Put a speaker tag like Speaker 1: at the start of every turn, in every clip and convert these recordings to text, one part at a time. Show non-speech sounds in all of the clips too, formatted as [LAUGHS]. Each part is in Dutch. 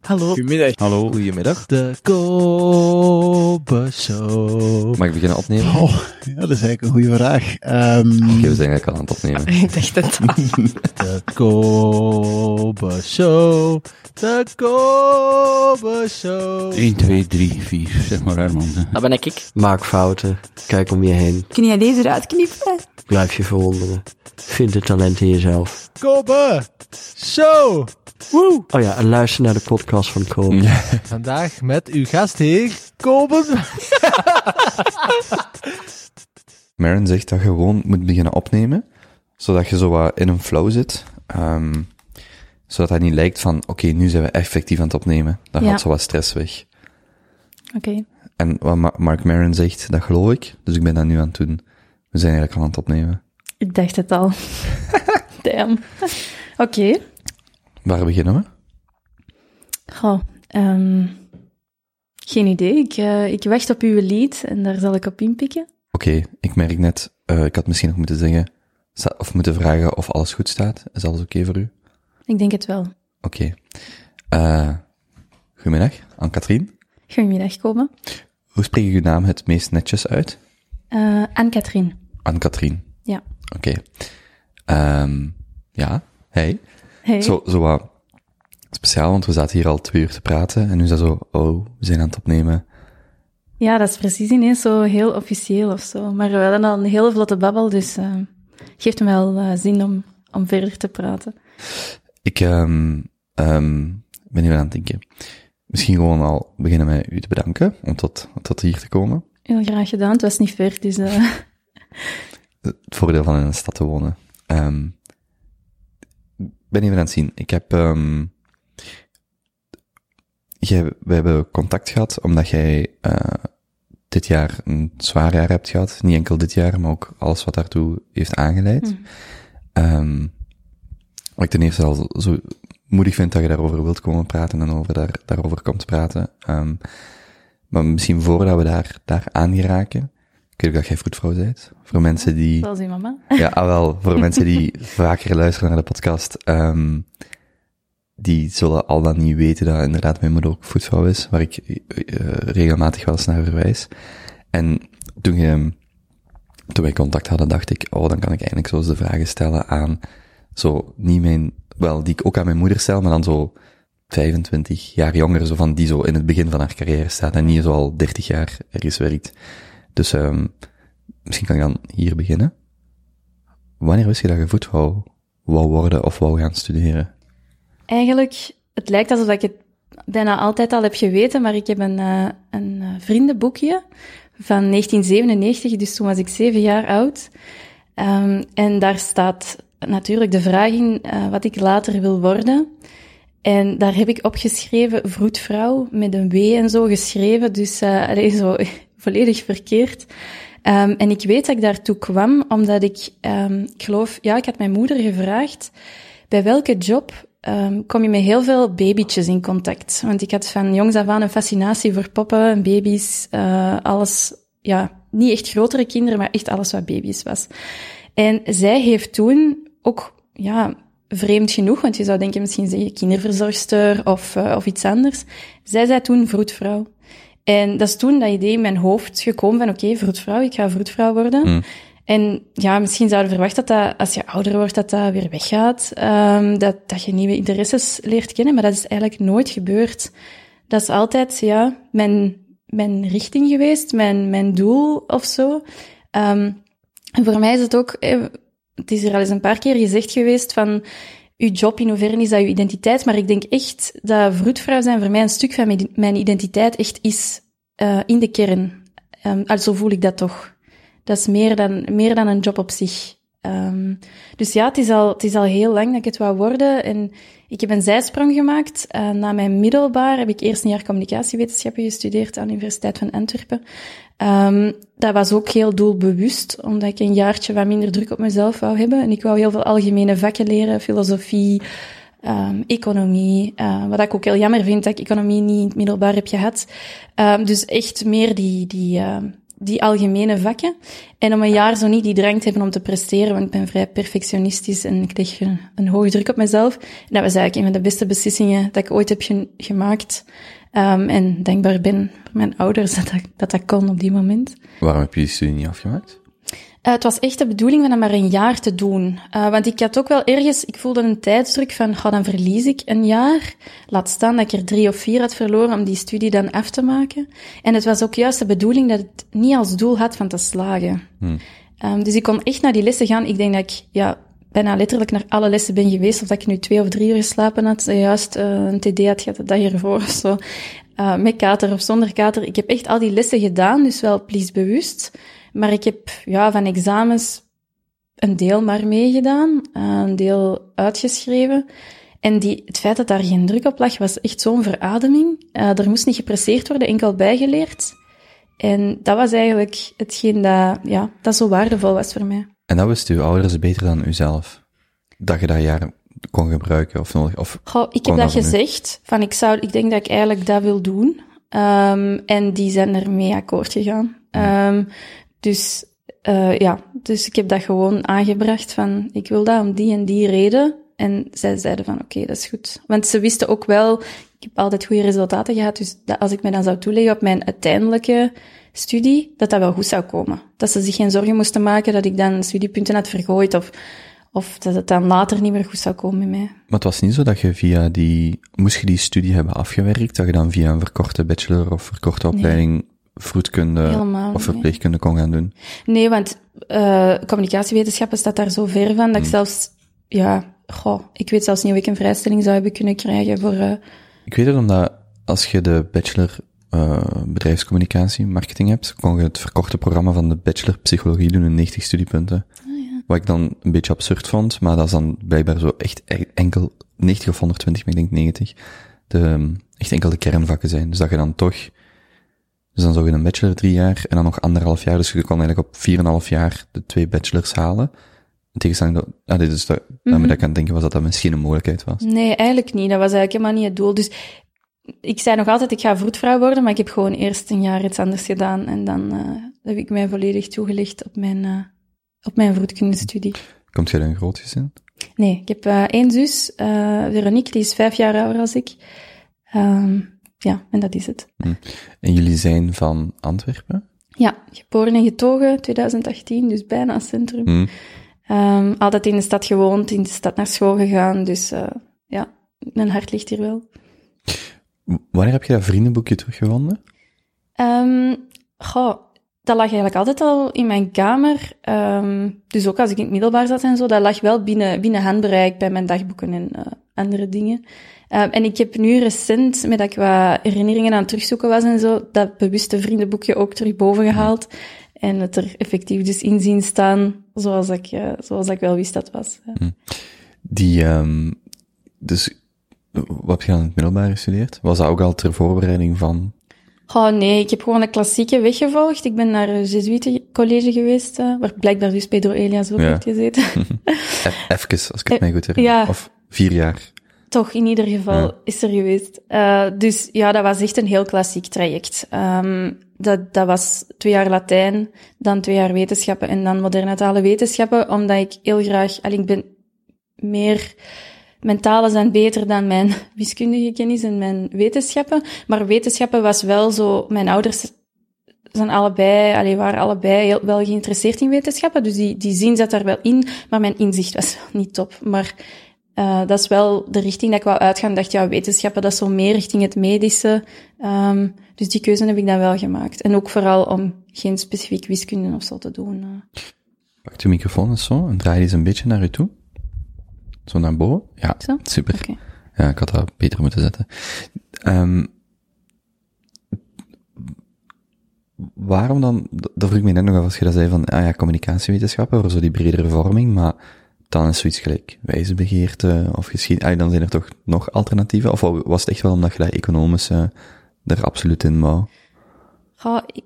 Speaker 1: Hallo.
Speaker 2: Goedemiddag.
Speaker 3: Hallo.
Speaker 1: Goedemiddag. De Kobe Show.
Speaker 3: Mag ik beginnen opnemen?
Speaker 2: Oh, ja, dat is eigenlijk een goede vraag. Ehm,
Speaker 3: Oké, we zijn eigenlijk al aan het opnemen. [LAUGHS]
Speaker 4: Ik dacht het al. [LAUGHS]
Speaker 1: De Kobe Show. De Kobe Show.
Speaker 5: 1, 2, 3, 4, zeg maar Herman.
Speaker 4: Dat ben ik.
Speaker 6: Maak fouten. Kijk om je heen.
Speaker 4: Kun jij deze eruit knippen?
Speaker 6: Blijf je verwonderen. Vind het talent in jezelf.
Speaker 1: Kobe Show. Woe.
Speaker 6: Oh ja, en luister naar de podcast van Kobe.
Speaker 1: Vandaag met uw gastheer, Kobe. [LAUGHS]
Speaker 3: Maren zegt dat je gewoon moet beginnen opnemen, zodat je zo wat in een flow zit. Ehm, zodat het niet lijkt van, oké, nu zijn we effectief aan het opnemen. Dan
Speaker 4: Ja.
Speaker 3: gaat zo wat stress weg.
Speaker 4: Oké.
Speaker 3: En wat Ma- Mark Maron zegt, dat geloof ik. Dus ik ben dat nu aan het doen. We zijn eigenlijk al aan het opnemen.
Speaker 4: Ik dacht het al. [LAUGHS] Damn. Oké.
Speaker 3: Waar beginnen we?
Speaker 4: Goh, ehm, geen idee. Ik, eh, ik wacht op uw lied en daar zal ik op inpikken.
Speaker 3: Oké, ik merk net, eh, ik had misschien nog moeten zeggen, of moeten vragen of alles goed staat. Is alles oké voor u?
Speaker 4: Ik denk het wel.
Speaker 3: Oké. Eh, goedemiddag, Anne-Katrien.
Speaker 4: Goedemiddag, komen.
Speaker 3: Hoe spreek ik uw naam het meest netjes uit?
Speaker 4: Eh Anne-Katrien.
Speaker 3: Anne-Katrien.
Speaker 4: Ja.
Speaker 3: Oké. Ehm, ja, hey.
Speaker 4: Hey.
Speaker 3: Zo, zo wat speciaal, want we zaten hier al twee uur te praten en nu is dat zo, oh, we zijn aan het opnemen.
Speaker 4: Ja, dat is precies ineens zo heel officieel of zo. Maar we hadden al een hele vlotte babbel, dus eh geeft me wel eh, zin om, om verder te praten.
Speaker 3: Ik ehm, ehm, ben even aan het denken. Misschien gewoon al beginnen met u te bedanken om tot, tot hier te komen.
Speaker 4: Heel graag gedaan. Het was niet ver, dus eh, [LAUGHS]
Speaker 3: Het voordeel van in een stad te wonen. Ik ben even aan het zien. Ik heb, ehm jij, we hebben contact gehad omdat jij eh, dit jaar een zwaar jaar hebt gehad. Niet enkel dit jaar, maar ook alles wat daartoe heeft aangeleid. Ehm, wat ik ten eerste al zo moedig vind dat je daarover wilt komen praten en over daar, daarover komt praten. Ehm, maar misschien voordat we daar, daar aan geraken, ik weet ook dat jij vroedvrouw bent. Voor mensen die...
Speaker 4: zoals uw mama. [LAUGHS]
Speaker 3: Ja, ah, wel, voor mensen die [LAUGHS] vaker luisteren naar de podcast, ehm, die zullen al dan niet weten dat inderdaad mijn moeder ook voetvrouw is, waar ik eh, regelmatig wel eens naar verwijs. En toen, je, toen wij contact hadden, dacht ik, oh, dan kan ik eindelijk zo eens de vragen stellen aan, zo, niet mijn, wel, die ik ook aan mijn moeder stel, maar dan zo 25 jaar jonger, zo van die zo in het begin van haar carrière staat en niet zo al 30 jaar ergens werkt. Dus, ehm misschien kan ik dan hier beginnen. Wanneer wist je dat je voetvrouw wou worden of wou gaan studeren?
Speaker 4: Eigenlijk, het lijkt alsof ik het bijna altijd al heb geweten, maar ik heb een, eh, een eh, vriendenboekje van 1997, dus toen was ik zeven jaar oud. Ehm, en daar staat natuurlijk de vraag in eh, wat ik later wil worden. En daar heb ik opgeschreven vroedvrouw, met een W en zo geschreven, dus eh allee, zo volledig verkeerd. Ehm, en ik weet dat ik daartoe kwam, omdat ik, ehm, ik geloof, ja, ik had mijn moeder gevraagd, bij welke job ehm, kom je met heel veel babytjes in contact? Want ik had van jongs af aan een fascinatie voor poppen en baby's, eh, alles, ja, niet echt grotere kinderen, maar echt alles wat baby's was. En zij heeft toen ook, ja, vreemd genoeg, want je zou denken misschien zeg je kinderverzorgster of, eh, of iets anders. Zij zei toen vroedvrouw. En dat is toen dat idee in mijn hoofd gekomen van, oké, vroedvrouw, ik ga vroedvrouw worden.
Speaker 3: Mm.
Speaker 4: En ja, misschien zouden we verwachten dat, dat als je ouder wordt, dat dat weer weggaat. Ehm, dat, dat je nieuwe interesses leert kennen, maar dat is eigenlijk nooit gebeurd. Dat is altijd, ja, mijn, mijn richting geweest, mijn, mijn doel of zo. Ehm, en voor mij is het ook, eh, het is er al eens een paar keer gezegd geweest van, uw job, in hoeverre is dat uw identiteit? Maar ik denk echt dat vroedvrouw zijn voor mij een stuk van mijn- identiteit echt is, eh, in de kern. Um, voel ik dat toch. Dat is meer dan, meer dan een job op zich. Ehm, dus ja, het is, al, het is al heel lang dat ik het wou worden. En ik heb een zijsprong gemaakt. Eh, na mijn middelbaar heb ik eerst een jaar communicatiewetenschappen gestudeerd aan de Universiteit van Antwerpen. Ehm, dat was ook heel doelbewust, omdat ik een jaartje wat minder druk op mezelf wou hebben. En ik wou heel veel algemene vakken leren, filosofie, ehm, economie. eh, wat ik ook heel jammer vind, dat ik economie niet in het middelbaar heb gehad. Ehm, dus echt meer die, die, die algemene vakken. En om een jaar zo niet die drang te hebben om te presteren, want ik ben vrij perfectionistisch en ik leg een, een hoge druk op mezelf. En dat was eigenlijk een van de beste beslissingen dat ik ooit heb ge- gemaakt. Ehm, en dankbaar ben voor mijn ouders dat dat, dat dat kon op die moment.
Speaker 3: Waarom heb je die studie niet afgemaakt?
Speaker 4: Eh, het was echt de bedoeling van dat maar een jaar te doen. Eh, want ik had ook wel ergens, ik voelde een tijdsdruk van, ga dan verlies ik een jaar. Laat staan dat ik er drie of vier had verloren om die studie dan af te maken. En het was ook juist de bedoeling dat het niet als doel had van te slagen. Ehm, dus ik kon echt naar die lessen gaan. Ik denk dat ik, ja, bijna letterlijk naar alle lessen ben geweest. Of dat ik nu twee of drie uur geslapen had. eh, Juist eh, een TD had gehad de dag ervoor of zo. Eh, met kater of zonder kater. Ik heb echt al die lessen gedaan, dus wel bewust. Maar ik heb ja, van examens een deel maar meegedaan, een deel uitgeschreven. En die, het feit dat daar geen druk op lag, was echt zo'n verademing. Er moest niet gepresseerd worden, enkel bijgeleerd. En dat was eigenlijk hetgeen dat, ja, dat zo waardevol was voor mij.
Speaker 3: En dat wisten uw ouders beter dan uzelf? Dat je dat jaar kon gebruiken of nodig, of
Speaker 4: Goh, ik heb dat gezegd, van ik zou, ik denk dat ik eigenlijk dat wil doen. Ehm, en die zijn ermee akkoord gegaan. Ehm, dus, eh, ja, dus ik heb dat gewoon aangebracht van, ik wil dat om die en die reden. En zij zeiden van, oké, dat is goed. Want ze wisten ook wel, ik heb altijd goede resultaten gehad, dus dat als ik me dan zou toeleggen op mijn uiteindelijke studie, dat dat wel goed zou komen. Dat ze zich geen zorgen moesten maken dat ik dan studiepunten had vergooid of, of dat het dan later niet meer goed zou komen met mij.
Speaker 3: Maar het was niet zo dat je via die, moest je die studie hebben afgewerkt, dat je dan via een verkorte bachelor of verkorte opleiding vroedkunde
Speaker 4: Helemaal
Speaker 3: of verpleegkunde kon gaan doen?
Speaker 4: Nee, want eh, communicatiewetenschappen staat daar zo ver van dat ik zelfs, ja, goh, ik weet zelfs niet of ik een vrijstelling zou hebben kunnen krijgen voor. eh,
Speaker 3: Ik weet het omdat als je de bachelor eh, bedrijfscommunicatie, marketing hebt, kon je het verkorte programma van de bachelor psychologie doen in 90 studiepunten. Wat ik dan een beetje absurd vond, maar dat is dan blijkbaar zo echt e- enkel 90 of 120, maar ik denk 90, de, ehm, echt enkel de kernvakken zijn. Dus dat je dan toch, dus dan zou je een bachelor drie jaar en dan nog anderhalf jaar, dus je kon eigenlijk op 4,5 jaar de twee bachelors halen. In tegenstelling dat, ah, dit is dat, daarmee dat ik aan het denken was dat dat misschien een mogelijkheid was.
Speaker 4: Nee, eigenlijk niet. Dat was eigenlijk helemaal niet het doel. Dus ik zei nog altijd, ik ga vroedvrouw worden, maar ik heb gewoon eerst een jaar iets anders gedaan. En dan eh, heb ik mij volledig toegelicht op mijn, eh op mijn vroedkundestudie.
Speaker 3: Komt jij een groot gezin?
Speaker 4: Nee, ik heb eh één zus, Veronique, die is vijf jaar ouder als ik. Ehm, ja, en dat is het.
Speaker 3: En jullie zijn van Antwerpen?
Speaker 4: Ja, geboren en getogen, 2018, dus bijna centrum.
Speaker 3: Hm.
Speaker 4: Ehm, altijd in de stad gewoond, in de stad naar school gegaan, dus ja, mijn hart ligt hier wel.
Speaker 3: Wanneer heb je dat vriendenboekje teruggevonden?
Speaker 4: Ehm goh, dat lag eigenlijk altijd al in mijn kamer. Ehm, dus ook als ik in het middelbaar zat en zo, dat lag wel binnen, binnen handbereik bij mijn dagboeken en eh, andere dingen. Ehm, en ik heb nu recent, met dat ik wat herinneringen aan het terugzoeken was en zo, dat bewuste vriendenboekje ook terug boven gehaald. En het er effectief dus in zien staan, zoals ik, eh, zoals ik wel wist dat was. Ja.
Speaker 3: Die, dus, wat heb je aan het middelbaar gestudeerd? Was dat ook al ter voorbereiding van?
Speaker 4: Oh nee, ik heb gewoon een klassieke weg gevolgd. Ik ben naar een Jesuitencollege geweest, eh, waar blijkbaar dus Pedro Elias ook
Speaker 3: Ja.
Speaker 4: heeft gezeten. [LAUGHS]
Speaker 3: E- Even, als ik het
Speaker 4: Eh,
Speaker 3: mij goed herinner.
Speaker 4: ja.
Speaker 3: Of vier jaar.
Speaker 4: Toch, in ieder geval
Speaker 3: Ja.
Speaker 4: is er geweest. Eh, dus ja, dat was echt een heel klassiek traject. Ehm, dat, dat was twee jaar Latijn, dan twee jaar wetenschappen en dan moderne talen wetenschappen, omdat ik heel graag, al ik ben meer, mijn talen zijn beter dan mijn [LAUGHS] wiskundige kennis en mijn wetenschappen. Maar wetenschappen was wel zo, mijn ouders zijn allebei, allee, waren allebei heel, wel geïnteresseerd in wetenschappen, dus die, die zin zat daar wel in, maar mijn inzicht was [LAUGHS] wel niet top. Maar eh, dat is wel de richting dat ik wou uitgaan. Ik dacht, ja, wetenschappen, dat is zo meer richting het medische. Ehm, dus die keuze heb ik dan wel gemaakt. En ook vooral om geen specifiek wiskunde of zo te doen. eh.
Speaker 3: Pak de microfoon eens zo en draai eens een beetje naar u toe. Zo naar boven. Ja,
Speaker 4: Zo?
Speaker 3: super. Ja, ik had dat beter moeten zetten. Ehm waarom dan, dat vroeg ik me net nog af als je dat zei van, ah ja, communicatiewetenschappen, voor zo die bredere vorming, maar dan is zoiets gelijk wijzebegeerte of geschiedenis, dan zijn er toch nog alternatieven? Of was het echt wel omdat je dat economische er absoluut in wou?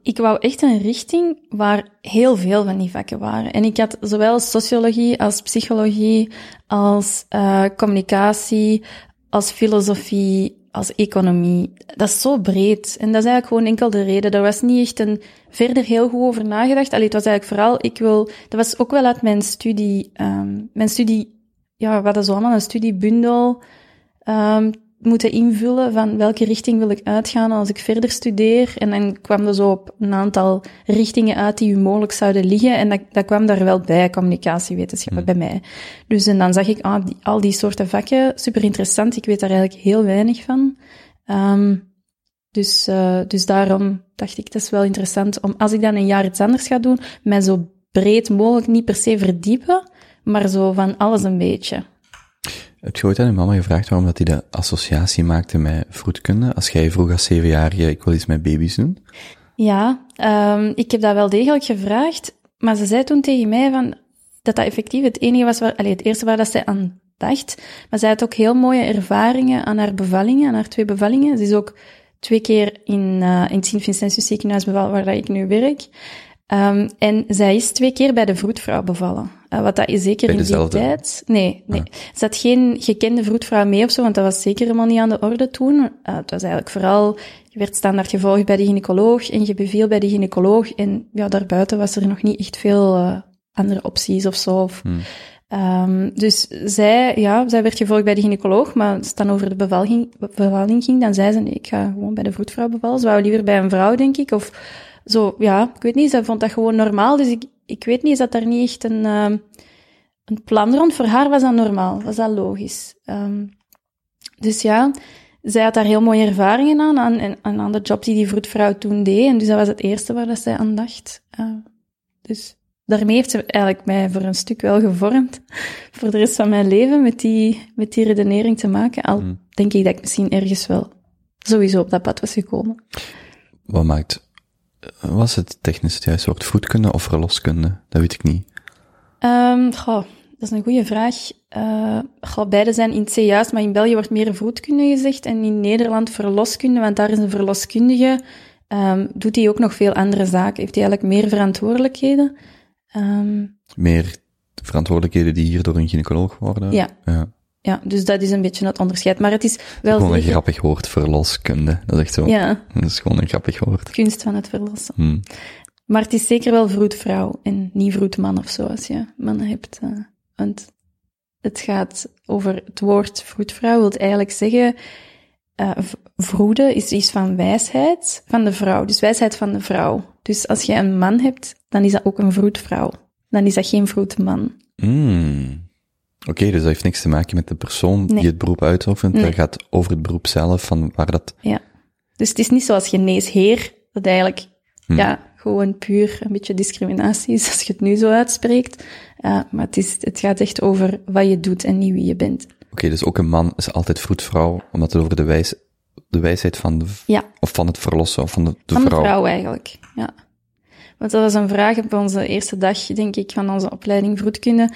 Speaker 4: Ik- wou echt een richting waar heel veel van die vakken waren. En ik had zowel sociologie als psychologie, als eh, communicatie, als filosofie, als economie. Dat is zo breed. En dat is eigenlijk gewoon enkel de reden. Daar was niet echt een, verder heel goed over nagedacht. Allee, het was eigenlijk vooral, ik wil, dat was ook wel uit mijn studie, ehm, mijn studie, ja, we hadden zo allemaal een studiebundel, ehm, moeten invullen van welke richting wil ik uitgaan als ik verder studeer. En dan kwam er zo op een aantal richtingen uit die u mogelijk zouden liggen. En dat, dat kwam daar wel bij, communicatiewetenschappen, bij mij. Dus en dan zag ik ah, die, al die soorten vakken, super interessant. Ik weet daar eigenlijk heel weinig van. Ehm, dus, uh, dus daarom dacht ik, dat is wel interessant om, als ik dan een jaar iets anders ga doen, mij zo breed mogelijk niet per se verdiepen, maar zo van alles een beetje.
Speaker 3: Heb je ooit aan je mama gevraagd waarom dat hij de associatie maakte met vroedkunde? Als jij vroeg als zevenjarige, ik wil iets met baby's doen?
Speaker 4: Ja, um, ik heb dat wel degelijk gevraagd, maar ze zei toen tegen mij van, dat dat effectief het enige was waar, allez, het eerste waar dat zij aan dacht. Maar zij had ook heel mooie ervaringen aan haar bevallingen, aan haar twee bevallingen. Ze is ook twee keer in, uh, in het Sint-Vincentius ziekenhuis bevallen, waar ik nu werk. Um, en zij is twee keer bij de vroedvrouw bevallen. Uh, wat dat is zeker in die tijd. Nee, nee. Ja. Ze had geen gekende vroedvrouw mee of zo, want dat was zeker helemaal niet aan de orde toen. Uh, het was eigenlijk vooral, je werd standaard gevolgd bij de gynaecoloog en je beviel bij de gynaecoloog. En ja, daarbuiten was er nog niet echt veel uh, andere opties of zo. Of, hmm. um, dus zij, ja, zij werd gevolgd bij de gynaecoloog, maar als het dan over de bevalling, bevalling ging, dan zei ze, nee, ik ga gewoon bij de vroedvrouw bevallen. Ze wou liever bij een vrouw, denk ik, of zo, ja, ik weet niet, ze vond dat gewoon normaal. Dus ik, ik weet niet, is dat daar niet echt een, uh, een plan rond? Voor haar was dat normaal, was dat logisch. Um, dus ja, zij had daar heel mooie ervaringen aan, aan, aan, aan de job die die vroedvrouw toen deed. En dus dat was het eerste waar dat zij aan dacht. Uh, dus daarmee heeft ze eigenlijk mij voor een stuk wel gevormd. [LAUGHS] Voor de rest van mijn leven met die, met die redenering te maken. Al hmm. denk ik dat ik misschien ergens wel sowieso op dat pad was gekomen.
Speaker 3: Wat maakt was het technisch het juiste woord? Vroedkunde of verloskunde? Dat weet ik niet.
Speaker 4: Um, goh, dat is een goede vraag. Uh, goh, beide zijn in het C juist, maar in België wordt meer vroedkunde gezegd en in Nederland verloskunde, want daar is een verloskundige. Um, doet hij ook nog veel andere zaken? Heeft hij eigenlijk meer verantwoordelijkheden? Um,
Speaker 3: meer verantwoordelijkheden die hier door een gynaecoloog worden?
Speaker 4: Ja. ja. Ja, dus dat is een beetje het onderscheid. Maar het is wel...
Speaker 3: Gewoon een grappig woord, verloskunde. Dat is echt zo.
Speaker 4: Ja.
Speaker 3: Dat is gewoon een grappig woord.
Speaker 4: Kunst van het verlossen. Hmm. Maar het is zeker wel vroedvrouw en niet vroedman of zo, als je mannen hebt. Uh, want het gaat over het woord vroedvrouw, wil eigenlijk zeggen... Uh, vroede is iets van wijsheid van de vrouw. Dus wijsheid van de vrouw. Dus als je een man hebt, dan is dat ook een vroedvrouw. Dan is dat geen vroedman.
Speaker 3: Mm. Oké, okay, dus dat heeft niks te maken met de persoon nee. die het beroep uitoefent. Nee. Dat gaat over het beroep zelf, van waar dat...
Speaker 4: Ja. Dus het is niet zoals geneesheer, dat eigenlijk, hm. ja, gewoon puur een beetje discriminatie is, als je het nu zo uitspreekt. Uh, maar het, is, het gaat echt over wat je doet en niet wie je bent.
Speaker 3: Oké, okay, dus ook een man is altijd vroedvrouw, omdat het over de, wijs, de wijsheid van de...
Speaker 4: Ja.
Speaker 3: Of van het verlossen, of van de, de
Speaker 4: van
Speaker 3: vrouw.
Speaker 4: Van de vrouw eigenlijk, ja. Want dat was een vraag op onze eerste dag, denk ik, van onze opleiding vroedkunde.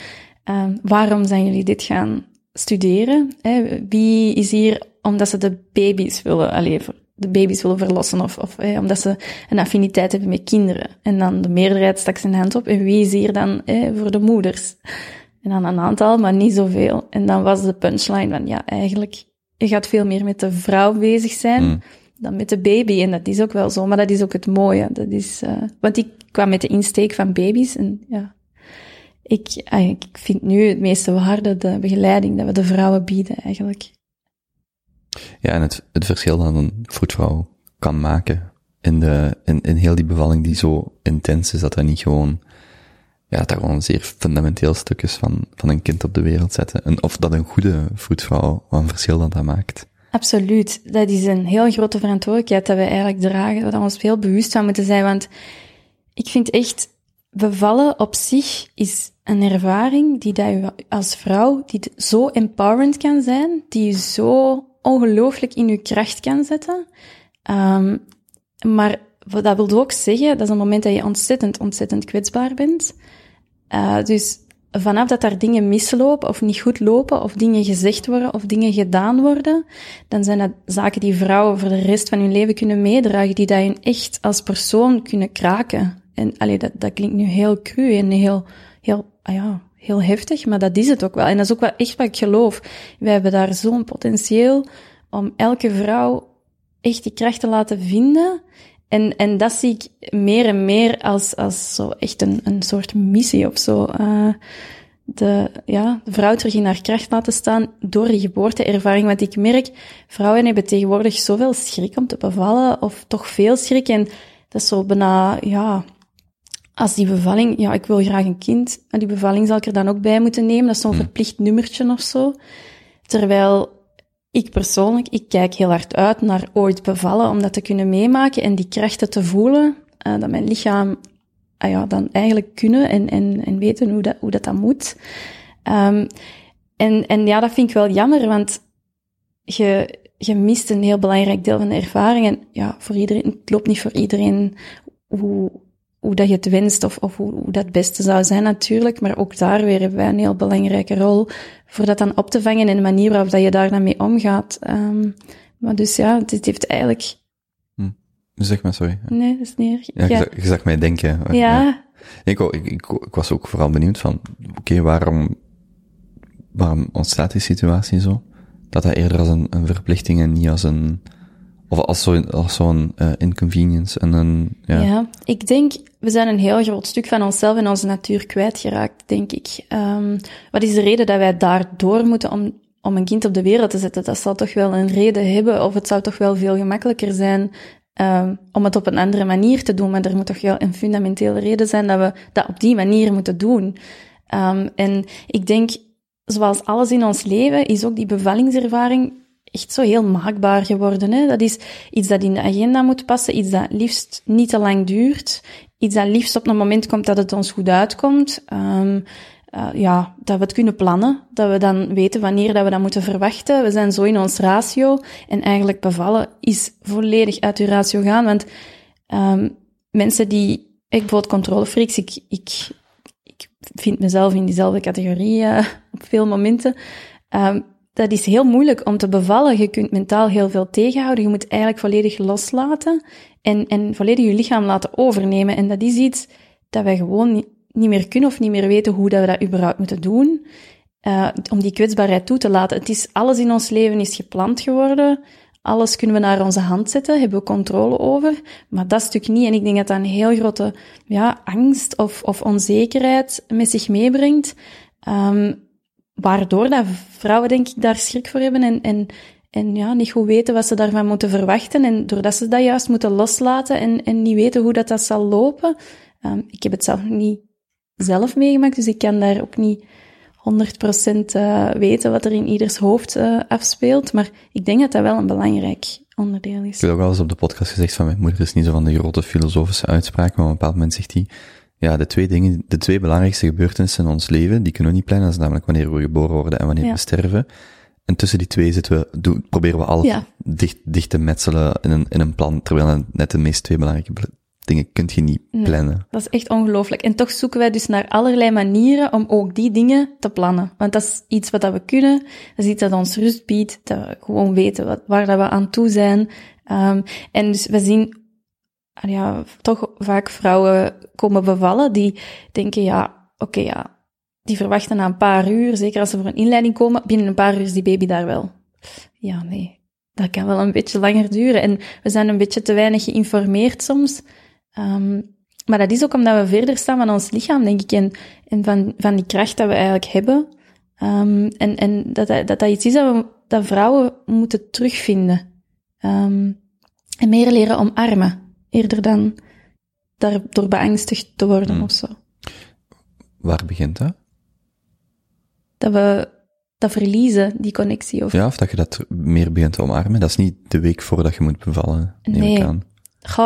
Speaker 4: Uh, waarom zijn jullie dit gaan studeren? Hè? Wie is hier omdat ze de baby's willen, alleen de baby's willen verlossen of, of hè, omdat ze een affiniteit hebben met kinderen? En dan de meerderheid stak zijn hand op. En wie is hier dan hè, voor de moeders? En dan een aantal, maar niet zoveel. En dan was de punchline van, ja, eigenlijk, je gaat veel meer met de vrouw bezig zijn mm. dan met de baby. En dat is ook wel zo, maar dat is ook het mooie. Dat is, uh, want ik kwam met de insteek van baby's en ja, ik, ik vind nu het meeste waarde de begeleiding dat we de vrouwen bieden, eigenlijk.
Speaker 3: Ja, en het, het verschil dat een vroedvrouw kan maken in, de, in, in heel die bevalling die zo intens is, dat er niet gewoon, ja, dat gewoon een zeer fundamenteel stuk is van, van een kind op de wereld zetten. En of dat een goede vroedvrouw, wat een verschil dat dat maakt.
Speaker 4: Absoluut. Dat is een heel grote verantwoordelijkheid dat we eigenlijk dragen, dat we ons veel bewust van moeten zijn, want ik vind echt, bevallen op zich is een ervaring die dat je als vrouw, die zo empowerend kan zijn, die je zo ongelooflijk in je kracht kan zetten. Um, maar dat wil ook zeggen, dat is een moment dat je ontzettend, ontzettend kwetsbaar bent. Uh, dus vanaf dat daar dingen mislopen of niet goed lopen, of dingen gezegd worden of dingen gedaan worden, dan zijn dat zaken die vrouwen voor de rest van hun leven kunnen meedragen, die dat je echt als persoon kunnen kraken. En allee, dat, dat klinkt nu heel cru en heel, heel ah ja, heel heftig, maar dat is het ook wel. En dat is ook wel echt wat ik geloof. Wij hebben daar zo'n potentieel om elke vrouw echt die kracht te laten vinden. En, en dat zie ik meer en meer als, als zo echt een, een soort missie of zo. Uh, de, ja, de vrouw terug in haar kracht laten staan door die geboorteervaring. Want ik merk, vrouwen hebben tegenwoordig zoveel schrik om te bevallen, of toch veel schrik. En dat is zo bijna, ja, als die bevalling, ja, ik wil graag een kind, en die bevalling zal ik er dan ook bij moeten nemen. Dat is zo'n verplicht nummertje of zo. Terwijl ik persoonlijk, ik kijk heel hard uit naar ooit bevallen, om dat te kunnen meemaken en die krachten te voelen, uh, dat mijn lichaam ah ja, dan eigenlijk kunnen en, en, en weten hoe dat, hoe dat, dan moet. Um, en, en ja, dat vind ik wel jammer, want je, je mist een heel belangrijk deel van de ervaring. En ja, voor iedereen, het loopt niet voor iedereen hoe, hoe dat je het wenst of, of hoe, hoe dat het beste zou zijn natuurlijk. Maar ook daar weer hebben wij een heel belangrijke rol voor dat dan op te vangen en de manier waarop dat je daar dan mee omgaat. Um, maar dus ja, dit heeft eigenlijk...
Speaker 3: Hm. Zeg maar, sorry.
Speaker 4: Nee, dat is niet erg.
Speaker 3: Ja, je, zag, je zag mij denken.
Speaker 4: Ja.
Speaker 3: Ik, ik, ik, ik, was ook vooral benieuwd van, oké, okay, waarom, waarom ontstaat die situatie zo? Dat dat eerder als een, een verplichting en niet als een of als zo'n uh, inconvenience en een, ja.
Speaker 4: ja. ik denk, we zijn een heel groot stuk van onszelf en onze natuur kwijtgeraakt, denk ik. Um, wat is de reden dat wij daardoor moeten om, om een kind op de wereld te zetten? Dat zal toch wel een reden hebben, of het zou toch wel veel gemakkelijker zijn um, om het op een andere manier te doen. Maar er moet toch wel een fundamentele reden zijn dat we dat op die manier moeten doen. Um, en ik denk, zoals alles in ons leven, is ook die bevallingservaring echt zo heel maakbaar geworden. Hè? Dat is iets dat in de agenda moet passen, iets dat liefst niet te lang duurt, iets dat liefst op een moment komt dat het ons goed uitkomt. Um, uh, ja, dat we het kunnen plannen, dat we dan weten wanneer dat we dat moeten verwachten. We zijn zo in ons ratio en eigenlijk bevallen is volledig uit uw ratio gaan, want um, mensen die, ik bijvoorbeeld controlefreaks, ik, ik, ik vind mezelf in diezelfde categorie uh, [LAUGHS] op veel momenten. Um, dat is heel moeilijk om te bevallen. Je kunt mentaal heel veel tegenhouden. Je moet eigenlijk volledig loslaten en, en volledig je lichaam laten overnemen. En dat is iets dat wij gewoon niet, meer kunnen of niet meer weten hoe dat we dat überhaupt moeten doen. Uh, om die kwetsbaarheid toe te laten. Het is, alles in ons leven is gepland geworden. Alles kunnen we naar onze hand zetten, hebben we controle over. Maar dat stuk niet. En ik denk dat dat een heel grote ja, angst of, of onzekerheid met zich meebrengt. Um, waardoor dat vrouwen denk ik daar schrik voor hebben en, en, en ja, niet goed weten wat ze daarvan moeten verwachten. En doordat ze dat juist moeten loslaten en, en niet weten hoe dat, dat zal lopen. Um, ik heb het zelf niet zelf meegemaakt, dus ik kan daar ook niet 100% uh, weten wat er in ieders hoofd uh, afspeelt. Maar ik denk dat dat wel een belangrijk onderdeel is.
Speaker 3: Ik heb ook al eens op de podcast gezegd van mijn moeder is niet zo van de grote filosofische uitspraak, maar op een bepaald moment zegt hij, ja, de twee dingen, de twee belangrijkste gebeurtenissen in ons leven, die kunnen we niet plannen. Dat is namelijk wanneer we geboren worden en wanneer
Speaker 4: Ja.
Speaker 3: we sterven. En tussen die twee zitten we, doen, proberen we alles
Speaker 4: Ja.
Speaker 3: dicht, dicht te metselen in een, in een plan, terwijl net de meest twee belangrijke bel- dingen kunt je niet
Speaker 4: Nee.
Speaker 3: plannen.
Speaker 4: Dat is echt ongelooflijk. En toch zoeken wij dus naar allerlei manieren om ook die dingen te plannen. Want dat is iets wat dat we kunnen. Dat is iets dat ons rust biedt. Dat we gewoon weten wat, waar dat we aan toe zijn. Um, en dus we zien ja, toch vaak vrouwen komen bevallen die denken, ja, oké, ja, die verwachten na een paar uur, zeker als ze voor een inleiding komen, binnen een paar uur is die baby daar wel. Ja, nee. Dat kan wel een beetje langer duren. En we zijn een beetje te weinig geïnformeerd soms. Um, maar dat is ook omdat we verder staan van ons lichaam, denk ik, en, en van, van die kracht dat we eigenlijk hebben. Um, en en dat, dat dat iets is dat, we, dat vrouwen moeten terugvinden. Um, en meer leren omarmen, eerder dan daardoor beangstigd te worden
Speaker 3: Hmm.
Speaker 4: of zo.
Speaker 3: Waar begint dat?
Speaker 4: Dat we dat verliezen, die connectie. Of,
Speaker 3: Ja, of dat je dat meer begint te omarmen. Dat is niet de week voordat je moet bevallen, neem
Speaker 4: Nee.
Speaker 3: ik aan.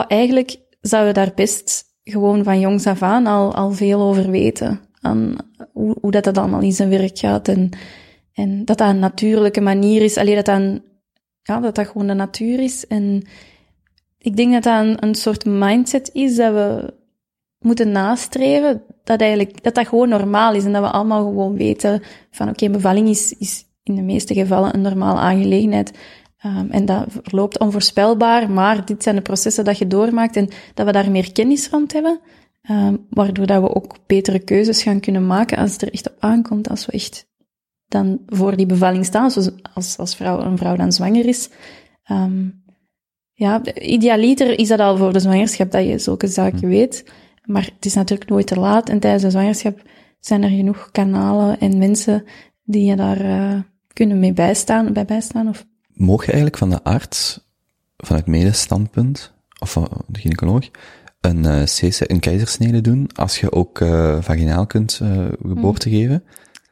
Speaker 4: Eigenlijk zouden we daar best gewoon van jongs af aan al, al veel over weten. Aan hoe, hoe dat, dat allemaal in zijn werk gaat. En, en dat dat een natuurlijke manier is. Alleen dat dat, een, ja, dat dat gewoon de natuur is. En ik denk dat dat een, een soort mindset is dat we moeten nastreven. Dat, eigenlijk, dat dat gewoon normaal is. En dat we allemaal gewoon weten van oké, bevalling is, is in de meeste gevallen een normale aangelegenheid. Um, en dat verloopt onvoorspelbaar, maar dit zijn de processen dat je doormaakt en dat we daar meer kennis rond hebben, um, waardoor dat we ook betere keuzes gaan kunnen maken als het er echt op aankomt, als we echt dan voor die bevalling staan, zoals als, als vrouw, een vrouw dan zwanger is. Ehm, ja, idealiter is dat al voor de zwangerschap dat je zulke zaken weet. Maar het is natuurlijk nooit te laat. En tijdens de zwangerschap zijn er genoeg kanalen en mensen die je daar eh, kunnen mee bijstaan, bij bijstaan. Of,
Speaker 3: Moog je eigenlijk van de arts, vanuit medisch standpunt, of van de gynaecoloog, een, C- een keizersnede doen als je ook eh, vaginaal kunt geboorte geven?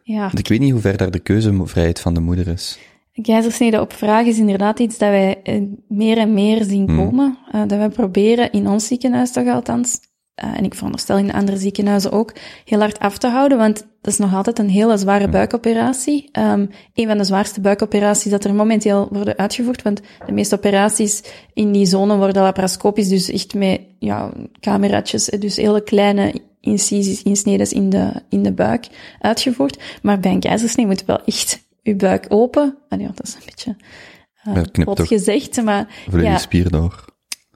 Speaker 4: ja,
Speaker 3: Want ik weet niet hoe ver daar de keuzevrijheid van de moeder is.
Speaker 4: Keizersnede op vraag is inderdaad iets dat wij eh, meer en meer zien
Speaker 3: Hmm.
Speaker 4: komen. Eh, dat wij proberen, in ons ziekenhuis toch althans, eh, en ik veronderstel in de andere ziekenhuizen ook, heel hard af te houden, want dat is nog altijd een hele zware buikoperatie. Ehm een van de zwaarste buikoperaties dat er momenteel worden uitgevoerd, want de meeste operaties in die zone worden laparoscopisch, dus echt met ja, cameraatjes, dus hele kleine incisies, insneden in de, in de buik uitgevoerd. Maar bij een keizersnee moet wel echt uw buik open. Ah, ja, dat is een beetje uh,
Speaker 3: Ja,
Speaker 4: plat
Speaker 3: ook.
Speaker 4: gezegd, maar
Speaker 3: je
Speaker 4: ja,
Speaker 3: die spier door?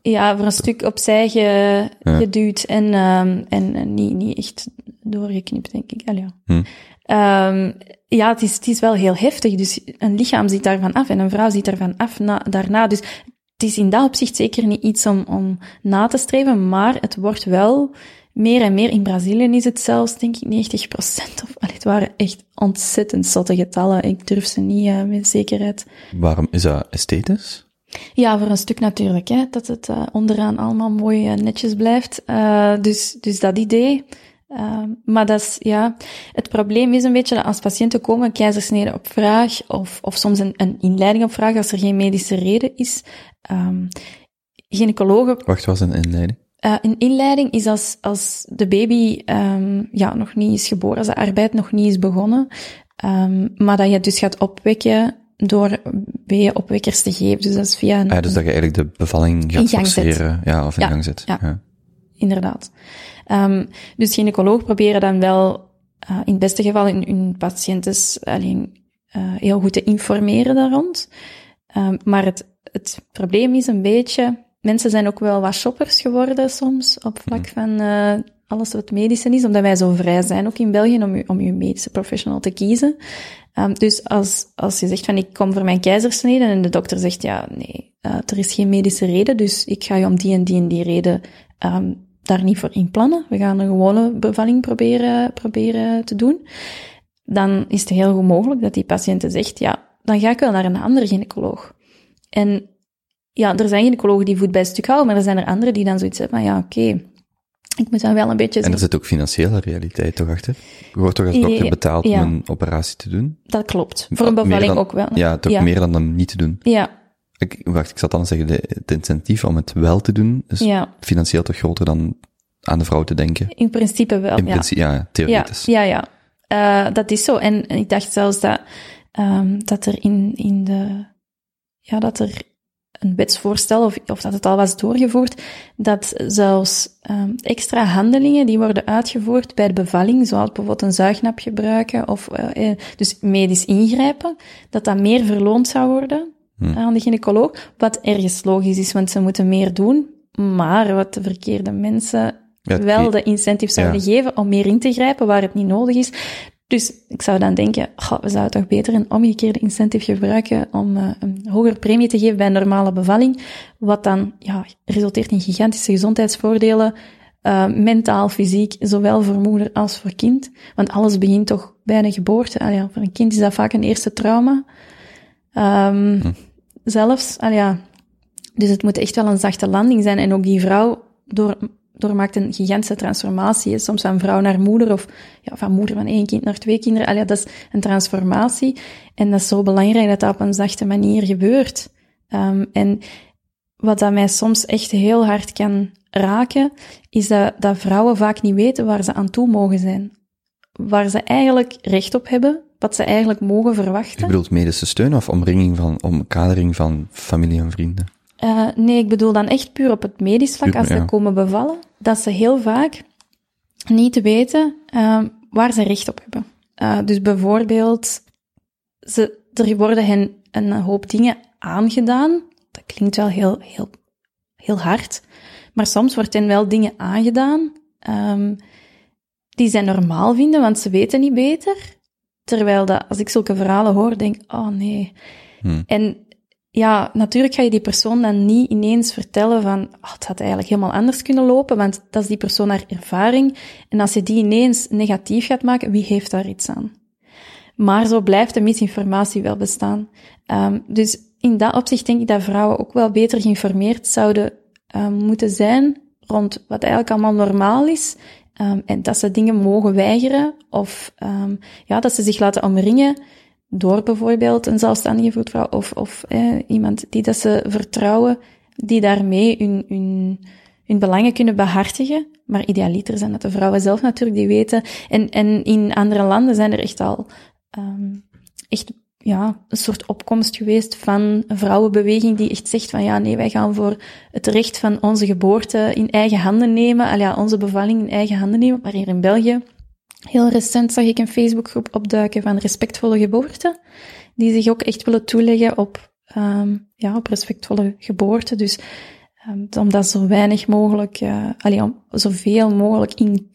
Speaker 4: ja, voor een stuk opzij ge, geduwd en, ehm, en, en niet, niet echt doorgeknipt, denk ik. Allee, ja.
Speaker 3: Hm.
Speaker 4: Ehm, ja, het is, het is wel heel heftig. Dus een lichaam ziet daarvan af en een vrouw ziet daarvan af na, daarna. Dus het is in dat opzicht zeker niet iets om, om na te streven, maar het wordt wel meer en meer. In Brazilië is het zelfs, denk ik, 90 procent. Of, allee, het waren echt ontzettend zotte getallen. Ik durf ze niet eh, met zekerheid.
Speaker 3: Waarom is dat esthetisch?
Speaker 4: Ja, voor een stuk natuurlijk, hè, dat het uh, onderaan allemaal mooi uh, netjes blijft. Dus, dus dat idee. Maar dat is, ja, het probleem is een beetje dat als patiënten komen, keizersnede op vraag, of, of soms een, een inleiding op vraag, als er geen medische reden is. Um, gynaecologen.
Speaker 3: Wacht, was een inleiding?
Speaker 4: Uh, een inleiding is als, als de baby um, ja, nog niet is geboren, als de arbeid nog niet is begonnen, um, maar dat je dus gaat opwekken door weeënopwekkers te geven. Dus dat is via een...
Speaker 3: Ah, dus dat je eigenlijk de bevalling gaat forceren. Ja, of in
Speaker 4: ja,
Speaker 3: gang zet.
Speaker 4: Ja,
Speaker 3: ja.
Speaker 4: inderdaad. Um, dus gynaecoloog proberen dan wel uh, in het beste geval hun, hun patiënten alleen, uh, heel goed te informeren daar rond. Um, maar het, het probleem is een beetje... Mensen zijn ook wel wat shoppers geworden soms, op vlak mm. van uh, alles wat medische is, omdat wij zo vrij zijn, ook in België, om, u, om uw medische professional te kiezen. Um, dus als, als je zegt van ik kom voor mijn keizersnede en de dokter zegt ja, nee, uh, er is geen medische reden, dus ik ga je om die en die en die reden um, daar niet voor inplannen. We gaan een gewone bevalling proberen, proberen te doen. Dan is het heel goed mogelijk dat die patiënt zegt ja, dan ga ik wel naar een andere gynaecoloog. En ja, er zijn gynaecologen die voet bij stuk houden, maar er zijn er anderen die dan zoiets hebben van ja, oké, okay, ik moet dan wel een beetje...
Speaker 3: En er zit ook financiële realiteit toch achter? Je wordt toch als dokter betaald ja. om een operatie te doen?
Speaker 4: Dat klopt. Voor een bevalling
Speaker 3: dan,
Speaker 4: ook wel.
Speaker 3: Ja, toch
Speaker 4: ja.
Speaker 3: meer dan om niet te doen.
Speaker 4: Ja.
Speaker 3: Ik, wacht, ik zat dan te zeggen, de, het incentief om het wel te doen is financieel toch groter dan aan de vrouw te denken?
Speaker 4: In principe wel,
Speaker 3: In
Speaker 4: ja.
Speaker 3: principe, ja, theoretisch.
Speaker 4: Ja, ja, ja. Uh, dat is zo. En ik dacht zelfs dat, um, dat er in, in de... Ja, dat er een wetsvoorstel, of, of dat het al was doorgevoerd, dat zelfs um, extra handelingen die worden uitgevoerd bij de bevalling, zoals bijvoorbeeld een zuignap gebruiken of uh, dus medisch ingrijpen, dat dat meer verloond zou worden
Speaker 3: Hmm.
Speaker 4: aan de gynaecoloog, wat ergens logisch is, want ze moeten meer doen, maar wat de verkeerde mensen
Speaker 3: Ja,
Speaker 4: wel de incentive zouden geven om meer in te grijpen waar het niet nodig is. Dus ik zou dan denken, goh, we zouden toch beter een omgekeerde incentive gebruiken om uh, een hogere premie te geven bij een normale bevalling, wat dan ja, resulteert in gigantische gezondheidsvoordelen, uh, mentaal, fysiek, zowel voor moeder als voor kind. Want alles begint toch bij een geboorte. Allee, ja, voor een kind is dat vaak een eerste trauma. Um,
Speaker 3: Hm.
Speaker 4: Zelfs, allee, ja. Dus het moet echt wel een zachte landing zijn. En ook die vrouw door, doormaakt een gigantische transformatie. Soms van vrouw naar moeder, of ja, van moeder van één kind naar twee kinderen. Allee, dat is een transformatie. En dat is zo belangrijk dat dat op een zachte manier gebeurt. Um, en wat dat mij soms echt heel hard kan raken, is dat, dat vrouwen vaak niet weten waar ze aan toe mogen zijn. Waar ze eigenlijk recht op hebben, wat ze eigenlijk mogen
Speaker 3: Je
Speaker 4: verwachten.
Speaker 3: bedoelt medische steun of omringing van, omkadering van familie en vrienden?
Speaker 4: Uh, nee, ik bedoel dan echt puur op het medisch vlak, als ze komen bevallen, dat ze heel vaak niet weten uh, waar ze recht op hebben. Uh, dus bijvoorbeeld, ze, er worden hen een hoop dingen aangedaan. Dat klinkt wel heel, heel, heel hard. Maar soms wordt hen wel dingen aangedaan um, die zij normaal vinden, want ze weten niet beter. Terwijl dat, als ik zulke verhalen hoor, denk ik, oh nee.
Speaker 3: Hmm.
Speaker 4: En ja, natuurlijk ga je die persoon dan niet ineens vertellen van, oh, het had eigenlijk helemaal anders kunnen lopen, want dat is die persoon haar ervaring. En als je die ineens negatief gaat maken, wie heeft daar iets aan? Maar zo blijft de misinformatie wel bestaan. Ehm, dus in dat opzicht denk ik dat vrouwen ook wel beter geïnformeerd zouden ehm, moeten zijn rond wat eigenlijk allemaal normaal is. Ehm, en dat ze dingen mogen weigeren of ja, dat ze zich laten omringen door bijvoorbeeld een zelfstandige voetvrouw of, of eh, iemand die dat ze vertrouwen, die daarmee hun, hun, hun belangen kunnen behartigen. Maar idealiter zijn dat de vrouwen zelf natuurlijk die weten. En, en in andere landen zijn er echt al ehm, echt ja, een soort opkomst geweest van een vrouwenbeweging die echt zegt van ja, nee, wij gaan voor het recht van onze geboorte in eigen handen nemen, al ja, onze bevalling in eigen handen nemen. Maar hier in België, heel recent zag ik een Facebookgroep opduiken van respectvolle geboorte, die zich ook echt willen toeleggen op, um, ja, op respectvolle geboorte. Dus um, om dat zo weinig mogelijk, uh, allee, om zoveel mogelijk in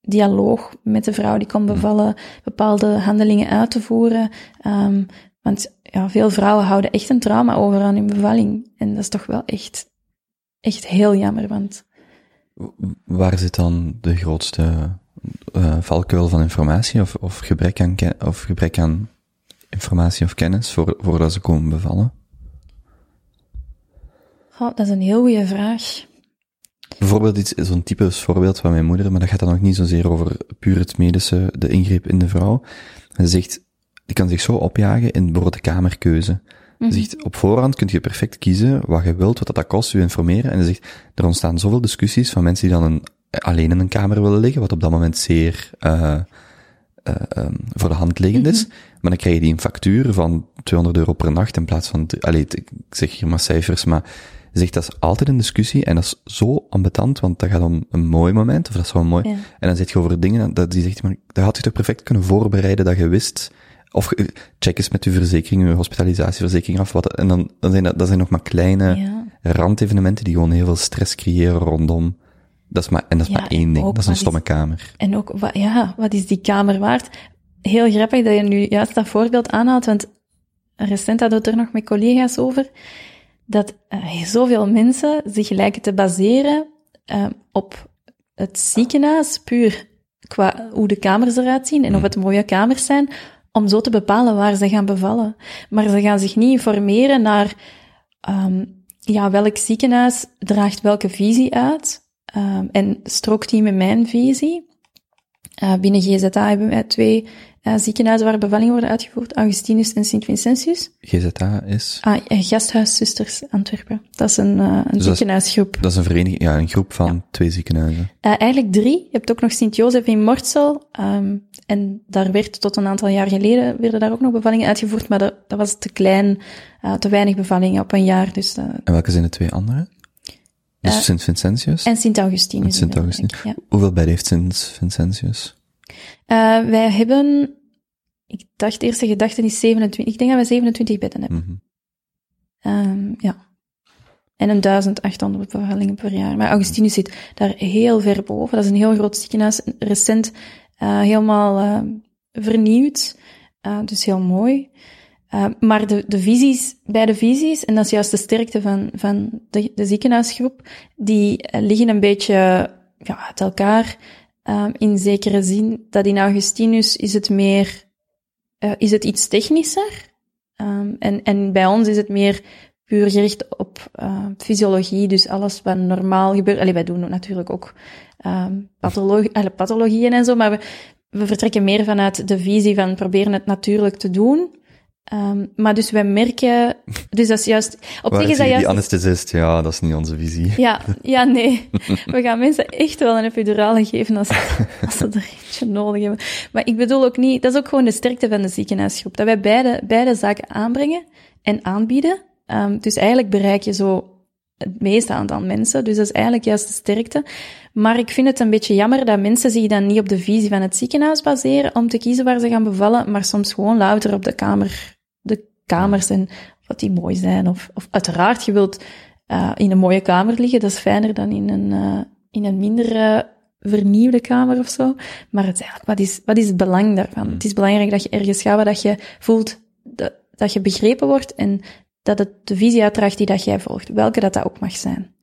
Speaker 4: dialoog met de vrouw die komt bevallen, bepaalde handelingen uit te voeren. Um, want ja, veel vrouwen houden echt een trauma over aan hun bevalling. En dat is toch wel echt, echt heel jammer, want...
Speaker 3: Waar zit dan de grootste uh, valkuil van informatie of, of, gebrek aan of gebrek aan informatie of kennis voor, voordat ze komen bevallen?
Speaker 4: Oh, dat is een heel goede vraag.
Speaker 3: Bijvoorbeeld iets, zo'n typisch voorbeeld van mijn moeder, maar dat gaat dan nog niet zozeer over puur het medische, de ingreep in de vrouw. Ze zegt, die kan zich zo opjagen in bijvoorbeeld de kamerkeuze. Mm
Speaker 4: Mhm.
Speaker 3: Ze zegt, op voorhand kun je perfect kiezen wat je wilt, wat dat, kost, je informeren. En ze zegt, er ontstaan zoveel discussies van mensen die dan een, alleen in een kamer willen liggen, wat op dat moment zeer, uh, uh, um, voor de hand liggend is.
Speaker 4: Mhm.
Speaker 3: Maar dan krijg je die een factuur van 200 euro per nacht in plaats van, allee, ik zeg hier maar cijfers, maar zegt dat is altijd een discussie en dat is zo ambetant, want dat gaat om een mooi moment, of dat is zo mooi.
Speaker 4: Ja.
Speaker 3: En dan zit je over dingen, dat die zegt, maar dat had je toch perfect kunnen voorbereiden, dat je wist, of eh, check eens met je verzekering, je hospitalisatieverzekering af, wat, en dan, dan zijn dat, dat zijn nog maar kleine
Speaker 4: Ja.
Speaker 3: randevenementen die gewoon heel veel stress creëren rondom. Dat is maar, en dat is
Speaker 4: Ja,
Speaker 3: maar één ding,
Speaker 4: ook
Speaker 3: dat is een stomme
Speaker 4: is-
Speaker 3: kamer.
Speaker 4: En ook, wat, ja, wat is die kamer waard? Heel grappig dat je nu juist dat voorbeeld aanhaalt, want recent hadden we het er nog met collega's over, dat uh, zoveel mensen zich lijken te baseren uh, op het ziekenhuis, puur qua hoe de kamers eruit zien en of het mooie kamers zijn, om zo te bepalen waar ze gaan bevallen. Maar ze gaan zich niet informeren naar, um, ja, welk ziekenhuis draagt welke visie uit, um, en strookt die met mijn visie. Uh, binnen GZA hebben wij twee uh, ziekenhuizen waar bevallingen worden uitgevoerd, Augustinus en Sint-Vincentius.
Speaker 3: GZA is?
Speaker 4: Ah, Gasthuiszusters Antwerpen. Dat is een, uh, een
Speaker 3: Dus
Speaker 4: ziekenhuisgroep.
Speaker 3: Dat is een vereniging, ja, een groep van ja. twee ziekenhuizen.
Speaker 4: Uh, eigenlijk drie. Je hebt ook nog Sint-Jozef in Mortsel. Um, en daar werd tot een aantal jaar geleden, werden daar ook nog bevallingen uitgevoerd, maar dat, dat was te klein, te weinig bevallingen op een jaar. Dus,
Speaker 3: en welke zijn de twee andere? Dus uh, Sint-Vincentius?
Speaker 4: En Sint-Augustinus.
Speaker 3: Sint-Augustinus. Ja. Hoeveel bedden heeft Sint-Vincentius?
Speaker 4: Uh, wij hebben, ik dacht, de eerste gedachte is 27, ik denk dat we 27 bedden hebben.
Speaker 3: Mm
Speaker 4: -hmm. um, ja. En een 1800 bevallingen per jaar. Maar Augustinus zit daar heel ver boven. Dat is een heel groot ziekenhuis, recent uh, helemaal uh, vernieuwd. Uh, dus heel mooi. Uh, maar de, de visies, bij de visies, en dat is juist de sterkte van, van de, de ziekenhuisgroep, die uh, liggen een beetje ja, uit elkaar. Uh, in zekere zin dat in Augustinus is het meer, uh, is het iets technischer. Um, en, en bij ons is het meer puur gericht op fysiologie, dus alles wat normaal gebeurt. Allee, wij doen natuurlijk ook um, pathologie, pathologieën en zo, maar we, we vertrekken meer vanuit de visie van proberen het natuurlijk te doen. Um, maar dus wij merken, dus dat is juist, op zich is dat
Speaker 3: die
Speaker 4: juist...
Speaker 3: anesthesist, ja, dat is niet onze visie.
Speaker 4: Ja, ja, nee. [LAUGHS] We gaan mensen echt wel een epidurale geven als, als ze er eentje nodig hebben. Maar ik bedoel ook niet, dat is ook gewoon de sterkte van de ziekenhuisgroep, dat wij beide, beide zaken aanbrengen en aanbieden. Um, dus eigenlijk bereik je zo het meeste aantal mensen, dus dat is eigenlijk juist de sterkte. Maar ik vind het een beetje jammer dat mensen zich dan niet op de visie van het ziekenhuis baseren om te kiezen waar ze gaan bevallen, maar soms gewoon louter op de kamer, de kamers en wat die mooi zijn. Of, of uiteraard, je wilt uh, in een mooie kamer liggen, dat is fijner dan in een, uh, in een minder uh, vernieuwde kamer of zo. Maar het is eigenlijk, wat is, wat is het belang daarvan? Het is belangrijk dat je ergens gaat waar dat je voelt dat, dat je begrepen wordt en dat het de visie uitdraagt die dat jij volgt. Welke dat dat ook mag zijn.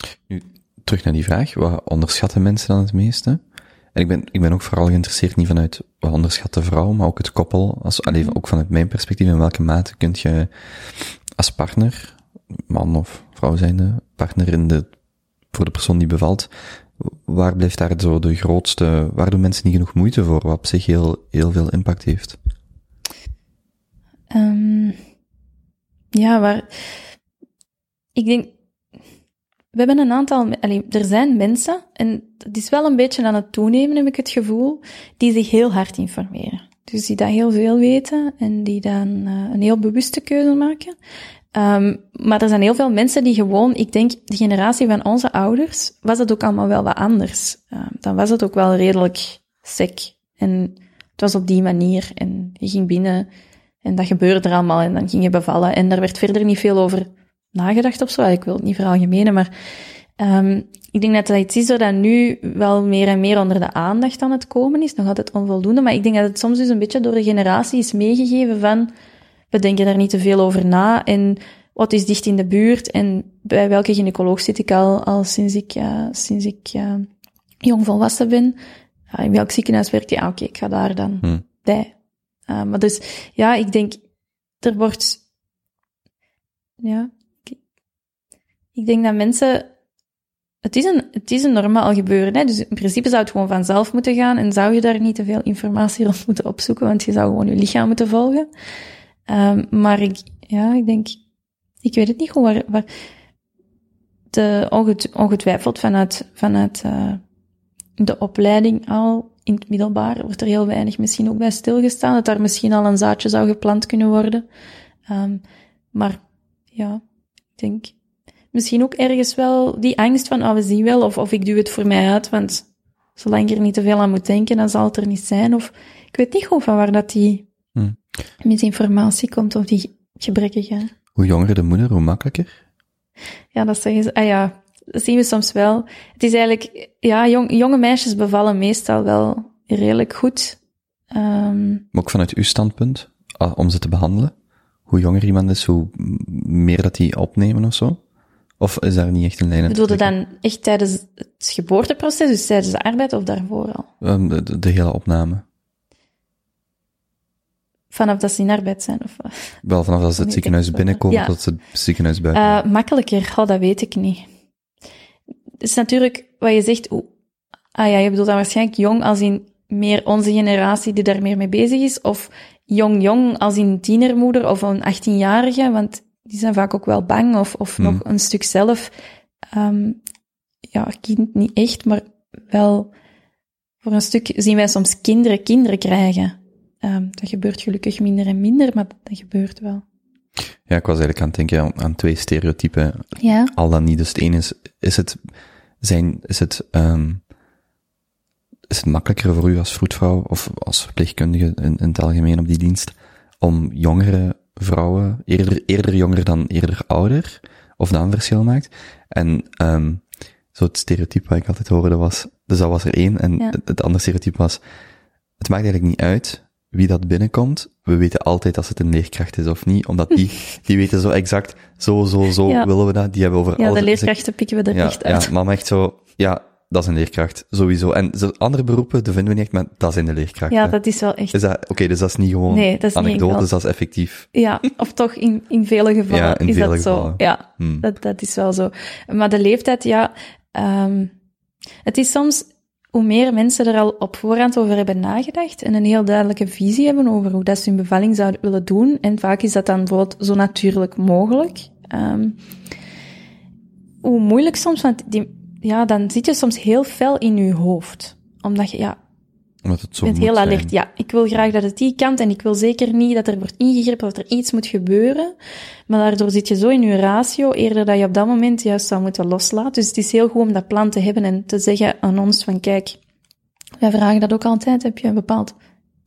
Speaker 3: Terug naar die vraag, wat onderschatten mensen dan het meeste? En ik ben, ik ben ook vooral geïnteresseerd niet vanuit wat onderschat de vrouw, maar ook het koppel, als, alleen ook vanuit mijn perspectief, in welke mate kun je als partner, man of vrouw zijnde, partner in de, voor de persoon die bevalt, waar blijft daar zo de grootste, waar doen mensen niet genoeg moeite voor, wat op zich heel, heel veel impact heeft?
Speaker 4: Ehm, ja, waar... Ik denk... We hebben een aantal... Er zijn mensen, en het is wel een beetje aan het toenemen, heb ik het gevoel, die zich heel hard informeren. Dus die dat heel veel weten en die dan uh, een heel bewuste keuze maken. Um, maar er zijn heel veel mensen die gewoon, ik denk, de generatie van onze ouders, was het ook allemaal wel wat anders. Um, dan was het ook wel redelijk sec. En het was op die manier. En je ging binnen en dat gebeurde er allemaal en dan ging je bevallen. En daar werd verder niet veel over nagedacht of zo. Ik wil het niet veralgemenen, maar um, ik denk dat dat iets is dat nu wel meer en meer onder de aandacht aan het komen is. Nog altijd onvoldoende, maar ik denk dat het soms dus een beetje door de generatie is meegegeven van we denken daar niet te veel over na en wat is dicht in de buurt en bij welke gynaecoloog zit ik al, al sinds ik, uh, sinds ik uh, jong volwassen ben. In welk ziekenhuis werkt hij? Ah, oké, okay, ik ga daar dan
Speaker 3: Hm.
Speaker 4: bij. Uh, maar dus, ja, ik denk, er wordt, ja, ik, denk dat mensen, het is een, het is een normaal gebeuren, hè? dus in principe zou het gewoon vanzelf moeten gaan en zou je daar niet te veel informatie [LAUGHS] rond moeten opzoeken, want je zou gewoon je lichaam moeten volgen. Um, maar ik, ja, ik denk, ik weet het niet goed waar, waar de onget, ongetwijfeld vanuit, vanuit uh, de opleiding al in het middelbaar wordt er heel weinig misschien ook bij stilgestaan, dat daar misschien al een zaadje zou geplant kunnen worden. Um, maar ja, ik denk misschien ook ergens wel die angst van, oh, we zien wel, of, of ik duw het voor mij uit, want zolang je er niet te veel aan moet denken, dan zal het er niet zijn. Of ik weet niet goed van waar dat die
Speaker 3: Hm.
Speaker 4: misinformatie komt, of die gebrekkige.
Speaker 3: Hoe jonger de moeder, hoe makkelijker?
Speaker 4: Ja, dat zeggen ze. Ah ja, dat zien we soms wel. Het is eigenlijk, ja, jong, jonge meisjes bevallen meestal wel redelijk goed. Um,
Speaker 3: Maar ook vanuit uw standpunt, ah, om ze te behandelen? Hoe jonger iemand is, hoe meer dat die opnemen of zo? Of is daar niet echt een lijn in?
Speaker 4: bedoelde dan echt tijdens het geboorteproces, dus tijdens de arbeid of daarvoor al?
Speaker 3: Um, de, de, de, hele opname.
Speaker 4: Vanaf dat ze in arbeid zijn? Of,
Speaker 3: Wel, vanaf dat ze het ziekenhuis binnenkomen ja. tot ze het ziekenhuis buiten.
Speaker 4: Uh, makkelijker, oh, dat weet ik niet. Het is natuurlijk wat je zegt, oh, ah ja, je bedoelt dan waarschijnlijk jong als in meer onze generatie die daar meer mee bezig is, of jong-jong als in tienermoeder of een 18-jarige, want die zijn vaak ook wel bang of, of hmm. nog een stuk zelf, um, ja, kind niet echt, maar wel voor een stuk zien wij soms kinderen kinderen krijgen. Um, dat gebeurt gelukkig minder en minder, maar dat gebeurt wel.
Speaker 3: Ja, ik was eigenlijk aan het denken aan, aan twee stereotypen.
Speaker 4: Ja.
Speaker 3: Al dan niet. Dus het ene is, is het, zijn, is het, um, is het makkelijker voor u als vroedvrouw of als verpleegkundige in, in het algemeen op die dienst om jongere vrouwen, eerder, eerder jonger dan eerder ouder, of dat een verschil maakt? En, um, zo het stereotype wat ik altijd hoorde was, dus dat was er één, en
Speaker 4: ja.
Speaker 3: het, het andere stereotype was, het maakt eigenlijk niet uit wie dat binnenkomt, we weten altijd als het een leerkracht is of niet, omdat die, [LAUGHS] die weten zo exact, zo, zo, zo
Speaker 4: ja.
Speaker 3: willen we dat, die hebben over
Speaker 4: Ja,
Speaker 3: alles.
Speaker 4: de leerkrachten pikken we er
Speaker 3: ja,
Speaker 4: echt uit.
Speaker 3: Ja, mama echt zo, ja, dat is een leerkracht, sowieso. En andere beroepen, dat vinden we niet echt, maar dat zijn de leerkrachten.
Speaker 4: Ja, dat is wel echt.
Speaker 3: Is dat, oké, okay, dus dat is niet gewoon
Speaker 4: nee, dat is
Speaker 3: anekdotes,
Speaker 4: niet
Speaker 3: dat is effectief.
Speaker 4: Ja, of toch in, in vele gevallen
Speaker 3: ja, in
Speaker 4: is
Speaker 3: vele
Speaker 4: dat
Speaker 3: gevallen.
Speaker 4: zo. Ja,
Speaker 3: hmm.
Speaker 4: dat, dat is wel zo. Maar de leeftijd, ja, um, het is soms hoe meer mensen er al op voorhand over hebben nagedacht en een heel duidelijke visie hebben over hoe dat ze hun bevalling zouden willen doen. En vaak is dat dan bijvoorbeeld zo natuurlijk mogelijk. Um, hoe moeilijk soms, want die, ja, dan zit je soms heel fel in je hoofd. Omdat je, ja,
Speaker 3: Omdat het zo
Speaker 4: heel
Speaker 3: zijn.
Speaker 4: alert. Ja, ik wil graag dat het die kant en ik wil zeker niet dat er wordt ingegrepen, dat er iets moet gebeuren. Maar daardoor zit je zo in je ratio, eerder dat je op dat moment juist zou moeten loslaten. Dus het is heel goed om dat plan te hebben en te zeggen aan ons van kijk, wij vragen dat ook altijd, heb je een bepaald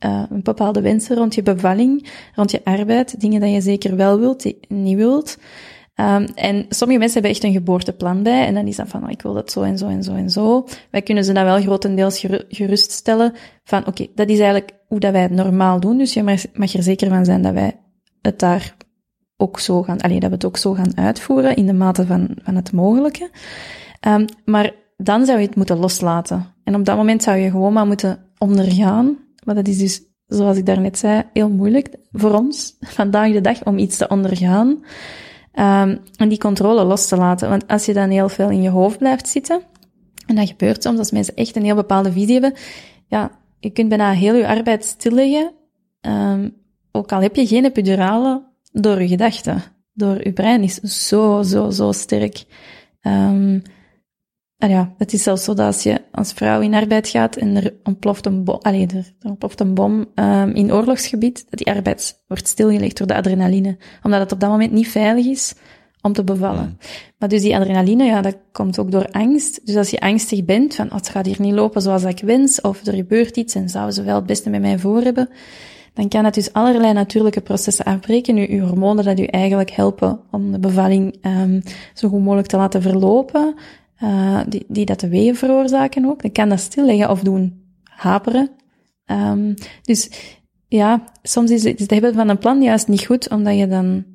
Speaker 4: uh, een bepaalde wensen rond je bevalling, rond je arbeid, dingen dat je zeker wel wilt, die niet wilt. Ehm, en sommige mensen hebben echt een geboorteplan bij. En dan is dat van, oh, ik wil dat zo en zo en zo en zo. Wij kunnen ze dan wel grotendeels geru- geruststellen van, oké, dat is eigenlijk hoe dat wij het normaal doen. Dus je mag, er zeker van zijn dat wij het daar ook zo gaan, dat we het ook zo gaan uitvoeren in de mate van, van het mogelijke. Ehm, maar dan zou je het moeten loslaten. En op dat moment zou je gewoon maar moeten ondergaan. Maar dat is dus, zoals ik daarnet zei, heel moeilijk voor ons, [LAUGHS] vandaag de dag, om iets te ondergaan. Ehm, en die controle los te laten. Want als je dan heel veel in je hoofd blijft zitten, en dat gebeurt soms als mensen echt een heel bepaalde visie hebben, ja, je kunt bijna heel je arbeid stilleggen, ehm, ook al heb je geen epidurale, door je gedachten. Door je brein is zo, zo, zo sterk. Ehm, en ja, het is zelfs zo dat als je als vrouw in arbeid gaat en er ontploft een bom, allee, er, er ontploft een bom um, in oorlogsgebied, dat die arbeid wordt stilgelegd door de adrenaline. Omdat het op dat moment niet veilig is om te bevallen. Mm. Maar dus die adrenaline, ja, dat komt ook door angst. Dus als je angstig bent van, oh, het gaat hier niet lopen zoals ik wens, of er gebeurt iets en zouden ze wel het beste met mij voor hebben, dan kan dat dus allerlei natuurlijke processen afbreken. Nu, uw hormonen dat u eigenlijk helpen om de bevalling um, zo goed mogelijk te laten verlopen, uh, die, die dat de weeën veroorzaken ook, dan kan dat stilleggen of doen haperen. Um, dus ja, soms is het hebben van een plan juist niet goed, omdat je dan,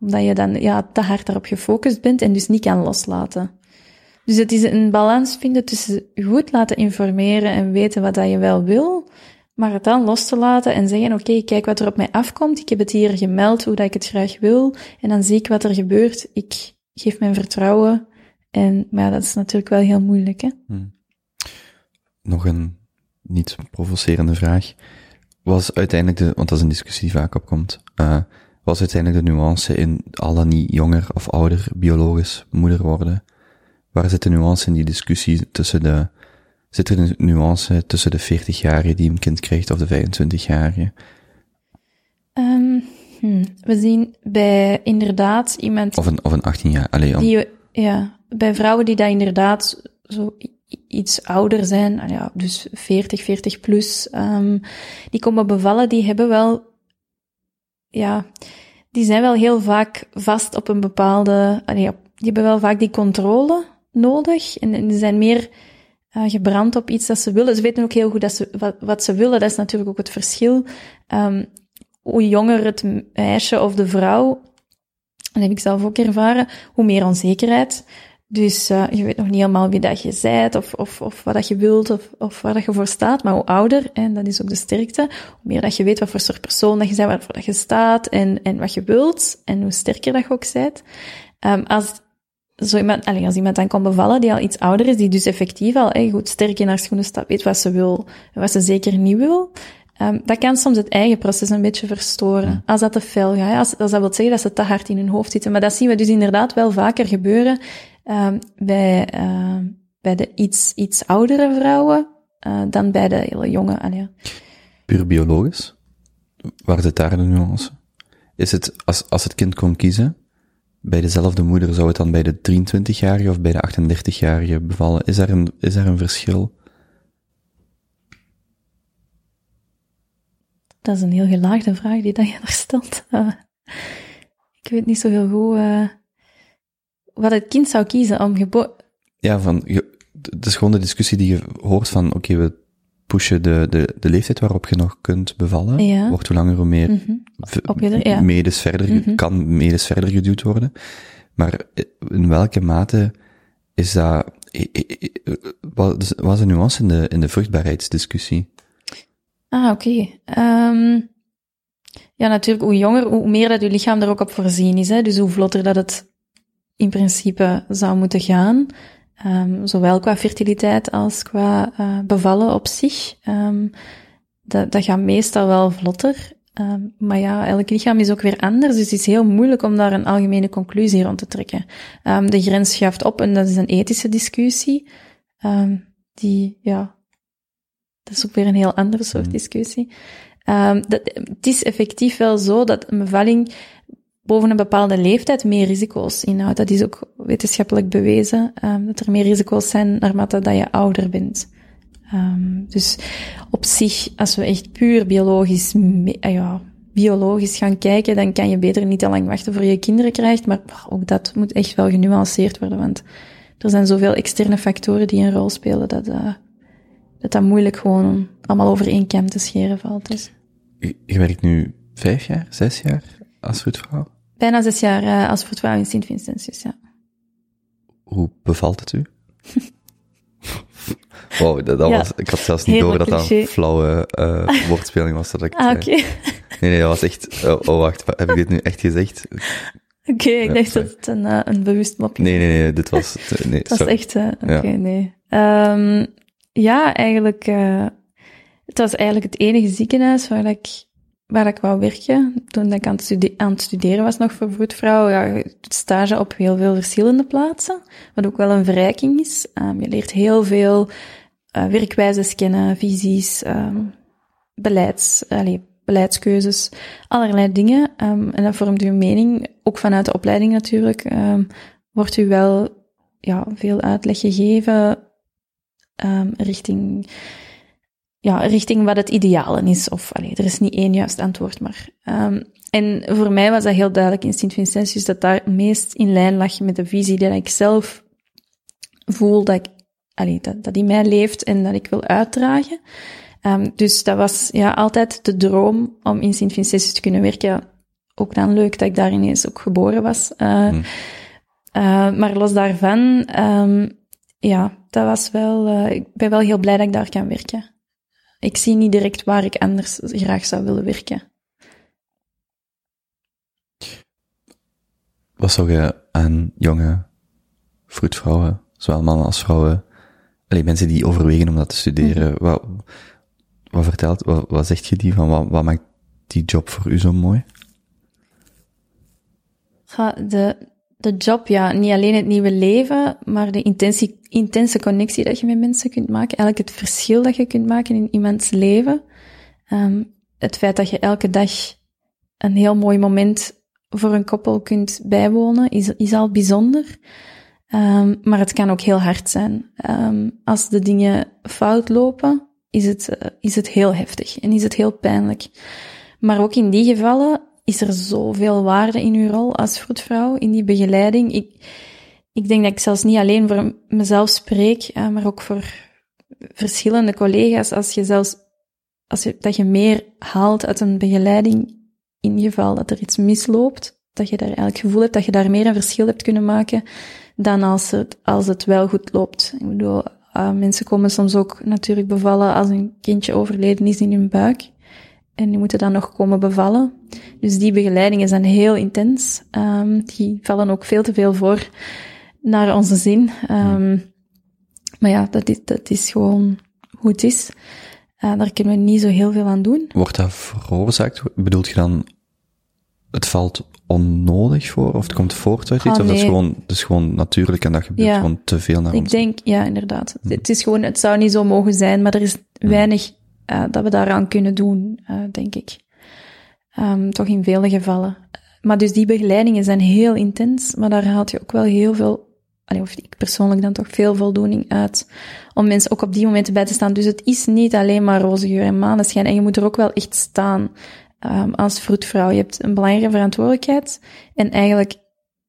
Speaker 4: omdat je dan ja, te hard daarop gefocust bent en dus niet kan loslaten. Dus het is een balans vinden tussen goed laten informeren en weten wat dat je wel wil, maar het dan los te laten en zeggen, oké, okay, kijk wat er op mij afkomt, ik heb het hier gemeld hoe dat ik het graag wil, en dan zie ik wat er gebeurt, ik geef mijn vertrouwen, en, maar ja, dat is natuurlijk wel heel moeilijk, hè.
Speaker 3: Hmm. Nog een niet provocerende vraag. Was uiteindelijk de, want dat is een discussie die vaak opkomt, uh, was uiteindelijk de nuance in al dan niet jonger of ouder biologisch moeder worden? Waar zit de nuance in die discussie tussen de, zit er een nuance tussen de 40-jarige die een kind krijgt of de 25-jarige?
Speaker 4: Um, hm. We zien bij inderdaad iemand...
Speaker 3: Of een, of een 18 jaar, alleen
Speaker 4: die, ja, bij vrouwen die dat inderdaad zo iets ouder zijn, ja, dus 40, 40 plus, um, die komen bevallen, die hebben wel, ja, die zijn wel heel vaak vast op een bepaalde, die hebben wel vaak die controle nodig en, die zijn meer uh, gebrand op iets dat ze willen. Ze weten ook heel goed dat ze, wat, ze willen, dat is natuurlijk ook het verschil. Um, hoe jonger het meisje of de vrouw, dat heb ik zelf ook ervaren, hoe meer onzekerheid. Dus uh, je weet nog niet helemaal wie dat je bent, of, of, of wat dat je wilt, of, of waar dat je voor staat. Maar hoe ouder, en dat is ook de sterkte, hoe meer dat je weet wat voor soort persoon dat je bent, waarvoor dat je staat, en, en wat je wilt, en hoe sterker dat je ook bent. Um, als zo iemand, allez, als iemand dan kan bevallen die al iets ouder is, die dus effectief al eh, goed sterk in haar schoenen staat, weet wat ze wil en wat ze zeker niet wil, um, dat kan soms het eigen proces een beetje verstoren. Ja. Als dat te fel gaat, als, als dat wil zeggen dat ze te hard in hun hoofd zitten. Maar dat zien we dus inderdaad wel vaker gebeuren um, bij, uh, bij de iets, iets oudere vrouwen uh, dan bij de hele jonge. Allee.
Speaker 3: Puur biologisch? Waar zit daar de nuance? Is het, als, als het kind kon kiezen, bij dezelfde moeder, zou het dan bij de 23-jarige of bij de 38-jarige bevallen? Is daar een, is daar een verschil?
Speaker 4: Dat is een heel gelaagde vraag die dat je daar stelt. Uh, [LAUGHS] ik weet niet zo heel goed uh, wat het kind zou kiezen om geboren...
Speaker 3: Ja, van, het is gewoon de discussie die je hoort van, oké, okay, we pushen de, de, de leeftijd waarop je nog kunt bevallen.
Speaker 4: Ja.
Speaker 3: Wordt hoe langer hoe meer
Speaker 4: mm -hmm. ja.
Speaker 3: medisch verder, mm -hmm. kan medisch verder geduwd worden. Maar in welke mate is dat, wat was een nuance in de, in de vruchtbaarheidsdiscussie?
Speaker 4: Ah, oké. Okay. Um, ja, natuurlijk, hoe jonger, hoe meer dat je lichaam er ook op voorzien is. Hè? Dus hoe vlotter dat het in principe zou moeten gaan. Um, zowel qua fertiliteit als qua uh, bevallen op zich. Um, dat, dat gaat meestal wel vlotter. Um, maar ja, elk lichaam is ook weer anders, dus het is heel moeilijk om daar een algemene conclusie rond te trekken. de grens schuift op en dat is een ethische discussie. die, ja, dat is ook weer een heel andere soort discussie. dat, het is effectief wel zo dat een bevalling boven een bepaalde leeftijd meer risico's inhoudt. Dat is ook wetenschappelijk bewezen, um, dat er meer risico's zijn naarmate dat je ouder bent. Um, dus op zich, als we echt puur biologisch, uh, ja, biologisch gaan kijken, dan kan je beter niet te lang wachten voor je kinderen krijgt. Maar ook dat moet echt wel genuanceerd worden, want er zijn zoveel externe factoren die een rol spelen dat uh, dat, dat moeilijk gewoon allemaal over één kam te scheren valt. Dus.
Speaker 3: Je, werkt nu vijf jaar, zes jaar als vroedvrouw?
Speaker 4: Bijna zes jaar uh, als vroedvrouw in Sint-Vincentius, ja.
Speaker 3: Hoe bevalt het u? [LAUGHS] wow, dat, dat
Speaker 4: Ja,
Speaker 3: was, ik had zelfs niet
Speaker 4: helemaal
Speaker 3: door dat dat een flauwe eh [LAUGHS] woordspeling was dat ik
Speaker 4: Ah, oké.
Speaker 3: Nee, nee, dat was echt... Oh, oh, wacht, heb ik dit nu echt gezegd? [LAUGHS]
Speaker 4: Oké, ik
Speaker 3: Ja,
Speaker 4: dacht
Speaker 3: sorry.
Speaker 4: dat het een, uh, een bewust mopje
Speaker 3: Nee, nee, nee, dit was... Nee,
Speaker 4: Het was
Speaker 3: sorry.
Speaker 4: echt, uh, oké,
Speaker 3: Ja.
Speaker 4: nee. Um, ja, eigenlijk, het was eigenlijk het enige ziekenhuis waar ik, waar ik wou werken. Toen ik aan het, aan het studeren was nog voor vroedvrouw, ja, stage op heel veel verschillende plaatsen. Wat ook wel een verrijking is. Um, je leert heel veel uh, werkwijzes kennen, visies, um, beleids, allee, beleidskeuzes, allerlei dingen. Um, en dat vormt uw mening, ook vanuit de opleiding natuurlijk. Wordt u wel ja, veel uitleg gegeven richting, ja, richting wat het ideale is. Of, allee, er is niet één juist antwoord, maar... Um, en voor mij was dat heel duidelijk in Sint-Vincentius dat daar meest in lijn lag met de visie die ik zelf voel dat, ik, allee, dat, dat in mij leeft en dat ik wil uitdragen. Um, dus dat was ja, altijd de droom om in Sint-Vincentius te kunnen werken. Ook dan leuk dat ik daar ineens ook geboren was. Uh,
Speaker 3: Hm.
Speaker 4: uh, maar los daarvan, um, ja, dat was wel, uh, ik ben wel heel blij dat ik daar kan werken. Ik zie niet direct waar ik anders graag zou willen werken.
Speaker 3: Wat zou je aan jonge vroedvrouwen, zowel mannen als vrouwen, alleen mensen die overwegen om dat te studeren,
Speaker 4: Mhm.
Speaker 3: wat, wat vertelt, wat, wat zegt je die van, wat, wat maakt die job voor u zo mooi?
Speaker 4: Ja, de, de job, ja, niet alleen het nieuwe leven, maar de intensie, intense connectie dat je met mensen kunt maken. Eigenlijk het verschil dat je kunt maken in iemands leven. Um, het feit dat je elke dag een heel mooi moment voor een koppel kunt bijwonen, is, is al bijzonder. Um, maar het kan ook heel hard zijn. Um, als de dingen fout lopen, is het, uh, is het heel heftig en is het heel pijnlijk. Maar ook in die gevallen is er zoveel waarde in uw rol als vroedvrouw, in die begeleiding. Ik, ik denk dat ik zelfs niet alleen voor mezelf spreek, uh, maar ook voor verschillende collega's. Als je zelfs, als je, dat je meer haalt uit een begeleiding in geval dat er iets misloopt, dat je daar eigenlijk gevoel hebt dat je daar meer een verschil hebt kunnen maken dan als het, als het wel goed loopt. Ik bedoel, uh, mensen komen soms ook natuurlijk bevallen als een kindje overleden is in hun buik. En die moeten dan nog komen bevallen. Dus die begeleidingen zijn heel intens. Um, die vallen ook veel te veel voor naar onze zin. Um, maar ja, dat is, dat is gewoon hoe het is. Uh, daar kunnen we niet zo heel veel aan doen.
Speaker 3: Wordt dat veroorzaakt? Bedoelt je dan, het valt onnodig voor? Of het komt voort uit iets?
Speaker 4: Ah,
Speaker 3: of dat is gewoon, dat is gewoon natuurlijk en dat gebeurt
Speaker 4: Ja.
Speaker 3: gewoon te veel naar
Speaker 4: Ik
Speaker 3: ons?
Speaker 4: denk, ja, inderdaad. Het is gewoon, het zou niet zo mogen zijn, maar er is weinig uh, dat we daaraan kunnen doen, uh, denk ik. Um, toch in vele gevallen. Maar dus die begeleidingen zijn heel intens, maar daar haalt je ook wel heel veel, allee, of ik persoonlijk dan toch veel voldoening uit, om mensen ook op die momenten bij te staan. Dus het is niet alleen maar roze geur en maneschijn, en je moet er ook wel echt staan um, als vroedvrouw. Je hebt een belangrijke verantwoordelijkheid, en eigenlijk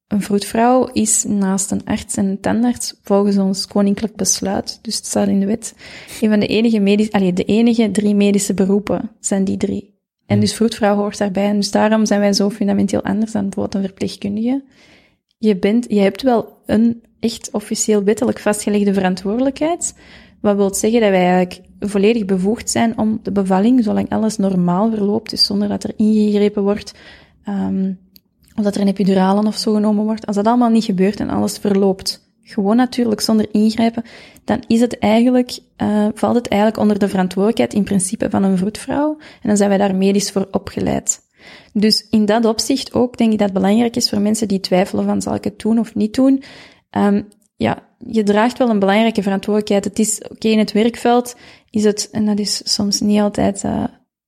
Speaker 4: een vroedvrouw is naast een arts en een tandarts volgens ons koninklijk besluit. Dus het staat in de wet. Een van de enige medische, allee, de enige drie medische beroepen zijn die drie. En dus vroedvrouw hoort daarbij. En dus daarom zijn wij zo fundamenteel anders dan bijvoorbeeld een verpleegkundige. Je bent, je hebt wel een echt officieel wettelijk vastgelegde verantwoordelijkheid. Wat wil zeggen dat wij eigenlijk volledig bevoegd zijn om de bevalling, zolang alles normaal verloopt, dus zonder dat er ingegrepen wordt, um, of dat er een epidurale of zo genomen wordt, als dat allemaal niet gebeurt en alles verloopt gewoon natuurlijk zonder ingrijpen, dan is het eigenlijk, uh, valt het eigenlijk onder de verantwoordelijkheid in principe van een vroedvrouw. En dan zijn wij daar medisch voor opgeleid. Dus in dat opzicht ook denk ik dat het belangrijk is voor mensen die twijfelen van zal ik het doen of niet doen. Um, ja, je draagt wel een belangrijke verantwoordelijkheid. Het is, oké, in het werkveld is het, en dat is soms niet altijd, uh,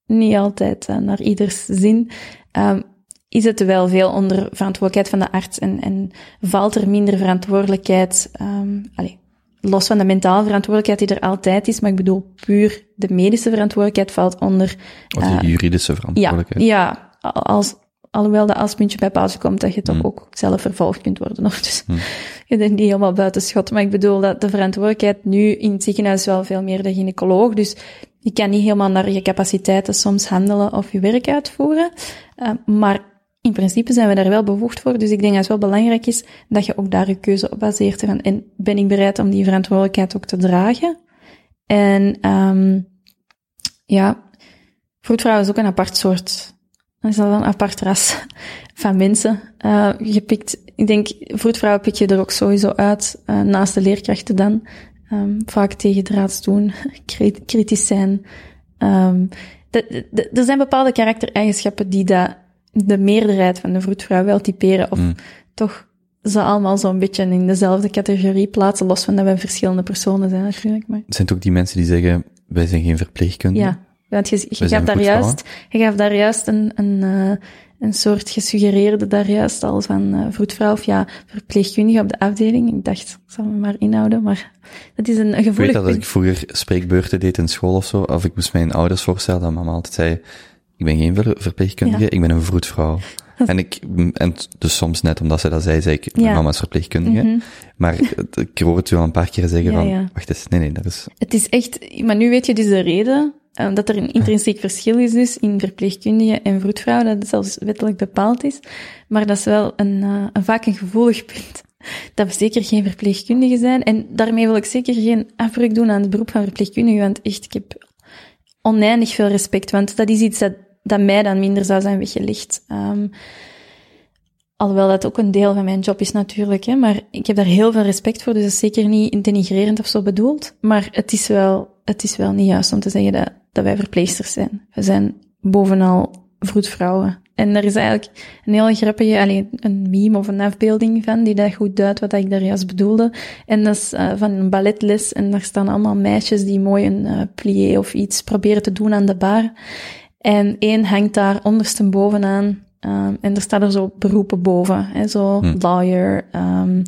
Speaker 4: niet altijd uh, naar ieders zin, um, is het wel veel onder verantwoordelijkheid van de arts en, en valt er minder verantwoordelijkheid, um, allez, los van de mentale verantwoordelijkheid die er altijd is, maar ik bedoel puur de medische verantwoordelijkheid valt onder...
Speaker 3: Of de
Speaker 4: uh,
Speaker 3: juridische verantwoordelijkheid.
Speaker 4: Ja, ja, als, alhoewel dat als puntje bij pauze komt, dat je toch
Speaker 3: Hmm.
Speaker 4: ook zelf vervolgd kunt worden. Of dus
Speaker 3: Hmm. [LAUGHS]
Speaker 4: je bent niet helemaal buiten schot. Maar ik bedoel dat de verantwoordelijkheid nu in het ziekenhuis is wel veel meer de gynaecoloog. Dus je kan niet helemaal naar je capaciteiten soms handelen of je werk uitvoeren. Uh, maar in principe zijn we daar wel bevoegd voor. Dus ik denk dat het wel belangrijk is dat je ook daar je keuze op baseert. En ben ik bereid om die verantwoordelijkheid ook te dragen? En um, ja, vroedvrouw is ook een apart soort. Dat is wel een apart ras [LAUGHS] van mensen. Uh, je pikt, ik denk, vroedvrouwen pik je er ook sowieso uit, uh, naast de leerkrachten dan. Um, vaak tegen draads doen, [LAUGHS] kritisch zijn. De, er zijn bepaalde karaktereigenschappen die dat de meerderheid van de vroedvrouw wel typeren, of
Speaker 3: Mm.
Speaker 4: toch ze allemaal zo'n beetje in dezelfde categorie plaatsen, los van dat we verschillende personen zijn natuurlijk. Maar,
Speaker 3: Het zijn ook die mensen die zeggen, wij zijn geen verpleegkundigen.
Speaker 4: ja, want je, je gaf daar juist, je gaf daar juist een, een, uh, een soort gesuggereerde daar juist al van uh, vroedvrouw of ja, verpleegkundige op de afdeling. Ik dacht, ik zal me maar inhouden, maar dat is een, een
Speaker 3: Ik weet
Speaker 4: gevoelig
Speaker 3: dat ik vroeger spreekbeurten deed in school of zo, of ik moest mijn ouders voorstellen, dat mama altijd zei, ik ben geen ver- verpleegkundige,
Speaker 4: Ja.
Speaker 3: ik ben een vroedvrouw. [LAUGHS] En ik, en t- dus soms net omdat ze dat zei, zei ik,
Speaker 4: Ja.
Speaker 3: mama is verpleegkundige.
Speaker 4: Mhm.
Speaker 3: Maar ik hoor het u al een paar keer zeggen
Speaker 4: Ja,
Speaker 3: van, wacht eens, nee, nee, dat is,
Speaker 4: Het is echt, maar nu weet je dus de reden, uh, dat er een intrinsiek [LAUGHS] verschil is dus in verpleegkundige en vroedvrouw, dat het zelfs wettelijk bepaald is. Maar dat is wel een, uh, een vaak een gevoelig punt. [LAUGHS] Dat we zeker geen verpleegkundigen zijn. En daarmee wil ik zeker geen afbreuk doen aan het beroep van verpleegkundige, want echt, ik heb oneindig veel respect, want dat is iets dat, dat mij dan minder zou zijn weggelegd. Um, Alhoewel dat ook een deel van mijn job is natuurlijk, hè, maar ik heb daar heel veel respect voor, dus dat is zeker niet denigrerend of zo bedoeld. Maar het is wel, het is wel niet juist om te zeggen dat, dat wij verpleegsters zijn. We zijn bovenal vroedvrouwen. En er is eigenlijk een hele grappige, alleen een meme of een afbeelding van, die dat goed duidt wat ik daar juist bedoelde. En dat is uh, van een balletles, en daar staan allemaal meisjes die mooi een uh, plié of iets proberen te doen aan de bar. En één hangt daar onderstebovenaan Um, en er staat er zo beroepen boven, hè, zo
Speaker 3: Hm.
Speaker 4: lawyer, um,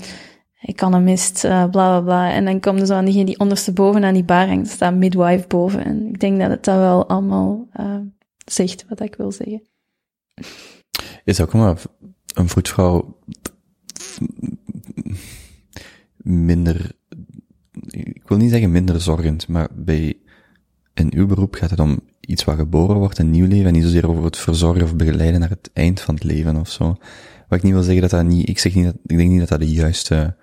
Speaker 4: economist, uh, bla bla bla. En dan komt er zo aan diegene die ondersteboven aan die bar hangt, er staat midwife boven. En ik denk dat het dat wel allemaal uh, zegt wat ik wil zeggen.
Speaker 3: is ook maar een vroedvrouw minder, ik wil niet zeggen minder zorgend, maar bij, in uw beroep gaat het om iets wat geboren wordt, een nieuw leven, en niet zozeer over het verzorgen of begeleiden naar het eind van het leven of zo. Wat ik niet wil zeggen dat dat niet, ik zeg niet dat, ik denk niet dat dat de juiste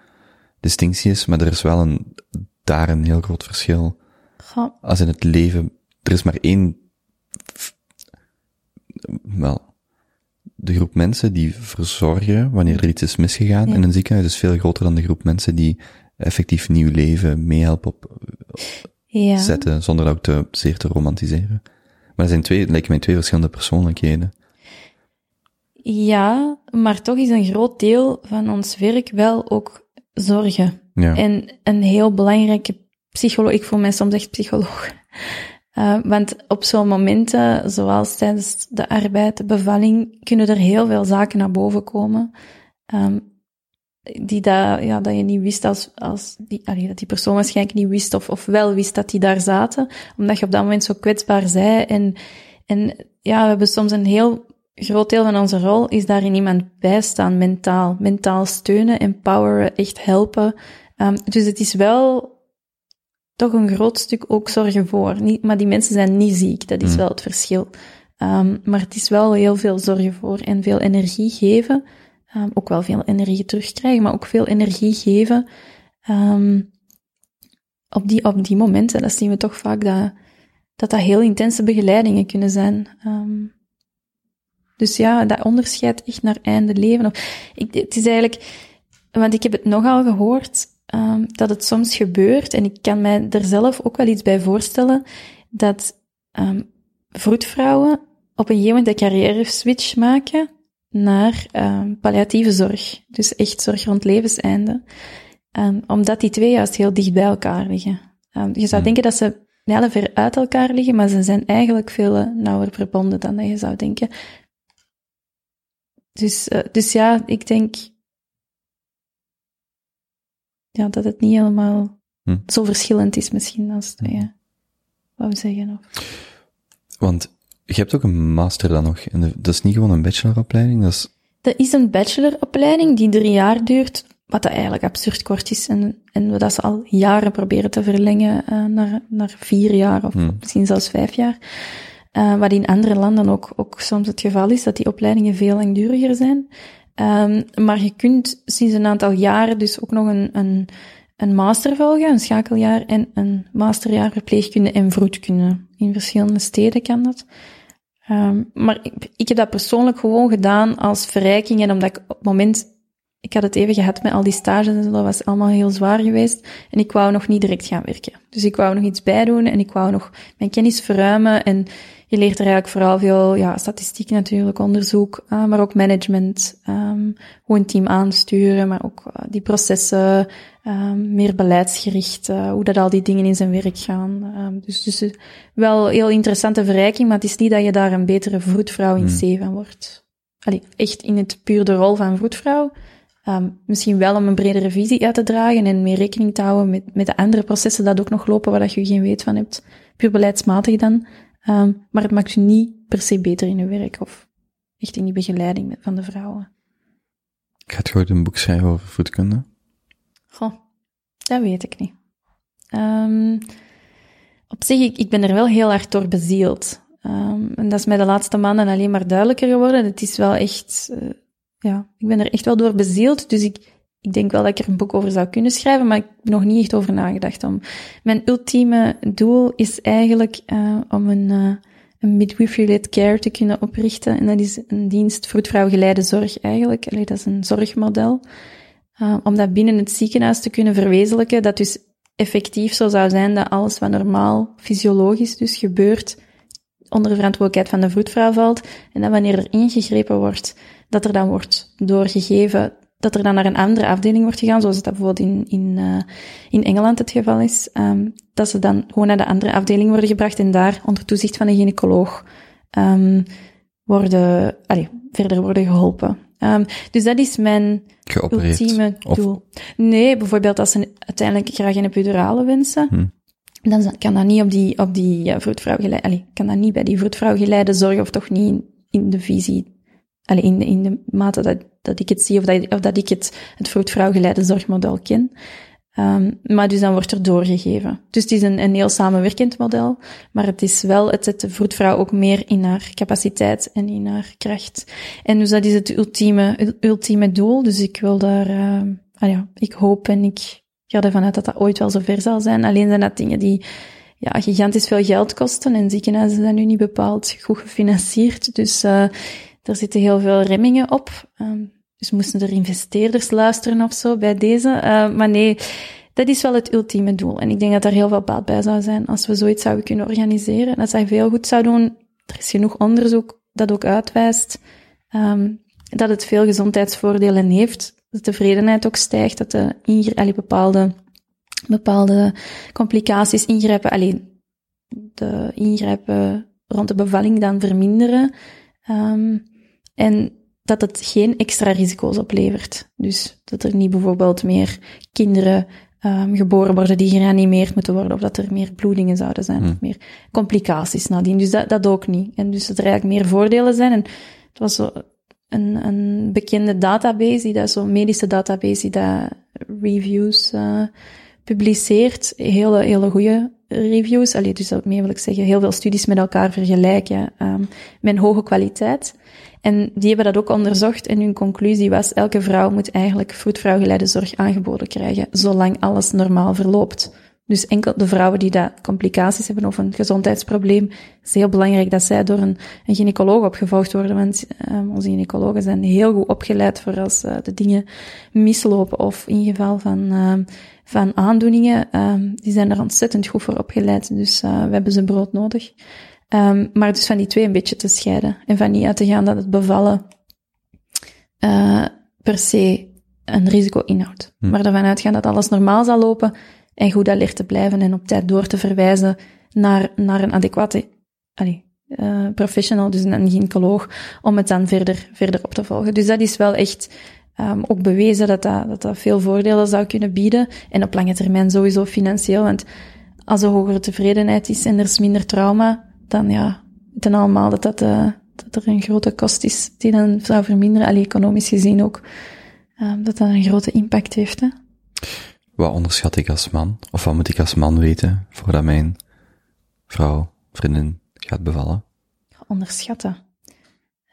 Speaker 3: distinctie is, maar er is wel een, daar een heel groot verschil.
Speaker 4: Goh.
Speaker 3: Als in het leven, er is maar één, wel, de groep mensen die verzorgen wanneer er iets is misgegaan
Speaker 4: Ja.
Speaker 3: in een ziekenhuis is veel groter dan de groep mensen die effectief nieuw leven meehelpen op,
Speaker 4: Ja.
Speaker 3: zetten, zonder dat ook te, zeer te romantiseren. Maar zijn twee, het lijken mij twee verschillende persoonlijkheden.
Speaker 4: ja, maar toch is een groot deel van ons werk wel ook zorgen.
Speaker 3: Ja.
Speaker 4: En een heel belangrijke psycholoog, ik voel mij soms echt psycholoog. Uh, want op zo'n momenten, zoals tijdens de arbeid, de bevalling, kunnen er heel veel zaken naar boven komen. Um, die dat, ja, dat je niet wist als, als die, allee, dat die persoon waarschijnlijk niet wist of, of wel wist dat die daar zaten, omdat je op dat moment zo kwetsbaar zei. En, en ja, we hebben soms een heel groot deel van onze rol is daarin iemand bijstaan, mentaal. Mentaal steunen, empoweren, echt helpen. Um, dus het is wel toch een groot stuk ook zorgen voor. Niet, maar die mensen zijn niet ziek, dat is
Speaker 3: Mm.
Speaker 4: wel het verschil. Um, maar het is wel heel veel zorgen voor en veel energie geven. Um, ook wel veel energie terugkrijgen, maar ook veel energie geven. Um, op, die, op die momenten, dat zien we toch vaak dat dat, dat heel intense begeleidingen kunnen zijn. Um, dus ja, dat onderscheid echt naar einde leven. Ik, het is eigenlijk, want ik heb het nogal gehoord, dat het soms gebeurt, en ik kan mij er zelf ook wel iets bij voorstellen, dat vroedvrouwen op een gegeven moment de carrière switch maken naar um, palliatieve zorg. Dus echt zorg rond levenseinde. Um, omdat die twee juist heel dicht bij elkaar liggen. Um, je zou
Speaker 3: Hmm.
Speaker 4: denken dat ze heel ver uit elkaar liggen, maar ze zijn eigenlijk veel uh, nauwer verbonden dan dat je zou denken. Dus, uh, dus ja, ik denk ja, dat het niet helemaal
Speaker 3: Hm.
Speaker 4: zo verschillend is misschien als dat je wou zeggen. Of...
Speaker 3: Want je hebt ook een master dan nog. En dat is niet gewoon een bacheloropleiding, dat is...
Speaker 4: Dat is een bacheloropleiding die drie jaar duurt, wat dat eigenlijk absurd kort is. En, en we dat ze al jaren proberen te verlengen eh, naar, naar vier jaar of
Speaker 3: Hmm.
Speaker 4: misschien zelfs vijf jaar. Eh, wat in andere landen ook, ook soms het geval is, dat die opleidingen veel langduriger zijn. Ehm, maar je kunt sinds een aantal jaren dus ook nog een, een, een master volgen, een schakeljaar en een masterjaar verpleegkunde en vroedkunde. In verschillende steden kan dat. Ehm, maar ik, heb dat persoonlijk gewoon gedaan als verrijking en omdat ik op het moment, ik had het even gehad met al die stages en dat was allemaal heel zwaar geweest en ik wou nog niet direct gaan werken. Dus ik wou nog iets bijdoen en ik wou nog mijn kennis verruimen en je leert er eigenlijk vooral veel, ja, statistiek natuurlijk, onderzoek, eh, maar ook management, ehm, hoe een team aansturen, maar ook eh, die processen, ehm, meer beleidsgericht, eh, hoe dat al die dingen in zijn werk gaan. Ehm, dus, dus wel heel interessante verrijking, maar het is niet dat je daar een betere vroedvrouw in
Speaker 3: Hmm.
Speaker 4: C van wordt. Allee, echt in het puur de rol van vroedvrouw. Ehm, misschien wel om een bredere visie uit te dragen en meer rekening te houden met, met de andere processen dat ook nog lopen waar dat je geen weet van hebt. Puur beleidsmatig dan. Ehm, maar het maakt je niet per se beter in je werk of echt in die begeleiding van de vrouwen.
Speaker 3: Ik ga het gewoon een boek schrijven over voedkunde.
Speaker 4: Goh, dat weet ik niet. Ehm, op zich, ik, ik ben er wel heel hard door bezield. Ehm, en dat is mij de laatste maanden alleen maar duidelijker geworden. Het is wel echt, eh, ja, ik ben er echt wel door bezield. Dus ik, ik denk wel dat ik er een boek over zou kunnen schrijven, maar ik heb nog niet echt over nagedacht. Om. Mijn ultieme doel is eigenlijk eh, om een, eh een midwifery-led care te kunnen oprichten. En dat is een dienst vroedvrouwgeleide zorg eigenlijk. Allee, dat is een zorgmodel. Uh, om dat binnen het ziekenhuis te kunnen verwezenlijken, dat dus effectief zo zou zijn dat alles wat normaal, fysiologisch dus gebeurt, onder de verantwoordelijkheid van de vroedvrouw valt. En dat wanneer er ingegrepen wordt, dat er dan wordt doorgegeven, dat er dan naar een andere afdeling wordt gegaan, zoals dat bijvoorbeeld in, in, uh, in Engeland het geval is. Um, dat ze dan gewoon naar de andere afdeling worden gebracht en daar onder toezicht van een gynaecoloog um, worden, allee, verder worden geholpen. Um, dus dat is mijn
Speaker 3: Geopereerd.
Speaker 4: ultieme
Speaker 3: Of-
Speaker 4: doel. Nee, bijvoorbeeld als ze uiteindelijk graag een epidurale wensen,
Speaker 3: Hm.
Speaker 4: dan kan dat niet op die, op die uh, vroedvrouw geleide, allee, kan dat niet bij die vroedvrouw geleide zorgen, of toch niet in de visie, in, in de mate dat, dat ik het zie, of dat, of dat ik het, het geleide zorgmodel ken. Um, maar dus dan wordt er doorgegeven. Dus het is een, een heel samenwerkend model, maar het is wel, het zet de vroedvrouw ook meer in haar capaciteit en in haar kracht. En dus dat is het ultieme, ultieme doel. Dus ik wil daar, uh, ah ja, ik hoop en ik ga ervan uit dat dat ooit wel zover zal zijn. Alleen zijn dat dingen die ja, gigantisch veel geld kosten en ziekenhuizen zijn nu niet bepaald goed gefinancierd. Dus uh, er zitten heel veel remmingen op. Um, dus moesten er investeerders luisteren of zo bij deze. Uh, maar nee, dat is wel het ultieme doel. En ik denk dat daar heel veel baat bij zou zijn als we zoiets zouden kunnen organiseren. En dat zij veel goed zou doen. Er is genoeg onderzoek dat ook uitwijst um, dat het veel gezondheidsvoordelen heeft. Dat de tevredenheid ook stijgt, dat de allee, bepaalde, bepaalde complicaties, ingrijpen, alleen de ingrijpen rond de bevalling dan verminderen. En dat het geen extra risico's oplevert. Dus dat er niet bijvoorbeeld meer kinderen um, geboren worden die gereanimeerd moeten worden, of dat er meer bloedingen zouden zijn,
Speaker 3: Hmm.
Speaker 4: of meer complicaties nadien. Dus dat, dat ook niet. En dus dat er eigenlijk meer voordelen zijn. En het was zo een, een bekende database, die dat, zo'n medische database, die dat reviews uh, publiceert. Hele, hele goede reviews. Allee, dus daarmee wil ik zeggen, heel veel studies met elkaar vergelijken, um, met hoge kwaliteit. En die hebben dat ook onderzocht en hun conclusie was, elke vrouw moet eigenlijk vroedvrouwgeleide zorg aangeboden krijgen, zolang alles normaal verloopt. Dus enkel de vrouwen die dat complicaties hebben of een gezondheidsprobleem, is heel belangrijk dat zij door een, een gynaecoloog opgevolgd worden, want um, onze gynaecologen zijn heel goed opgeleid voor als uh, de dingen mislopen of in geval van, uh, van aandoeningen, um, die zijn er ontzettend goed voor opgeleid, dus uh, we hebben ze brood nodig. Maar dus van die twee een beetje te scheiden. En van niet uit te gaan dat het bevallen uh, per se een risico inhoudt. Hm. Maar ervan uitgaan dat alles normaal zal lopen en goed alert te blijven en op tijd door te verwijzen naar, naar een adequate allee, uh, professional, dus een gynaecoloog, om het dan verder, verder op te volgen. Dus dat is wel echt um, ook bewezen dat dat, dat dat veel voordelen zou kunnen bieden. En op lange termijn sowieso financieel, want als er hogere tevredenheid is en er is minder trauma, dan ja, weten allemaal dat, dat, eh, dat er een grote kost is die dan zou verminderen, allee, economisch gezien ook, ehm, dat dat een grote impact heeft. Hè?
Speaker 3: Wat onderschat ik als man? Of wat moet ik als man weten voordat mijn vrouw, vriendin gaat bevallen?
Speaker 4: Onderschatten.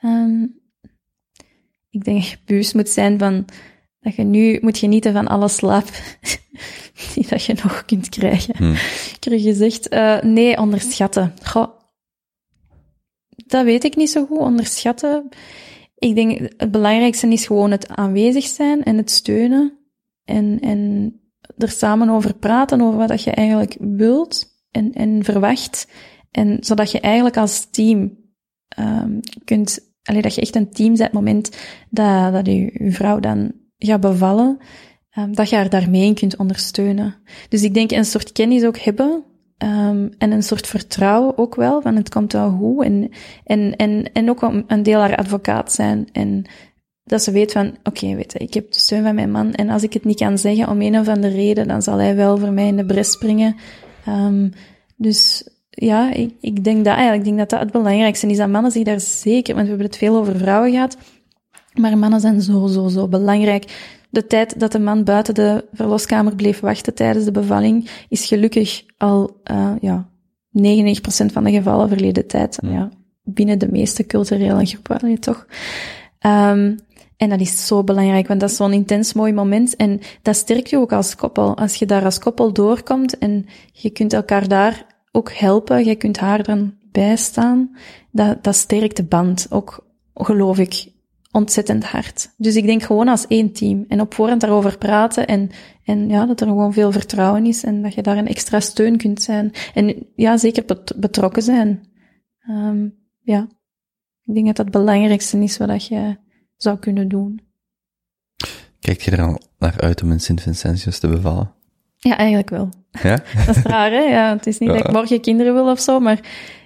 Speaker 4: Ehm, ik denk dat je bewust moet zijn van dat je nu moet genieten van alle slaap [LAUGHS] die dat je nog kunt krijgen.
Speaker 3: Hm.
Speaker 4: Ik heb gezegd, eh, nee, onderschatten. Goh, dat weet ik niet zo goed, onderschatten. Ik denk, het belangrijkste is gewoon het aanwezig zijn en het steunen. En, en er samen over praten, over wat dat je eigenlijk wilt en, en verwacht. En zodat je eigenlijk als team um, kunt, allee, dat je echt een team bent, het moment dat, dat je, je vrouw dan gaat bevallen, um, dat je haar daarmee kunt ondersteunen. Dus ik denk een soort kennis ook hebben, um, en een soort vertrouwen ook wel, van het komt wel goed. En, en, en, en ook een deel haar advocaat zijn. En dat ze weet van, oké, okay, weet je, ik heb de steun van mijn man. En als ik het niet kan zeggen om een of andere reden, dan zal hij wel voor mij in de bres springen. Um, dus ja, ik, ik denk dat eigenlijk, ik denk dat dat het belangrijkste is. Dat mannen zich daar zeker, want we hebben het veel over vrouwen gehad. Maar mannen zijn zo, zo, zo belangrijk. De tijd dat de man buiten de verloskamer bleef wachten tijdens de bevalling is gelukkig al, uh, ja, 99% van de gevallen verleden tijd. Ja, binnen de meeste culturele groepen, toch? Um, en dat is zo belangrijk, want dat is zo'n intens mooi moment. En dat sterkt je ook als koppel. Als je daar als koppel doorkomt en je kunt elkaar daar ook helpen, je kunt haar dan bijstaan, dat, dat sterkt de band. Ook, geloof ik, ontzettend hard. Dus ik denk gewoon als één team. En op voorhand daarover praten en, en ja, dat er gewoon veel vertrouwen is en dat je daar een extra steun kunt zijn. En ja, zeker betrokken zijn. Um, ja, ik denk dat dat het belangrijkste is wat je zou kunnen doen.
Speaker 3: Kijk je er al naar uit om in Sint-Vincentius te bevallen?
Speaker 4: Ja, eigenlijk wel.
Speaker 3: Ja? [LAUGHS]
Speaker 4: dat is raar, hè? Ja, het is niet ja. dat ik morgen kinderen wil of zo, maar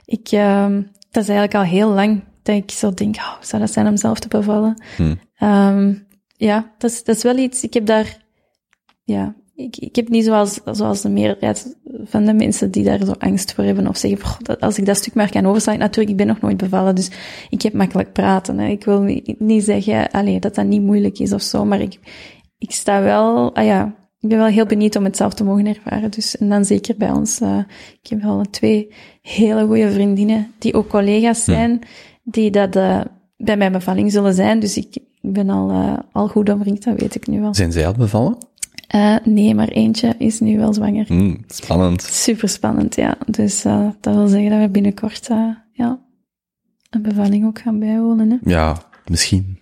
Speaker 4: ik, um, dat is eigenlijk al heel lang dat ik zo denk, oh, zou dat zijn om zelf te bevallen?
Speaker 3: Hmm.
Speaker 4: Um, ja, dat is, dat is wel iets, ik heb daar, ja, ik, ik heb niet zoals, zoals de meerderheid van de mensen die daar zo angst voor hebben of zeggen, dat, als ik dat stuk maar kan overslaan, natuurlijk, ik ben nog nooit bevallen, dus ik heb makkelijk praten. Hè. Ik wil niet, niet zeggen, allee, dat dat niet moeilijk is of zo, maar ik, ik sta wel, ah ja, ik ben wel heel benieuwd om het zelf te mogen ervaren. Dus, en dan zeker bij ons, uh, ik heb wel twee hele goede vriendinnen, die ook collega's zijn, die dat uh, bij mijn bevalling zullen zijn. Dus ik, ik ben al, uh, al goed omringd, dat weet ik nu wel.
Speaker 3: Zijn zij al bevallen?
Speaker 4: Uh, nee, maar eentje is nu wel zwanger.
Speaker 3: Mm, spannend.
Speaker 4: Super spannend, ja. Dus uh, dat wil zeggen dat we binnenkort uh, ja, een bevalling ook gaan bijwonen. Hè?
Speaker 3: Ja, misschien.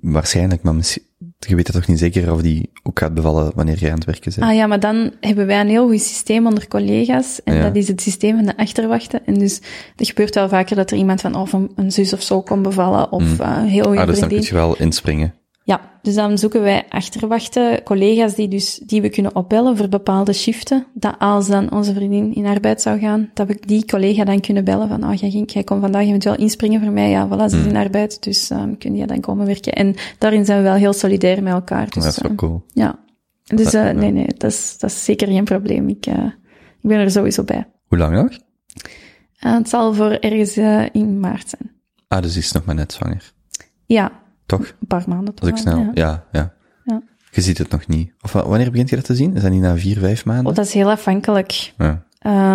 Speaker 3: Waarschijnlijk, maar misschien, je weet het toch niet zeker of die ook gaat bevallen wanneer jij aan het werken bent.
Speaker 4: Ah ja, maar dan hebben wij een heel goed systeem onder collega's. En ja. dat is het systeem van de achterwachten. En dus het gebeurt wel vaker dat er iemand van of een, een zus of zo komt bevallen. Of mm. heel
Speaker 3: ah, dus dan kun je wel inspringen.
Speaker 4: Ja, dus dan zoeken wij achterwachten, collega's die, dus, die we kunnen opbellen voor bepaalde shiften. Dat als dan onze vriendin in arbeid zou gaan, dat we die collega dan kunnen bellen van, oh, jij, ging, jij komt vandaag eventueel inspringen voor mij. Ja, voilà, ze is in arbeid, dus um, kun je dan komen werken. En daarin zijn we wel heel solidair met elkaar. Dus,
Speaker 3: dat is wel cool.
Speaker 4: Ja. Dus uh, nee, nee, dat is, dat is zeker geen probleem. Ik, uh, ik ben er sowieso bij.
Speaker 3: Hoe lang nog?
Speaker 4: Uh, het zal voor ergens in maart zijn.
Speaker 3: Ah, dus is nog maar net zwanger.
Speaker 4: Ja,
Speaker 3: toch?
Speaker 4: Een paar maanden toch?
Speaker 3: Als ik snel, ja. Ja, ja. Je ziet het nog niet. Of wanneer begint je dat te zien? Is dat niet na vier, vijf maanden?
Speaker 4: Oh, dat is heel afhankelijk.
Speaker 3: Ja.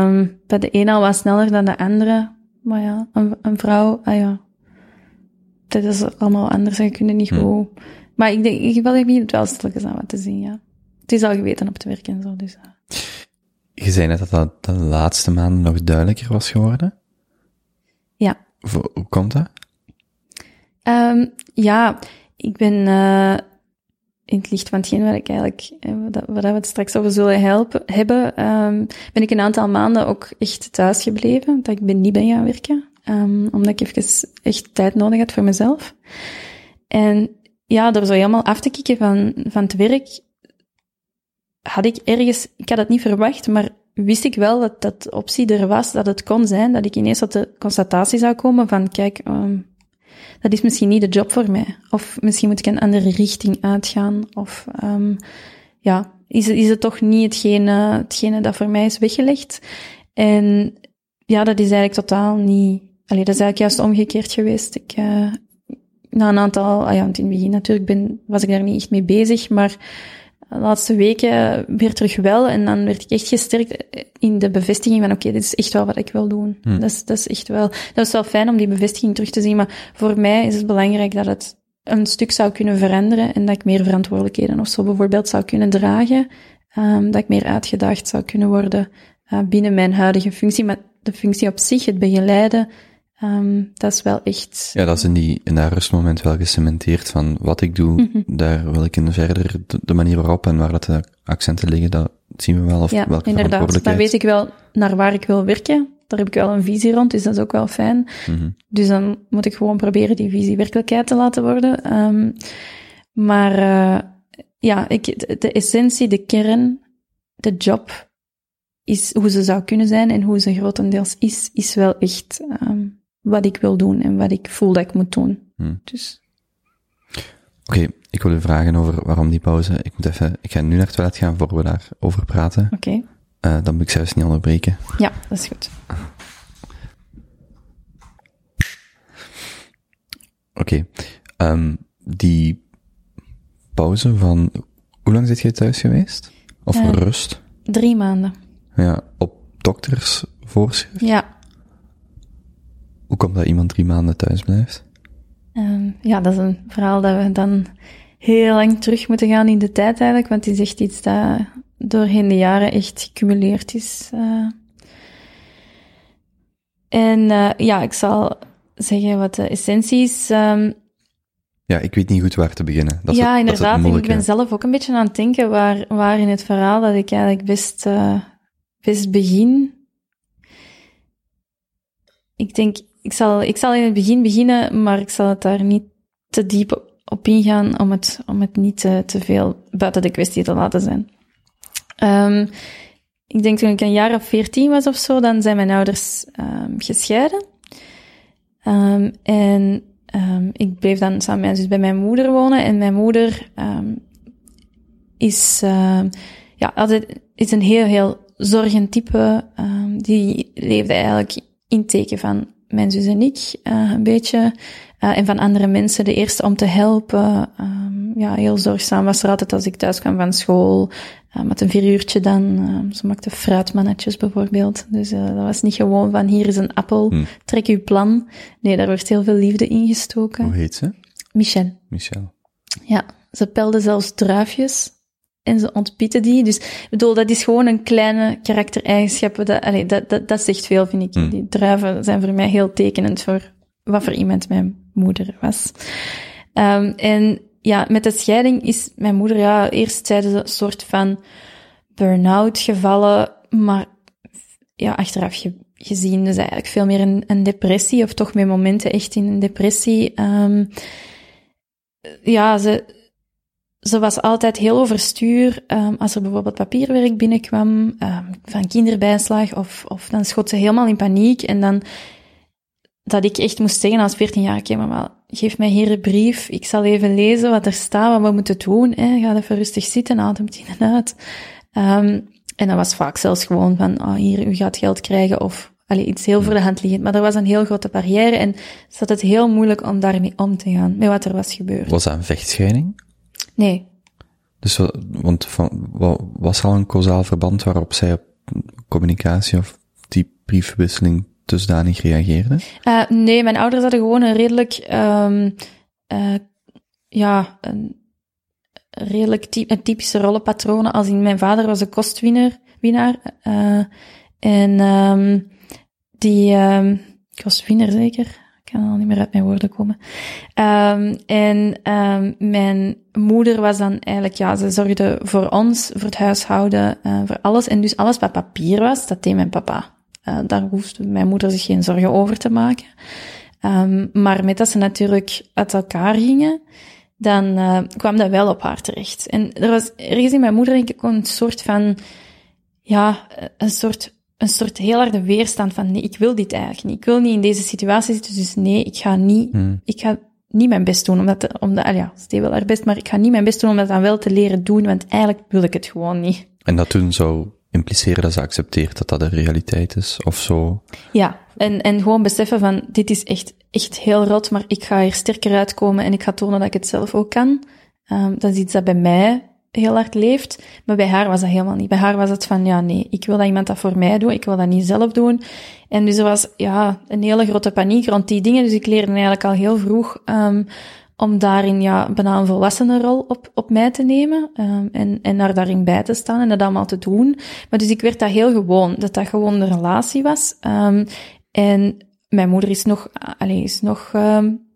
Speaker 4: Um, bij de ene al wat sneller dan de andere. Maar ja, een, een vrouw, ah ja. Dat is allemaal anders en je kunt niet
Speaker 3: Hm.
Speaker 4: goed. Maar ik denk, ik wil het wel stilletjes aan wat te zien, ja. Het is al geweten op te werken en zo, dus. Uh.
Speaker 3: Je zei net dat dat de laatste maanden nog duidelijker was geworden.
Speaker 4: Ja.
Speaker 3: Hoe komt dat?
Speaker 4: Um, ja, ik ben uh, in het licht van hetgeen wat ik eigenlijk, waar we het straks over zullen helpen, hebben, um, ben ik een aantal maanden ook echt thuis gebleven. Dat ik ben niet ben gaan werken. Um, omdat ik even echt tijd nodig had voor mezelf. En ja, door zo helemaal af te kicken van, van het werk, had ik ergens, ik had het niet verwacht, maar wist ik wel dat dat optie er was, dat het kon zijn, dat ik ineens tot de constatatie zou komen van, kijk, dat is misschien niet de job voor mij. Of misschien moet ik een andere richting uitgaan. Of um, ja, is, is het toch niet hetgene, hetgene dat voor mij is weggelegd. En ja, dat is eigenlijk totaal niet... Allee, dat is eigenlijk juist omgekeerd geweest. Ik, eh, na een aantal... Ah ja, in het begin natuurlijk ben, was ik daar niet echt mee bezig, maar de laatste weken weer terug wel. En dan werd ik echt gesterkt in de bevestiging van oké, dit is echt wel wat ik wil doen. Dat, is, dat is echt wel... Dat is wel fijn om die bevestiging terug te zien, maar voor mij is het belangrijk dat het een stuk zou kunnen veranderen en dat ik meer verantwoordelijkheden of zo bijvoorbeeld zou kunnen dragen. Ehm, dat ik meer uitgedaagd zou kunnen worden eh, binnen mijn huidige functie. Maar de functie op zich, het begeleiden, ehm, dat is wel echt...
Speaker 3: Ja, dat is in, die, in dat rustmoment wel gecementeerd van wat ik doe,
Speaker 4: Mhm.
Speaker 3: daar wil ik in verder, de, de manier waarop en waar dat de accenten liggen, dat zien we wel, of
Speaker 4: Ja,
Speaker 3: welke
Speaker 4: inderdaad. Dan weet ik wel naar waar ik wil werken. Daar heb ik wel een visie rond, dus dat is ook wel fijn.
Speaker 3: Mhm.
Speaker 4: Dus dan moet ik gewoon proberen die visie werkelijkheid te laten worden. Ehm, maar eh, ja, ik, de, de essentie, de kern, de job, is hoe ze zou kunnen zijn en hoe ze grotendeels is, is wel echt ehm, wat ik wil doen en wat ik voel dat ik moet doen.
Speaker 3: Hmm.
Speaker 4: Dus
Speaker 3: Oké, ik wil u vragen over waarom die pauze. Ik moet even, ik ga nu naar het toilet gaan voor we daarover praten.
Speaker 4: oké,
Speaker 3: Eh, dan moet ik zelfs niet onderbreken.
Speaker 4: ja, dat is goed.
Speaker 3: Oké, ehm, die pauze van, hoe lang zit jij thuis geweest? Of
Speaker 4: Eh.
Speaker 3: rust?
Speaker 4: Drie maanden.
Speaker 3: Ja, op dokters voorschrift?
Speaker 4: Ja,
Speaker 3: Hoe komt dat iemand drie maanden thuis blijft?
Speaker 4: Ehm, ja, dat is een verhaal dat we dan heel lang terug moeten gaan in de tijd eigenlijk, want het is echt iets dat doorheen de jaren echt gecumuleerd is. eh. En eh, ja, ik zal zeggen wat de essentie is. Ehm,
Speaker 3: Ja, ik weet niet goed waar te beginnen. Dat
Speaker 4: ja,
Speaker 3: het,
Speaker 4: inderdaad. Ik ben zelf ook een beetje aan het denken waar, waar in het verhaal dat ik eigenlijk best, eh, best begin. Ik denk, ik zal, ik zal in het begin beginnen, maar ik zal het daar niet te diep op- ingaan om het, om het niet te, te veel buiten de kwestie te laten zijn. Ehm, ik denk toen ik een jaar of veertien was of zo, dan zijn mijn ouders ehm, gescheiden. Ehm, en ik bleef dan samen met mijn zus bij mijn moeder wonen. En mijn moeder is, ja, altijd, is een heel, heel zorgend type. Die leefde eigenlijk in teken van mijn zus en ik, eh, een beetje. Eh, en van andere mensen, de eerste om te helpen. Ehm, ja, heel zorgzaam was er altijd als ik thuis kwam van school. eh, met een vieruurtje dan. ehm, ze maakte fruitmannetjes bijvoorbeeld. Dus dat was niet gewoon van hier is een appel,
Speaker 3: Hm.
Speaker 4: trek uw plan. Nee, daar werd heel veel liefde in gestoken.
Speaker 3: Hoe heet ze?
Speaker 4: Michel.
Speaker 3: Michel.
Speaker 4: Ja, ze pelde zelfs druifjes en ze ontpiette die. Dus ik bedoel, dat is gewoon een kleine karaktereigenschap. Dat, dat, dat, dat zegt veel, vind ik.
Speaker 3: Hmm.
Speaker 4: Die druiven zijn voor mij heel tekenend voor wat voor iemand mijn moeder was. Ehm, en ja, met de scheiding is mijn moeder, ja, eerst zeiden ze een soort van burn-out gevallen, maar ja, achteraf ge- gezien is eigenlijk veel meer een, een depressie, of toch met momenten echt in een depressie. Ehm, ja, ze, ze was altijd heel overstuur. ehm, als er bijvoorbeeld papierwerk binnenkwam ehm, van kinderbijslag, of, of dan schot ze helemaal in paniek. En dan dat ik echt moest zeggen als 14 jaar, oké mama, geef mij hier een brief, ik zal even lezen wat er staat, wat we moeten doen. Hè. Ga even rustig zitten, ademt in en uit. Ehm, en dat was vaak zelfs gewoon van, oh, hier, u gaat geld krijgen, of allee, iets heel voor de hand liggend. Maar er was een heel grote barrière en zat het heel moeilijk om daarmee om te gaan, met wat er was gebeurd.
Speaker 3: Was dat een vechtscheiding?
Speaker 4: Nee,
Speaker 3: Dus, wa- want van, wa- was er al een causaal verband waarop zij op communicatie of die briefwisseling dusdanig reageerde?
Speaker 4: Eh, nee, mijn ouders hadden gewoon een redelijk, ehm, eh, ja, een redelijk een typische rollenpatronen. Als in mijn vader was een kostwinnaar, winnaar, eh, en ehm, die ehm kostwinnaar zeker. Kan al niet meer uit mijn woorden komen. Ehm, en ehm, mijn moeder was dan eigenlijk, ja, ze zorgde voor ons, voor het huishouden, eh, voor alles. En dus alles wat papier was, dat deed mijn papa. Eh, daar hoefde mijn moeder zich geen zorgen over te maken. Ehm, maar met dat ze natuurlijk uit elkaar gingen, dan eh, kwam dat wel op haar terecht. En er was ergens in mijn moeder denk ik een soort van, ja, een soort, een soort heel harde weerstand van nee, ik wil dit eigenlijk niet. Ik wil niet in deze situatie zitten, dus nee, ik ga niet,
Speaker 3: Hmm.
Speaker 4: ik ga niet mijn best doen, omdat, omdat ah ja, deed wel haar best, maar ik ga niet mijn best doen om dat dan wel te leren doen, want eigenlijk wil ik het gewoon niet.
Speaker 3: En dat toen zou impliceren dat ze accepteert dat dat de realiteit is, of zo.
Speaker 4: Ja, en, en gewoon beseffen van, dit is echt, echt heel rot, maar ik ga hier sterker uitkomen en ik ga tonen dat ik het zelf ook kan. Um, dat is iets dat bij mij heel hard leeft, maar bij haar was dat helemaal niet. Bij haar was het van, ja nee, ik wil dat iemand dat voor mij doet, ik wil dat niet zelf doen. En dus er was, ja, een hele grote paniek rond die dingen, dus ik leerde eigenlijk al heel vroeg, um, om daarin ja, bijna een volwassene rol op, op mij te nemen um, en, en daar daarin bij te staan en dat allemaal te doen. Maar dus ik werd dat heel gewoon, dat dat gewoon de relatie was. Um, en mijn moeder is nog, allez, is nog, um,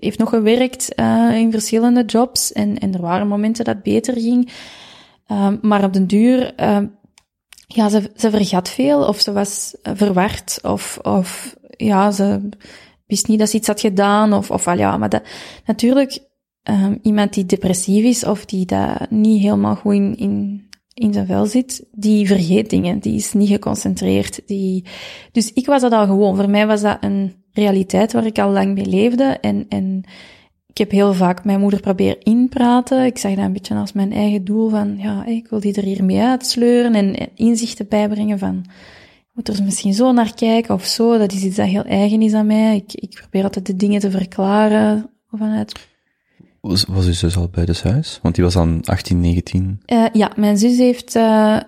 Speaker 4: heeft nog gewerkt uh, in verschillende jobs en, en er waren momenten dat het beter ging. Um, maar op den duur, ja, ze, ze vergat veel of ze was verward of, of ja, ze wist niet dat ze iets had gedaan of, of ja, maar dat, natuurlijk, um, iemand die depressief is of die dat niet helemaal goed in, in, in zijn vel zit, die vergeet dingen, die is niet geconcentreerd. Die... Dus ik was dat al gewoon. Voor mij was dat een realiteit waar ik al lang mee leefde en, en ik heb heel vaak mijn moeder proberen inpraten. Ik zag dat een beetje als mijn eigen doel van, ja, ik wil die er hier mee uitsleuren en inzichten bijbrengen van, moet er misschien zo naar kijken of zo. Dat is iets dat heel eigen is aan mij. Ik, ik probeer altijd de dingen te verklaren vanuit...
Speaker 3: Was, was uw zus al bij de huis? Want die was dan 18, 19?
Speaker 4: Uh, ja, mijn zus heeft, uh,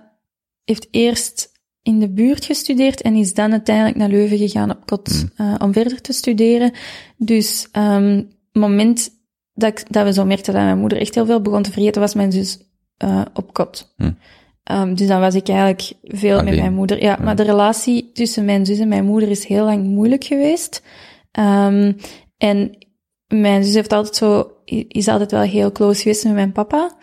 Speaker 4: heeft eerst in de buurt gestudeerd en is dan uiteindelijk naar Leuven gegaan op kot mm. uh, om verder te studeren. Dus um, het moment dat, ik, dat we zo merkten dat mijn moeder echt heel veel begon te vergeten, was mijn zus uh, op kot. Mm. Um, dus dan was ik eigenlijk veel met mijn moeder. Ja, maar de relatie tussen mijn zus en mijn moeder is heel lang moeilijk geweest. Um, en mijn zus heeft altijd zo, is altijd wel heel close geweest met mijn papa.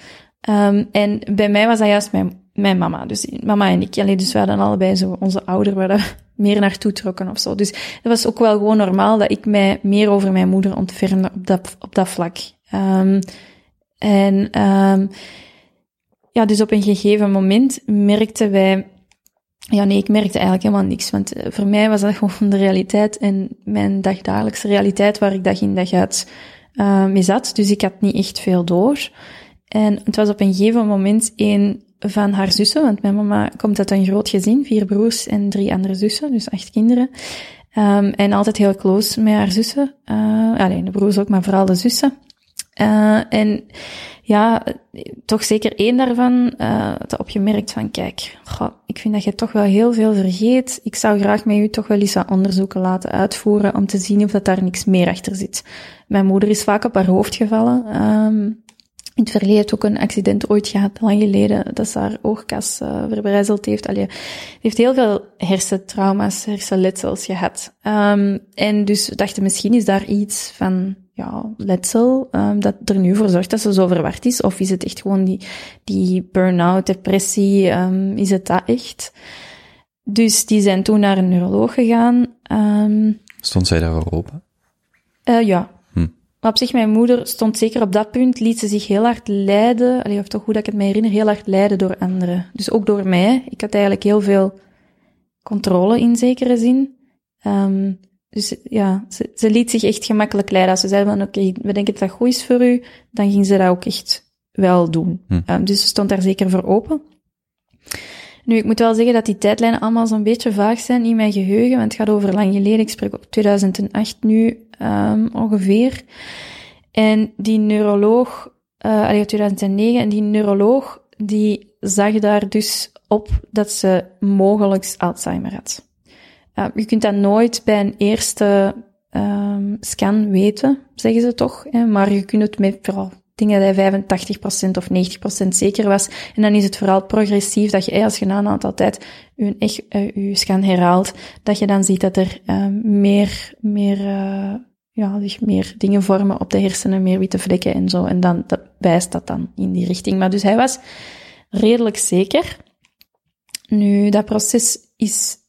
Speaker 4: En bij mij was dat juist mijn, mijn mama. Dus mama en ik. Allee, dus we hadden allebei zo onze ouder waar meer naartoe trokken of zo. Dus het was ook wel gewoon normaal dat ik mij meer over mijn moeder ontfermde op dat, op dat vlak. Um, en um, ja, dus op een gegeven moment merkten wij, ja nee, ik merkte eigenlijk helemaal niks, want eh, voor mij was dat [LAUGHS] gewoon de realiteit en mijn dagdagelijkse realiteit waar ik dag in dag uit uh, mee zat. Dus ik had niet echt veel door. En het was op een gegeven moment een van haar zussen, want mijn mama komt uit een groot gezin, vier broers en drie andere zussen, dus acht kinderen. Um, en altijd heel close met haar zussen. Uh, alleen de broers ook, maar vooral de zussen. Uh, en ja, toch zeker één daarvan uh, te opgemerkt van, kijk, goh, ik vind dat je toch wel heel veel vergeet. Ik zou graag met u toch wel eens wat onderzoeken laten uitvoeren om te zien of dat daar niks meer achter zit. Mijn moeder is vaak op haar hoofd gevallen. Um, in het verleden heeft ook een accident ooit gehad, lang geleden, dat ze haar oogkas uh, verbrijzeld heeft. Allee, heeft heel veel hersentrauma's, hersenletsels gehad. Um, en dus dachten, misschien is daar iets van ja, letsel um, dat er nu voor zorgt dat ze zo verward is? Of is het echt gewoon die, die burn-out, depressie? Um, is het dat echt? Dus die zijn toen naar een neuroloog gegaan.
Speaker 3: Stond zij daar al open?
Speaker 4: Uh, ja. Hm. op zich, mijn moeder stond zeker op dat punt, liet ze zich heel hard leiden, allee, of toch hoe dat ik het me herinner, heel hard leiden door anderen. Dus ook door mij. Ik had eigenlijk heel veel controle in zekere zin. Um, dus ja, ze, ze, liet zich echt gemakkelijk leiden. Als ze zei van, oké, okay, we denken dat dat goed is voor u, dan ging ze dat ook echt wel doen. Hm. Um, dus ze stond daar zeker voor open. Nu, ik moet wel zeggen dat die tijdlijnen allemaal zo'n beetje vaag zijn in mijn geheugen, want het gaat over lang geleden. Ik spreek op 2008 nu um, ongeveer. En die neuroloog, uh, allee, 2009, en die neuroloog, die zag daar dus op dat ze mogelijk Alzheimer had. Je kunt dat nooit bij een eerste um, scan weten, zeggen ze toch. Hè? Maar je kunt het met vooral dingen dat hij 85% of 90% zeker was. En dan is het vooral progressief dat je, als je na een aantal tijd je, echt, uh, je scan herhaalt, dat je dan ziet dat er uh, meer, meer, ja, zich meer dingen vormen op de hersenen, meer witte vlekken en zo. En dan dat wijst dat dan in die richting. Maar dus hij was redelijk zeker. Nu, dat proces is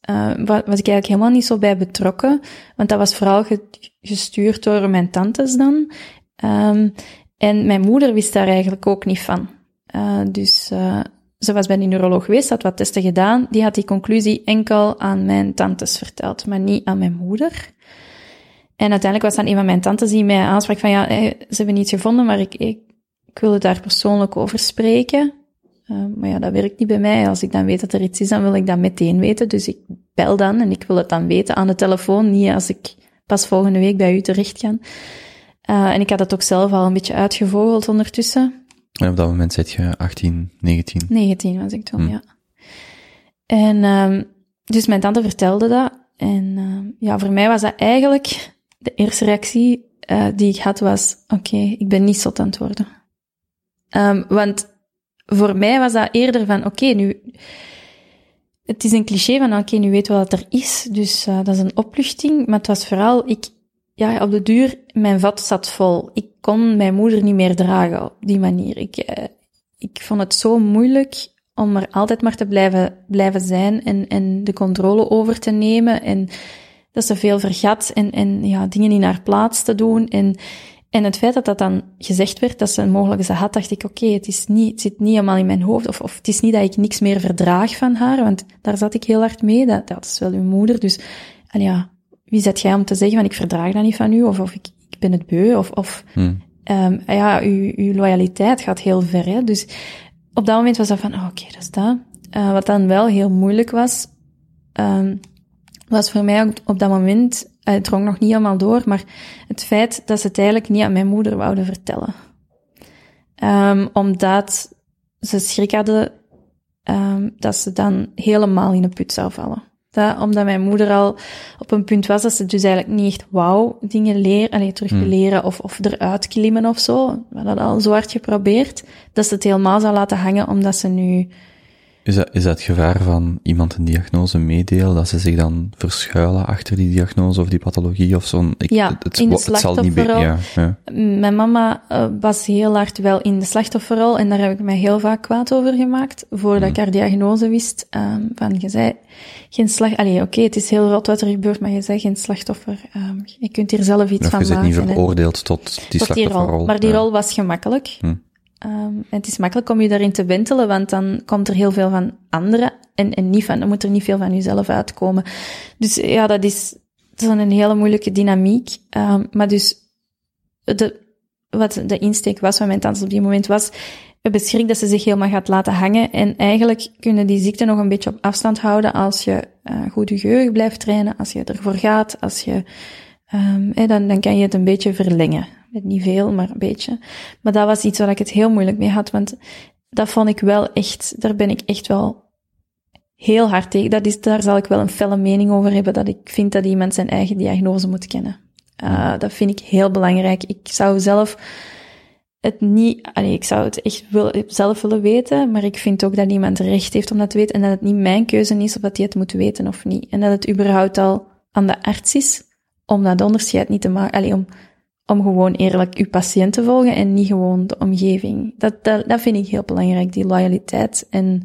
Speaker 4: was ik eigenlijk helemaal niet zo bij betrokken, want dat was vooral gestuurd door mijn tantes dan. Um, en mijn moeder wist daar eigenlijk ook niet van. Uh, dus uh, ze was bij die neuroloog geweest, had wat testen gedaan. Die had die conclusie enkel aan mijn tantes verteld, maar niet aan mijn moeder. En uiteindelijk was dan een van mijn tantes die mij aansprak van ja, ze hebben niets gevonden, maar ik, ik, ik wilde daar persoonlijk over spreken. Maar ja, dat werkt niet bij mij. Als ik dan weet dat er iets is, dan wil ik dat meteen weten. Dus ik bel dan en ik wil het dan weten aan de telefoon. Niet als ik pas volgende week bij u terecht kan. Uh, en ik had het ook zelf al een beetje uitgevogeld ondertussen.
Speaker 3: En op dat moment zit je 18, 19?
Speaker 4: 19 was ik toen, hm. ja. En um, dus mijn tante vertelde dat. En uh, ja, voor mij was dat eigenlijk de eerste reactie uh, die ik had was, oké, okay, ik ben niet zot aan het worden. Um, want voor mij was dat eerder van, oké, okay, nu, het is een cliché van, oké, okay, nu weet wat er is, dus uh, dat is een opluchting, maar het was vooral, ik, ja, op de duur, mijn vat zat vol. Ik kon mijn moeder niet meer dragen op die manier. Ik, uh, ik vond het zo moeilijk om er altijd maar te blijven, blijven zijn en, en de controle over te nemen en dat ze veel vergat en, en ja, dingen in haar plaats te doen. En, en het feit dat dat dan gezegd werd, dat ze een mogelijke had, dacht ik, oké, het is niet, het zit niet helemaal in mijn hoofd, of, of het is niet dat ik niks meer verdraag van haar, want daar zat ik heel hard mee, dat, dat is wel uw moeder, dus, en ja, wie zet jij om te zeggen van ik verdraag dat niet van u, of, of ik, ik ben het beu, of, of hmm. um, ja, uw, uw loyaliteit gaat heel ver, hè, dus op dat moment was dat van, oh, oké, dat is dat. Uh, wat dan wel heel moeilijk was, um, was voor mij op dat moment, uh, het drong nog niet helemaal door, maar het feit dat ze het eigenlijk niet aan mijn moeder wouden vertellen. Um, omdat ze schrik hadden um, dat ze dan helemaal in de put zou vallen. Dat, omdat mijn moeder al op een punt was dat ze dus eigenlijk niet echt wou dingen leren, alleen terug hmm. leren of, of eruit klimmen of zo. We hadden dat al zo hard geprobeerd, dat ze het helemaal zou laten hangen omdat ze nu
Speaker 3: is dat, is dat het gevaar van iemand een diagnose meedelen, dat ze zich dan verschuilen achter die diagnose of die pathologie of zo'n...
Speaker 4: Ja, het, in de het zal niet ja, ja, Mijn mama uh, was heel hard wel in de slachtofferrol en daar heb ik mij heel vaak kwaad over gemaakt, voordat mm. ik haar diagnose wist. Um, van, je zei geen slag... Allee, oké, okay, het is heel rot wat er gebeurt, maar je zei geen slachtoffer. Um, je kunt hier zelf iets van maken.
Speaker 3: je bent niet veroordeeld tot die tot slachtofferrol.
Speaker 4: Die rol. Maar die rol was gemakkelijk. Hm. Um, het is makkelijk om je daarin te wentelen, want dan komt er heel veel van anderen en, en niet van, dan moet er niet veel van jezelf uitkomen. Dus ja, dat is, dat is een hele moeilijke dynamiek. Um, maar dus, de, wat de insteek was van mijn tante op die moment was, beschrik dat ze zich helemaal gaat laten hangen. En eigenlijk kunnen die ziekte nog een beetje op afstand houden als je uh, goed je geheugen blijft trainen, als je ervoor gaat, als je, um, dan, dan kan je het een beetje verlengen. Met niet veel, maar een beetje. Maar dat was iets waar ik het heel moeilijk mee had, want dat vond ik wel echt, daar ben ik echt wel heel hard tegen. Dat is, daar zal ik wel een felle mening over hebben, dat ik vind dat iemand zijn eigen diagnose moet kennen. Uh, dat vind ik heel belangrijk. Ik zou zelf het niet, allee, ik zou het echt wil, zelf willen weten, maar ik vind ook dat iemand recht heeft om dat te weten en dat het niet mijn keuze is of dat hij het moet weten of niet. En dat het überhaupt al aan de arts is om dat onderscheid niet te maken, allee, om om gewoon eerlijk uw patiënt te volgen en niet gewoon de omgeving. Dat, dat, vind ik heel belangrijk, die loyaliteit. En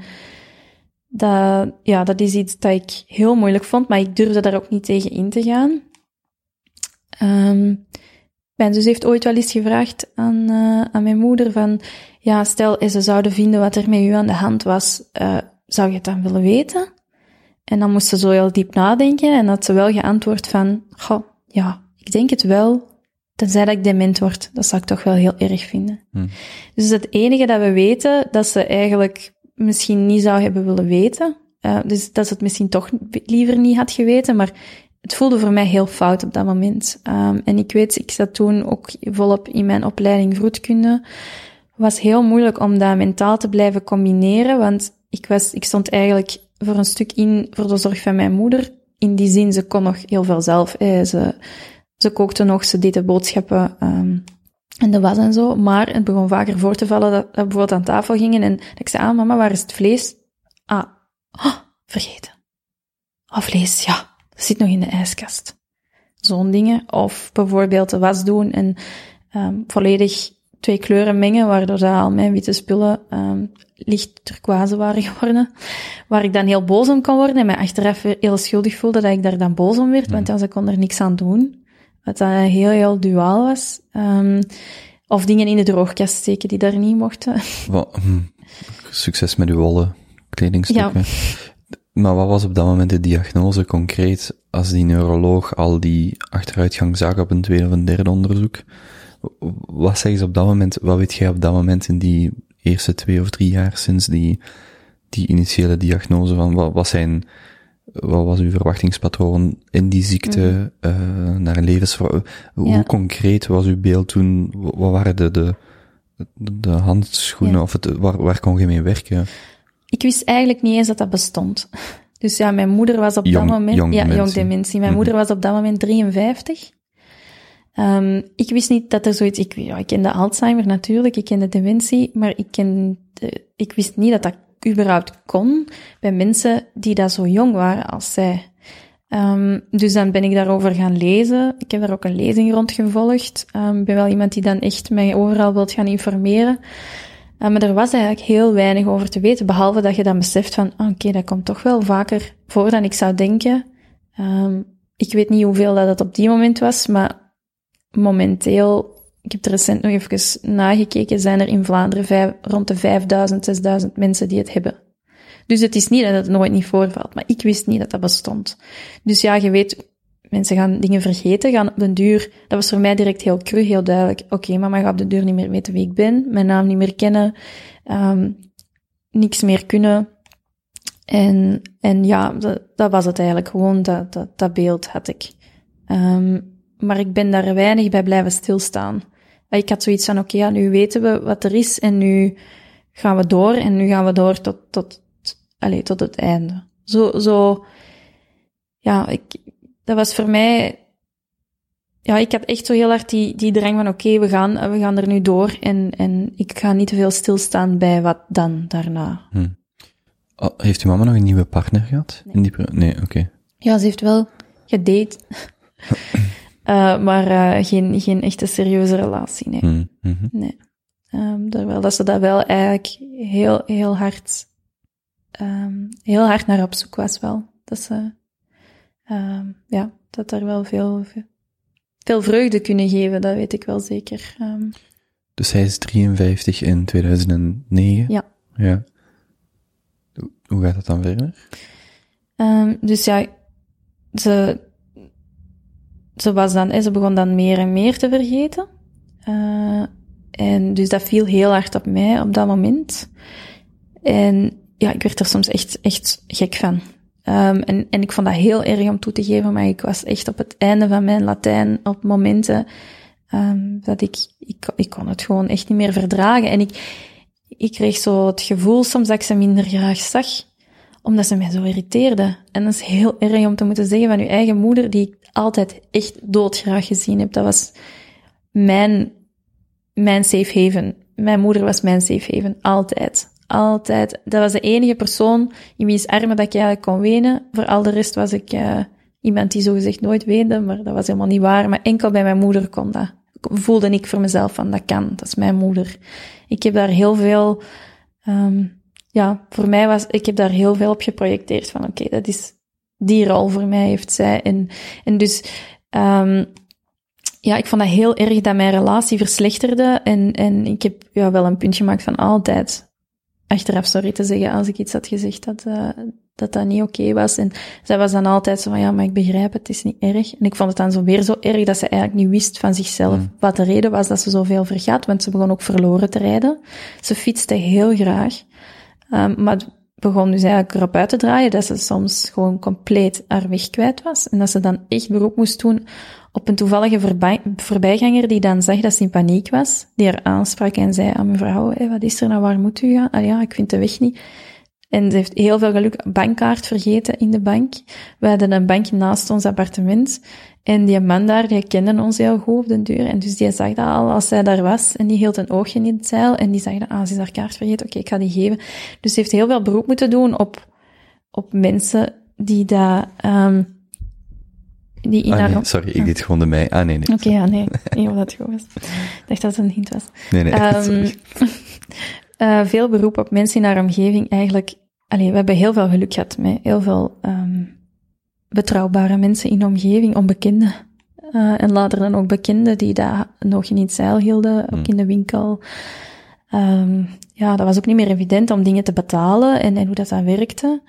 Speaker 4: dat, ja, dat is iets dat ik heel moeilijk vond, maar ik durfde daar ook niet tegen in te gaan. Um, mijn zus heeft ooit wel eens gevraagd aan, uh, aan mijn moeder van, ja, stel, ze zouden vinden wat er met u aan de hand was, uh, zou je het dan willen weten? En dan moest ze zo heel diep nadenken en had ze wel geantwoord van, goh, ja, ik denk het wel, Tenzij dat ik dement word, dat zou ik toch wel heel erg vinden. Hmm. Dus het enige dat we weten, dat ze eigenlijk misschien niet zou hebben willen weten. Uh, dus dat ze het misschien toch liever niet had geweten, maar het voelde voor mij heel fout op dat moment. Um, en ik weet, ik zat toen ook volop in mijn opleiding vroedkunde. was heel moeilijk om dat mentaal te blijven combineren, want ik, was, ik stond eigenlijk voor een stuk in voor de zorg van mijn moeder. In die zin, ze kon nog heel veel zelf. Ze, ze kookte nog, ze deed de boodschappen um, en de was en zo. Maar het begon vaker voor te vallen dat, we bijvoorbeeld aan tafel gingen en ik zei, ah mama, waar is het vlees? Ah, oh, vergeten. Oh, vlees, ja, dat zit nog in de ijskast. Zo'n dingen. Of bijvoorbeeld de was doen en um, volledig twee kleuren mengen, waardoor dat al mijn witte spullen um, licht turquoise waren geworden. Waar ik dan heel boos om kon worden en mij achteraf heel schuldig voelde dat ik daar dan boos om werd, want ja, ze kon er niks aan doen. Wat dat heel, heel duaal was. Um, of dingen in de droogkast steken die daar niet mochten. [LAUGHS]
Speaker 3: Hm, succes met uw wollen kledingstukken. Ja. Maar wat was op dat moment de diagnose concreet als die neuroloog al die achteruitgang zag op een tweede of een derde onderzoek? Wat zeggen ze op dat moment, wat weet jij op dat moment in die eerste twee of drie jaar sinds die, die initiële diagnose van wat, wat zijn, wat was uw verwachtingspatroon in die ziekte, eh, naar een levens, hoe
Speaker 4: Ja.
Speaker 3: concreet was uw beeld toen, wat waren de, de, handschoenen,
Speaker 4: Ja.
Speaker 3: of het, waar, waar kon je mee werken?
Speaker 4: Ik wist eigenlijk niet eens dat dat bestond. [LAUGHS] Dus ja, mijn moeder was op
Speaker 3: Jong-
Speaker 4: dat moment...
Speaker 3: jong
Speaker 4: ja,
Speaker 3: dementie.
Speaker 4: jong dementie. Mijn
Speaker 3: Mhm.
Speaker 4: moeder was op dat moment 53. Ehm, ik wist niet dat er zoiets... Ik, ja, ik kende Alzheimer natuurlijk, ik kende dementie, maar ik, kende, ik wist niet dat dat überhaupt kon bij mensen die dat zo jong waren als zij. Ehm, dus dan ben ik daarover gaan lezen. Ik heb daar ook een lezing rond gevolgd. Ehm, ik ben wel iemand die dan echt mij overal wilt gaan informeren. Uh, maar er was eigenlijk heel weinig over te weten, behalve dat je dan beseft van, ah, oké, dat komt toch wel vaker voor dan ik zou denken. Ik weet niet hoeveel dat op die moment was, maar momenteel, ik heb er recent nog even nagekeken, zijn er in Vlaanderen vijf, rond de 5000, 6000 mensen die het hebben. Dus het is niet dat het nooit niet voorvalt, maar ik wist niet dat dat bestond. Dus ja, je weet, mensen gaan dingen vergeten, gaan op den duur, dat was voor mij direct heel cru, heel duidelijk. Oké, okay, mama gaat op de duur niet meer weten wie ik ben, mijn naam niet meer kennen, um, niks meer kunnen. En, en ja, dat, dat was het eigenlijk gewoon, dat, dat, dat beeld had ik. Um, maar ik ben daar weinig bij blijven stilstaan. Ik had zoiets van, oké, okay, ja, nu weten we wat er is en nu gaan we door en nu gaan we door tot, tot, allez, tot het einde. Zo, zo, ja, ik, dat was voor mij, ja, ik had echt zo heel hard die, die drang van, oké, okay, we gaan, we gaan er nu door en, en ik ga niet te veel stilstaan bij wat dan daarna.
Speaker 3: Hm. Oh, heeft uw mama nog een nieuwe partner gehad?
Speaker 4: Nee,
Speaker 3: nee oké. Okay.
Speaker 4: Ja, ze heeft wel gedate. Uh, maar uh, geen, geen echte serieuze relatie, nee.
Speaker 3: Mm -hmm.
Speaker 4: Nee. Um, terwijl dat ze dat wel eigenlijk heel, heel hard, um, heel hard naar op zoek was wel. Dat ze, um, ja, dat er wel veel, veel, veel, vreugde kunnen geven, dat weet ik wel zeker.
Speaker 3: dus hij is 53 in 2009?
Speaker 4: Ja.
Speaker 3: Ja. Hoe gaat dat dan verder?
Speaker 4: dus ja, ze, ze was dan, ze begon dan meer en meer te vergeten. Uh, en dus dat viel heel hard op mij op dat moment. En ja, ik werd er soms echt, echt gek van. Um, en, en ik vond dat heel erg om toe te geven, maar ik was echt op het einde van mijn Latijn op momenten um, dat ik, ik, ik kon het gewoon echt niet meer verdragen. En ik, ik kreeg zo het gevoel soms dat ik ze minder graag zag, omdat ze mij zo irriteerde. En dat is heel erg om te moeten zeggen van uw eigen moeder, die ik altijd echt doodgraag gezien heb. Dat was mijn mijn safe haven. Mijn moeder was mijn safe haven. Altijd. Altijd. Dat was de enige persoon in wie's armen dat ik eigenlijk kon wenen. Voor al de rest was ik uh, iemand die zogezegd nooit weende, maar dat was helemaal niet waar. Maar enkel bij mijn moeder kon dat. Voelde ik voor mezelf van, dat kan. Dat is mijn moeder. Ik heb daar heel veel, um, ja, voor mij was, ik heb daar heel veel op geprojecteerd van, oké, okay, dat is, die rol voor mij heeft zij. En, en dus, um, ja, ik vond dat heel erg dat mijn relatie verslechterde. En, en ik heb ja, wel een punt gemaakt van altijd achteraf sorry te zeggen als ik iets had gezegd dat uh, dat, dat niet oké okay was. En zij was dan altijd zo van, ja, maar ik begrijp het, het is niet erg. En ik vond het dan zo weer zo erg dat ze eigenlijk niet wist van zichzelf mm. wat de reden was dat ze zoveel vergat. Want ze begon ook verloren te rijden. Ze fietste heel graag. Um, maar het begon dus eigenlijk erop uit te draaien dat ze soms gewoon compleet haar weg kwijt was. En dat ze dan echt beroep moest doen op een toevallige voorbij, voorbijganger die dan zag dat ze in paniek was, die haar aansprak en zei aan mevrouw, hey, wat is er nou, waar moet u gaan? Ah ja, ik vind de weg niet. En ze heeft heel veel geluk bankkaart vergeten in de bank. We hadden een bank naast ons appartement. En die man daar, die kende ons heel goed op de deur. En dus die zag dat al als zij daar was. En die hield een oogje in het zeil. En die zag dat, ah, ze is haar kaart vergeten. Oké, okay, ik ga die geven. Dus ze heeft heel veel beroep moeten doen op, op mensen die daar... Um, die in
Speaker 3: ah,
Speaker 4: haar...
Speaker 3: nee, sorry, ik deed gewoon de mij. Ah, nee, nee.
Speaker 4: Oké, okay, ja, nee. Nee, dat goed was. Ik dacht dat het een hint was.
Speaker 3: Nee, nee, [LAUGHS]
Speaker 4: um. Uh, veel beroep op mensen in haar omgeving eigenlijk... Allee, we hebben heel veel geluk gehad met heel veel um, betrouwbare mensen in de omgeving, onbekenden. Uh, en later dan ook bekenden die daar nog in het zeil hielden, ook
Speaker 3: Hmm.
Speaker 4: in de winkel. Um, ja, dat was ook niet meer evident om dingen te betalen en, en hoe dat dan werkte.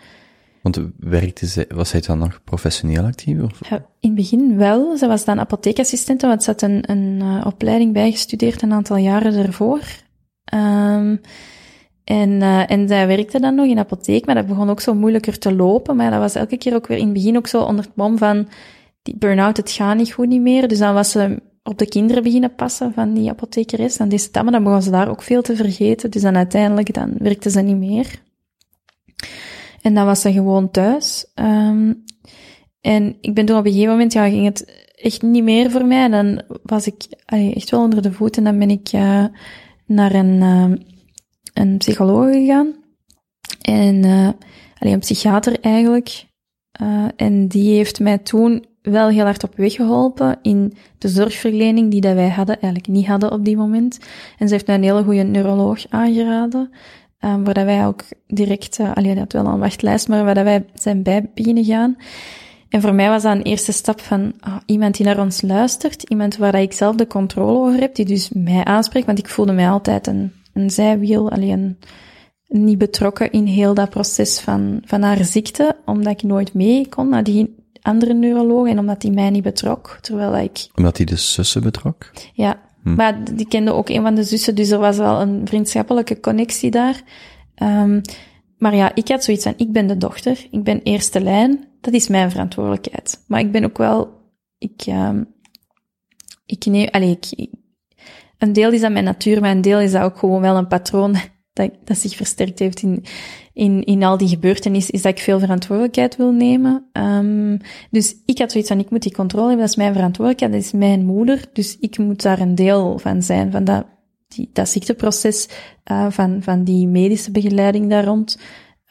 Speaker 3: Want werkte zij, was zij dan nog professioneel actief? Of?
Speaker 4: Ja, in het begin wel. Ze was dan apotheekassistente, want ze had een, een uh, opleiding bijgestudeerd een aantal jaren ervoor. Um, En, eh, en zij werkte dan nog in de apotheek, maar dat begon ook zo moeilijker te lopen. Maar dat was elke keer ook weer in het begin ook zo onder het mom van die burn-out, het gaat niet goed niet meer. Dus dan was ze op de kinderen beginnen passen van die apothekeres. Dan deed ze dan begon ze daar ook veel te vergeten. Dus dan uiteindelijk, dan werkte ze niet meer. En dan was ze gewoon thuis. Ehm, en ik ben toen op een gegeven moment, ja, ging het echt niet meer voor mij. Dan was ik echt wel onder de voet en dan ben ik uh, naar een, uh, een psycholoog gegaan. En, uh, allee, een psychiater eigenlijk. en die heeft mij toen wel heel hard op weg geholpen in de zorgverlening die dat wij hadden, eigenlijk niet hadden op die moment. En ze heeft mij een hele goede neuroloog aangeraden. Um, waar wij ook direct, uh, allee, dat wel een wachtlijst, maar waar wij zijn bij beginnen gaan. En voor mij was dat een eerste stap van ah, iemand die naar ons luistert, iemand waar ik zelf de controle over heb, die dus mij aanspreekt, want ik voelde mij altijd een, een zijwiel, alleen niet betrokken in heel dat proces van, van haar ziekte, omdat ik nooit mee kon naar die andere neuroloog en omdat die mij niet betrok, terwijl ik...
Speaker 3: Omdat hij de zussen betrok?
Speaker 4: Ja, hm. maar die kende ook een van de zussen, dus er was wel een vriendschappelijke connectie daar. Um, maar ja, ik had zoiets van, ik ben de dochter, ik ben eerste lijn, dat is mijn verantwoordelijkheid. Maar ik ben ook wel, ik, um, ik neem, allez, ik, een deel is aan mijn natuur, maar een deel is dat ook gewoon wel een patroon [LAUGHS] dat, dat zich versterkt heeft in, in, in al die gebeurtenissen, is dat ik veel verantwoordelijkheid wil nemen. Um, dus ik had zoiets van, ik moet die controle hebben, dat is mijn verantwoordelijkheid, dat is mijn moeder, dus ik moet daar een deel van zijn, van dat, die, dat ziekteproces, uh, van, van die medische begeleiding daar rond.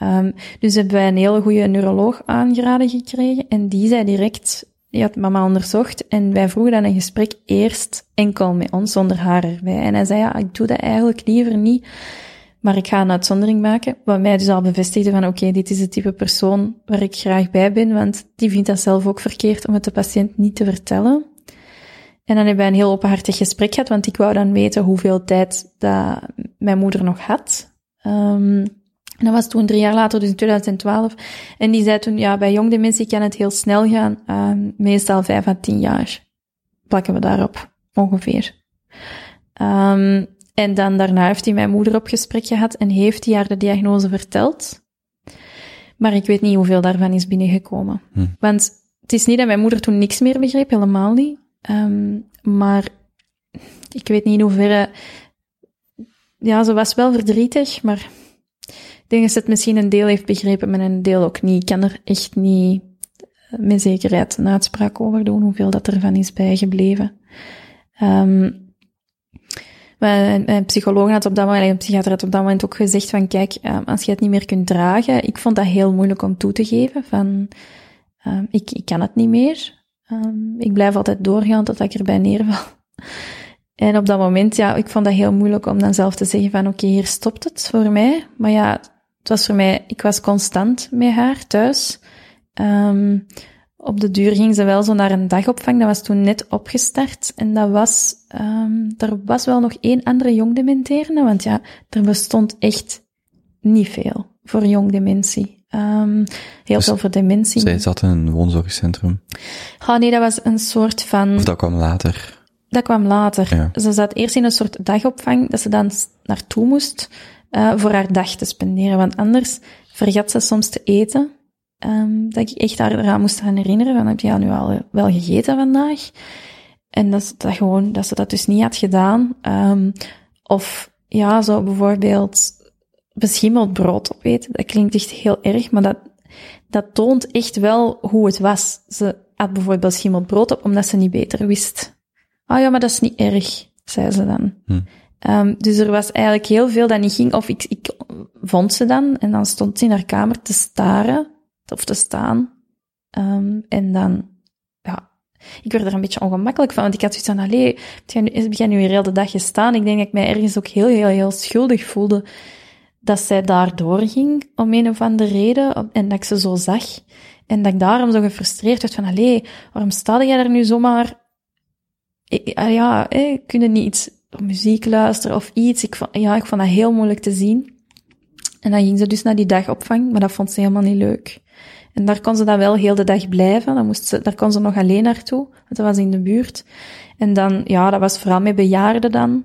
Speaker 4: Um, dus hebben wij een hele goede neuroloog aangeraden gekregen en die zei direct, die had mama onderzocht en wij vroegen dan een gesprek eerst enkel met ons, zonder haar erbij. En hij zei, ja, ik doe dat eigenlijk liever niet, maar ik ga een uitzondering maken, wat mij dus al bevestigde van, oké, dit is het type persoon waar ik graag bij ben, want die vindt dat zelf ook verkeerd om het de patiënt niet te vertellen. En dan hebben wij een heel openhartig gesprek gehad, want ik wou dan weten hoeveel tijd dat mijn moeder nog had. Um, en dat was toen drie jaar later, dus in 2012. En die zei toen, ja, bij jong dementie kan het heel snel gaan. Um, meestal vijf à tien jaar plakken we daarop, ongeveer. Um, en dan daarna heeft hij mijn moeder op gesprek gehad en heeft hij haar de diagnose verteld. Maar ik weet niet hoeveel daarvan is binnengekomen. Hm. Want het is niet dat mijn moeder toen niks meer begreep, helemaal niet. Um, maar ik weet niet in hoeverre... Ja, ze was wel verdrietig, maar ik denk dat ze het misschien een deel heeft begrepen, maar een deel ook niet. Ik kan er echt niet met zekerheid een uitspraak over doen, hoeveel dat ervan is bijgebleven. Mijn, mijn psycholoog had op dat moment, een psychiater had op dat moment ook gezegd van, kijk, um, als je het niet meer kunt dragen, ik vond dat heel moeilijk om toe te geven, van, ik, ik kan het niet meer. Ik blijf altijd doorgaan tot ik erbij neerval. En op dat moment, ja, ik vond dat heel moeilijk om dan zelf te zeggen van, oké, hier stopt het voor mij. Maar ja, het was voor mij, ik was constant met haar thuis. Um, op de duur ging ze wel zo naar een dagopvang. Dat was toen net opgestart. En dat was, um, er was wel nog één andere jongdementerende, want ja, er bestond echt niet veel voor jongdementie. Um, heel dus veel voor dementie.
Speaker 3: Zij zat in een woonzorgcentrum?
Speaker 4: Oh nee, dat was een soort van...
Speaker 3: Of dat kwam later?
Speaker 4: Dat kwam later. Ja. Ze zat eerst in een soort dagopvang, dat ze dan naartoe moest uh, voor haar dag te spenderen. Want anders vergat ze soms te eten. Um, dat ik echt haar eraan moest gaan herinneren. Van, heb je nu al wel gegeten vandaag? En dat, dat gewoon, dat ze dat dus niet had gedaan. Um, of ja, zo bijvoorbeeld beschimmeld brood opeten. Dat klinkt echt heel erg, maar dat, dat toont echt wel hoe het was. Ze had bijvoorbeeld beschimmeld brood op, omdat ze niet beter wist. Ah oh ja, maar dat is niet erg, zei ze dan. Hm. Um, dus er was eigenlijk heel veel dat niet ging. Of ik, ik vond ze dan en dan stond ze in haar kamer te staren of te staan. Um, en dan, ja, ik werd er een beetje ongemakkelijk van, want ik had zoiets van, allee, heb jij nu, heel de dag gestaan? Ik denk dat ik mij ergens ook heel, heel, heel schuldig voelde dat zij daar doorging om een of andere reden en dat ik ze zo zag. En dat ik daarom zo gefrustreerd werd van, allee, waarom sta jij er nu zomaar? Ah ja, eh, kunnen niet muziek luisteren of iets. Ik vond, ja, ik vond dat heel moeilijk te zien. En dan ging ze dus naar die dagopvang, maar dat vond ze helemaal niet leuk. En daar kon ze dan wel heel de dag blijven. Dan moest ze, daar kon ze nog alleen naartoe, want dat was in de buurt. En dan, ja, dat was vooral met bejaarden dan.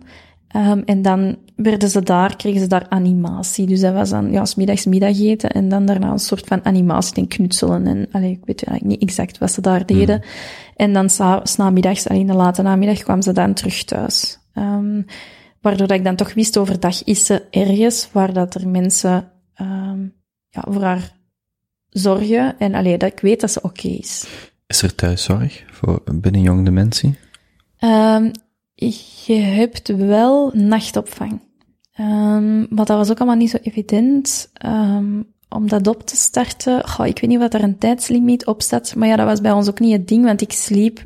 Speaker 4: Ehm, en dan werden ze daar, kregen ze daar animatie. Dus dat was dan, ja, 's middags middageten en dan daarna een soort van animatie en knutselen. En, allee, ik weet eigenlijk niet exact wat ze daar deden. En dan sa- 's namiddags, allee, in de late namiddag, kwamen ze dan terug thuis. Ehm, waardoor dat ik dan toch wist, overdag is ze ergens waar dat er mensen ehm, ja, voor haar zorgen. En allee, dat ik weet dat ze oké is.
Speaker 3: Is er thuiszorg voor binnen jong dementie?
Speaker 4: Je hebt wel nachtopvang. Ehm, maar dat was ook allemaal niet zo evident. ehm, om dat op te starten, goh, ik weet niet wat er een tijdslimiet op staat, maar ja, dat was bij ons ook niet het ding, want ik sliep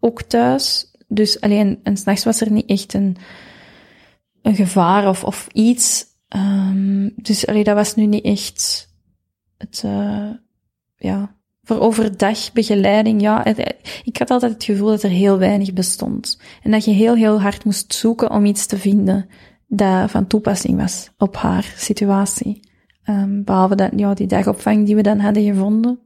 Speaker 4: ook thuis. Dus alleen, en s'nachts was er niet echt een, een gevaar of, of iets. Ehm, dus allee, dat was nu niet echt het, eh, ja, voor overdag begeleiding, ja. ik had altijd het gevoel dat er heel weinig bestond. En dat je heel, heel hard moest zoeken om iets te vinden dat van toepassing was op haar situatie. Ehm, behalve dat, ja, die dagopvang die we dan hadden gevonden.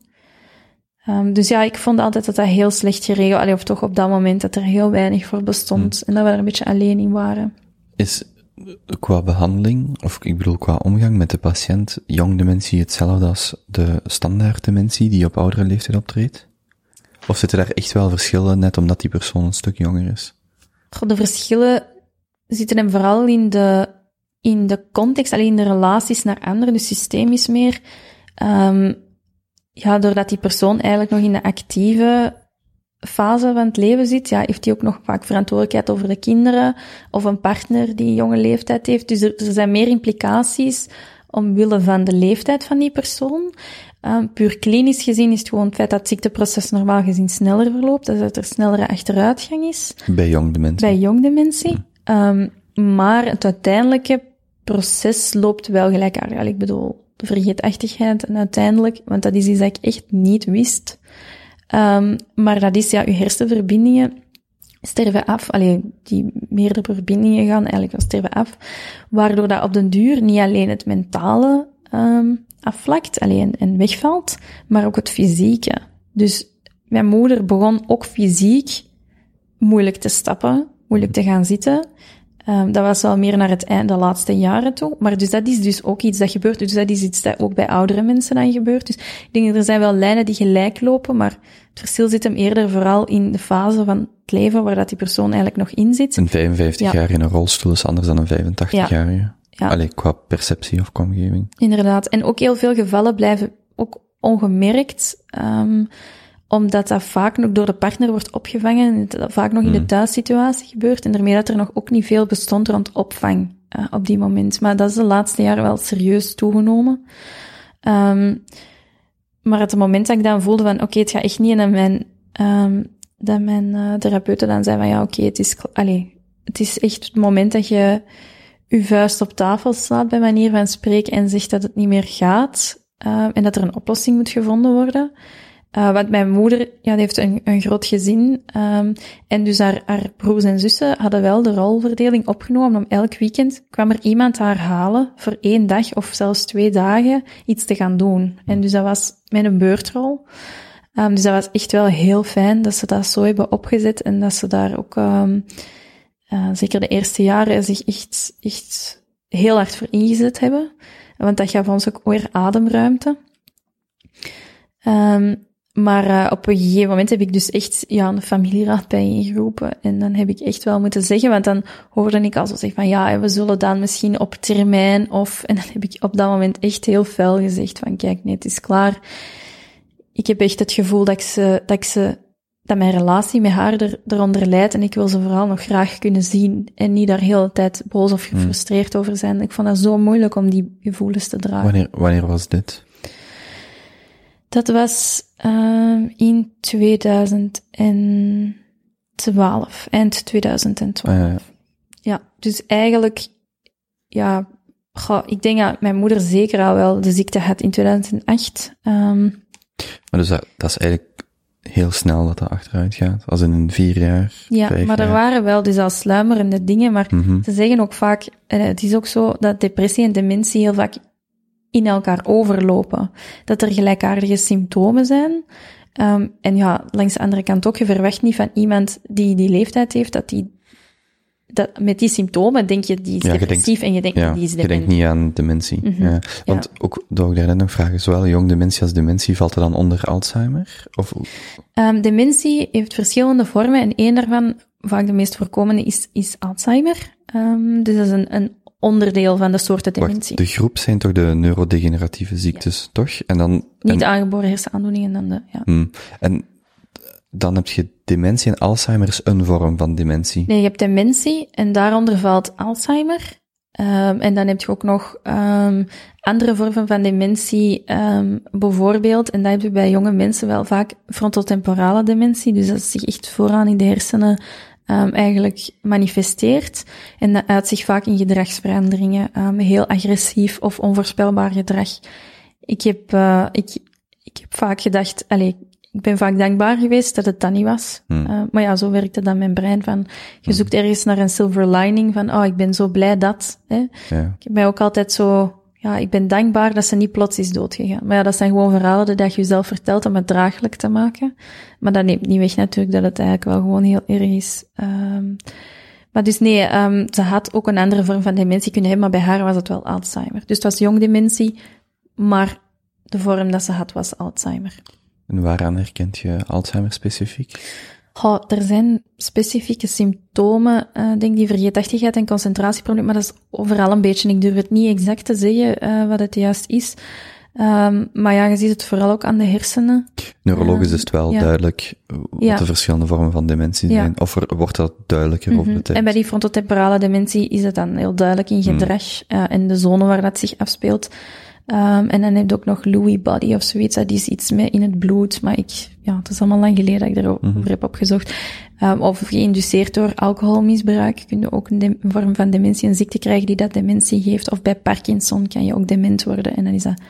Speaker 4: Ehm, dus ja, ik vond altijd dat dat heel slecht geregeld, allee, of toch op dat moment dat er heel weinig voor bestond. En dat we er een beetje alleen in waren.
Speaker 3: Is qua behandeling, of ik bedoel qua omgang met de patiënt, jong dementie hetzelfde als de standaard dementie die op oudere leeftijd optreedt? Of zitten daar echt wel verschillen, net omdat die persoon een stuk jonger is?
Speaker 4: De verschillen zitten hem vooral in de, in de context, alleen in de relaties naar anderen, dus systemisch meer. Ehm, ja, doordat die persoon eigenlijk nog in de actieve fase van het leven zit, ja, heeft hij ook nog vaak verantwoordelijkheid over de kinderen of een partner die een jonge leeftijd heeft. Dus er, er zijn meer implicaties omwille van de leeftijd van die persoon. Ehm, puur klinisch gezien is het gewoon het feit dat het ziekteproces normaal gezien sneller verloopt, dus dat er snellere achteruitgang is
Speaker 3: Bij jong dementie?
Speaker 4: bij jongdementie. Ehm, maar het uiteindelijke proces loopt wel gelijkaardig. Allee, Ik bedoel, de vergeetachtigheid en uiteindelijk, want dat is iets dat ik echt niet wist. Ehm, maar dat is, ja, uw hersenverbindingen sterven af. Allee, die meerdere verbindingen gaan eigenlijk wel sterven af. Waardoor dat op den duur niet alleen het mentale ehm, afvlakt, alleen en wegvalt, maar ook het fysieke. Dus mijn moeder begon ook fysiek moeilijk te stappen, moeilijk te gaan zitten. Ehm, dat was wel meer naar het einde, de laatste jaren toe. Maar dus dat is dus ook iets dat gebeurt. Dus dat is iets dat ook bij oudere mensen dan gebeurt. Dus ik denk dat er zijn wel lijnen die gelijk lopen, maar het verschil zit hem eerder vooral in de fase van het leven waar dat die persoon eigenlijk nog in zit.
Speaker 3: Een 55-jarige in een rolstoel is anders dan een 85-jarige.
Speaker 4: Ja.
Speaker 3: Allee, qua perceptie of qua omgeving.
Speaker 4: Inderdaad. En ook heel veel gevallen blijven ook ongemerkt, ehm, omdat dat vaak nog door de partner wordt opgevangen en dat vaak nog in de thuissituatie gebeurt en daarmee dat er nog ook niet veel bestond rond opvang eh, op die moment. Maar dat is de laatste jaren wel serieus toegenomen. Ehm, maar op het moment dat ik dan voelde van, oké, het gaat echt niet, en dat mijn, ehm, dat mijn eh, therapeuten dan zei van, ja, oké, het is, allee, het is echt het moment dat je je vuist op tafel slaat, bij manier van spreken, en zegt dat het niet meer gaat, eh, en dat er een oplossing moet gevonden worden. Eh, want mijn moeder, ja, die heeft een, een groot gezin, ehm, en dus haar, broers en zussen hadden wel de rolverdeling opgenomen om elk weekend kwam er iemand haar halen voor één dag of zelfs twee dagen iets te gaan doen. En dus dat was mijn beurtrol. Ehm, dus dat was echt wel heel fijn dat ze dat zo hebben opgezet en dat ze daar ook, ehm, eh, zeker de eerste jaren, zich echt, echt heel hard voor ingezet hebben. Want dat gaf ons ook weer ademruimte. Maar eh, op een gegeven moment heb ik dus echt ja, een familieraad bijeengeroepen. En dan heb ik echt wel moeten zeggen, want dan hoorde ik al zo zeggen van ja, we zullen dan misschien op termijn of... [LAUGHS] En dan heb ik op dat moment echt heel fel gezegd van kijk, nee, het is klaar. Ik heb echt het gevoel dat ik ze, dat ik ze, dat mijn relatie met haar er, eronder leidt en ik wil ze vooral nog graag kunnen zien en niet daar heel de tijd boos of gefrustreerd over zijn. Ik vond dat zo moeilijk om die gevoelens te dragen.
Speaker 3: Wanneer, wanneer was dit?
Speaker 4: Dat was ehm in 2012, eind 2012.
Speaker 3: Eh,
Speaker 4: Ja, dus eigenlijk, ja, goh, ik denk dat mijn moeder zeker al wel de ziekte had in 2008. Ehm,
Speaker 3: maar dus dat, dat is eigenlijk heel snel dat dat achteruit gaat. Als in een vier jaar,
Speaker 4: ja, maar er waren wel dus al sluimerende dingen, maar
Speaker 3: Mhm.
Speaker 4: ze zeggen ook vaak, en het is ook zo dat depressie en dementie heel vaak in elkaar overlopen. Dat er gelijkaardige symptomen zijn. Ehm, en ja, langs de andere kant ook, je verwacht niet van iemand die die leeftijd heeft, dat die dat, met die symptomen denk je die is
Speaker 3: Ja, je
Speaker 4: depressief en je denkt
Speaker 3: Ja,
Speaker 4: die is
Speaker 3: je
Speaker 4: dement.
Speaker 3: denkt niet aan dementie.
Speaker 4: Mhm,
Speaker 3: ja. Want ook, dat wil ik daarnet nog vragen, zowel jong dementie als dementie, valt er dan onder Alzheimer? Of,
Speaker 4: Ehm, dementie heeft verschillende vormen en één daarvan, vaak de meest voorkomende, is, is Alzheimer. Ehm, dus dat is een, een onderdeel van de soorten dementie.
Speaker 3: wacht, de groep zijn toch de neurodegeneratieve ziektes, toch? En dan,
Speaker 4: Niet
Speaker 3: en,
Speaker 4: aangeboren hersenaandoeningen dan de, ja.
Speaker 3: hmm, en dan heb je dementie en Alzheimer is een vorm van dementie.
Speaker 4: Nee, je hebt dementie en daaronder valt Alzheimer. Ehm, en dan heb je ook nog ehm, andere vormen van dementie, ehm, bijvoorbeeld, en dat heb je bij jonge mensen wel vaak frontotemporale dementie, dus dat zich echt vooraan in de hersenen ehm, eigenlijk manifesteert. En dat uit zich vaak in gedragsveranderingen, ehm, heel agressief of onvoorspelbaar gedrag. Ik heb, eh, ik, ik heb vaak gedacht, allez, ik ben vaak dankbaar geweest dat het dat niet was.
Speaker 3: Hmm.
Speaker 4: Eh, maar ja, zo werkte dan mijn brein van, je zoekt ergens naar een silver lining van, oh, ik ben zo blij dat. Hè.
Speaker 3: Ja.
Speaker 4: Ik heb mij ook altijd zo, ja, ik ben dankbaar dat ze niet plots is doodgegaan. Maar ja, dat zijn gewoon verhalen die je jezelf vertelt om het draaglijk te maken. Maar dat neemt niet weg natuurlijk dat het eigenlijk wel gewoon heel erg is. Ehm, maar dus nee, ehm, ze had ook een andere vorm van dementie kunnen hebben, maar bij haar was het wel Alzheimer. Dus het was jong dementie, maar de vorm dat ze had was Alzheimer.
Speaker 3: En waaraan herkent je Alzheimer specifiek?
Speaker 4: Goh, er zijn specifieke symptomen, eh denk die vergeetachtigheid en concentratieproblemen, maar dat is overal een beetje. Ik durf het niet exact te zeggen eh, wat het juist is. Ehm, maar ja, je ziet het vooral ook aan de hersenen.
Speaker 3: Neurologisch
Speaker 4: Ehm,
Speaker 3: is het wel
Speaker 4: ja.
Speaker 3: duidelijk uh, wat
Speaker 4: Ja.
Speaker 3: de verschillende vormen van dementie
Speaker 4: Ja.
Speaker 3: zijn. Of er, wordt dat duidelijker over de
Speaker 4: Mhm.
Speaker 3: tijd?
Speaker 4: En bij die frontotemporale dementie is het dan heel duidelijk in gedrag eh, en de zone waar dat zich afspeelt. Ehm, en dan heb je ook nog Lewy body of zoiets, dat is iets met in het bloed, maar ik, ja, het is allemaal lang geleden dat ik erover
Speaker 3: Mhm.
Speaker 4: heb opgezocht. Ehm, of geïnduceerd door alcoholmisbruik kun je ook een, vorm van dementie, een ziekte krijgen die dat dementie geeft. Of bij Parkinson kan je ook dement worden en dan is dat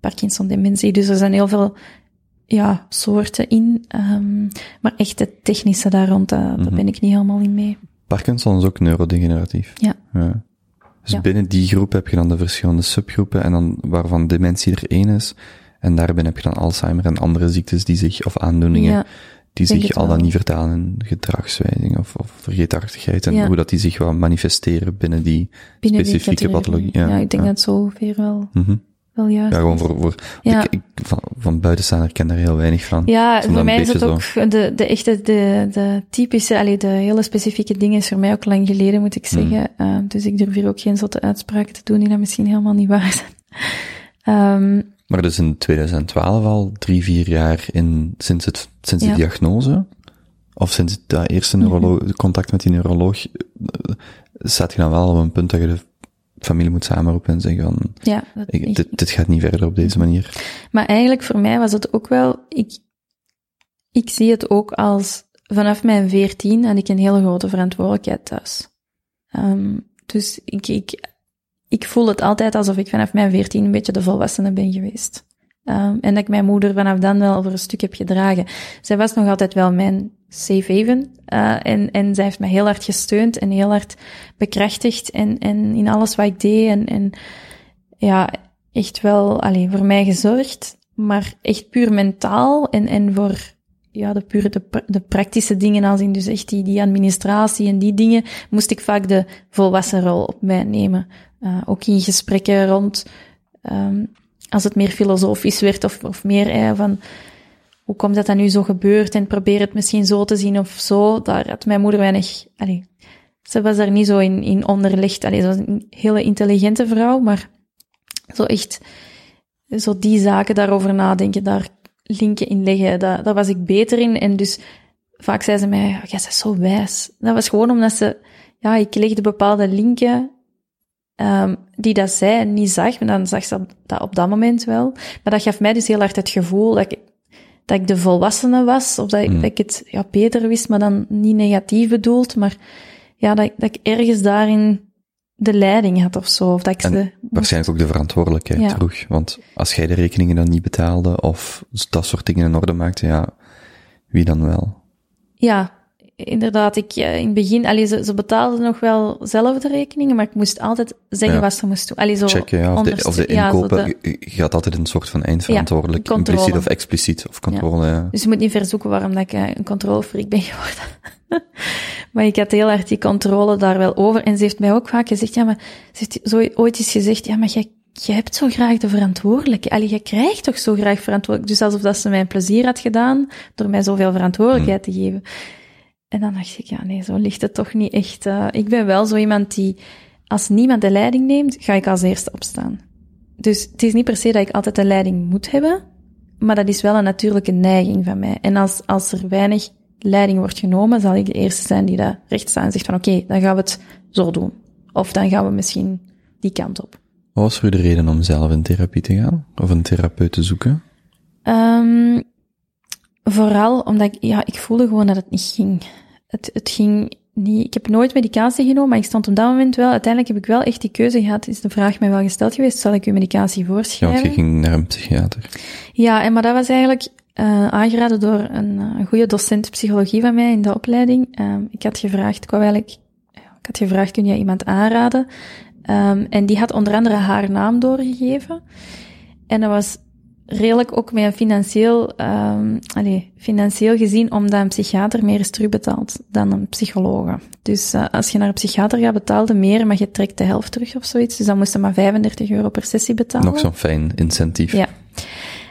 Speaker 4: Parkinson-dementie. Dus er zijn heel veel ja, soorten in, Ehm, maar echt het technische daar rond, dat, daar
Speaker 3: Mhm.
Speaker 4: ben ik niet helemaal in mee.
Speaker 3: Parkinson is ook neurodegeneratief.
Speaker 4: Ja.
Speaker 3: Dus
Speaker 4: Ja.
Speaker 3: binnen die groep heb je dan de verschillende subgroepen en dan waarvan dementie er één is. En daarbij heb je dan Alzheimer en andere ziektes die zich, of aandoeningen,
Speaker 4: Ja,
Speaker 3: die zich al dan niet vertalen in gedragswijzing of, of vergeetachtigheid. En
Speaker 4: Ja.
Speaker 3: hoe dat die zich wel manifesteren binnen die
Speaker 4: binnen
Speaker 3: specifieke pathologie.
Speaker 4: Ja, ik denk dat zo ongeveer wel,
Speaker 3: Mhm.
Speaker 4: Wel juist
Speaker 3: Ja, gewoon voor, voor
Speaker 4: Ja.
Speaker 3: ik, ik, van, van buitenstaander ken daar heel weinig van.
Speaker 4: Ja,
Speaker 3: dan
Speaker 4: voor mij is het ook de, de echte, de, de typische, allee, de hele specifieke dingen is voor mij ook lang geleden, moet ik
Speaker 3: Hmm.
Speaker 4: zeggen. Eh, dus ik durf hier ook geen zotte uitspraken te doen die dat misschien helemaal niet waar zijn. [LAUGHS] Ehm,
Speaker 3: Maar dus in 2012 al, drie, vier jaar in, sinds, het, sinds de
Speaker 4: Ja.
Speaker 3: diagnose, of sinds dat eerste neuroloog, contact met die neuroloog, eh, staat je dan wel op een punt dat je de familie moet samenroepen en zeggen van,
Speaker 4: ja,
Speaker 3: ik, dit, dit gaat niet verder op deze manier.
Speaker 4: Maar eigenlijk voor mij was het ook wel, ik, ik zie het ook als, vanaf mijn veertien had ik een hele grote verantwoordelijkheid thuis. Ehm, dus ik, ik, ik voel het altijd alsof ik vanaf mijn veertien een beetje de volwassene ben geweest. Ehm, en dat ik mijn moeder vanaf dan wel voor een stuk heb gedragen. Zij was nog altijd wel mijn safe haven. eh, en, en zij heeft mij heel hard gesteund en heel hard bekrachtigd en, en in alles wat ik deed. En, en ja, echt wel alleen voor mij gezorgd, maar echt puur mentaal en, en voor ja, de pure de, de praktische dingen, als in dus echt die, die administratie en die dingen, moest ik vaak de volwassen rol op mij nemen. Eh, ook in gesprekken rond, ehm, als het meer filosofisch werd of, of meer eh, van, hoe komt dat dat nu zo gebeurt en probeer het misschien zo te zien of zo, daar had mijn moeder weinig, allee, ze was daar niet zo in, in onderlegd. Allee, ze was een hele intelligente vrouw, maar zo echt, zo die zaken daarover nadenken, daar linken in leggen, daar, daar was ik beter in. En dus vaak zei ze mij, "Ja, jij bent zo wijs. Dat was gewoon omdat ze, ja, ik legde bepaalde linken, ehm, die dat zij niet zag, maar dan zag ze dat op dat moment wel. Maar dat gaf mij dus heel hard het gevoel dat ik, dat ik de volwassene was, of dat ik,
Speaker 3: Mm.
Speaker 4: dat ik het ja, beter wist, maar dan niet negatief bedoeld, maar ja, dat, ik- dat ik ergens daarin de leiding had of zo. Of dat ik
Speaker 3: En
Speaker 4: ze
Speaker 3: Waarschijnlijk ook de verantwoordelijkheid
Speaker 4: Ja.
Speaker 3: droeg. Want als jij de rekeningen dan niet betaalde, of dat soort dingen in orde maakte, ja, wie dan wel?
Speaker 4: Ja, inderdaad. Ik, eh, in het begin, allee, ze, ze betaalden nog wel zelf de rekeningen, maar ik moest altijd zeggen
Speaker 3: Ja.
Speaker 4: wat ze moest doen. Allee, zo
Speaker 3: Checken, ja, of de,
Speaker 4: onderste-
Speaker 3: of de
Speaker 4: ja, zo
Speaker 3: inkopen,
Speaker 4: de-
Speaker 3: je- je gaat altijd een soort van eindverantwoordelijk, impliciet of expliciet, of controle, ja.
Speaker 4: Dus je moet niet verzoeken waarom dat ik eh, een controlefreak ben geworden. [LAUGHS] Maar ik had heel hard die controle daar wel over. En ze heeft mij ook vaak gezegd, ja, maar ze heeft zo ooit eens gezegd, ja, maar jij, jij hebt zo graag de verantwoordelijkheid. Allee, jij krijgt toch zo graag verantwoordelijkheid. Dus alsof dat ze mij een plezier had gedaan door mij zoveel verantwoordelijkheid te geven. En dan dacht ik, ja, nee, zo ligt het toch niet echt. Uh, ik ben wel zo iemand die, als niemand de leiding neemt, ga ik als eerste opstaan. Dus het is niet per se dat ik altijd de leiding moet hebben, maar dat is wel een natuurlijke neiging van mij. En als, als er weinig leiding wordt genomen, zal ik de eerste zijn die daar recht staat en zegt van oké, okay, dan gaan we het zo doen. Of dan gaan we misschien die kant op.
Speaker 3: Wat was voor u de reden om zelf in therapie te gaan? Of een therapeut te zoeken?
Speaker 4: Um, vooral omdat ik, ja, ik voelde gewoon dat het niet ging. Het, het ging niet, ik heb nooit medicatie genomen, maar ik stond op dat moment wel, uiteindelijk heb ik wel echt die keuze gehad, is de vraag mij wel gesteld geweest, zal ik u medicatie voorschrijven?
Speaker 3: Ja, want je ging naar een psychiater.
Speaker 4: Ja, en maar dat was eigenlijk uh, aangeraden door een, een goede docent psychologie van mij in de opleiding. Um, ik had gevraagd, ik wou eigenlijk, ik had gevraagd, kun je iemand aanraden? Um, en die had onder andere haar naam doorgegeven. En dat was redelijk ook met een financieel, um, allez, financieel gezien, omdat een psychiater meer is terugbetaald dan een psycholoog. Dus uh, als je naar een psychiater gaat betalen meer, maar je trekt de helft terug of zoiets. Dus dan moest je maar 35 euro per sessie betalen.
Speaker 3: Nog zo'n fijn incentief.
Speaker 4: Ja.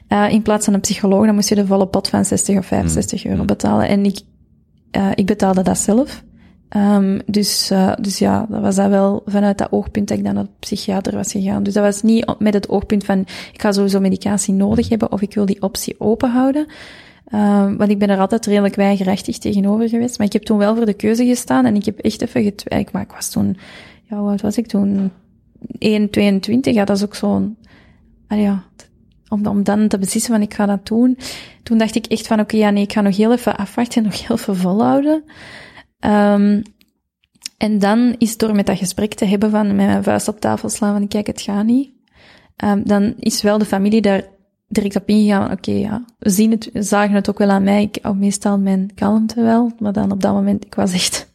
Speaker 4: Uh, in plaats van een psycholoog, dan moest je de volle pot van 60 of 65 euro betalen. En ik, uh, ik betaalde dat zelf. Um, dus, uh, dus ja, dat was dat wel vanuit dat oogpunt dat ik dan naar de psychiater was gegaan. Dus dat was niet met het oogpunt van, ik ga sowieso medicatie nodig hebben of ik wil die optie open houden. Um, want ik ben er altijd redelijk weigerachtig tegenover geweest. Maar ik heb toen wel voor de keuze gestaan en ik heb echt even getwijfeld. Maar ik was toen, ja, wat was ik toen? 1, 22, ja, dat is ook zo'n, ah ja, om, om dan te beslissen van ik ga dat doen. Toen dacht ik echt van oké, ja nee, ik ga nog heel even afwachten en nog heel even volhouden. Um, en dan is door met dat gesprek te hebben van met mijn vuist op tafel slaan van kijk, het gaat niet. Um, dan is wel de familie daar direct op ingegaan oké, okay, ja, we zien het, we zagen het ook wel aan mij. Ik hou meestal mijn kalmte wel, maar dan op dat moment, ik was echt,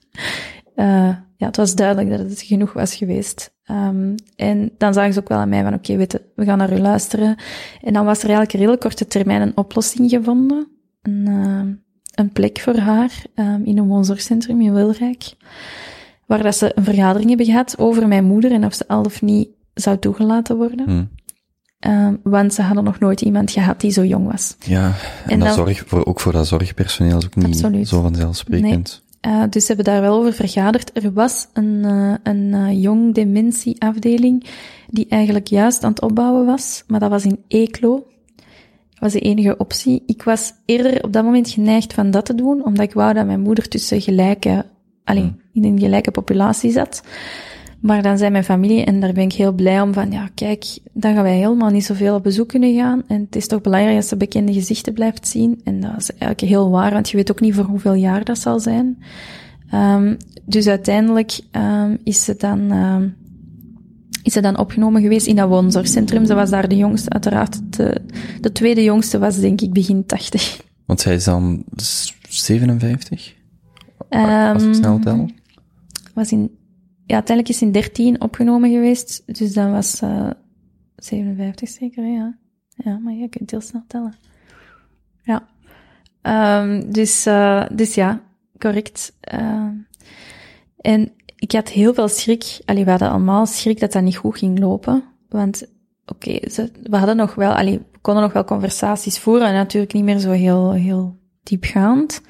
Speaker 4: uh, [LAUGHS] ja, het was duidelijk dat het genoeg was geweest. Um, en dan zagen ze ook wel aan mij van oké, we gaan naar u luisteren. En dan was er eigenlijk een hele korte termijn een oplossing gevonden. Uh, een plek voor haar um, in een woonzorgcentrum in Wilrijk. Waar dat ze een vergadering hebben gehad over mijn moeder en of ze al of niet zou toegelaten worden.
Speaker 3: Hmm.
Speaker 4: Um, want ze hadden nog nooit iemand gehad die zo jong was.
Speaker 3: Ja, en, en dat dan, zorg, voor, ook voor dat zorgpersoneel is ook niet absoluut. zo vanzelfsprekend.
Speaker 4: Nee. Uh, dus ze hebben daar wel over vergaderd. Er was een, uh, een uh, jong dementieafdeling die eigenlijk juist aan het opbouwen was, maar dat was in Eeklo was de enige optie. Ik was eerder op dat moment geneigd van dat te doen, omdat ik wou dat mijn moeder tussen gelijke, alleen in een gelijke populatie zat. Maar dan zei mijn familie, en daar ben ik heel blij om, van ja, kijk, dan gaan wij helemaal niet zoveel op bezoek kunnen gaan. En het is toch belangrijk dat ze bekende gezichten blijft zien. En dat is eigenlijk heel waar, want je weet ook niet voor hoeveel jaar dat zal zijn. Um, dus uiteindelijk um, is ze dan um, is ze dan opgenomen geweest in dat woonzorgcentrum. Ze was daar de jongste, uiteraard. De, de tweede jongste was denk ik begin 80.
Speaker 3: Want zij is dan 57? Um, Als ik snel tel.
Speaker 4: Was in, ja, uiteindelijk is ze in 13 opgenomen geweest. Dus dan was uh, 57 zeker, ja. Ja, maar je kunt heel snel tellen. Ja. Um, dus, uh, dus ja, correct. Uh, en ik had heel veel schrik. Allee, we hadden allemaal schrik dat dat niet goed ging lopen. Want, oké, okay, we hadden nog wel, allee, we konden nog wel conversaties voeren. En natuurlijk niet meer zo heel, heel diepgaand.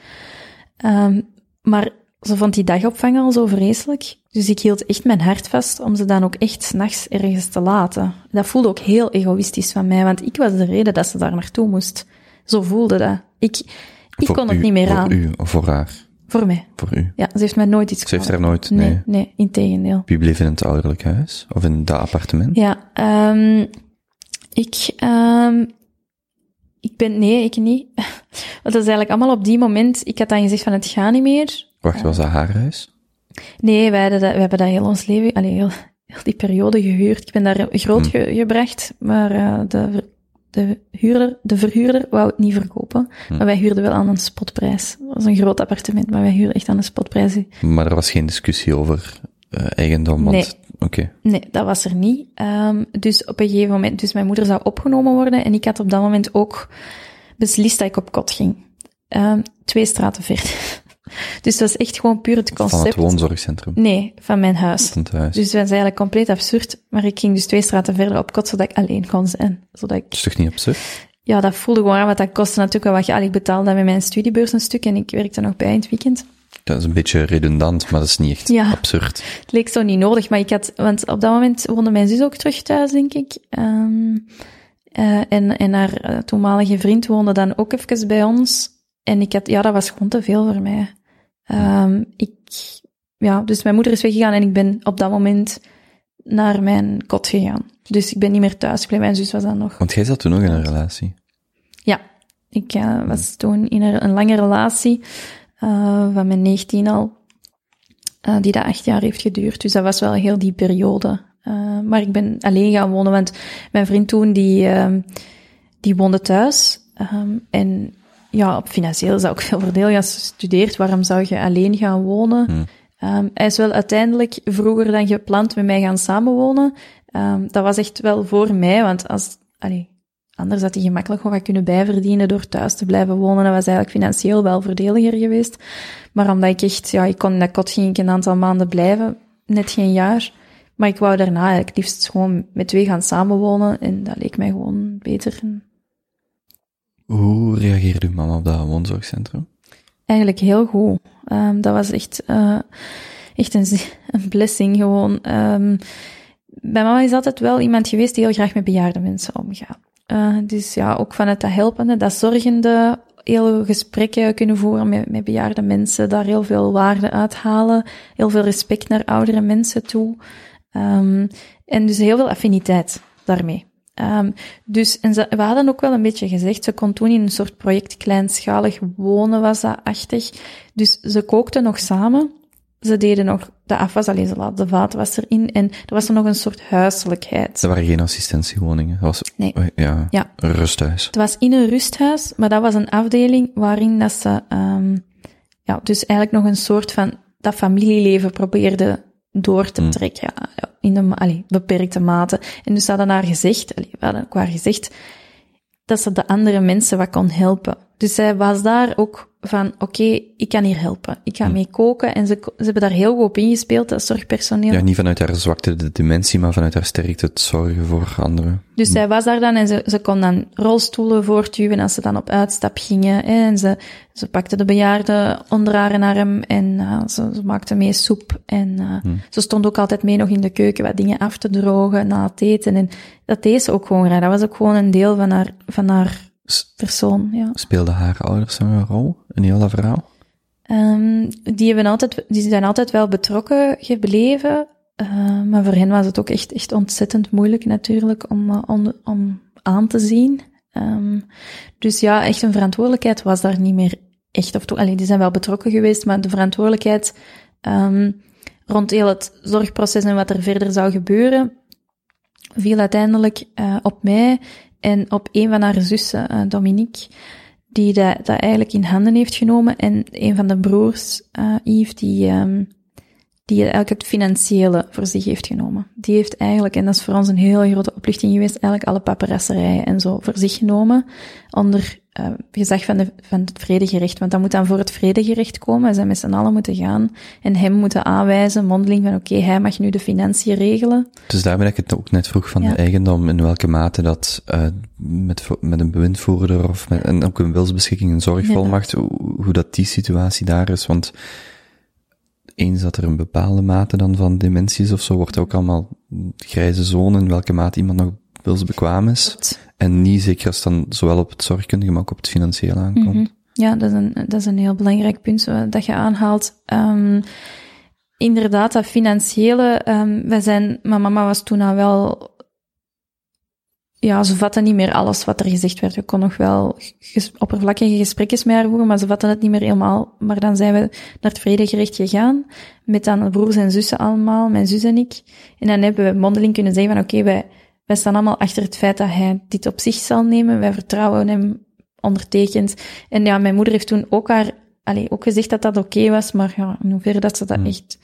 Speaker 4: Um, maar ze vond die dagopvang al zo vreselijk. Dus ik hield echt mijn hart vast om ze dan ook echt s'nachts ergens te laten. Dat voelde ook heel egoïstisch van mij, want ik was de reden dat ze daar naartoe moest. Zo voelde dat. Ik, ik kon het niet meer
Speaker 3: voor
Speaker 4: aan.
Speaker 3: Voor u voor haar?
Speaker 4: Voor mij.
Speaker 3: Voor u?
Speaker 4: Ja, ze heeft mij nooit iets
Speaker 3: Ze heeft er nooit, nee.
Speaker 4: Nee, nee in tegendeel.
Speaker 3: Wie bleef in het ouderlijk huis? Of in dat appartement?
Speaker 4: Ja, um, ik, um, ik ben, nee, ik niet. [LAUGHS] Want dat is eigenlijk allemaal op die moment, ik had dan gezegd van het gaat niet meer.
Speaker 3: Wacht, was dat haar huis?
Speaker 4: Nee, wij, hadden dat, wij hebben dat heel ons leven, allee, heel, heel die periode gehuurd. Ik ben daar groot ge, gebracht, maar uh, de de, huurder, de verhuurder wou het niet verkopen, hm. maar wij huurden wel aan een spotprijs. Dat was een groot appartement, maar wij huurden echt aan een spotprijs.
Speaker 3: Maar er was geen discussie over uh, eigendom? Want,
Speaker 4: nee.
Speaker 3: Okay.
Speaker 4: Nee, dat was er niet. Um, dus op een gegeven moment, dus mijn moeder zou opgenomen worden en ik had op dat moment ook beslist dat ik op kot ging. Um, twee straten ver. [LAUGHS] Dus dat was echt gewoon puur het
Speaker 3: Van het
Speaker 4: concept.
Speaker 3: woonzorgcentrum.
Speaker 4: Nee, van mijn huis.
Speaker 3: Van het huis.
Speaker 4: Dus dat was eigenlijk compleet absurd. Maar ik ging dus twee straten verder op kot, zodat ik alleen kon zijn. Zodat ik,
Speaker 3: Dat is toch niet absurd?
Speaker 4: ja, dat voelde gewoon aan, want dat kostte natuurlijk wel wat geld. Ik betaalde met mijn studiebeurs een stuk en ik werkte nog bij in het weekend.
Speaker 3: Dat is een beetje redundant, maar dat is niet echt
Speaker 4: Ja.
Speaker 3: absurd.
Speaker 4: Het leek zo niet nodig, maar ik had, want op dat moment woonde mijn zus ook terug thuis, denk ik. Ehm, eh, en, en haar eh, toenmalige vriend woonde dan ook even bij ons. En ik had, ja, dat was gewoon te veel voor mij. Ehm, ik, ja, dus mijn moeder is weggegaan en ik ben op dat moment naar mijn kot gegaan. Dus ik ben niet meer thuis gebleven. Mijn zus was dan nog.
Speaker 3: Want jij zat toen nog in een relatie.
Speaker 4: Ja, ik eh, was toen in een, een lange relatie, eh, van mijn 19 al, eh, die dat acht jaar heeft geduurd. Dus dat was wel heel die periode. Maar ik ben alleen gaan wonen, want mijn vriend toen, die, ehm, die woonde thuis. Ehm, en ja, op financieel is dat ook veel voordeel. Je studeert, waarom zou je alleen gaan wonen?
Speaker 3: Hmm.
Speaker 4: Ehm, hij is wel uiteindelijk vroeger dan gepland met mij gaan samenwonen. Ehm, dat was echt wel voor mij, want als, allee, anders had hij gemakkelijk gewoon kunnen bijverdienen door thuis te blijven wonen. Dat was eigenlijk financieel wel voordeliger geweest. Maar omdat ik echt, ja, ik kon in dat kot ging ik een aantal maanden blijven, net geen jaar. Maar ik wou daarna eigenlijk liefst gewoon met twee gaan samenwonen en dat leek mij gewoon beter.
Speaker 3: Hoe reageerde uw mama op dat woonzorgcentrum?
Speaker 4: Eigenlijk heel goed. Ehm, dat was echt, eh, echt een, [LAUGHS] blessing gewoon. Bij mama is altijd wel iemand geweest die heel graag met bejaarde mensen omgaat. Eh, dus ja, ook vanuit dat helpende, dat zorgende, heel gesprekken kunnen voeren met, met bejaarde mensen, daar heel veel waarde uithalen, heel veel respect naar oudere mensen toe. Ehm, en dus heel veel affiniteit daarmee. Ehm, dus, en ze, we hadden ook wel een beetje gezegd, ze kon toen in een soort project kleinschalig wonen, was dat achtig. Dus ze kookten nog samen. Ze deden nog de afwas, alleen ze laat de vaat was erin. En er was er nog een soort huiselijkheid.
Speaker 3: Er waren geen assistentiewoningen. Dat was,
Speaker 4: Nee.
Speaker 3: ja,
Speaker 4: Ja.
Speaker 3: een rusthuis.
Speaker 4: Het was in een rusthuis, maar dat was een afdeling waarin dat ze, ehm, ja, dus eigenlijk nog een soort van dat familieleven probeerde door te
Speaker 3: Mm.
Speaker 4: trekken. Ja, in de allee, beperkte mate. En dus hadden haar gezegd, allee, we hadden ook haar gezegd, dat ze de andere mensen wat kon helpen. Dus zij was daar ook van, oké, ik kan hier helpen. Ik ga mee koken. En ze, ze hebben daar heel goed op ingespeeld, dat zorgpersoneel.
Speaker 3: Ja, niet vanuit haar zwakte de dementie, maar vanuit haar sterkte het zorgen voor anderen.
Speaker 4: Dus zij was daar dan en ze, ze kon dan rolstoelen voortduwen als ze dan op uitstap gingen. En ze, ze pakte de bejaarde onder haar arm en eh, ze, ze maakte mee soep. En eh, ze stond ook altijd mee nog in de keuken wat dingen af te drogen na het eten. En dat deed ze ook gewoon. Dat was ook gewoon een deel van haar, van haar persoon, ja.
Speaker 3: Speelden haar ouders een rol in heel dat verhaal?
Speaker 4: Ehm, die, hebben altijd, die zijn altijd wel betrokken gebleven. eh, maar voor hen was het ook echt, echt ontzettend moeilijk natuurlijk om, eh, om, om aan te zien. Ehm, dus ja, echt een verantwoordelijkheid was daar niet meer echt. Of toch, allee, die zijn wel betrokken geweest, maar de verantwoordelijkheid ehm, rond heel het zorgproces en wat er verder zou gebeuren, viel uiteindelijk eh, op mij en op een van haar zussen, eh, Dominique die dat, eigenlijk in handen heeft genomen. En een van de broers, eh Yves, die, ehm, die eigenlijk het financiële voor zich heeft genomen. Die heeft eigenlijk, en dat is voor ons een heel grote opluchting geweest, eigenlijk alle paperasserijen en zo voor zich genomen. Onder eh, gezag van, de, van het vredegerecht. Want dat moet dan voor het vredegerecht komen. Ze zijn met z'n allen moeten gaan en hem moeten aanwijzen, mondeling van oké, hij mag nu de financiën regelen.
Speaker 3: Dus daar ben ik het ook net vroeg van
Speaker 4: Ja.
Speaker 3: de eigendom, in welke mate dat uh, met, met een bewindvoerder of met en ook een wilsbeschikking, een zorgvolmacht, hoe, hoe dat die situatie daar is. Want eens dat er een bepaalde mate dan van dementie is of zo, wordt ook allemaal grijze zone in welke mate iemand nog wilsbekwaam is. En niet zeker als het dan zowel op het zorgkundige, maar ook op het financiële aankomt.
Speaker 4: Mhm. Ja, dat is, een, dat is een heel belangrijk punt dat je aanhaalt. Um, inderdaad, dat financiële, um, wij zijn, mijn mama was toen al wel, ja, ze vatte niet meer alles wat er gezegd werd. We kon nog wel ges, oppervlakkige gesprekjes met haar voeren, maar ze vatte het niet meer helemaal. Maar dan zijn we naar het vredegerecht gegaan, met dan broers en zussen allemaal, mijn zus en ik. En dan hebben we mondeling kunnen zeggen van, oké, okay, wij, wij staan allemaal achter het feit dat hij dit op zich zal nemen. Wij vertrouwen hem ondertekend. En ja, mijn moeder heeft toen ook haar, allee, ook gezegd dat dat oké okay was, maar ja, in hoeverre dat ze dat
Speaker 3: Hmm.
Speaker 4: echt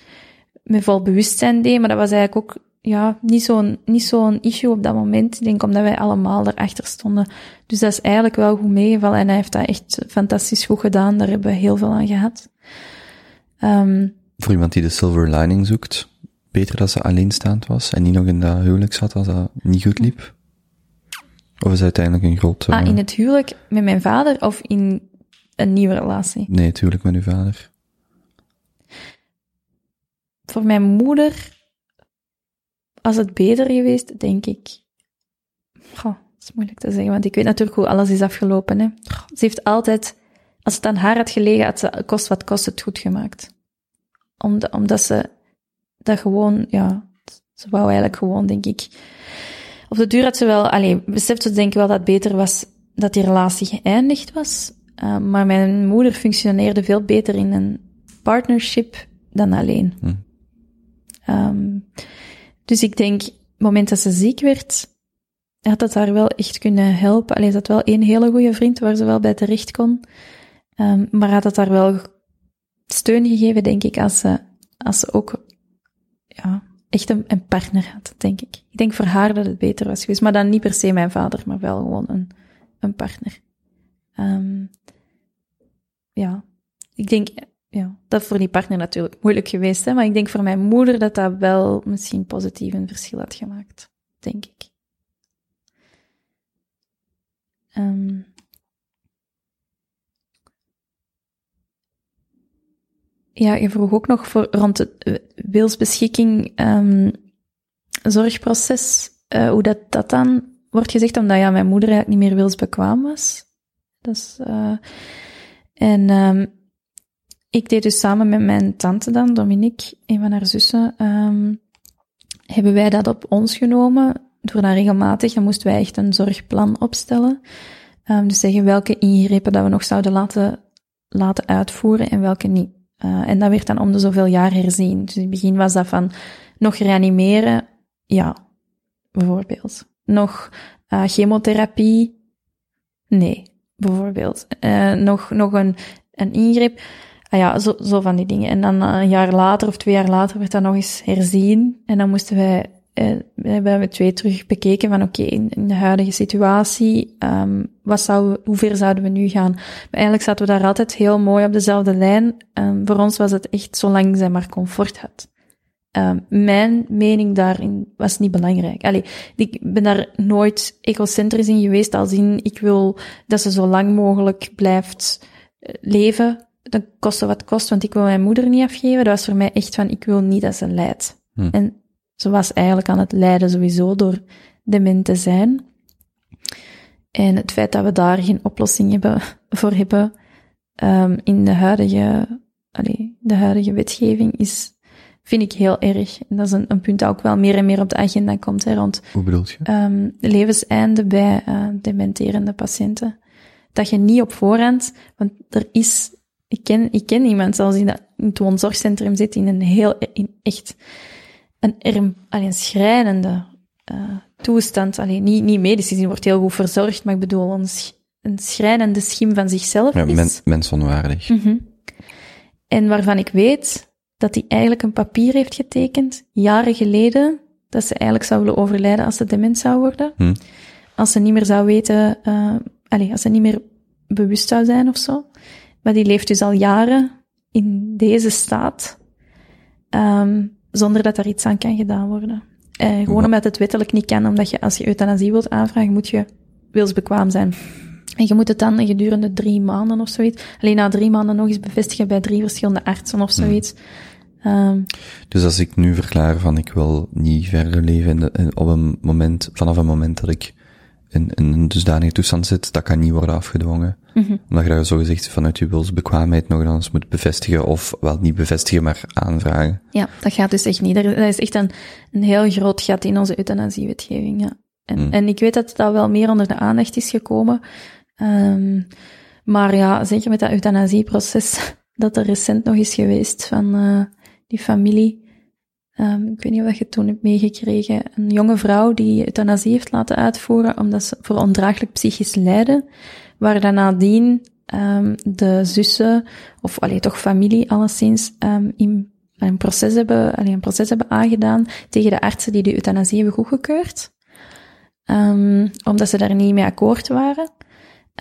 Speaker 4: met vol bewustzijn deed, maar dat was eigenlijk ook ja, niet zo'n, niet zo'n issue op dat moment. Ik denk omdat wij allemaal erachter stonden. Dus dat is eigenlijk wel goed meegevallen. En hij heeft dat echt fantastisch goed gedaan. Daar hebben we heel veel aan gehad. Ehm,
Speaker 3: Voor iemand die de silver lining zoekt, beter dat ze alleenstaand was en niet nog in dat huwelijk zat als dat niet goed liep? Of is het uiteindelijk een groot...
Speaker 4: ah, in het huwelijk met mijn vader of in een nieuwe relatie?
Speaker 3: Nee, het huwelijk met uw vader.
Speaker 4: Voor mijn moeder was het beter geweest, denk ik. Goh, dat is moeilijk te zeggen, want ik weet natuurlijk hoe alles is afgelopen. Hè. Ze heeft altijd, als het aan haar had gelegen, had ze kost wat kost het goed gemaakt. Omdat, omdat ze dat gewoon, ja, ze wou eigenlijk gewoon, denk ik. Op de duur had ze wel, alleen besefte ze denk ik wel dat het beter was dat die relatie geëindigd was. Uh, maar mijn moeder functioneerde veel beter in een partnership dan alleen.
Speaker 3: Hm.
Speaker 4: Um, dus ik denk, het moment dat ze ziek werd, had dat haar wel echt kunnen helpen. Alleen ze had wel één hele goede vriend waar ze wel bij terecht kon. Um, maar had dat haar wel steun gegeven, denk ik, als ze, als ze ook ja, echt een, een partner had, denk ik. Ik denk voor haar dat het beter was geweest. Maar dan niet per se mijn vader, maar wel gewoon een, een partner. Um, ja, ik denk, ja, dat voor die partner natuurlijk moeilijk geweest, hè, maar ik denk voor mijn moeder dat dat wel misschien positief een verschil had gemaakt, denk ik. Um, ja, je vroeg ook nog voor, rond het wilsbeschikking um, zorgproces, uh, hoe dat, dat dan wordt gezegd, omdat ja, mijn moeder eigenlijk niet meer wilsbekwaam was. Dus, uh, en um, ik deed dus samen met mijn tante dan, Dominique, een van haar zussen, um, hebben wij dat op ons genomen. Door dan regelmatig, dan moesten wij echt een zorgplan opstellen. Um, dus zeggen welke ingrepen dat we nog zouden laten, laten uitvoeren en welke niet. Uh, en dat werd dan om de zoveel jaar herzien. Dus in het begin was dat van nog reanimeren, ja, bijvoorbeeld. Nog uh, chemotherapie, nee, bijvoorbeeld. Uh, nog, nog een, een ingreep ah ja, zo, zo van die dingen. En dan een jaar later of twee jaar later werd dat nog eens herzien. En dan moesten wij, eh, we hebben we twee terug bekeken van oké, okay, in, in, de huidige situatie, um, wat zou, hoe ver zouden we nu gaan? Maar eigenlijk zaten we daar altijd heel mooi op dezelfde lijn. Um, voor ons was het echt zolang zij maar comfort had. Um, mijn mening daarin was niet belangrijk. Allee, ik ben daar nooit egocentrisch in geweest, als in ik wil dat ze zo lang mogelijk blijft leven dat kostte wat kost, want ik wil mijn moeder niet afgeven. Dat was voor mij echt van, ik wil niet dat ze lijdt.
Speaker 3: Hm.
Speaker 4: En ze was eigenlijk aan het lijden sowieso door dement te zijn. En het feit dat we daar geen oplossing hebben, voor hebben um, in de huidige, allee, de huidige wetgeving is, vind ik heel erg. En dat is een, een punt dat ook wel meer en meer op de agenda komt, hè, rond
Speaker 3: Hoe bedoelt je?
Speaker 4: um, levenseinde bij uh, dementerende patiënten. Dat je niet op voorhand, want er is ik ken, ik ken iemand zelfs die dat in het woonzorgcentrum zit in een heel, in echt een, erm, allee, een schrijnende uh, toestand. Alleen niet, niet medisch die wordt heel goed verzorgd, maar ik bedoel een, een schrijnende schim van zichzelf
Speaker 3: ja,
Speaker 4: is.
Speaker 3: Men, mensonwaardig.
Speaker 4: Mm -hmm. En waarvan ik weet dat hij eigenlijk een papier heeft getekend, jaren geleden, dat ze eigenlijk zou willen overlijden als ze dement zou worden.
Speaker 3: Hm.
Speaker 4: Als ze niet meer zou weten, uh, allez, als ze niet meer bewust zou zijn of zo. Maar die leeft dus al jaren in deze staat, um, zonder dat er iets aan kan gedaan worden. Uh, gewoon omdat het wettelijk niet kan, omdat je als je euthanasie wilt aanvragen, moet je wilsbekwaam zijn. En je moet het dan gedurende drie maanden of zoiets, alleen na drie maanden nog eens bevestigen bij drie verschillende artsen of zoiets. Um,
Speaker 3: dus als ik nu verklaar van ik wil niet verder leven in de, in, op een moment, vanaf een moment dat ik in, in een dusdanige toestand zit, dat kan niet worden afgedwongen.
Speaker 4: Mm -hmm.
Speaker 3: Omdat je daar zogezegd vanuit je wilsbekwaamheid nog eens moet bevestigen, of wel niet bevestigen, maar aanvragen.
Speaker 4: Ja, dat gaat dus echt niet. Dat is echt een, een heel groot gat in onze euthanasiewetgeving, ja. En,
Speaker 3: Mm.
Speaker 4: en ik weet dat dat wel meer onder de aandacht is gekomen. Um, maar ja, zeker met dat euthanasieproces [LAUGHS] dat er recent nog is geweest van uh, die familie. Um, ik weet niet of je het toen hebt meegekregen. Een jonge vrouw die euthanasie heeft laten uitvoeren omdat ze voor ondraaglijk psychisch lijden. Waar dan nadien um, de zussen, of allee, toch familie alleszins, um, in een proces hebben, allee, een proces hebben aangedaan tegen de artsen die de euthanasie hebben goedgekeurd. Ehm, omdat ze daar niet mee akkoord waren.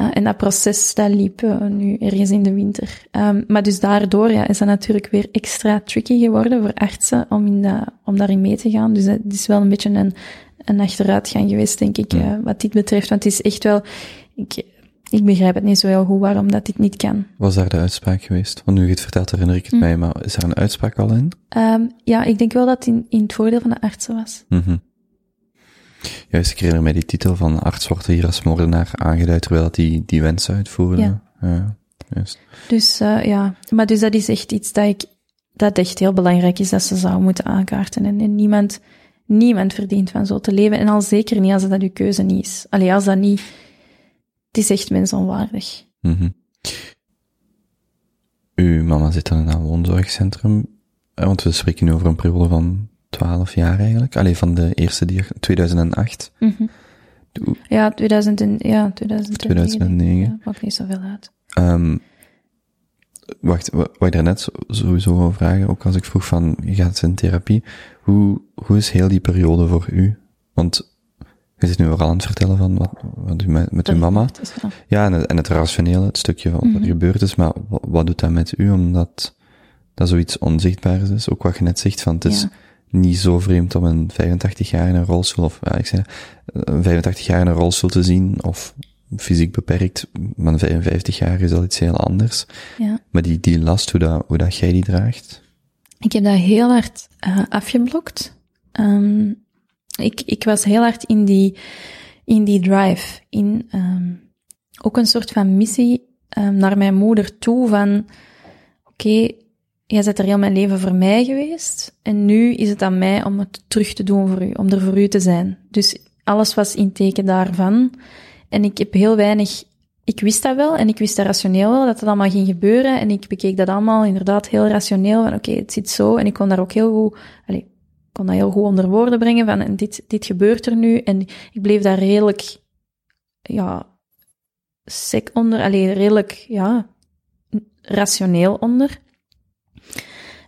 Speaker 4: Uh, en dat proces, dat liep uh, nu ergens in de winter. Um, maar dus daardoor ja, is dat natuurlijk weer extra tricky geworden voor artsen om, in dat, om daarin mee te gaan. Dus het is wel een beetje een, een achteruitgang geweest, denk ik, uh, wat dit betreft. Want het is echt wel... Ik, ik begrijp het niet zo heel goed waarom dat dit niet kan.
Speaker 3: Was daar de uitspraak geweest? Want nu je het vertelt, herinner ik het
Speaker 4: Mm.
Speaker 3: mij, maar is er een uitspraak al in?
Speaker 4: Um, ja, ik denk wel dat het in, in het voordeel van de artsen was.
Speaker 3: Mm -hmm. Juist, ik herinner mij die titel van arts wordt hier als moordenaar aangeduid, terwijl dat die, die wens uitvoerde.
Speaker 4: Ja.
Speaker 3: ja juist.
Speaker 4: Dus uh, ja, maar dus dat is echt iets dat ik, dat echt heel belangrijk is dat ze zou moeten aankaarten. En, en niemand, niemand verdient van zo te leven. En al zeker niet als dat uw keuze niet is. Allee, als dat niet, het is echt mensonwaardig.
Speaker 3: Mm -hmm. Uw mama zit dan in een woonzorgcentrum, want we spreken nu over een periode van 12 jaar eigenlijk. Alleen van de eerste die 2008.
Speaker 4: Mm -hmm. Ja, 2000 en, ja, 2009.
Speaker 3: 2009.
Speaker 4: Ja, maakt niet zoveel uit.
Speaker 3: Um, wacht, wat ik daarnet sowieso wil vragen, ook als ik vroeg van, je gaat in therapie, hoe, hoe is heel die periode voor u? Want je zit nu vooral aan het vertellen van wat, wat u met, met uw mama. Ja, en het, en het rationele, het stukje van wat er mm -hmm. gebeurd is, maar wat, wat, doet dat met u, omdat dat zoiets onzichtbaars is? Ook wat je net zegt van, het is ja. Niet zo vreemd om een 85 jaar in een rolstoel, of ja, ik zei, een 85 jaar in een rolstoel te zien, of fysiek beperkt, maar een 55 jaar is al iets heel anders.
Speaker 4: Ja.
Speaker 3: Maar die, die last, hoe dat, hoe dat jij die draagt?
Speaker 4: Ik heb dat heel hard uh, afgeblokt. Um, ik, ik was heel hard in die, in die drive, in um, ook een soort van missie um, naar mijn moeder toe van, oké, okay, jij bent er heel mijn leven voor mij geweest en nu is het aan mij om het terug te doen voor u, om er voor u te zijn. Dus alles was in teken daarvan. En ik heb heel weinig, ik wist dat wel en ik wist dat rationeel wel, dat het allemaal ging gebeuren. En ik bekeek dat allemaal inderdaad heel rationeel, van oké, het zit zo. En ik kon daar ook heel goed, allez, kon dat heel goed onder woorden brengen van en dit, dit gebeurt er nu. En ik bleef daar redelijk, ja, sec onder, alleen redelijk, ja, rationeel onder.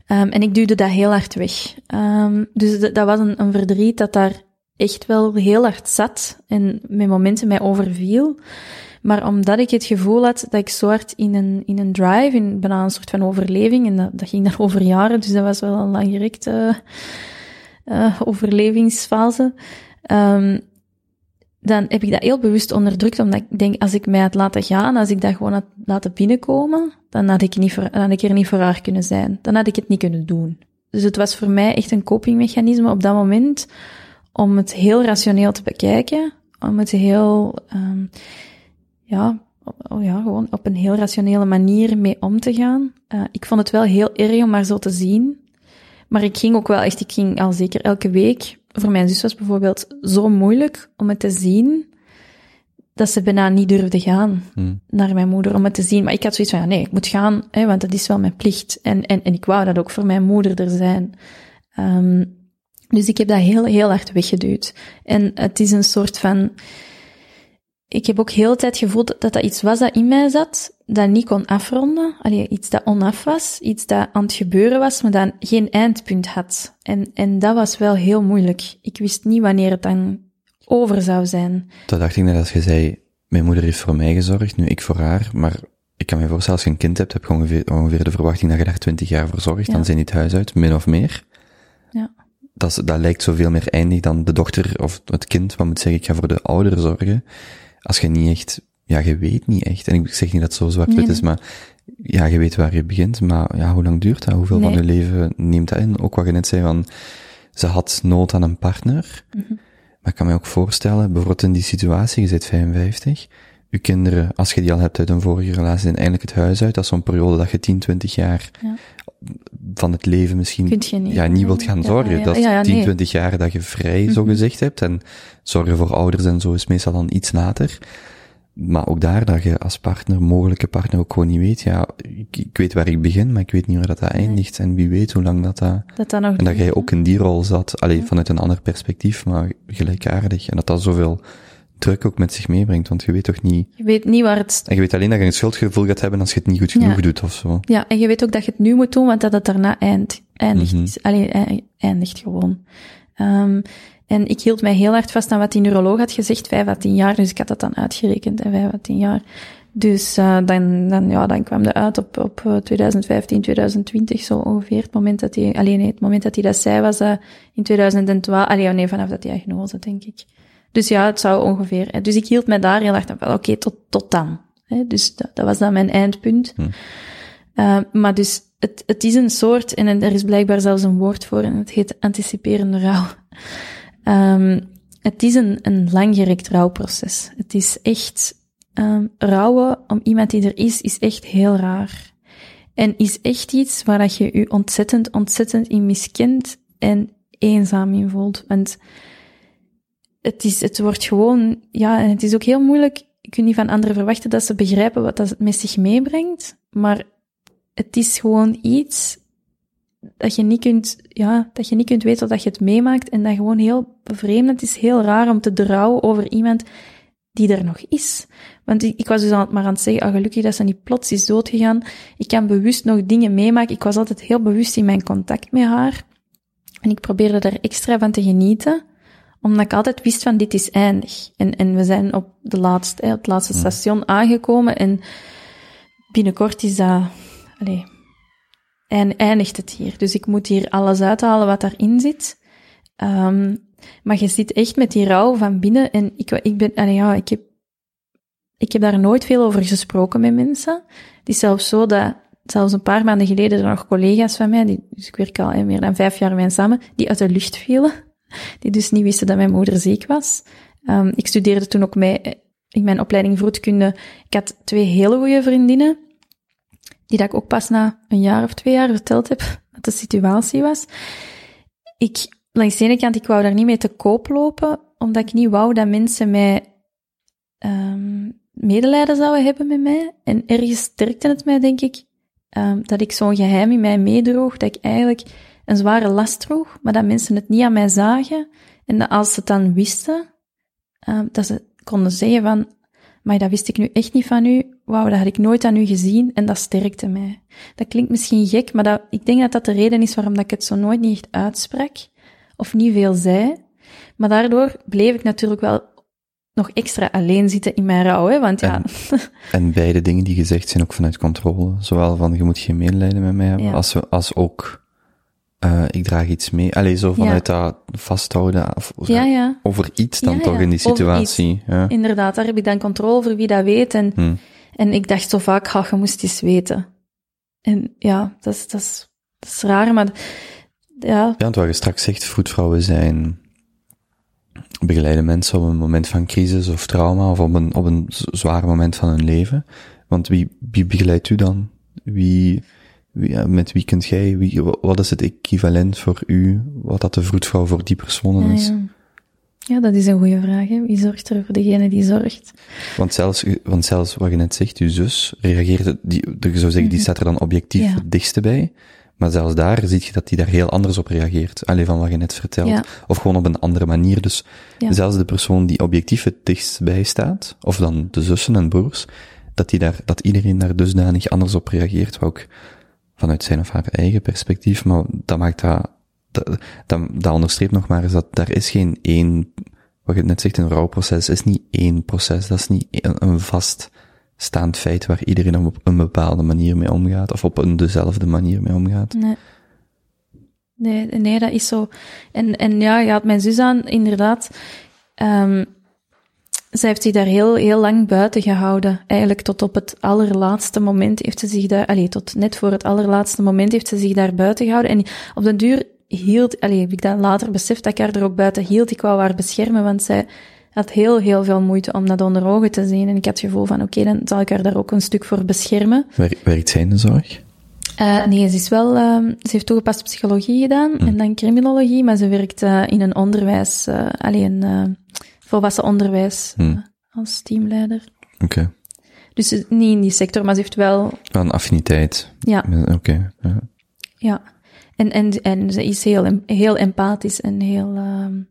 Speaker 4: Um, en ik duwde dat heel hard weg. Um, dus dat was een, een verdriet dat daar echt wel heel hard zat en met momenten mij overviel. Maar omdat ik het gevoel had dat ik zo hard in een, in een drive, in bijna een soort van overleving, en dat, dat ging daar [LAUGHS] over jaren, dus dat was wel een langgerekte uh, overlevingsfase, um, dan heb ik dat heel bewust onderdrukt, omdat ik denk, als ik mij had laten gaan, als ik dat gewoon had laten binnenkomen, dan had ik, niet dan er niet voor haar kunnen zijn. Dan had ik het niet kunnen doen. Dus het was voor mij echt een copingmechanisme op dat moment, om het heel rationeel te bekijken, om het heel, um, ja, oh ja, gewoon op een heel rationele manier mee om te gaan. Uh, ik vond het wel heel erg om maar zo te zien. Maar ik ging ook wel echt, ik ging al zeker elke week. Voor mijn zus was bijvoorbeeld zo moeilijk om het te zien, dat ze bijna niet durfde gaan
Speaker 3: hmm.
Speaker 4: naar mijn moeder om het te zien. Maar ik had zoiets van, ja, nee, ik moet gaan, hè, want dat is wel mijn plicht. En, en, en ik wou dat ook voor mijn moeder er zijn. Um, dus ik heb dat heel, heel hard weggeduwd. En het is een soort van... Ik heb ook heel de tijd gevoeld dat dat iets was dat in mij zat, dat niet kon afronden. Allee, iets dat onaf was, iets dat aan het gebeuren was, maar dat geen eindpunt had. En, en dat was wel heel moeilijk. Ik wist niet wanneer het dan over zou zijn.
Speaker 3: Dat dacht ik net als je zei, mijn moeder heeft voor mij gezorgd, nu ik voor haar, maar ik kan me voorstellen, als je een kind hebt, heb je ongeveer, ongeveer de verwachting dat je daar twintig jaar voor zorgt,
Speaker 4: Ja.
Speaker 3: dan zijn die het huis uit, min of meer.
Speaker 4: Ja.
Speaker 3: Dat, is- dat lijkt zoveel meer eindig dan de dochter of het kind, wat moet zeggen, ik ga voor de ouder zorgen. Als je niet echt, ja, je weet niet echt, en ik zeg niet dat het zo zwart-wit
Speaker 4: Nee, nee.
Speaker 3: is, maar ja, je weet waar je begint, maar ja, hoe lang duurt dat? Hoeveel van je leven neemt dat in? Ook wat je net zei van, ze had nood aan een partner,
Speaker 4: Mhm.
Speaker 3: maar ik kan me ook voorstellen, bijvoorbeeld in die situatie, je bent 55, je kinderen, als je die al hebt uit een vorige relatie, zijn eindelijk het huis uit, dat is zo'n periode dat je 10, 20 jaar
Speaker 4: Ja.
Speaker 3: van het leven misschien
Speaker 4: niet.
Speaker 3: ja, niet wilt gaan zorgen.
Speaker 4: ja,
Speaker 3: dat is
Speaker 4: ja, ja,
Speaker 3: 10,
Speaker 4: nee.
Speaker 3: 20 jaar dat je vrij, zo
Speaker 4: Mhm.
Speaker 3: gezegd, hebt. En zorgen voor ouders en zo is meestal dan iets later. Maar ook daar dat je als partner, mogelijke partner, ook gewoon niet weet, ja, ik, ik weet waar ik begin, maar ik weet niet waar dat, dat eindigt. En wie weet hoe lang dat dat...
Speaker 4: Dat dat nog
Speaker 3: En dat jij ook in die rol zat, alleen vanuit een ander perspectief, maar gelijkaardig. En dat dat zoveel druk ook met zich meebrengt, want je weet toch niet...
Speaker 4: Je weet niet waar het...
Speaker 3: En je weet alleen dat je een schuldgevoel gaat hebben als je het niet goed
Speaker 4: Ja.
Speaker 3: genoeg doet of zo.
Speaker 4: Ja, en je weet ook dat je het nu moet doen, want dat het daarna eind, eindigt,
Speaker 3: Mhm.
Speaker 4: is, allee, ei- eindigt gewoon. Ehm, en ik hield mij heel hard vast aan wat die neuroloog had gezegd, vijf à tien jaar. Dus ik had dat dan uitgerekend, hè, vijf à tien jaar. Dus eh, dan, dan, ja, dan kwam dat uit op, op eh, 2015, 2020, zo ongeveer. Het moment dat hij, alleen nee, het moment dat hij dat zei was dat in 2012, allee, nee, vanaf dat diagnose, denk ik. Dus ja, het zou ongeveer. hè. Dus ik hield mij daar heel erg aan oké, tot, tot dan. Hè. Dus dat, dat was dan mijn eindpunt.
Speaker 3: Hm.
Speaker 4: Eh, maar dus, het, het is een soort, en er is blijkbaar zelfs een woord voor, en het heet anticiperende rouw. Ehm, het is een, een langgerekt rouwproces. Het is echt, ehm, rouwen om iemand die er is, is echt heel raar. En is echt iets waar dat je je ontzettend, ontzettend in miskent en eenzaam in voelt. Want het, is, het wordt gewoon, ja, en het is ook heel moeilijk. Je kunt niet van anderen verwachten dat ze begrijpen wat dat met zich meebrengt. Maar het is gewoon iets dat je niet kunt, ja, dat je niet kunt weten dat je het meemaakt en dat gewoon heel bevreemdend is, heel raar om te trouwen over iemand die er nog is. Want ik, ik was dus aan het, maar aan het zeggen, ah, gelukkig dat ze niet plots is doodgegaan. Ik kan bewust nog dingen meemaken. Ik was altijd heel bewust in mijn contact met haar. En ik probeerde daar extra van te genieten, omdat ik altijd wist van dit is eindig. En, en we zijn op, de laatste, hè, op het laatste station aangekomen en binnenkort is dat, allee, en eindigt het hier. Dus ik moet hier alles uithalen wat daarin zit. Ehm, maar je zit echt met die rouw van binnen. En ik, ik ben, allee, ja, ik heb, ik heb daar nooit veel over gesproken met mensen. Het is zelfs zo dat, zelfs een paar maanden geleden er nog collega's van mij, die, dus ik werk al hè, meer dan vijf jaar met hen samen, die uit de lucht vielen. Die dus niet wisten dat mijn moeder ziek was. Ehm, ik studeerde toen ook mee in mijn opleiding vroedkunde. Ik had twee hele goede vriendinnen die dat ik ook pas na een jaar of twee jaar verteld heb [LAUGHS] wat de situatie was. Ik, langs de ene kant, ik wou daar niet mee te koop lopen, omdat ik niet wou dat mensen mij ehm medelijden zouden hebben met mij. En ergens sterkte het mij, denk ik, ehm, dat ik zo'n geheim in mij meedroeg, dat ik eigenlijk een zware last droeg, maar dat mensen het niet aan mij zagen. En dat als ze het dan wisten, ehm, dat ze konden zeggen van, maar dat wist ik nu echt niet van u. Wauw, dat had ik nooit aan u gezien en dat sterkte mij. Dat klinkt misschien gek, maar dat, ik denk dat dat de reden is waarom dat ik het zo nooit niet echt uitsprak. Of niet veel zei. Maar daardoor bleef ik natuurlijk wel nog extra alleen zitten in mijn rouw, hè, want ja...
Speaker 3: En beide dingen die gezegd zijn ook vanuit controle. Zowel van, je moet geen medelijden met mij hebben,
Speaker 4: Ja.
Speaker 3: als, als ook, eh, ik draag iets mee. Allee, zo vanuit dat vasthouden of,
Speaker 4: ja, ja,
Speaker 3: over iets dan toch in die situatie. Ja.
Speaker 4: inderdaad. Daar heb ik dan controle over wie dat weet. En,
Speaker 3: Hm.
Speaker 4: en ik dacht zo vaak, ga, je moest eens weten. En ja, dat is, dat is, dat is raar, maar ja,
Speaker 3: Ja, want wat je straks zegt, vroedvrouwen zijn begeleiden mensen op een moment van crisis of trauma of op een, op een zwaar moment van hun leven. Want wie, wie begeleidt u dan? Wie, wie, ja, met wie kunt jij, wie, wa- wat is het equivalent voor u, wat dat de vroedvrouw voor die personen
Speaker 4: ja,
Speaker 3: is?
Speaker 4: ja. Ja, dat is een goede vraag. Hè. Wie zorgt er voor degene die zorgt?
Speaker 3: Want zelfs, want zelfs wat je net zegt, uw zus reageert, die, je zou zeggen, die staat er dan objectief
Speaker 4: Mhm. Ja.
Speaker 3: het dichtste bij. Maar zelfs daar zie je dat die daar heel anders op reageert. Alleen van wat je net vertelt.
Speaker 4: Ja.
Speaker 3: Of gewoon op een andere manier. Dus zelfs de persoon die objectief het dichtst bij staat, of dan de zussen en broers, dat, die daar, dat iedereen daar dusdanig anders op reageert. Wat ook vanuit zijn of haar eigen perspectief. Maar dat maakt dat, dat, dat, onderstreept nog maar eens dat daar is geen één, wat je net zegt, een rouwproces is niet één proces. Dat is niet een, een vaststaand feit waar iedereen op een bepaalde manier mee omgaat. Of op een dezelfde manier mee omgaat.
Speaker 4: Nee. Nee, nee, dat is zo. En, en ja, je had mijn zus aan, inderdaad. Ehm zij heeft zich daar heel, heel lang buiten gehouden. Eigenlijk tot op het allerlaatste moment heeft ze zich daar, allee, tot net voor het allerlaatste moment heeft ze zich daar buiten gehouden. En op den duur hield, allee, heb ik dat later beseft dat ik haar er ook buiten hield. Ik wou haar beschermen, want zij had heel, heel veel moeite om dat onder ogen te zien. En ik had het gevoel van, oké, dan zal ik haar daar ook een stuk voor beschermen.
Speaker 3: Wer- Werkt zij in de zorg?
Speaker 4: Uh, nee, ze is wel, uh, ze heeft toegepaste psychologie gedaan
Speaker 3: Hm.
Speaker 4: en dan criminologie, maar ze werkt uh, in een onderwijs, uh, alleen volwassen onderwijs
Speaker 3: Hm.
Speaker 4: als teamleider.
Speaker 3: Oké.
Speaker 4: Dus ze- niet in die sector, maar ze heeft wel,
Speaker 3: Wel een affiniteit.
Speaker 4: ja,
Speaker 3: Met- Oké. ja.
Speaker 4: ja. En, en, en ze is heel, heel empathisch en heel, ehm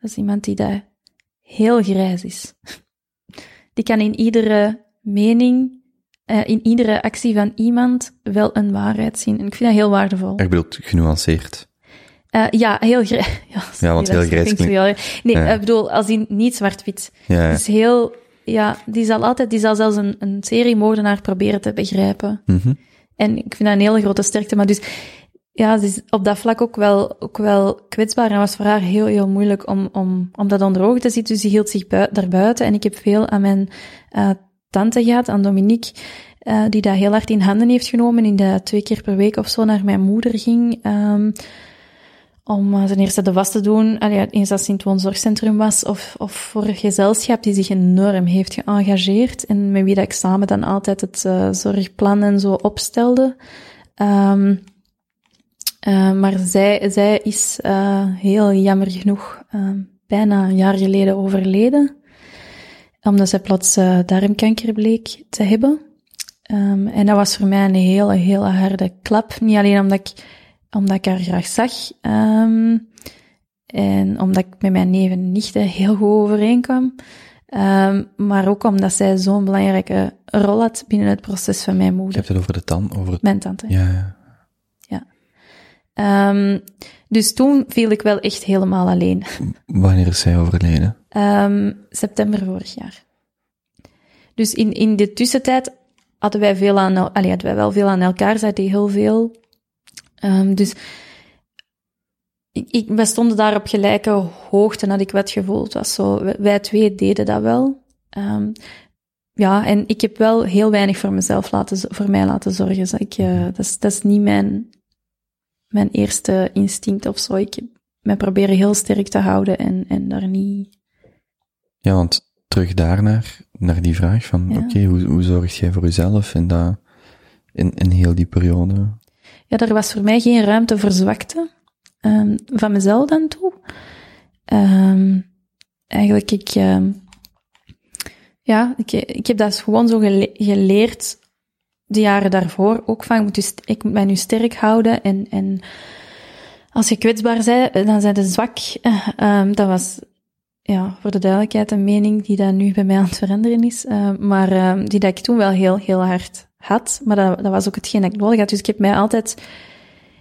Speaker 4: dat is iemand die daar heel grijs is. [LAUGHS] Die kan in iedere mening eh, in iedere actie van iemand wel een waarheid zien. En ik vind dat heel waardevol.
Speaker 3: Ik bedoel, genuanceerd.
Speaker 4: Eh, ja, heel grijs. [LAUGHS] Ja,
Speaker 3: Ja, want heel grijs
Speaker 4: klinkt heel- Nee,
Speaker 3: Ja.
Speaker 4: ik bedoel, als in niet zwart-wit.
Speaker 3: Ja, ja.
Speaker 4: Dus heel, ja, die zal altijd, die zal zelfs een, een seriemoordenaar proberen te begrijpen.
Speaker 3: Mhm.
Speaker 4: En ik vind dat een hele grote sterkte. Maar dus, ja, ze is op dat vlak ook wel, ook wel kwetsbaar. En was voor haar heel, heel moeilijk om, om, om dat onder ogen te zien. Dus die hield zich bui daarbuiten. En ik heb veel aan mijn eh, tante gehad, aan Dominique, eh, die dat heel hard in handen heeft genomen. In de twee keer per week of zo naar mijn moeder ging. ehm, om uh, zijn eerste de was te doen, allee, eens dat het woonzorgcentrum was, of, of voor een gezelschap die zich enorm heeft geëngageerd en met wie dat ik samen dan altijd het eh, zorgplan en zo opstelde. Ehm, eh, maar zij, zij is eh, heel jammer genoeg eh, bijna een jaar geleden overleden, omdat zij plots eh, darmkanker bleek te hebben. Ehm, en dat was voor mij een hele, hele harde klap. Niet alleen omdat ik, omdat ik haar graag zag, ehm, en omdat ik met mijn neven en nichten heel goed overeenkwam, ehm, maar ook omdat zij zo'n belangrijke rol had binnen het proces van mijn
Speaker 3: Je
Speaker 4: moeder,
Speaker 3: hebt het over de tan, over het...
Speaker 4: mijn tante.
Speaker 3: Ja, ja.
Speaker 4: Ehm, dus toen viel ik wel echt helemaal alleen.
Speaker 3: Wanneer is zij overleden?
Speaker 4: September vorig jaar. Dus in, in de tussentijd hadden wij veel aan, allee, hadden wij wel veel aan elkaar, zij deed heel veel. Ehm, dus ik, ik, wij stonden daar op gelijke hoogte, had ik wat gevoeld. Het was zo, wij- wij twee deden dat wel. Ehm, ja, en ik heb wel heel weinig voor mezelf laten, voor mij laten zorgen. Dus ik, eh, dat, is, dat is niet mijn, mijn eerste instinct of zo. Ik mij proberen heel sterk te houden en, en daar niet
Speaker 3: Ja, want terug daarnaar, naar die vraag van,
Speaker 4: Ja.
Speaker 3: oké, hoe, hoe zorg jij voor jezelf in, dat, in, in heel die periode?
Speaker 4: Ja, er was voor mij geen ruimte voor zwakte. ehm, van mezelf dan toe. Ehm, eigenlijk, ik, ehm, ja, ik, ik heb dat gewoon zo gele- geleerd de jaren daarvoor ook van, ik moet, dus, ik moet mij nu sterk houden en, en als je kwetsbaar bent, dan zijn ze zwak. [LAUGHS] Dat was, ja, voor de duidelijkheid een mening die dat nu bij mij aan het veranderen is, maar die dat ik toen wel heel, heel hard had. Maar dat, dat was ook hetgeen dat ik nodig had. Dus ik heb mij altijd...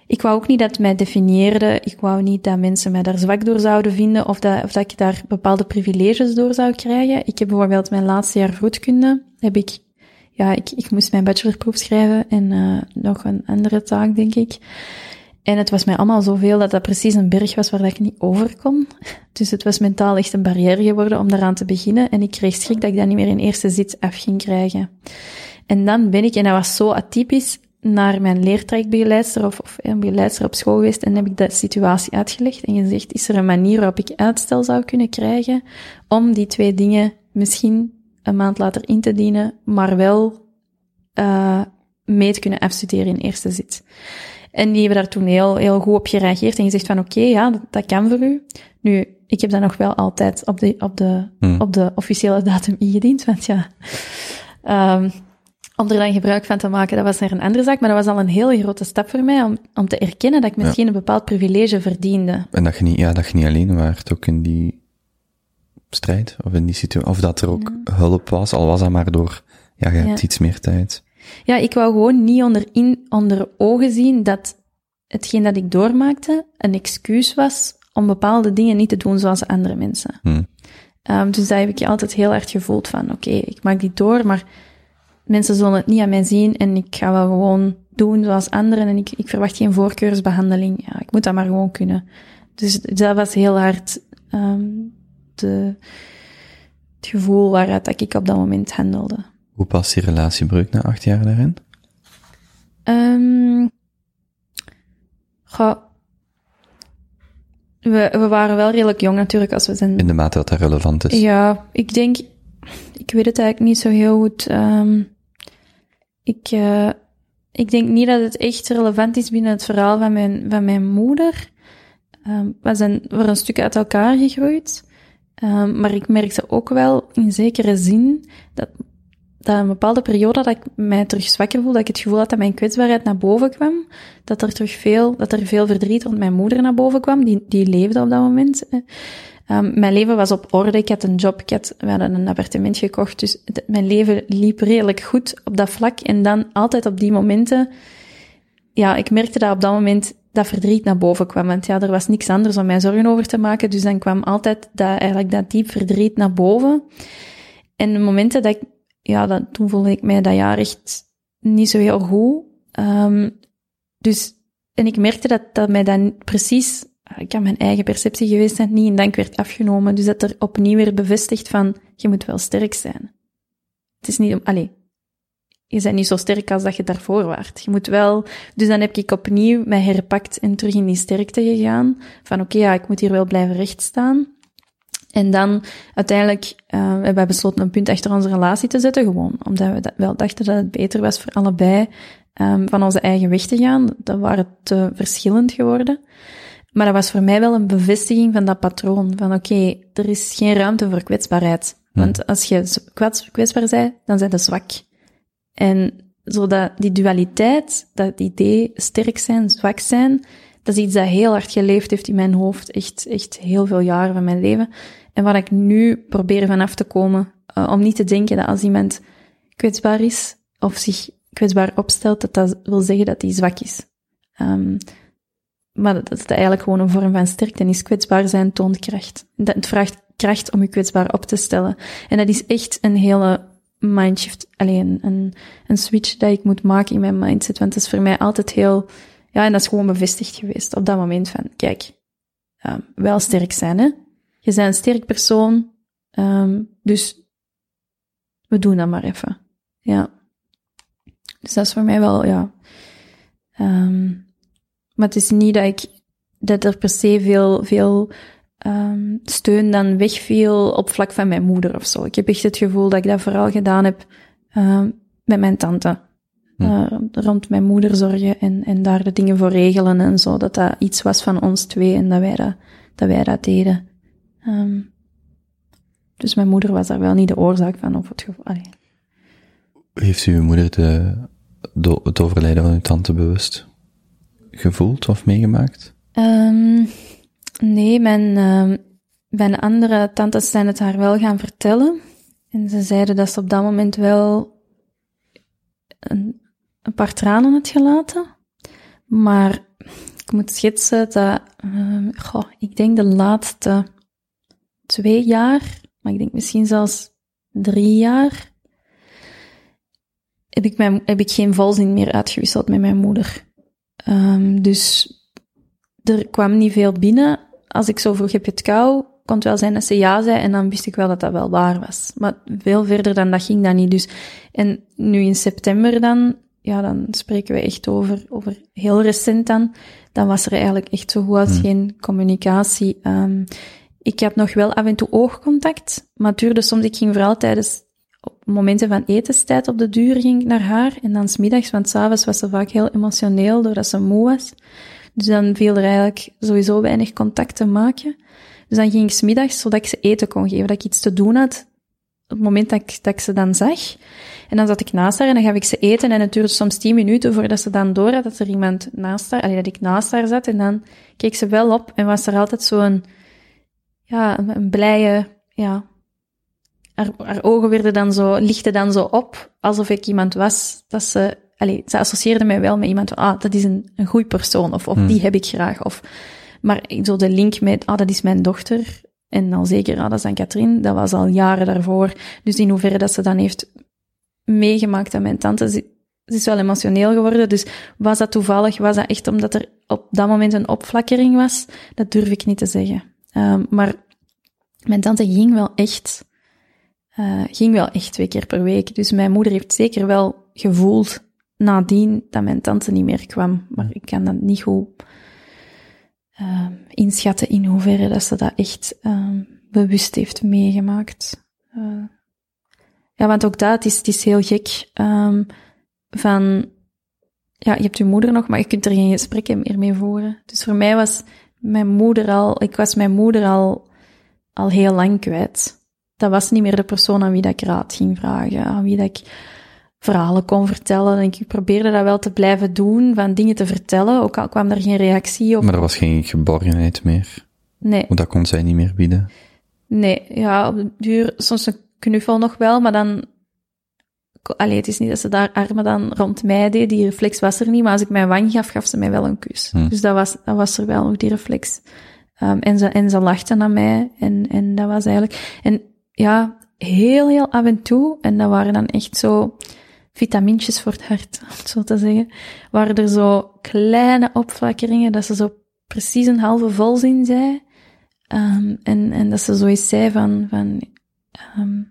Speaker 4: Ik wou ook niet dat het mij definieerde. Ik wou niet dat mensen mij daar zwak door zouden vinden of dat, of dat ik daar bepaalde privileges door zou krijgen. Ik heb bijvoorbeeld mijn laatste jaar vroedkunde, heb ik... Ja, ik, ik moest mijn bachelorproef schrijven en eh, nog een andere taak, denk ik. En het was mij allemaal zoveel dat dat precies een berg was waar ik niet over kon. Dus het was mentaal echt een barrière geworden om daaraan te beginnen. En ik kreeg schrik dat ik dat niet meer in eerste zit af ging krijgen. En dan ben ik, en dat was zo atypisch, naar mijn leertrajectbegeleidster of, of een begeleidster op school geweest en heb ik de situatie uitgelegd en gezegd, is er een manier waarop ik uitstel zou kunnen krijgen om die twee dingen misschien een maand later in te dienen, maar wel uh, mee te kunnen afstuderen in eerste zit. En die hebben daar toen heel, heel goed op gereageerd en gezegd van oké, okay, ja, dat, dat, kan voor u. Nu, ik heb dat nog wel altijd op de, op de,
Speaker 3: Hmm.
Speaker 4: op de officiële datum ingediend, want ja... Um, om er dan gebruik van te maken, dat was er een andere zaak, maar dat was al een hele grote stap voor mij om, om te erkennen dat ik misschien ja. een bepaald privilege verdiende.
Speaker 3: En dat je niet, ja, dat je niet alleen waart, ook in die strijd, of in die situatie, of dat er ook ja. hulp was, al was dat maar door, ja, je hebt iets meer tijd.
Speaker 4: Ja, ik wou gewoon niet onder, in, onder ogen zien dat hetgeen dat ik doormaakte een excuus was om bepaalde dingen niet te doen zoals andere mensen.
Speaker 3: Hmm.
Speaker 4: Um, dus daar heb ik je altijd heel erg gevoeld van, oké, okay, ik maak dit door, maar mensen zullen het niet aan mij zien en ik ga wel gewoon doen zoals anderen en ik, ik verwacht geen voorkeursbehandeling. Ja, ik moet dat maar gewoon kunnen. Dus dat was heel hard um, de, het gevoel waaruit dat ik op dat moment handelde.
Speaker 3: Hoe past die relatiebreuk na acht jaar daarin?
Speaker 4: Um, goh, we, we waren wel redelijk jong natuurlijk als we zijn...
Speaker 3: In de mate dat dat relevant is.
Speaker 4: Ja, ik denk... Ik weet het eigenlijk niet zo heel goed. Um, ik, uh, ik denk niet dat het echt relevant is binnen het verhaal van mijn, van mijn moeder. Um, we zijn voor een stuk uit elkaar gegroeid. Um, maar ik merkte ook wel in zekere zin dat, dat een bepaalde periode dat ik mij terug zwakker voelde, dat ik het gevoel had dat mijn kwetsbaarheid naar boven kwam. Dat er terug veel, dat er veel verdriet rond mijn moeder naar boven kwam. Die, die leefde op dat moment. Ehm, mijn leven was op orde, ik had een job, ik had, we hadden een appartement gekocht, dus mijn leven liep redelijk goed op dat vlak. En dan altijd op die momenten, ja, ik merkte dat op dat moment dat verdriet naar boven kwam. Want ja, er was niks anders om mij zorgen over te maken, dus dan kwam altijd dat, eigenlijk dat diep verdriet naar boven. En de momenten dat ik, ja, dat, toen voelde ik mij dat jaar echt niet zo heel goed. Ehm, dus, en ik merkte dat dat mij dan precies, kan mijn eigen perceptie geweest zijn, niet in dank werd afgenomen. Dus dat er opnieuw weer bevestigd van, je moet wel sterk zijn. Het is niet, om- allee, je bent niet zo sterk als dat je daarvoor waart. Je moet wel, dus dan heb ik opnieuw mij herpakt en terug in die sterkte gegaan. Van oké, ja, ik moet hier wel blijven rechtstaan. En dan uiteindelijk uh, hebben wij besloten een punt achter onze relatie te zetten, gewoon omdat we wel dachten dat het beter was voor allebei um, van onze eigen weg te gaan. Dat waren te verschillend geworden. Maar dat was voor mij wel een bevestiging van dat patroon. Van oké, okay, er is geen ruimte voor kwetsbaarheid. Hmm. Want als je kwets, kwetsbaar bent, dan zijn je zwak. En zodat die dualiteit, dat idee sterk zijn, zwak zijn, dat is iets dat heel hard geleefd heeft in mijn hoofd. Echt, echt heel veel jaren van mijn leven. En waar ik nu probeer van af te komen, uh, om niet te denken dat als iemand kwetsbaar is, of zich kwetsbaar opstelt, dat dat wil zeggen dat hij zwak is. Um, maar dat het eigenlijk gewoon een vorm van sterkte is. Kwetsbaar zijn toont kracht. Dat, het vraagt kracht om je kwetsbaar op te stellen. En dat is echt een hele mindshift, alleen een, een switch dat ik moet maken in mijn mindset. Want het is voor mij altijd heel, ja, en dat is gewoon bevestigd geweest op dat moment van, kijk, um, wel sterk zijn, hè. Je bent een sterk persoon, um, dus we doen dat maar even. Ja. Dus dat is voor mij wel, ja. Um, maar het is niet dat ik, dat er per se veel, veel um, steun dan wegviel op vlak van mijn moeder of zo. Ik heb echt het gevoel dat ik dat vooral gedaan heb um, met mijn tante. Hm. Uh, rond mijn moeder zorgen en, en daar de dingen voor regelen en zo. Dat dat iets was van ons twee en dat wij dat, dat, wij dat deden. Um, dus mijn moeder was daar wel niet de oorzaak van of het gevoel. Allee.
Speaker 3: Heeft uw moeder de, de, het overlijden van uw tante bewust gevoeld of meegemaakt?
Speaker 4: Um, nee, mijn, uh, mijn andere tantes zijn het haar wel gaan vertellen. En ze zeiden dat ze op dat moment wel een, een paar tranen had gelaten. Maar ik moet schetsen dat, uh, ik denk de laatste twee jaar, maar ik denk misschien zelfs drie jaar, heb ik, mijn, heb ik geen volzin meer uitgewisseld met mijn moeder. Um, dus er kwam niet veel binnen. Als ik zo vroeg, heb je het kou? Kon het wel zijn dat ze ja zei en dan wist ik wel dat dat wel waar was. Maar veel verder dan dat ging dat niet. Dus, en nu in september dan, ja, dan spreken we echt over, over heel recent dan. Dan was er eigenlijk echt zo goed als hmm. geen communicatie. Um, ik had nog wel af en toe oogcontact, maar het duurde soms, ik ging vooral tijdens op momenten van etenstijd op de duur ging ik naar haar. En dan smiddags, want s'avonds was ze vaak heel emotioneel doordat ze moe was. Dus dan viel er eigenlijk sowieso weinig contact te maken. Dus dan ging ik smiddags, zodat ik ze eten kon geven, dat ik iets te doen had op het moment dat ik, dat ik ze dan zag. En dan zat ik naast haar en dan gaf ik ze eten en het duurde soms tien minuten voordat ze dan door had dat er iemand naast haar, allee, dat ik naast haar zat. En dan keek ze wel op en was er altijd zo'n, ja, een, een blije, ja, haar, haar ogen werden dan zo, lichten dan zo op, alsof ik iemand was dat ze Allee, ze associeerde mij wel met iemand ah, dat is een, een goede persoon, of, of hmm. die heb ik graag. Of, maar zo de link met, ah, dat is mijn dochter, en al zeker, ah, dat is aan Katrien, dat was al jaren daarvoor. Dus in hoeverre dat ze dan heeft meegemaakt aan mijn tante, ze, ze is wel emotioneel geworden. Dus was dat toevallig, was dat echt omdat er op dat moment een opflakkering was? Dat durf ik niet te zeggen. Um, maar mijn tante ging wel echt, uh, ging wel echt twee keer per week. Dus mijn moeder heeft zeker wel gevoeld nadien dat mijn tante niet meer kwam. Maar ik kan dat niet goed uh, inschatten in hoeverre dat ze dat echt uh, bewust heeft meegemaakt. Uh, ja, want ook dat, is, het is heel gek. Um, van, ja, je hebt je moeder nog, maar je kunt er geen gesprekken meer mee voeren. Dus voor mij was mijn moeder al, ik was mijn moeder al, al heel lang kwijt. Dat was niet meer de persoon aan wie dat ik raad ging vragen, aan wie dat ik verhalen kon vertellen. En ik probeerde dat wel te blijven doen, van dingen te vertellen, ook al kwam er geen reactie op.
Speaker 3: Maar er was geen geborgenheid meer.
Speaker 4: Nee,
Speaker 3: Want dat kon zij niet meer bieden.
Speaker 4: nee, ja, op de duur soms een knuffel nog wel, maar dan... Allee, het is niet dat ze daar armen dan rond mij deed, die reflex was er niet, maar als ik mijn wang gaf, gaf ze mij wel een kus.
Speaker 3: Hm.
Speaker 4: Dus dat was, dat was er wel nog, die reflex. Ehm, en, ze, en ze lachte naar mij, en, en dat was eigenlijk... En ja, heel, heel af en toe, en dat waren dan echt zo vitamintjes voor het hart, [LAUGHS] om het zo te zeggen, waren er zo kleine opflakkeringen, dat ze zo precies een halve volzin zei. Ehm, en, en dat ze zoiets zei van, van ehm,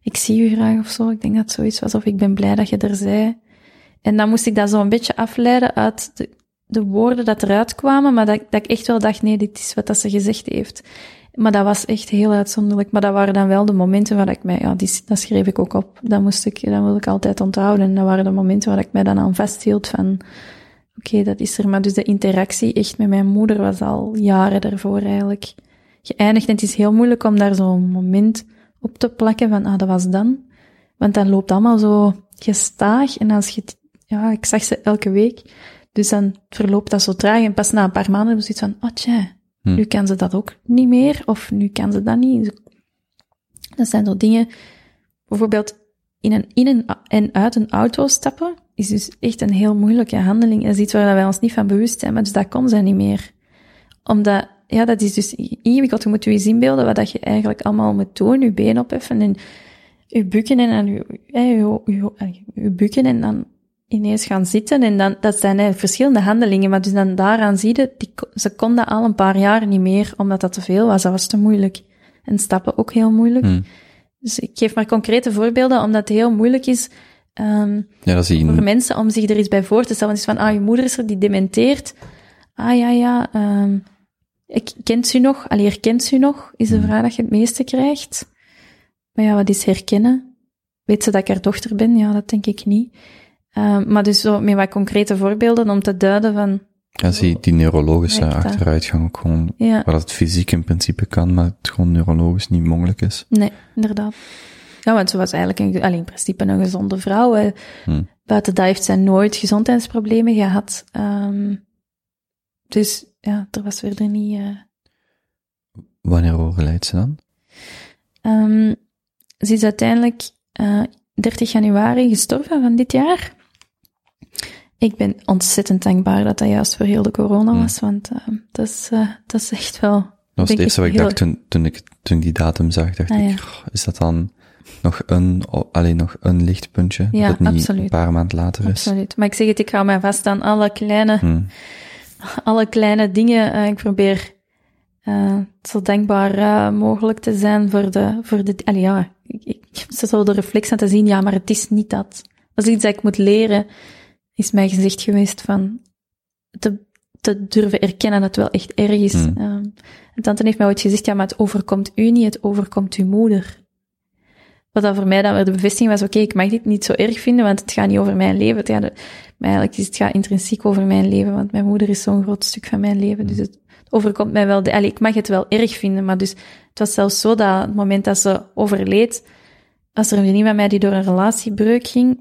Speaker 4: ik zie u graag of zo. Ik denk dat het zoiets was, of ik ben blij dat je er zei. En dan moest ik dat zo een beetje afleiden uit de, de woorden dat eruit kwamen, maar dat, dat ik echt wel dacht, nee, dit is wat dat ze gezegd heeft. Maar dat was echt heel uitzonderlijk. Maar dat waren dan wel de momenten waar ik mij, ja, die, dat schreef ik ook op. Dat moest ik, dat wilde ik altijd onthouden. En dat waren de momenten waar ik mij dan aan vasthield van, oké, dat is er. Maar dus de interactie echt met mijn moeder was al jaren daarvoor eigenlijk geëindigd. En het is heel moeilijk om daar zo'n moment op te plakken van, ah, dat was dan. Want dat loopt allemaal zo gestaag. En als je, het- ja, ik zag ze elke week. Dus dan verloopt dat zo traag. En pas na een paar maanden hebben ze zoiets van, oh tja,
Speaker 3: Hm.
Speaker 4: nu kan ze dat ook niet meer. Of nu kan ze dat niet. Dat zijn zo dingen, bijvoorbeeld in, een, in en uit een auto stappen, is dus echt een heel moeilijke handeling. Dat is iets waar wij ons niet van bewust zijn, maar dus dat kon zij niet meer. Omdat, ja, dat is dus ingewikkeld. Je moet je eens inbeelden wat dat je eigenlijk allemaal moet doen. Je been opheffen en je bukken en dan je bukken en dan ineens gaan zitten. En dan, dat zijn verschillende handelingen, maar dus dan daaraan zie je, die, ze kon dat al een paar jaar niet meer, omdat dat te veel was. Dat was te moeilijk. En stappen ook heel moeilijk.
Speaker 3: Hm.
Speaker 4: Dus ik geef maar concrete voorbeelden, omdat het heel moeilijk is ehm,
Speaker 3: Ja, dat
Speaker 4: voor mensen om zich er iets bij voor te stellen. Dus van, ah, je moeder is er, die dementeert. Ah, ja, ja, ehm, ik, kent u nog? Allee, herkent u nog? Is de
Speaker 3: Hmm.
Speaker 4: vraag dat je het meeste krijgt. Maar ja, wat is herkennen? Weet ze dat ik haar dochter ben? Ja, dat denk ik niet. Ehm, maar dus zo met wat concrete voorbeelden om te duiden van,
Speaker 3: Ja, zie die neurologische achteruitgang ook gewoon,
Speaker 4: ja,
Speaker 3: waar het fysiek in principe kan, maar het gewoon neurologisch niet mogelijk is.
Speaker 4: nee, inderdaad. Ja, want ze was eigenlijk een, allee, in principe een gezonde vrouw. hè.
Speaker 3: Hm.
Speaker 4: Buiten dat heeft zij nooit gezondheidsproblemen gehad. Ehm, dus ja, er was verder niet... eh,
Speaker 3: Wanneer overlijdt ze dan?
Speaker 4: Ehm, ze is uiteindelijk eh 30 januari gestorven van dit jaar. Ik ben ontzettend dankbaar dat dat juist voor heel de corona
Speaker 3: Hmm.
Speaker 4: was, want ehm, dat, is, eh, dat is echt wel...
Speaker 3: Dat was het eerste wat ik
Speaker 4: heel-
Speaker 3: dacht toen, toen, ik, toen die datum zag, dacht
Speaker 4: Ah,
Speaker 3: ik,
Speaker 4: ja.
Speaker 3: "Goh, is dat dan nog een, alleen nog een lichtpuntje?
Speaker 4: Ja,
Speaker 3: dat het niet
Speaker 4: absoluut.
Speaker 3: een paar maanden later is?
Speaker 4: Absoluut. Maar ik zeg het, ik hou mij vast aan alle kleine,
Speaker 3: Hm. [LAUGHS]
Speaker 4: alle kleine dingen. Eh, ik probeer eh, zo denkbaar eh, mogelijk te zijn voor de... Voor de allee, ja, ik, ik heb zo de reflex aan te zien, ja, maar het is niet dat. Dat is iets dat ik moet leren, is mij gezegd geweest van te, te durven erkennen dat het wel echt erg is.
Speaker 3: Hmm.
Speaker 4: En tante heeft mij ooit gezegd, ja, maar het overkomt u niet, het overkomt uw moeder. Wat dan voor mij dan weer de bevestiging was, oké, ik mag dit niet zo erg vinden, want het gaat niet over mijn leven. Het gaat, maar eigenlijk is het gaat intrinsiek over mijn leven, want mijn moeder is zo'n groot stuk van mijn leven. Dus het, het overkomt mij wel, de, allee, ik mag het wel erg vinden, maar dus het was zelfs zo dat het moment dat ze overleed, was er een vriendin van mij die door een relatiebreuk ging.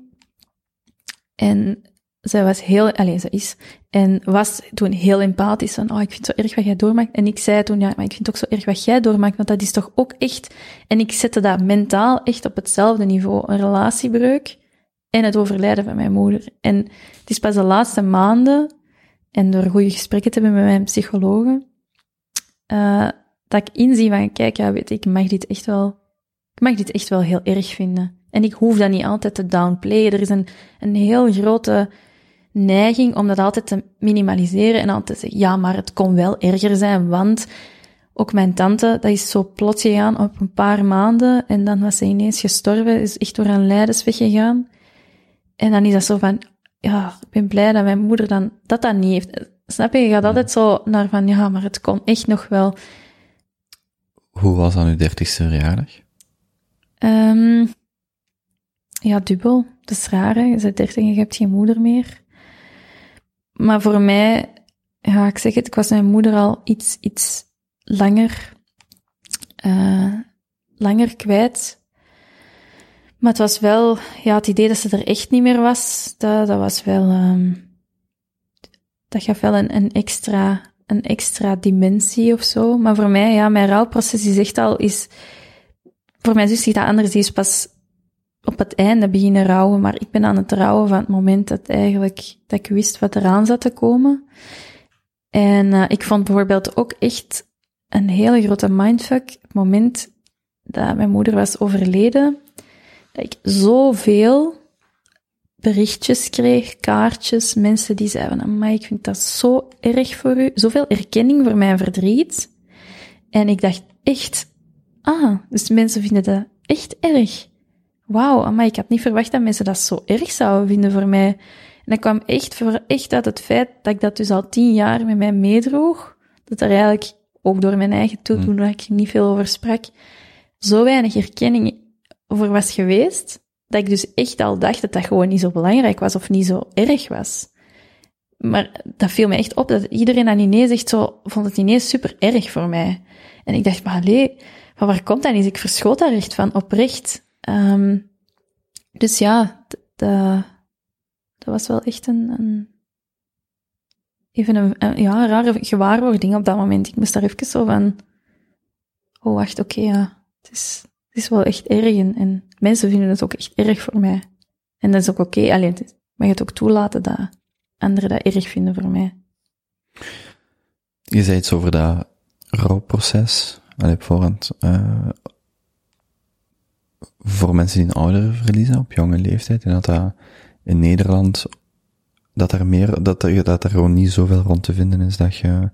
Speaker 4: En zij was heel, alleen ze is, en was toen heel empathisch van, oh, ik vind het zo erg wat jij doormaakt. En ik zei toen, ja, maar ik vind het ook zo erg wat jij doormaakt, want dat is toch ook echt, en ik zette dat mentaal echt op hetzelfde niveau, een relatiebreuk en het overlijden van mijn moeder. En het is pas de laatste maanden, en door goede gesprekken te hebben met mijn psychologen, eh, dat ik inzie van, kijk, ja, weet ik mag dit echt wel, ik mag dit echt wel heel erg vinden. En ik hoef dat niet altijd te downplayen. Er is een, een heel grote neiging om dat altijd te minimaliseren en altijd te zeggen, ja, maar het kon wel erger zijn, want ook mijn tante, dat is zo plots gegaan op een paar maanden en dan was ze ineens gestorven, is echt door een lijdensweg gegaan. En dan is dat zo van, ja, ik ben blij dat mijn moeder dan dat dan niet heeft. Snap je? Je gaat altijd zo naar van, ja, maar het kon echt nog wel.
Speaker 3: Hoe was dan uw dertigste verjaardag?
Speaker 4: Ehm, ja, dubbel. Dat is raar, hè? Je bent dertig en je hebt geen moeder meer. Maar voor mij, ja, ik zeg het, ik was mijn moeder al iets, iets langer, eh, langer kwijt. Maar het was wel, ja, het idee dat ze er echt niet meer was, dat, dat was wel, ehm, dat gaf wel een, een extra een extra dimensie of zo. Maar voor mij, ja, mijn rouwproces is echt al, is, voor mijn zus is dat anders. Die is pas op het einde beginnen rouwen, maar ik ben aan het rouwen van het moment dat eigenlijk, dat ik wist wat eraan zat te komen. En uh, ik vond bijvoorbeeld ook echt een hele grote mindfuck het moment dat mijn moeder was overleden, dat ik zoveel berichtjes kreeg, kaartjes, mensen die zeiden van, ik vind dat zo erg voor u, zoveel erkenning voor mijn verdriet. En ik dacht echt, ah, dus mensen vinden dat echt erg. Wauw, maar ik had niet verwacht dat mensen dat zo erg zouden vinden voor mij. En dat kwam echt, voor, echt uit het feit dat ik dat dus al tien jaar met mij meedroeg. Dat er eigenlijk, ook door mijn eigen toedoen, waar ik niet veel over sprak, zo weinig erkenning voor was geweest, dat ik dus echt al dacht dat dat gewoon niet zo belangrijk was of niet zo erg was. Maar dat viel me echt op, dat iedereen dan ineens echt zo, vond het ineens super erg voor mij. En ik dacht, maar allee, van waar komt dat eens? Ik verschoot daar echt van, oprecht. Um, dus ja, dat, was wel echt een, een even een, ja, rare gewaarwording op dat moment. Ik moest daar even zo van, oh wacht, oké, ja, het is, het is wel echt erg en, en, mensen vinden het ook echt erg voor mij. En dat is ook oké, okay. alleen mag je het ook toelaten dat anderen dat erg vinden voor mij.
Speaker 3: Je zei iets over dat rouwproces, op voorhand, uh, voor mensen die een ouder verliezen op jonge leeftijd, en dat dat in Nederland, dat er meer, dat er, dat er gewoon niet zoveel rond te vinden is, dat je,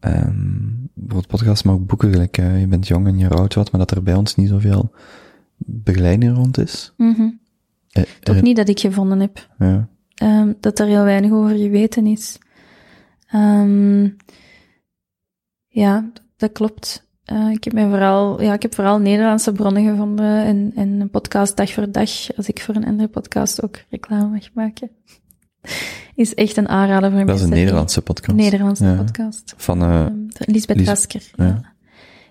Speaker 3: um, bijvoorbeeld podcast, maar ook boeken, gelijk, uh, je bent jong en je rouwt wat, maar dat er bij ons niet zoveel begeleiding rond is.
Speaker 4: Mm -hmm. eh, Toch er, niet dat ik gevonden heb.
Speaker 3: Ja.
Speaker 4: Um, dat er heel weinig over geweten is. Um, ja, dat klopt. Uh, ik heb mij vooral, ja, ik heb vooral Nederlandse bronnen gevonden en, en een podcast dag voor dag, als ik voor een andere podcast ook reclame mag maken. [LAUGHS] Is echt een aanrader voor mij.
Speaker 3: Dat is een Nederlandse podcast.
Speaker 4: Nederlandse ja. podcast.
Speaker 3: Van uh,
Speaker 4: um, Lisbeth.
Speaker 3: Ja.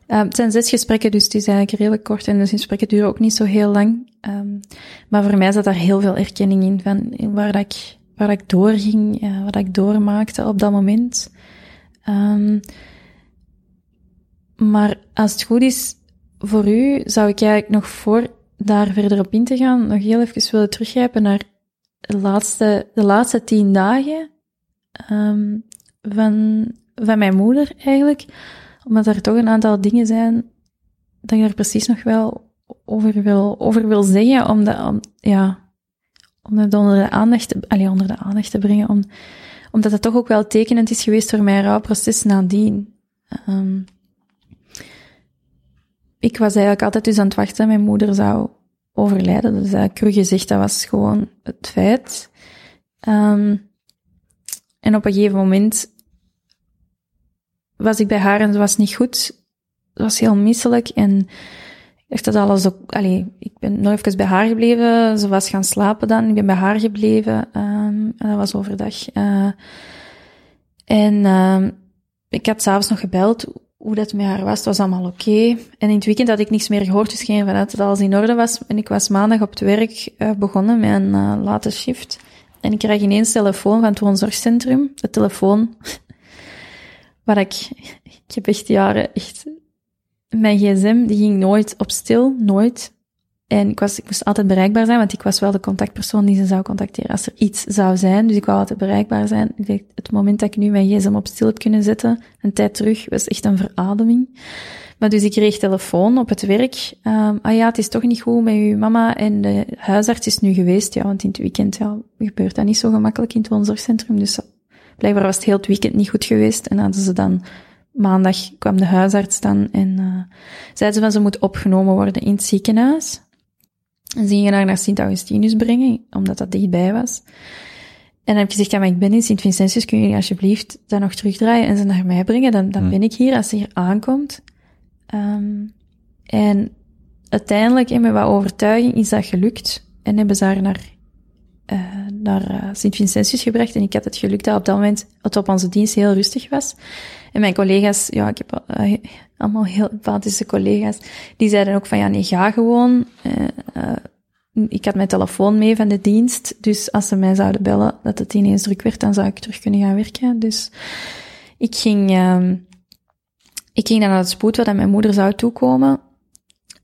Speaker 4: Ja. Um, het zijn zes gesprekken, dus het is eigenlijk redelijk kort en de gesprekken duren ook niet zo heel lang. Um, maar voor mij zat daar heel veel erkenning in van waar dat ik, waar dat ik doorging, uh, wat ik doormaakte op dat moment. Um, maar als het goed is voor u, zou ik eigenlijk nog voor daar verder op in te gaan, nog heel even willen teruggrijpen naar de laatste, de laatste tien dagen um, van, van mijn moeder eigenlijk. Omdat er toch een aantal dingen zijn dat ik daar precies nog wel over wil, over wil zeggen, om, de, om, ja, om het onder de aandacht te, allee, onder de aandacht te brengen, om, omdat het toch ook wel tekenend is geweest voor mijn rouwproces nadien. Um, ik was eigenlijk altijd dus aan het wachten dat mijn moeder zou overlijden. Dat is eigenlijk cru gezegd, dat was gewoon het feit. Um, en op een gegeven moment was ik bij haar en ze was niet goed. Ze was heel misselijk en dacht dat alles ook... Allee, ik ben nog even bij haar gebleven. Ze was gaan slapen dan. Ik ben bij haar gebleven. Um, en dat was overdag. Uh, en um, ik had s'avonds nog gebeld hoe dat met haar was. Het was allemaal oké. En in het weekend had ik niks meer gehoord, dus geen vanuit dat alles in orde was. En ik was maandag op het werk uh, begonnen met een uh, late shift. En ik krijg ineens telefoon van het woonzorgcentrum. De telefoon [LAUGHS] waar ik... Ik heb echt jaren echt... Mijn gsm, die ging nooit op stil. Nooit. En ik, was, ik moest altijd bereikbaar zijn, want ik was wel de contactpersoon die ze zou contacteren als er iets zou zijn. Dus ik wou altijd bereikbaar zijn. Ik dacht, het moment dat ik nu mijn gsm op stil heb kunnen zetten, een tijd terug, was echt een verademing. Maar dus ik kreeg telefoon op het werk. Um, ah ja, het is toch niet goed met uw mama en de huisarts is nu geweest. Ja, want in het weekend ja, gebeurt dat niet zo gemakkelijk in het woonzorgcentrum. Dus blijkbaar was het heel het weekend niet goed geweest. En hadden ze dan maandag kwam de huisarts dan en uh, zeiden ze van ze moet opgenomen worden in het ziekenhuis. En ze gingen haar naar Sint-Augustinus brengen, omdat dat dichtbij was. En dan heb ik gezegd, ja, maar ik ben in Sint-Vincentius, kun je alsjeblieft dat nog terugdraaien en ze naar mij brengen? Dan, dan ben ik hier als ze hier aankomt. Um, en uiteindelijk, en met wat overtuiging, is dat gelukt. En hebben ze haar naar, uh, naar uh, Sint-Vincentius gebracht. En ik had het geluk dat op dat moment het op onze dienst heel rustig was. En mijn collega's, ja, ik heb uh, allemaal heel empathische collega's, die zeiden ook van, ja, nee, ga gewoon. Ik had mijn telefoon mee van de dienst, dus als ze mij zouden bellen dat het ineens druk werd, dan zou ik terug kunnen gaan werken. Dus Ik ging, ehm, ik ging dan naar het spoed waar mijn moeder zou toekomen.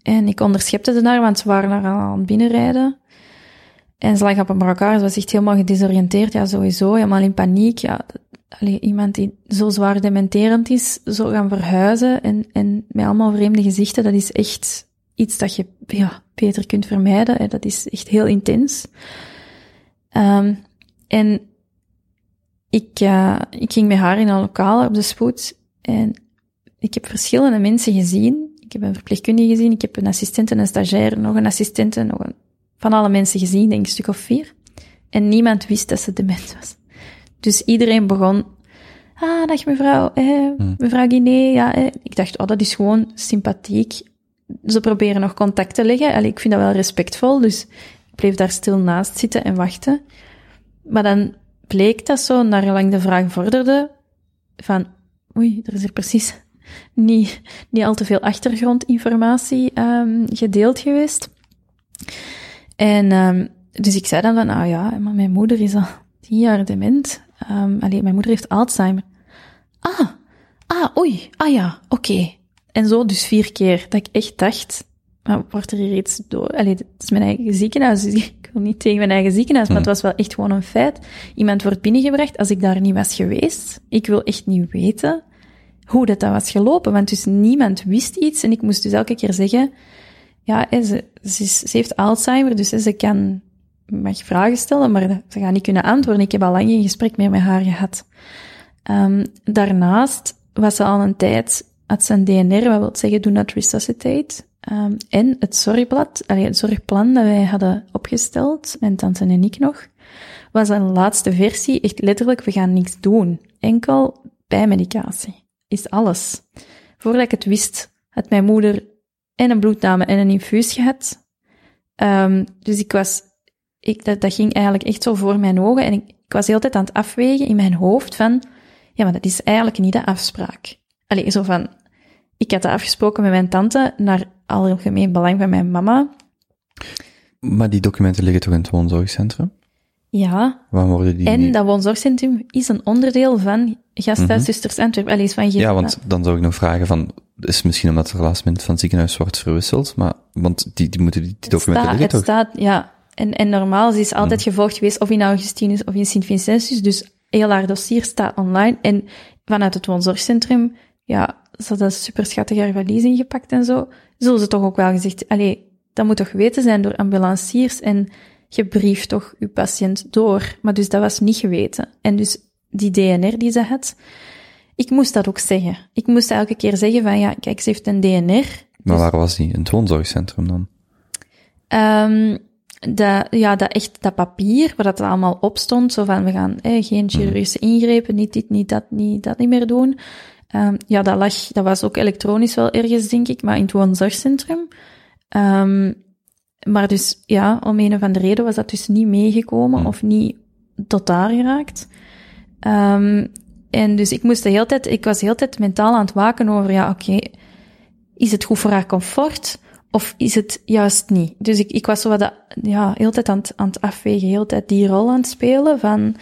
Speaker 4: En ik onderschepte ze daar, want ze waren daar al aan het binnenrijden. En ze lag op een brancard, ze was echt helemaal gedesoriënteerd. Ja, sowieso, helemaal in paniek. Ja, allee, iemand die zo zwaar dementerend is, zo gaan verhuizen en, en met allemaal vreemde gezichten, dat is echt iets dat je ja, beter kunt vermijden. Hè. Dat is echt heel intens. Ehm, en ik, eh, ik ging met haar in een lokaal op de spoed en ik heb verschillende mensen gezien. Ik heb een verpleegkundige gezien, ik heb een assistent en een stagiair, nog een assistent en nog een, van alle mensen gezien, denk ik een stuk of vier. En niemand wist dat ze dement was. Dus iedereen begon, ah, dag mevrouw, eh, mevrouw Guinea, ja, eh. Ik dacht, oh, dat is gewoon sympathiek. Ze proberen nog contact te leggen. Allee, ik vind dat wel respectvol, dus ik bleef daar stil naast zitten en wachten. Maar dan bleek dat zo, naarlang de vraag vorderde, van, oei, er is er precies niet, niet al te veel achtergrondinformatie ehm, gedeeld geweest. En um, dus ik zei dan van, ah ja, maar mijn moeder is al tien jaar dement. Um, allee, mijn moeder heeft Alzheimer. Ah, ah, oei, ah ja, oké. Okay. En zo dus vier keer, dat ik echt dacht, maar wordt er hier iets door? Allee, het is mijn eigen ziekenhuis, dus [LAUGHS] ik wil niet tegen mijn eigen ziekenhuis, maar het was wel echt gewoon een feit. Iemand wordt binnengebracht, als ik daar niet was geweest, ik wil echt niet weten hoe dat, dat was gelopen, want dus niemand wist iets en ik moest dus elke keer zeggen, ja, ze, ze, heeft Alzheimer, dus ze kan, mag vragen stellen, maar ze gaat niet kunnen antwoorden. Ik heb al lang geen gesprek meer met haar gehad. Um, daarnaast was ze al een tijd, had ze een DNR, wat wil zeggen do not resuscitate. Um, en het zorgblad, allee, het zorgplan dat wij hadden opgesteld, mijn tante en ik nog, was een laatste versie, echt letterlijk, we gaan niks doen. Enkel bijmedicatie is alles. Voordat ik het wist, had mijn moeder en een bloedname en een infuus gehad. Um, dus ik was, ik, dat, dat ging eigenlijk echt zo voor mijn ogen en ik, ik was de hele tijd aan het afwegen in mijn hoofd van, ja, maar dat is eigenlijk niet de afspraak. Allee, zo van, ik had dat afgesproken met mijn tante naar algemeen belang van mijn mama.
Speaker 3: Maar die documenten liggen toch in het woonzorgcentrum?
Speaker 4: Ja.
Speaker 3: Waar worden die
Speaker 4: En
Speaker 3: niet-
Speaker 4: dat woonzorgcentrum is een onderdeel van Gasthuiszusters Antwerpen. Allee, is van
Speaker 3: Mhm. Ja, want dan zou ik nog vragen van, is het misschien omdat er last minute van het ziekenhuis wordt verwisseld, maar, want die, die moeten die, die documenten
Speaker 4: Sta-
Speaker 3: liggen
Speaker 4: het
Speaker 3: toch?
Speaker 4: staat, ja. En, en normaal is altijd gevolgd geweest of in Augustinus of in Sint-Vincentius. Dus heel haar dossier staat online. En vanuit het woonzorgcentrum, ja, ze hadden super schattig haar valies ingepakt en zo. Zullen ze toch ook wel gezegd, allee, dat moet toch weten zijn door ambulanciers en je brieft toch je patiënt door. Maar dus dat was niet geweten. En dus die DNR die ze had, ik moest dat ook zeggen. Ik moest elke keer zeggen van, ja, kijk, ze heeft een DNR.
Speaker 3: Maar waar was die? In het woonzorgcentrum dan?
Speaker 4: Um, dat, ja, dat echt, dat papier, waar dat allemaal op stond, zo van, we gaan eh, geen chirurgische ingrepen, niet dit, niet dat, niet dat niet meer doen. Um, ja, dat lag, dat was ook elektronisch wel ergens, denk ik, maar in het woonzorgcentrum. Um, maar dus, ja, om een of andere reden was dat dus niet meegekomen
Speaker 3: Hmm.
Speaker 4: of niet tot daar geraakt. Um, en dus ik moest de hele tijd, ik was de hele tijd mentaal aan het waken over, ja, oké, okay, is het goed voor haar comfort? Of is het juist niet? Dus ik, ik was zo wat, ja, heel tijd aan het, aan het afwegen, heel tijd die rol aan het spelen van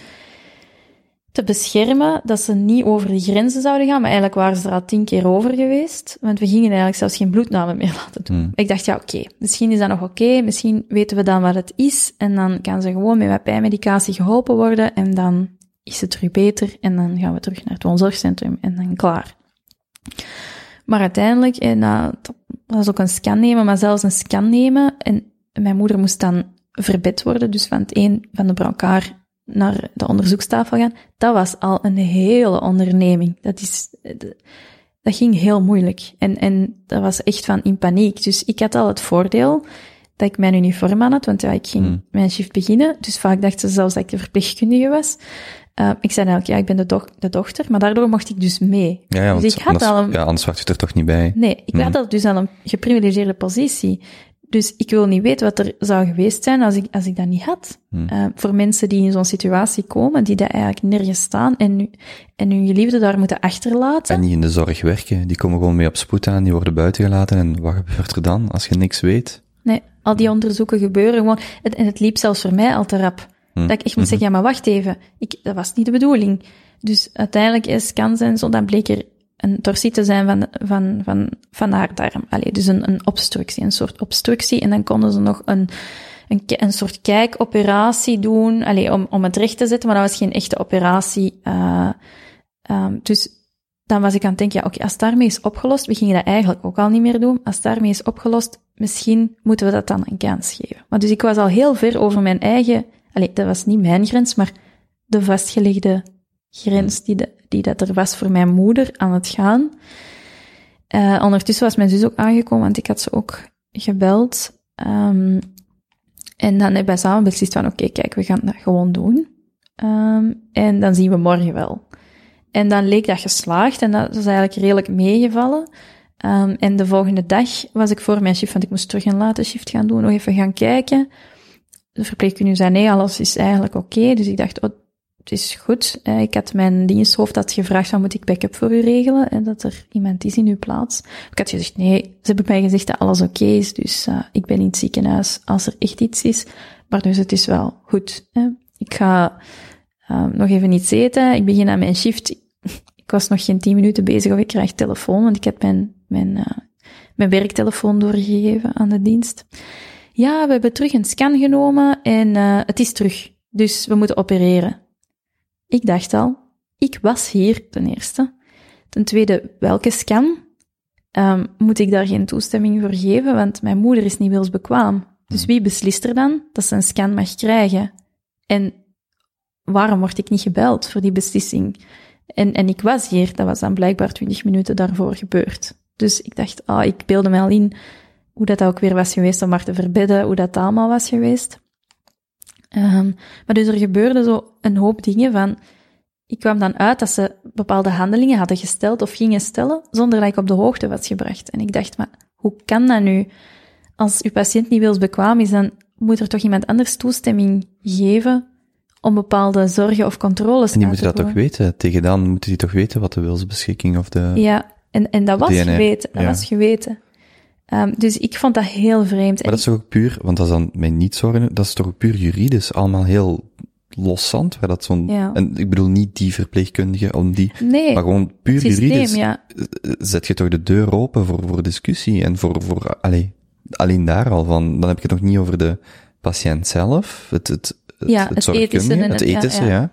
Speaker 4: te beschermen dat ze niet over die grenzen zouden gaan, maar eigenlijk waren ze er al tien keer over geweest, want we gingen eigenlijk zelfs geen bloedname meer [LAUGHS] laten doen.
Speaker 3: Hmm.
Speaker 4: Ik dacht, ja, oké, okay, misschien is dat nog oké, okay, misschien weten we dan wat het is, en dan kan ze gewoon met wat pijnmedicatie geholpen worden, en dan is het terug beter, en dan gaan we terug naar het woonzorgcentrum, en dan klaar. Maar uiteindelijk, en uh, dat was ook een scan nemen, maar zelfs een scan nemen. En mijn moeder moest dan verbed worden, dus van het een van de brancard naar de onderzoekstafel gaan. Dat was al een hele onderneming. Dat is, dat ging heel moeilijk. En, en dat was echt van in paniek. Dus ik had al het voordeel dat ik mijn uniform aan had, want ja, ik ging
Speaker 3: Hmm.
Speaker 4: mijn shift beginnen. Dus vaak dachten ze zelfs dat ik de verpleegkundige was. Uh, ik zei eigenlijk, ja, ik ben de, doch de dochter, maar daardoor mocht ik dus mee.
Speaker 3: Ja,
Speaker 4: dus ik had
Speaker 3: anders,
Speaker 4: al een,
Speaker 3: ja, anders wacht je er toch niet bij.
Speaker 4: Nee, ik
Speaker 3: Hmm.
Speaker 4: had al dus al een geprivilegeerde positie. Dus ik wil niet weten wat er zou geweest zijn als ik, als ik dat niet had.
Speaker 3: Hmm.
Speaker 4: Uh, voor mensen die in zo'n situatie komen, die daar eigenlijk nergens staan en, nu, en hun geliefde daar moeten achterlaten.
Speaker 3: En niet in de zorg werken. Die komen gewoon mee op spoed aan, die worden buiten gelaten. En wat gebeurt er dan als je niks weet?
Speaker 4: Nee, al die onderzoeken gebeuren gewoon. Het, en het liep zelfs voor mij al te rap.
Speaker 3: Hmm.
Speaker 4: Dat ik echt moet zeggen, ja, maar wacht even. Ik, dat was niet de bedoeling. dus uiteindelijk is scans en zo, dan bleek er een torsie te zijn van, van, van, van haar darm. Dus een, een obstructie, een soort obstructie. En dan konden ze nog een, een, een soort kijkoperatie doen, om, om het recht te zetten, maar dat was geen echte operatie. eh, ehm, dus dan was ik aan het denken, ja, oké, als daarmee is opgelost, we gingen dat eigenlijk ook al niet meer doen. Als daarmee is opgelost, misschien moeten we dat dan een kans geven. Maar dus ik was al heel ver over mijn eigen, allee, dat was niet mijn grens, maar de vastgelegde grens die, die dat er was voor mijn moeder aan het gaan. Eh, ondertussen was mijn zus ook aangekomen, want ik had ze ook gebeld. Ehm, en dan hebben wij samen beslist van, oké, kijk, we gaan dat gewoon doen. Ehm, en dan zien we morgen wel. En dan leek dat geslaagd en dat was eigenlijk redelijk meegevallen. Ehm, en de volgende dag was ik voor mijn shift, want ik moest terug een late shift gaan doen, nog even gaan kijken. De verpleegkundige zei, nee, alles is eigenlijk oké. Dus ik dacht, oh, het is goed. Eh, ik had mijn diensthoofd had gevraagd, van, moet ik backup voor u regelen? En dat er iemand is in uw plaats. Ik had gezegd, nee, ze hebben mij gezegd dat alles oké is, dus uh, ik ben in het ziekenhuis als er echt iets is. Maar dus het is wel goed. Ik ga uh, nog even iets eten. Ik begin aan mijn shift. [LAUGHS] Ik was nog geen tien minuten bezig of ik krijg telefoon, want ik heb mijn, mijn, uh, mijn werktelefoon doorgegeven aan de dienst. Ja, we hebben terug een scan genomen en het is terug. Dus we moeten opereren. Ik dacht al, ik was hier ten eerste. Ten tweede, welke scan? Um, moet ik daar geen toestemming voor geven? Want mijn moeder is niet wilsbekwaam. Dus wie beslist er dan dat ze een scan mag krijgen? En waarom word ik niet gebeld voor die beslissing? En, en ik was hier, dat was dan blijkbaar twintig minuten daarvoor gebeurd. Dus ik dacht, ah, ik beelde me al in hoe dat ook weer was geweest om haar te verbedden, hoe dat allemaal was geweest. Um, maar dus er gebeurde zo een hoop dingen van, ik kwam dan uit dat ze bepaalde handelingen hadden gesteld of gingen stellen, zonder dat ik op de hoogte was gebracht. En ik dacht, maar hoe kan dat nu? Als uw patiënt niet wilsbekwaam is, dan moet er toch iemand anders toestemming geven om bepaalde zorgen of controles
Speaker 3: En die
Speaker 4: te
Speaker 3: moeten dat toch weten? Tegen dan moeten die toch weten wat de wilsbeschikking of de...
Speaker 4: Ja, en, en dat was
Speaker 3: DNA,
Speaker 4: geweten. Dat
Speaker 3: ja.
Speaker 4: was geweten. Um, dus ik vond dat heel vreemd.
Speaker 3: Maar dat is toch ook puur, want dat is dan mij niet zorgen, dat is toch ook puur juridisch allemaal heel loszand, waar dat zo'n,
Speaker 4: Ja.
Speaker 3: en ik bedoel niet die verpleegkundige, om die,
Speaker 4: nee,
Speaker 3: maar gewoon puur
Speaker 4: systeem,
Speaker 3: juridisch,
Speaker 4: ja.
Speaker 3: zet je toch de deur open voor, voor discussie en voor, voor, allee, alleen daar al van, dan heb ik het nog niet over de patiënt zelf, het, het, het,
Speaker 4: Ja,
Speaker 3: het,
Speaker 4: ethische
Speaker 3: het ethische,
Speaker 4: ja.
Speaker 3: ja.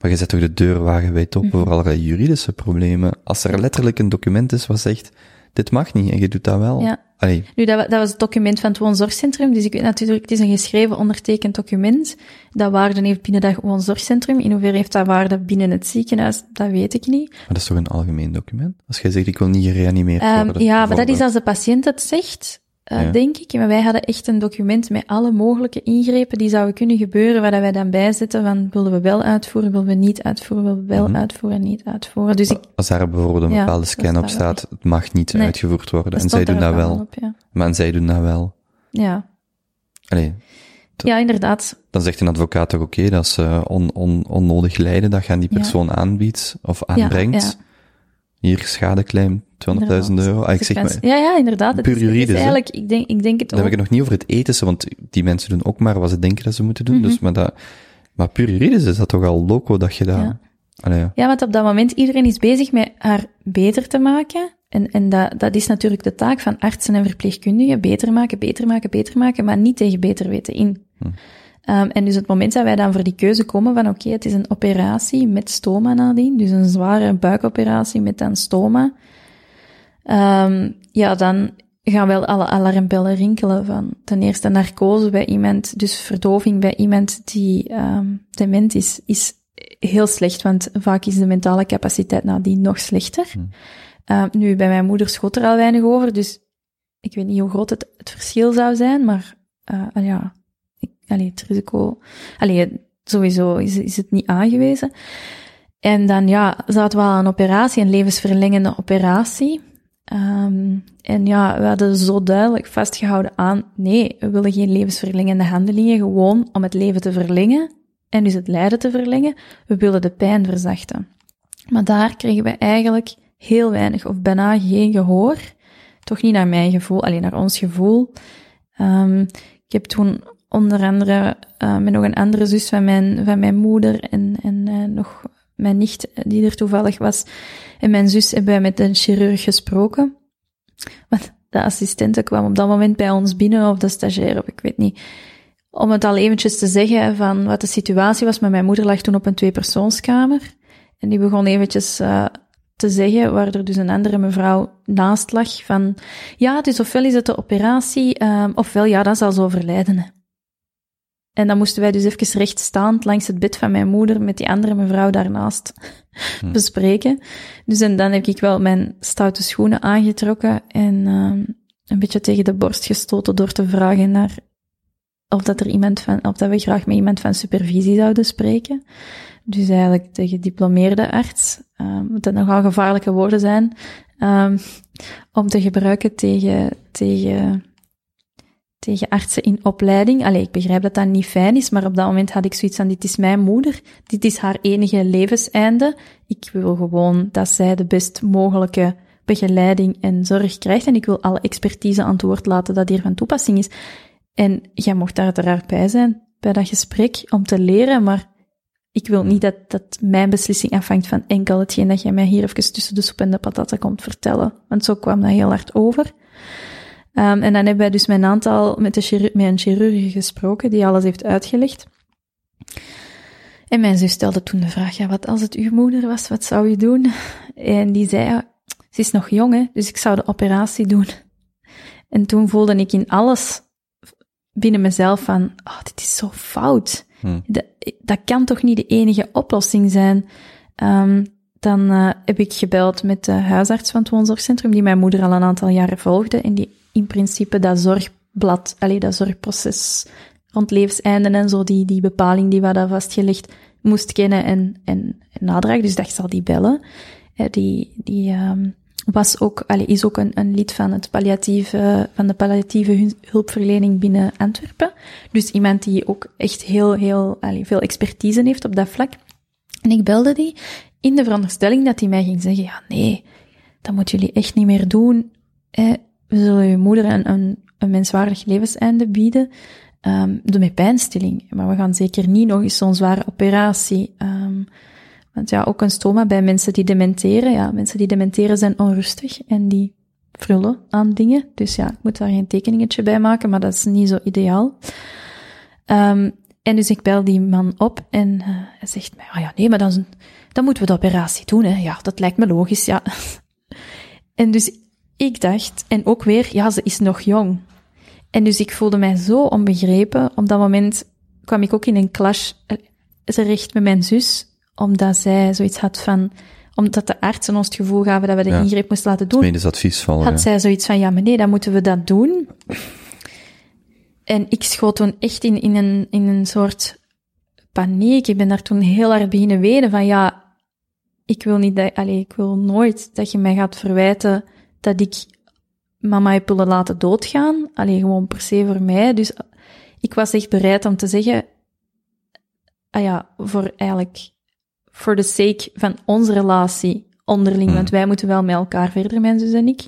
Speaker 3: Maar je zet toch de deur wagenwijd open
Speaker 4: Mhm.
Speaker 3: voor allerlei juridische problemen. Als er letterlijk een document is wat zegt, dit mag niet, en je doet dat wel.
Speaker 4: Ja.
Speaker 3: Allee,
Speaker 4: Nu, dat, dat was het document van het woonzorgcentrum, dus ik weet natuurlijk, het is een geschreven, ondertekend document. Dat waarde heeft binnen dat woonzorgcentrum. In hoeverre heeft dat waarde binnen het ziekenhuis, dat weet ik niet.
Speaker 3: Maar dat is toch een algemeen document? Als jij zegt, ik wil niet gereanimeerd
Speaker 4: Um,
Speaker 3: worden.
Speaker 4: ja, maar dat is als de patiënt het zegt, uh,
Speaker 3: Ja.
Speaker 4: denk ik. Maar wij hadden echt een document met alle mogelijke ingrepen die zouden kunnen gebeuren, waar wij dan bijzetten van, willen we wel uitvoeren, willen we niet uitvoeren, willen we wel
Speaker 3: Mhm.
Speaker 4: uitvoeren, niet uitvoeren. Dus ik,
Speaker 3: Als daar bijvoorbeeld een
Speaker 4: Ja,
Speaker 3: bepaalde scan op
Speaker 4: staat
Speaker 3: het mag niet
Speaker 4: Nee,
Speaker 3: uitgevoerd worden. En zij doen dat wel.
Speaker 4: allemaal Op, ja.
Speaker 3: Maar en zij doen dat wel.
Speaker 4: ja.
Speaker 3: Allee,
Speaker 4: ja, inderdaad.
Speaker 3: dan zegt een advocaat toch oké, dat is uh, on, on, onnodig lijden dat je aan die persoon aanbiedt of aanbrengt.
Speaker 4: ja.
Speaker 3: Hier schadeclaim 200.000 euro. Ah, ik zeg maar,
Speaker 4: Ja, ja, inderdaad. Het
Speaker 3: Puur
Speaker 4: is, het is
Speaker 3: juridisch, hè?
Speaker 4: eigenlijk, ik denk, ik denk het
Speaker 3: dan
Speaker 4: ook.
Speaker 3: heb ik het nog niet over het ethische, want die mensen doen ook maar wat ze denken dat ze moeten doen.
Speaker 4: Mhm.
Speaker 3: Dus, maar dat, maar puur juridisch is dat toch al loco dat je dat,
Speaker 4: Ja.
Speaker 3: allee, ja.
Speaker 4: Ja, want op dat moment iedereen is bezig met haar beter te maken. En, en dat, dat is natuurlijk de taak van artsen en verpleegkundigen. Beter maken, beter maken, beter maken, maar niet tegen beter weten in.
Speaker 3: Hm.
Speaker 4: Um, en dus het moment dat wij dan voor die keuze komen van oké, het is een operatie met stoma nadien, dus een zware buikoperatie met dan stoma, um, ja, dan gaan wel alle alarmbellen rinkelen van ten eerste narcose bij iemand, dus verdoving bij iemand die um, dement is, is heel slecht, want vaak is de mentale capaciteit nadien nog slechter.
Speaker 3: Hm.
Speaker 4: Uh, nu, bij mijn moeder schot er al weinig over, dus ik weet niet hoe groot het, het verschil zou zijn, maar uh, ja, ik, allee, het risico, allee, sowieso is, is het niet aangewezen. En dan, ja, zaten we al een operatie, een levensverlengende operatie. Um, en ja, we hadden zo duidelijk vastgehouden aan, nee, we willen geen levensverlengende handelingen, gewoon om het leven te verlengen en dus het lijden te verlengen. We willen de pijn verzachten. Maar daar kregen we eigenlijk heel weinig of bijna geen gehoor. Toch niet naar mijn gevoel, alleen naar ons gevoel. Um, ik heb toen onder andere uh, met nog een andere zus van mijn, van mijn moeder en, en uh, nog mijn nicht die er toevallig was, en mijn zus hebben met een chirurg gesproken. Want de assistente kwam op dat moment bij ons binnen, of de stagiair, of ik weet niet. Om het al eventjes te zeggen van wat de situatie was. Maar mijn moeder lag toen op een tweepersoonskamer. En die begon eventjes uh, te zeggen, waar er dus een andere mevrouw naast lag, van ja, dus ofwel is het de operatie, um, ofwel ja, dan zal ze overlijden. En dan moesten wij dus even rechtstaand langs het bed van mijn moeder met die andere mevrouw daarnaast hm. bespreken. Dus en dan heb ik wel mijn stoute schoenen aangetrokken en um, een beetje tegen de borst gestoten door te vragen naar of dat er iemand van, of dat we graag met iemand van supervisie zouden spreken. Dus eigenlijk de gediplomeerde arts, um, wat dat nogal gevaarlijke woorden zijn, um, om te gebruiken tegen, tegen, tegen artsen in opleiding. Allee, ik begrijp dat dat niet fijn is, maar op dat moment had ik zoiets van, dit is mijn moeder, dit is haar enige levenseinde. Ik wil gewoon dat zij de best mogelijke begeleiding en zorg krijgt en ik wil alle expertise aan het woord laten dat hier van toepassing is. En jij mocht daar uiteraard bij zijn, bij dat gesprek, om te leren, maar ik wil niet dat, dat mijn beslissing afhangt van enkel hetgeen dat jij mij hier even tussen de soep en de patatten komt vertellen. Want zo kwam dat heel hard over. Um, en dan hebben wij dus met een aantal, met, de met een chirurg gesproken, die alles heeft uitgelegd. En mijn zus stelde toen de vraag, ja, wat als het uw moeder was, wat zou u doen? En die zei, ja, ze is nog jong, hè, dus ik zou de operatie doen. En toen voelde ik in alles binnen mezelf van, oh, dit is zo fout. Hmm. Dat, dat, kan toch niet de enige oplossing zijn? Um, dan uh, heb ik gebeld met de huisarts van het woonzorgcentrum, die mijn moeder al een aantal jaren volgde en die in principe dat zorgblad, allee, dat zorgproces rond levenseinden en zo, die, die bepaling die we hadden vastgelegd, moest kennen en, en, en nadragen. Dus dacht, zal die bellen. Uh, die, die um, was ook, allee, is ook een, een lid van, het palliatieve, van de palliatieve hulpverlening binnen Antwerpen. Dus iemand die ook echt heel, heel allee, veel expertise heeft op dat vlak. En ik belde die in de veronderstelling dat hij mij ging zeggen, ja nee, dat moeten jullie echt niet meer doen. We zullen je moeder een, een, een menswaardig levenseinde bieden. Um, doe met pijnstilling. Maar we gaan zeker niet nog eens zo'n zware operatie um, want ja, ook een stoma bij mensen die dementeren. Ja, mensen die dementeren zijn onrustig en die frullen aan dingen. Dus ja, ik moet daar geen tekeningetje bij maken, maar dat is niet zo ideaal. Um, en dus ik bel die man op en uh, hij zegt mij, ah ja, nee, maar dan, dan moeten we de operatie doen, hè. Ja, dat lijkt me logisch, ja. [LAUGHS] en dus ik dacht, en ook weer, ja, ze is nog jong. En dus ik voelde mij zo onbegrepen. Op dat moment kwam ik ook in een clash terecht met mijn zus, omdat zij zoiets had van, omdat de artsen ons het gevoel gaven dat we de ja. ingreep moesten laten doen.
Speaker 3: Medisch advies vallen,
Speaker 4: Had
Speaker 3: ja.
Speaker 4: zij zoiets van, ja, maar nee, dan moeten we dat doen. En ik schoot toen echt in, in, een, in een soort paniek. Ik ben daar toen heel hard beginnen wenen van, ja, ik wil niet dat, allez, ik wil nooit dat je mij gaat verwijten dat ik mama heb willen laten doodgaan. Alleen gewoon per se voor mij. Dus ik was echt bereid om te zeggen, ah ja, voor eigenlijk for the sake van onze relatie onderling, want wij moeten wel met elkaar verder, mijn zus en ik,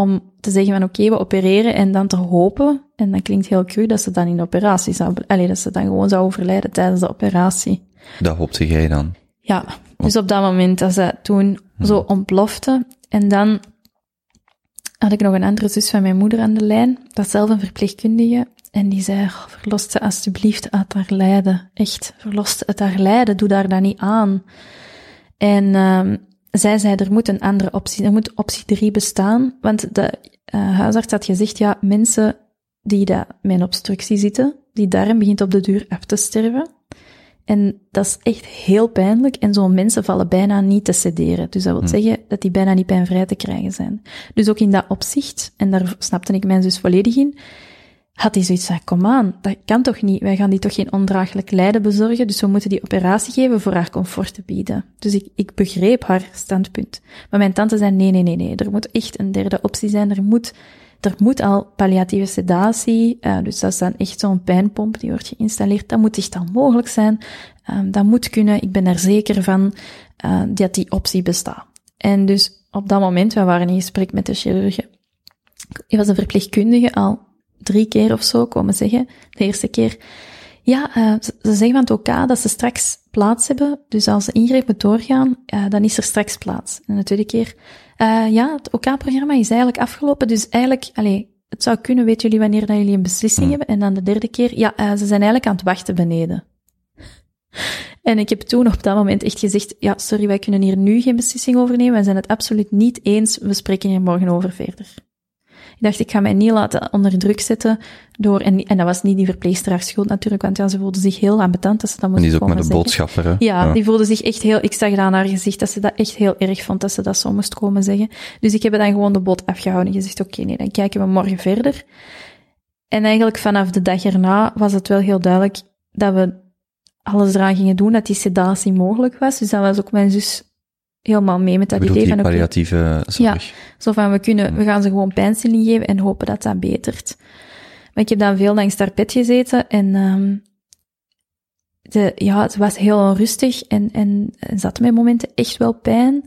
Speaker 4: om te zeggen van oké, we opereren en dan te hopen, en dat klinkt heel cru, dat ze dan in de operatie zou, allee, dat ze dan gewoon zou overlijden tijdens de operatie.
Speaker 3: Dat hoopte jij dan?
Speaker 4: Ja, dus op dat moment, dat ze toen zo ontplofte, en dan had ik nog een andere zus van mijn moeder aan de lijn, dat zelf een verpleegkundige, en die zei, oh, verlost ze alsjeblieft uit haar lijden. Echt, verlost uit haar lijden, doe daar dan niet aan. En um, zij zei, er moet een andere optie, er moet optie 3 bestaan, want de uh, huisarts had gezegd, ja, mensen die daar met een obstructie zitten, die darm begint op de duur af te sterven. En dat is echt heel pijnlijk. En zo'n mensen vallen bijna niet te sederen. Dus dat wil zeggen dat die bijna niet pijnvrij te krijgen zijn. Dus ook in dat opzicht, en daar snapte ik mijn zus volledig in, had hij zoiets van, kom aan, dat kan toch niet? Wij gaan die toch geen ondraaglijk lijden bezorgen, dus we moeten die operatie geven voor haar comfort te bieden. Dus ik, ik begreep haar standpunt. Maar mijn tante zei, nee, nee, nee, nee, er moet echt een derde optie zijn. Er moet, er moet al palliatieve sedatie, uh, dus dat is dan echt zo'n pijnpomp die wordt geïnstalleerd. Dat moet echt al mogelijk zijn. Um, dat moet kunnen. Ik ben er zeker van uh, dat die optie bestaat. En dus op dat moment, we waren in gesprek met de chirurgen. Ik was een verpleegkundige al drie keer of zo komen zeggen. De eerste keer, Ja, eh, ze, ze zeggen van het OK dat ze straks plaats hebben. Dus als de ingreep moet doorgaan, eh, dan is er straks plaats. En de tweede keer, eh, ja, het OK-programma is eigenlijk afgelopen. Dus eigenlijk, allee, het zou kunnen, weten jullie wanneer dat jullie een beslissing
Speaker 3: Hmm.
Speaker 4: hebben. En dan de derde keer, ja, ze zijn eigenlijk aan het wachten beneden. [LAUGHS] En ik heb toen op dat moment echt gezegd, ja, sorry, wij kunnen hier nu geen beslissing over nemen. Wij zijn het absoluut niet eens. We spreken hier morgen over verder. Ik dacht, ik ga mij niet laten onder druk zetten door, en, en dat was niet die verpleegster haar schuld natuurlijk, want ja, ze voelde zich heel ambetant dat ze dat
Speaker 3: En
Speaker 4: moest
Speaker 3: die is ook met de boodschapper, hè?
Speaker 4: Ja, die voelde zich echt heel, ik zag dat aan haar gezicht, dat ze dat echt heel erg vond, dat ze dat zo moest komen zeggen. Dus ik heb dan gewoon de boot afgehouden en gezegd, oké, nee, dan kijken we morgen verder. En eigenlijk vanaf de dag erna was het wel heel duidelijk dat we alles eraan gingen doen, dat die sedatie mogelijk was. Dus dat was ook mijn zus helemaal mee met dat idee van,
Speaker 3: palliatieve zorg.
Speaker 4: zo van, we kunnen, we gaan ze gewoon pijnstilling geven en hopen dat dat betert. Maar ik heb dan veel langs haar bed gezeten en, ehm de, ja, het was heel onrustig en, en, had met momenten echt wel pijn.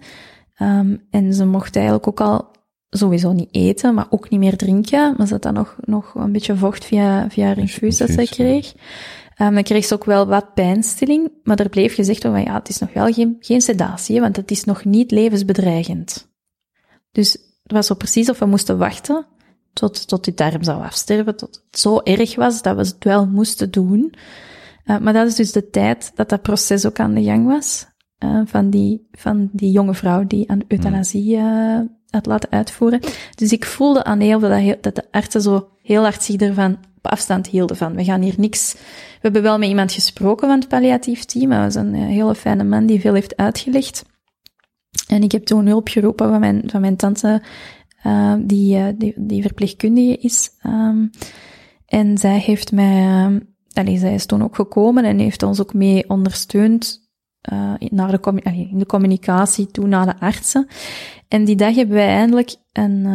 Speaker 4: Ehm, en ze mocht eigenlijk ook al sowieso niet eten, maar ook niet meer drinken. Maar ze had dan nog, nog een beetje vocht via, via haar infuus dat zij
Speaker 3: ja.
Speaker 4: kreeg. Ehm, dan kreeg ze ook wel wat pijnstilling, maar er bleef gezegd van ja, het is nog wel geen, geen sedatie, want het is nog niet levensbedreigend. Dus het was zo precies of we moesten wachten tot, tot die darm zou afsterven, tot het zo erg was dat we het wel moesten doen. Uh, maar dat is dus de tijd dat dat proces ook aan de gang was, uh, van, die, van die jonge vrouw die aan euthanasie uh, had laten uitvoeren. Dus ik voelde aan heel dat, dat de artsen zo heel hard zich ervan op afstand hielden van, we gaan hier niks... We hebben wel met iemand gesproken van het palliatief team, dat was een hele fijne man die veel heeft uitgelegd. En ik heb toen hulp geroepen van mijn, van mijn tante, die, uh, die, die verpleegkundige is. Um, en zij heeft mij, uh, zij is toen ook gekomen en heeft ons ook mee ondersteund naar de, in de communicatie toe naar de artsen. En die dag hebben wij eindelijk een,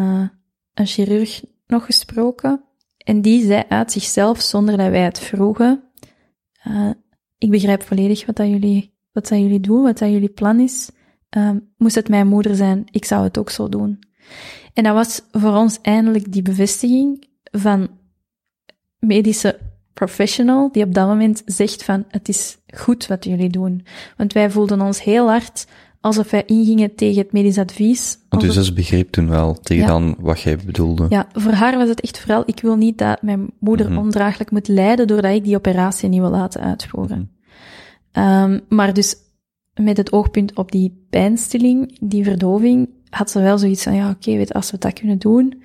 Speaker 4: een chirurg nog gesproken. En die zei uit zichzelf, zonder dat wij het vroegen, uh, ik begrijp volledig wat dat jullie, wat dat jullie doen, wat dat jullie plan is. Um, moest het mijn moeder zijn, ik zou het ook zo doen. En dat was voor ons eindelijk die bevestiging van medische professional die op dat moment zegt van het is goed wat jullie doen. Want wij voelden ons heel hard alsof wij ingingen tegen het medisch advies.
Speaker 3: Want uw zus begreep toen wel tegen
Speaker 4: Ja.
Speaker 3: dan wat jij bedoelde.
Speaker 4: Ja, voor haar was het echt vooral, ik wil niet dat mijn moeder
Speaker 3: Mhm.
Speaker 4: ondraaglijk moet lijden doordat ik die operatie niet wil laten uitvoeren. Ehm, maar dus met het oogpunt op die pijnstilling, die verdoving, had ze wel zoiets van, ja oké, weet als we dat kunnen doen.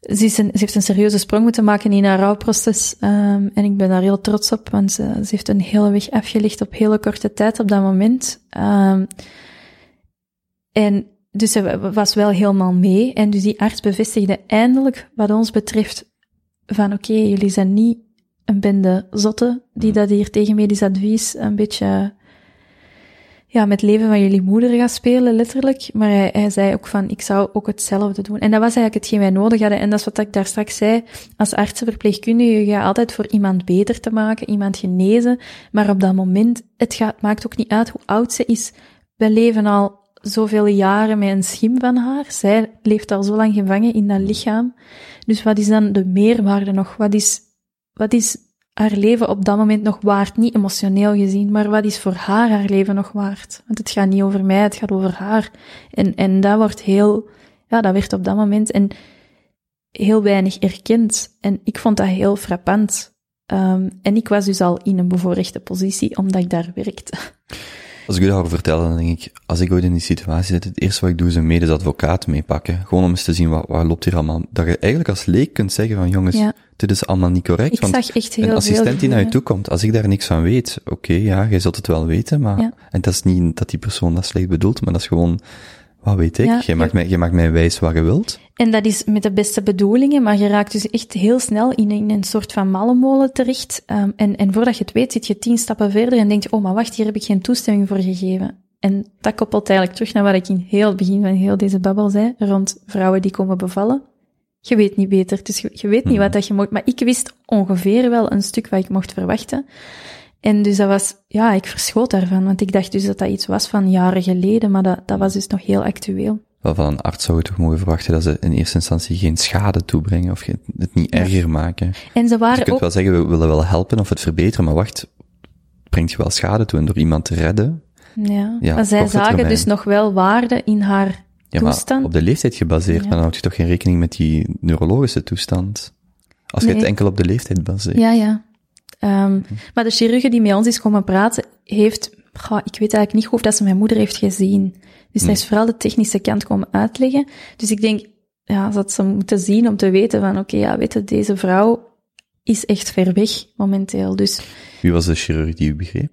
Speaker 4: Ze, is een, ze heeft een serieuze sprong moeten maken in haar rouwproces ehm, en ik ben daar heel trots op, want ze, ze heeft een hele weg afgelegd op hele korte tijd op dat moment. Ehm, en dus ze was wel helemaal mee. En dus die arts bevestigde eindelijk, wat ons betreft, van oké, jullie zijn niet een bende zotten die dat hier tegen medisch advies een beetje ja, met leven van jullie moeder gaat spelen, letterlijk. Maar hij, hij zei ook van, ik zou ook hetzelfde doen. En dat was eigenlijk hetgeen wij nodig hadden. En dat is wat ik daar straks zei. Als artsenverpleegkundige, je gaat altijd voor iemand beter te maken, iemand genezen. Maar op dat moment, het gaat, maakt ook niet uit hoe oud ze is. We leven al zoveel jaren met een schim van haar. Zij leeft al zo lang gevangen in dat lichaam. Dus wat is dan de meerwaarde nog? Wat is, wat is haar leven op dat moment nog waard? Niet emotioneel gezien, maar wat is voor haar haar leven nog waard? Want het gaat niet over mij, het gaat over haar. En, en dat wordt heel, ja, dat werd op dat moment en heel weinig erkend. En ik vond dat heel frappant. Um, en ik was dus al in een bevoorrechte positie, omdat ik daar werkte. [LAUGHS]
Speaker 3: Als ik u dat hoor vertellen, dan denk ik, als ik ooit in die situatie zit, het eerste wat ik doe is een medisch advocaat meepakken. Gewoon om eens te zien, wat, wat loopt hier allemaal. Dat je eigenlijk als leek kunt zeggen van, jongens,
Speaker 4: Ja.
Speaker 3: dit is allemaal niet correct.
Speaker 4: Ik
Speaker 3: want
Speaker 4: zag echt heel
Speaker 3: een
Speaker 4: veel
Speaker 3: assistent die naar je toe komt, als ik daar niks van weet, oké, ja, jij zult het wel weten, maar,
Speaker 4: Ja.
Speaker 3: en dat is niet dat die persoon dat slecht bedoelt, maar dat is gewoon, wat weet ik?
Speaker 4: Ja,
Speaker 3: jij, maakt mij, jij maakt mij wijs wat je wilt.
Speaker 4: En dat is met de beste bedoelingen, maar je raakt dus echt heel snel in een, in een soort van mallenmolen terecht. Um, en, en voordat je het weet, zit je tien stappen verder en denk je, oh, maar wacht, hier heb ik geen toestemming voor gegeven. En dat koppelt eigenlijk terug naar wat ik in heel het begin van heel deze babbel zei, rond vrouwen die komen bevallen. Je weet niet beter, dus je, je weet niet
Speaker 3: Mhm.
Speaker 4: wat dat je mocht, maar ik wist ongeveer wel een stuk wat ik mocht verwachten. En dus dat was, ja, ik verschoot daarvan, want ik dacht dus dat dat iets was van jaren geleden, maar dat, dat was dus nog heel actueel.
Speaker 3: Wel, van een arts zou je toch mogen verwachten dat ze in eerste instantie geen schade toebrengen of het niet erger maken.
Speaker 4: En ze
Speaker 3: je
Speaker 4: waren
Speaker 3: kunt
Speaker 4: ook...
Speaker 3: wel zeggen, we willen wel helpen of het verbeteren, maar wacht, brengt je wel schade toe. En door iemand te redden,
Speaker 4: Ja,
Speaker 3: Ja,
Speaker 4: maar zij zagen dus nog wel waarde in haar
Speaker 3: ja, maar
Speaker 4: toestand.
Speaker 3: op de leeftijd gebaseerd,
Speaker 4: Ja.
Speaker 3: maar dan houd je toch geen rekening met die neurologische toestand. Als je het enkel op de leeftijd baseert.
Speaker 4: Ja, ja. Ehm, Maar de chirurg die met ons is komen praten, heeft... goh, ik weet eigenlijk niet goed of dat ze mijn moeder heeft gezien. Dus hij is vooral de technische kant komen uitleggen. Dus ik denk, ja, dat ze moeten zien om te weten van, oké, ja, weet je, deze vrouw is echt ver weg momenteel. Dus
Speaker 3: Wie was de chirurg die u begreep?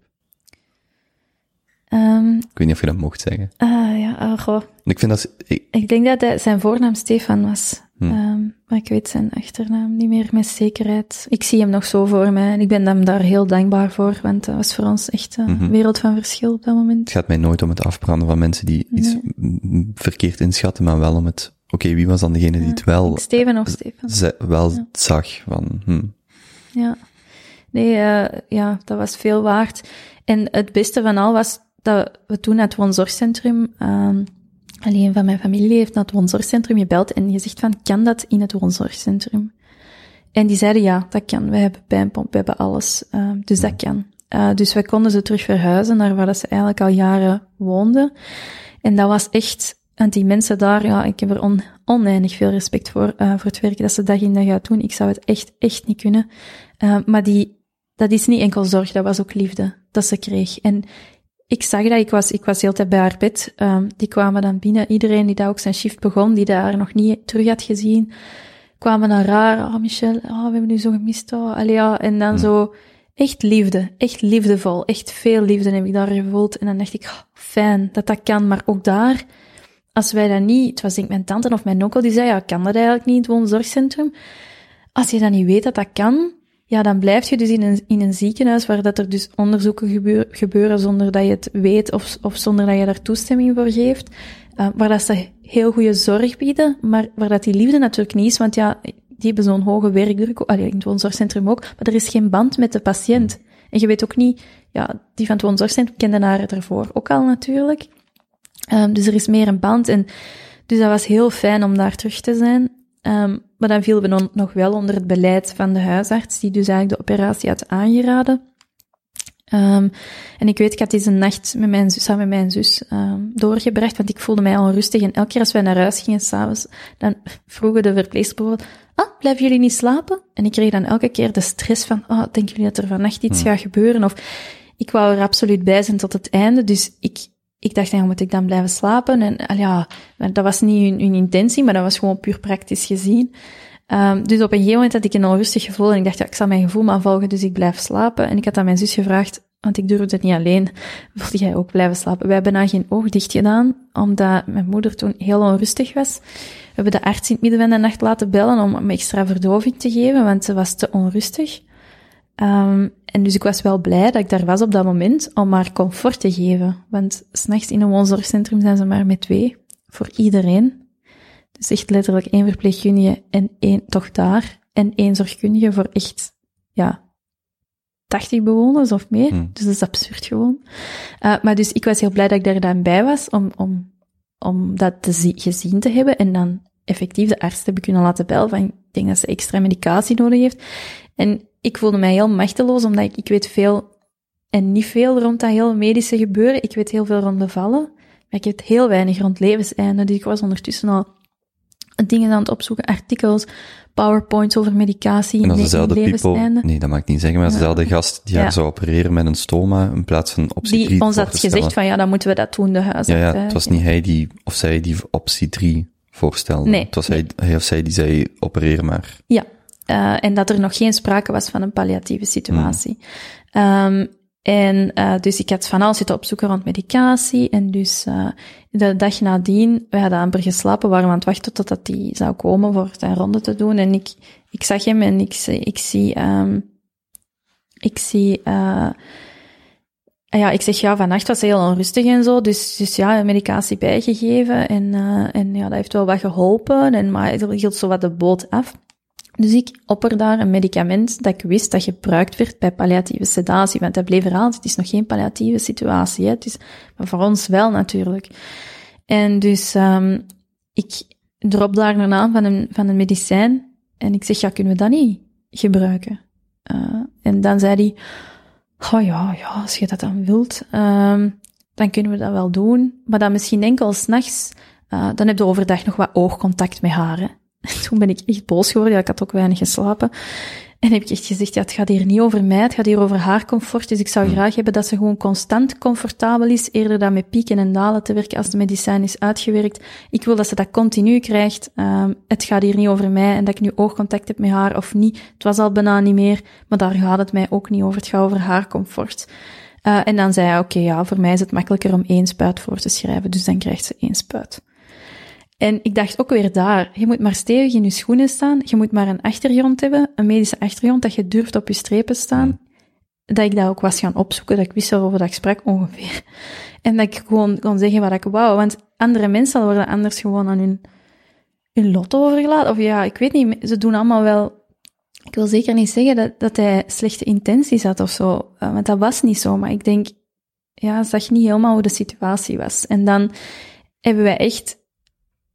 Speaker 4: ehm
Speaker 3: Ik weet niet of je dat mocht zeggen.
Speaker 4: ah, ja, ah, goh.
Speaker 3: Ik vind dat, ik,
Speaker 4: Ik denk dat hij, zijn voornaam Stefan was.
Speaker 3: Hm.
Speaker 4: Ehm, maar ik weet zijn achternaam niet meer met zekerheid. Ik zie hem nog zo voor mij en ik ben hem daar heel dankbaar voor, want dat was voor ons echt een
Speaker 3: Mhm.
Speaker 4: wereld van verschil op dat moment.
Speaker 3: het gaat mij nooit om het afbranden van mensen die iets verkeerd inschatten, maar wel om het, oké, wie was dan degene die het wel,
Speaker 4: Steven of Stefan.
Speaker 3: ze, wel zag van, hm,
Speaker 4: Ja. Nee, eh, ja, dat was veel waard. En het beste van al was dat we toen naar het woonzorgcentrum, ehm alleen van mijn familie heeft naar het woonzorgcentrum gebeld en gezegd van, kan dat in het woonzorgcentrum? En die zeiden, ja, dat kan. We hebben pijnpomp, we hebben alles. Ehm, dus dat kan. Eh, dus wij konden ze terug verhuizen naar waar dat ze eigenlijk al jaren woonden. En dat was echt, en die mensen daar, ja, ik heb er on, oneindig veel respect voor, eh, voor het werk dat ze dag in dag uit doen. Ik zou het echt, echt niet kunnen. Eh, maar die, dat is niet enkel zorg, dat was ook liefde dat ze kreeg. En ik zag dat, ik was, ik was de hele tijd bij haar bed. Ehm, die kwamen dan binnen, iedereen die daar ook zijn shift begon, die daar nog niet terug had gezien, kwamen naar haar. Oh, Michel, oh, we hebben u zo gemist. Oh, allee, ja. En dan zo, echt liefde, echt liefdevol, echt veel liefde heb ik daar gevoeld. En dan dacht ik, oh, fijn dat dat kan, maar ook daar, als wij dat niet, het was denk ik mijn tante of mijn onkel die zei, ja, kan dat eigenlijk niet in het woonzorgcentrum? Als je dan niet weet dat dat kan, ja, dan blijf je dus in een, in een ziekenhuis waar dat er dus onderzoeken gebeur- gebeuren zonder dat je het weet of, of zonder dat je daar toestemming voor geeft. Uh, waar dat ze heel goede zorg bieden, maar waar dat die liefde natuurlijk niet is, want ja, die hebben zo'n hoge werkdruk, allee, in het woonzorgcentrum ook, maar er is geen band met de patiënt. En je weet ook niet, ja, die van het woonzorgcentrum kende haar ervoor ook al natuurlijk. Um, dus er is meer een band en dus dat was heel fijn om daar terug te zijn. Um, maar dan vielen we nog wel onder het beleid van de huisarts, die dus eigenlijk de operatie had aangeraden. Um, en ik weet, ik had deze nacht met mijn zus, samen met mijn zus um, doorgebracht, want ik voelde mij onrustig. En elke keer als wij naar huis gingen s'avonds, dan vroegen de verpleegsters bijvoorbeeld, ah, blijven jullie niet slapen? En ik kreeg dan elke keer de stress van, ah, denken jullie dat er vannacht iets hmm. gaat gebeuren? Of ik wou er absoluut bij zijn tot het einde, dus ik, ik dacht, ja, moet ik dan blijven slapen? En ja, dat was niet hun, intentie, maar dat was gewoon puur praktisch gezien. Um, dus op een gegeven moment had ik een onrustig gevoel en ik dacht, ja, ik zal mijn gevoel maar volgen, dus ik blijf slapen. En ik had aan mijn zus gevraagd, want ik durfde het niet alleen, [LAUGHS] wilde jij ook blijven slapen? Wij hebben dan geen oog dicht gedaan, omdat mijn moeder toen heel onrustig was. We hebben de arts in het midden van de nacht laten bellen om hem extra verdoving te geven, want ze was te onrustig. Um, en dus ik was wel blij dat ik daar was op dat moment, om haar comfort te geven. Want s'nachts in een woonzorgcentrum zijn ze maar met twee, voor iedereen. Dus echt letterlijk één verpleegkundige en één, toch daar, en één zorgkundige voor echt, ja, 80 bewoners of meer.
Speaker 3: Hmm.
Speaker 4: Dus dat is absurd gewoon. Uh, maar dus ik was heel blij dat ik daar dan bij was, om, om, om dat te zie, gezien te hebben en dan effectief de arts te hebben kunnen laten bellen van, ik denk dat ze extra medicatie nodig heeft. En ik voelde mij heel machteloos, omdat ik, ik weet veel en niet veel rond dat hele medische gebeuren. Ik weet heel veel rond bevallen, maar ik weet heel weinig rond levenseinde. Dus ik was ondertussen al dingen aan het opzoeken, artikels, powerpoints over medicatie.
Speaker 3: En dat is
Speaker 4: in
Speaker 3: dezelfde people, nee, dat mag ik niet zeggen, maar dezelfde gast die haar zou opereren met een stoma in plaats van optie 3
Speaker 4: Die ons had gezegd van, ja, dan moeten we dat doen, de huisarts.
Speaker 3: Ja, het was niet hij die, of zij die optie 3 voorstelde.
Speaker 4: Nee,
Speaker 3: Het was hij, hij of zij die zei, opereer maar.
Speaker 4: Ja, uh, en dat er nog geen sprake was van een palliatieve situatie. Um, en uh, dus ik had van alles zitten opzoeken rond medicatie. En dus uh, de dag nadien, we hadden amper geslapen, waren we aan het wachten totdat hij zou komen voor zijn ronde te doen. En ik, ik zag hem en ik, ik zie, ik zie, uh, ja, ik zeg ja, vannacht was heel onrustig en zo. Dus, dus ja, medicatie bijgegeven. En, en ja, dat heeft wel wat geholpen. En, maar hij hield zo wat de boot af. Dus ik opper daar een medicament dat ik wist dat gebruikt werd bij palliatieve sedatie. Want dat bleef eraan. Het is nog geen palliatieve situatie. Hè. Het is, maar voor ons wel natuurlijk. En dus um, ik drop daar een naam van een, van een medicijn en ik zeg, ja, kunnen we dat niet gebruiken? Uh, en dan zei hij, oh ja, ja, als je dat dan wilt, uh, dan kunnen we dat wel doen. Maar dan misschien enkel s'nachts, uh, dan heb je overdag nog wat oogcontact met haar. Toen ben ik echt boos geworden, ja, ik had ook weinig geslapen. En heb ik echt gezegd, ja, het gaat hier niet over mij, het gaat hier over haar comfort. Dus ik zou graag hebben dat ze gewoon constant comfortabel is, eerder dan met pieken en dalen te werken als de medicijn is uitgewerkt. Ik wil dat ze dat continu krijgt. Um, het gaat hier niet over mij en dat ik nu oogcontact heb met haar of niet. Het was al bijna niet meer, maar daar gaat het mij ook niet over. Het gaat over haar comfort. Uh, en dan zei hij, oké, okay, ja, voor mij is het makkelijker om één spuit voor te schrijven, dus dan krijgt ze één spuit. En ik dacht ook weer daar, je moet maar stevig in je schoenen staan, je moet maar een achtergrond hebben, een medische achtergrond, dat je durft op je strepen staan. Dat ik dat ook was gaan opzoeken, dat ik wist waarover dat ik sprak ongeveer. [LAUGHS] En dat ik gewoon kon zeggen wat ik wou, want andere mensen worden anders gewoon aan hun, hun lot overgelaten. Of ja, ik weet niet, ze doen allemaal wel... Ik wil zeker niet zeggen dat, dat hij slechte intenties had of zo, eh, want dat was niet zo. Maar ik denk, ja, zag niet helemaal hoe de situatie was. En dan hebben wij echt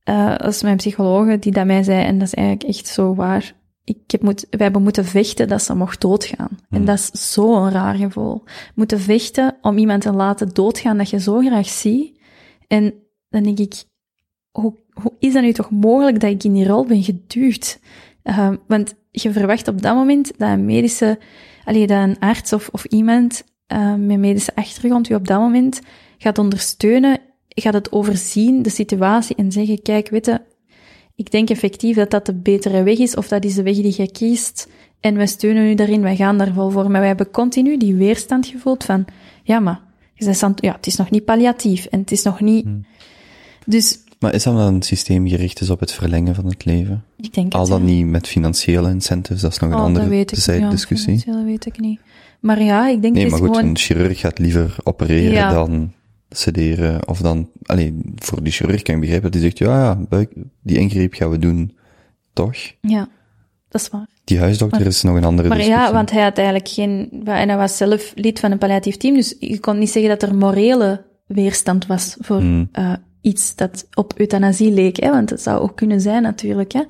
Speaker 4: uh, dat is mijn psychologe die dat mij zei, en dat is eigenlijk echt zo waar. Ik heb moet, wij hebben moeten vechten dat ze mocht doodgaan. En
Speaker 3: Hmm.
Speaker 4: dat is zo'n raar gevoel. Moeten vechten om iemand te laten doodgaan dat je zo graag ziet. En dan denk ik, hoe, hoe is dat nu toch mogelijk dat ik in die rol ben geduwd? Uh, want je verwacht op dat moment dat een medische, allee, dat een arts of, of iemand uh, met medische achtergrond u op dat moment gaat ondersteunen gaat het overzien, de situatie, en zeggen, kijk, weet je, ik denk effectief dat dat de betere weg is, of dat is de weg die je kiest, en wij steunen u daarin, wij gaan daar vol voor. Maar wij hebben continu die weerstand gevoeld van, ja, maar, ja, het is nog niet palliatief, en het is nog niet...
Speaker 3: Hmm.
Speaker 4: Dus...
Speaker 3: Maar is dat dan een systeem gericht is op het verlengen van het leven?
Speaker 4: Ik denk
Speaker 3: Al dan
Speaker 4: ja.
Speaker 3: niet met financiële incentives, dat is nog een
Speaker 4: Oh,
Speaker 3: andere
Speaker 4: weet ik, ja,
Speaker 3: discussie.
Speaker 4: Dat weet ik niet. Maar ja, ik denk
Speaker 3: Nee,
Speaker 4: het
Speaker 3: maar goed,
Speaker 4: gewoon...
Speaker 3: een chirurg gaat liever opereren
Speaker 4: Ja.
Speaker 3: dan sederen, of dan, alleen voor die chirurg kan ik begrijpen, die zegt, ja, ja, buik, die ingreep gaan we doen, toch?
Speaker 4: Ja, dat is waar.
Speaker 3: Die huisdokter
Speaker 4: Maar-
Speaker 3: is nog een andere
Speaker 4: Maar
Speaker 3: discussie.
Speaker 4: ja, want hij had eigenlijk geen... En hij was zelf lid van een palliatief team, dus je kon niet zeggen dat er morele weerstand was voor
Speaker 3: Hmm.
Speaker 4: eh, iets dat op euthanasie leek, hè, want het zou ook kunnen zijn natuurlijk. Hè.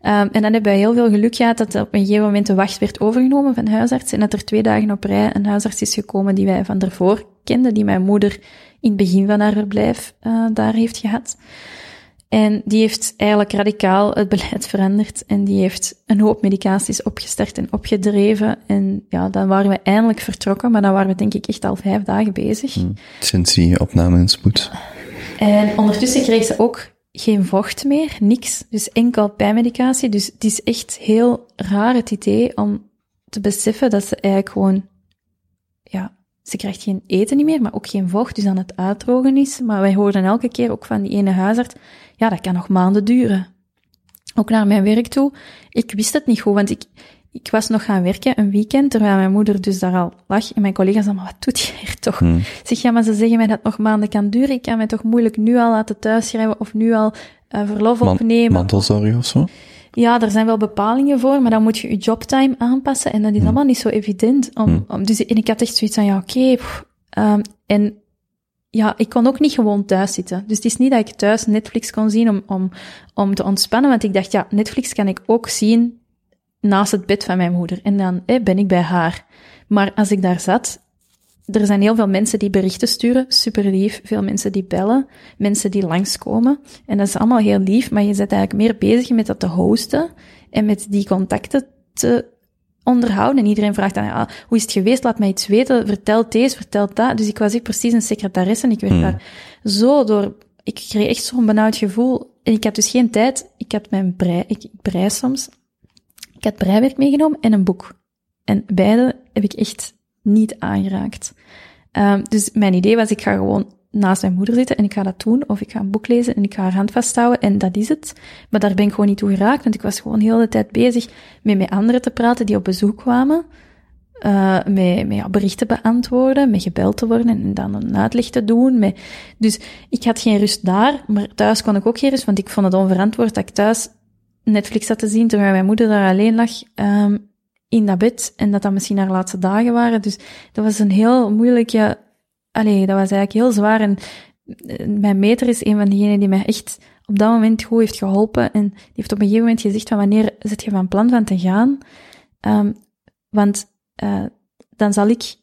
Speaker 4: Ehm, en dan hebben wij heel veel geluk gehad dat op een gegeven moment de wacht werd overgenomen van huisarts en dat er twee dagen op rij een huisarts is gekomen die wij van daarvoor kenden, die mijn moeder in het begin van haar verblijf eh, daar heeft gehad. En die heeft eigenlijk radicaal het beleid [LAUGHS] veranderd en die heeft een hoop medicaties opgestart en opgedreven. En ja, dan waren we eindelijk vertrokken, maar dan waren we denk ik echt al vijf dagen bezig.
Speaker 3: Hmm. Sinds die opname in spoed.
Speaker 4: En ondertussen kreeg ze ook geen vocht meer, niks. Dus enkel pijnmedicatie. Dus het is echt heel raar het idee om te beseffen dat ze eigenlijk gewoon, ja, ze krijgt geen eten niet meer, maar ook geen vocht, dus aan het uitdrogen is. Maar wij hoorden elke keer ook van die ene huisarts, ja, dat kan nog maanden duren. Ook naar mijn werk toe. Ik wist het niet goed, want ik, ik was nog gaan werken een weekend, terwijl mijn moeder dus daar al lag. En mijn collega's allemaal, wat doet je hier toch?
Speaker 3: Hmm.
Speaker 4: Zeg, ja, maar ze zeggen mij dat het nog maanden kan duren. Ik kan mij toch moeilijk nu al laten thuisschrijven of nu al uh, verlof
Speaker 3: Man-
Speaker 4: opnemen.
Speaker 3: mantelzorg of zo?
Speaker 4: Ja, er zijn wel bepalingen voor, maar dan moet je je jobtime aanpassen. En dat is allemaal niet zo evident. Om,
Speaker 3: Hmm.
Speaker 4: om, dus en ik had echt zoiets van, ja, oké. ehm, en ja, ik kon ook niet gewoon thuis zitten. Dus het is niet dat ik thuis Netflix kon zien om, om, om te ontspannen. Want ik dacht, ja, Netflix kan ik ook zien naast het bed van mijn moeder. En dan eh, ben ik bij haar. Maar als ik daar zat, er zijn heel veel mensen die berichten sturen, super lief. Veel mensen die bellen, mensen die langskomen. En dat is allemaal heel lief, maar je bent eigenlijk meer bezig met dat te hosten en met die contacten te onderhouden. En iedereen vraagt dan, ja, hoe is het geweest? Laat mij iets weten. Vertel deze, vertel dat. Dus ik was echt precies een secretaresse en ik werd
Speaker 3: Hmm.
Speaker 4: daar zo door... Ik kreeg echt zo'n benauwd gevoel. En ik had dus geen tijd. Ik had mijn brei... Ik, ik brei soms. Ik had breiwerk meegenomen en een boek. En beide heb ik echt niet aangeraakt. Um, dus mijn idee was, ik ga gewoon naast mijn moeder zitten en ik ga dat doen, of ik ga een boek lezen en ik ga haar hand vasthouden en dat is het. Maar daar ben ik gewoon niet toe geraakt, want ik was gewoon heel de hele tijd bezig met met anderen te praten die op bezoek kwamen, uh, met, met berichten beantwoorden, met gebeld te worden en dan een uitleg te doen. Met... Dus ik had geen rust daar, maar thuis kon ik ook geen rust, want ik vond het onverantwoord dat ik thuis Netflix zat te zien terwijl mijn moeder daar alleen lag. Um, in dat bed en dat dat misschien haar laatste dagen waren. Dus dat was een heel moeilijke, allee, dat was eigenlijk heel zwaar. En mijn meter is een van diegenen die mij echt op dat moment goed heeft geholpen. En die heeft op een gegeven moment gezegd van wanneer zit je van plan van te gaan? Um, want uh, dan zal ik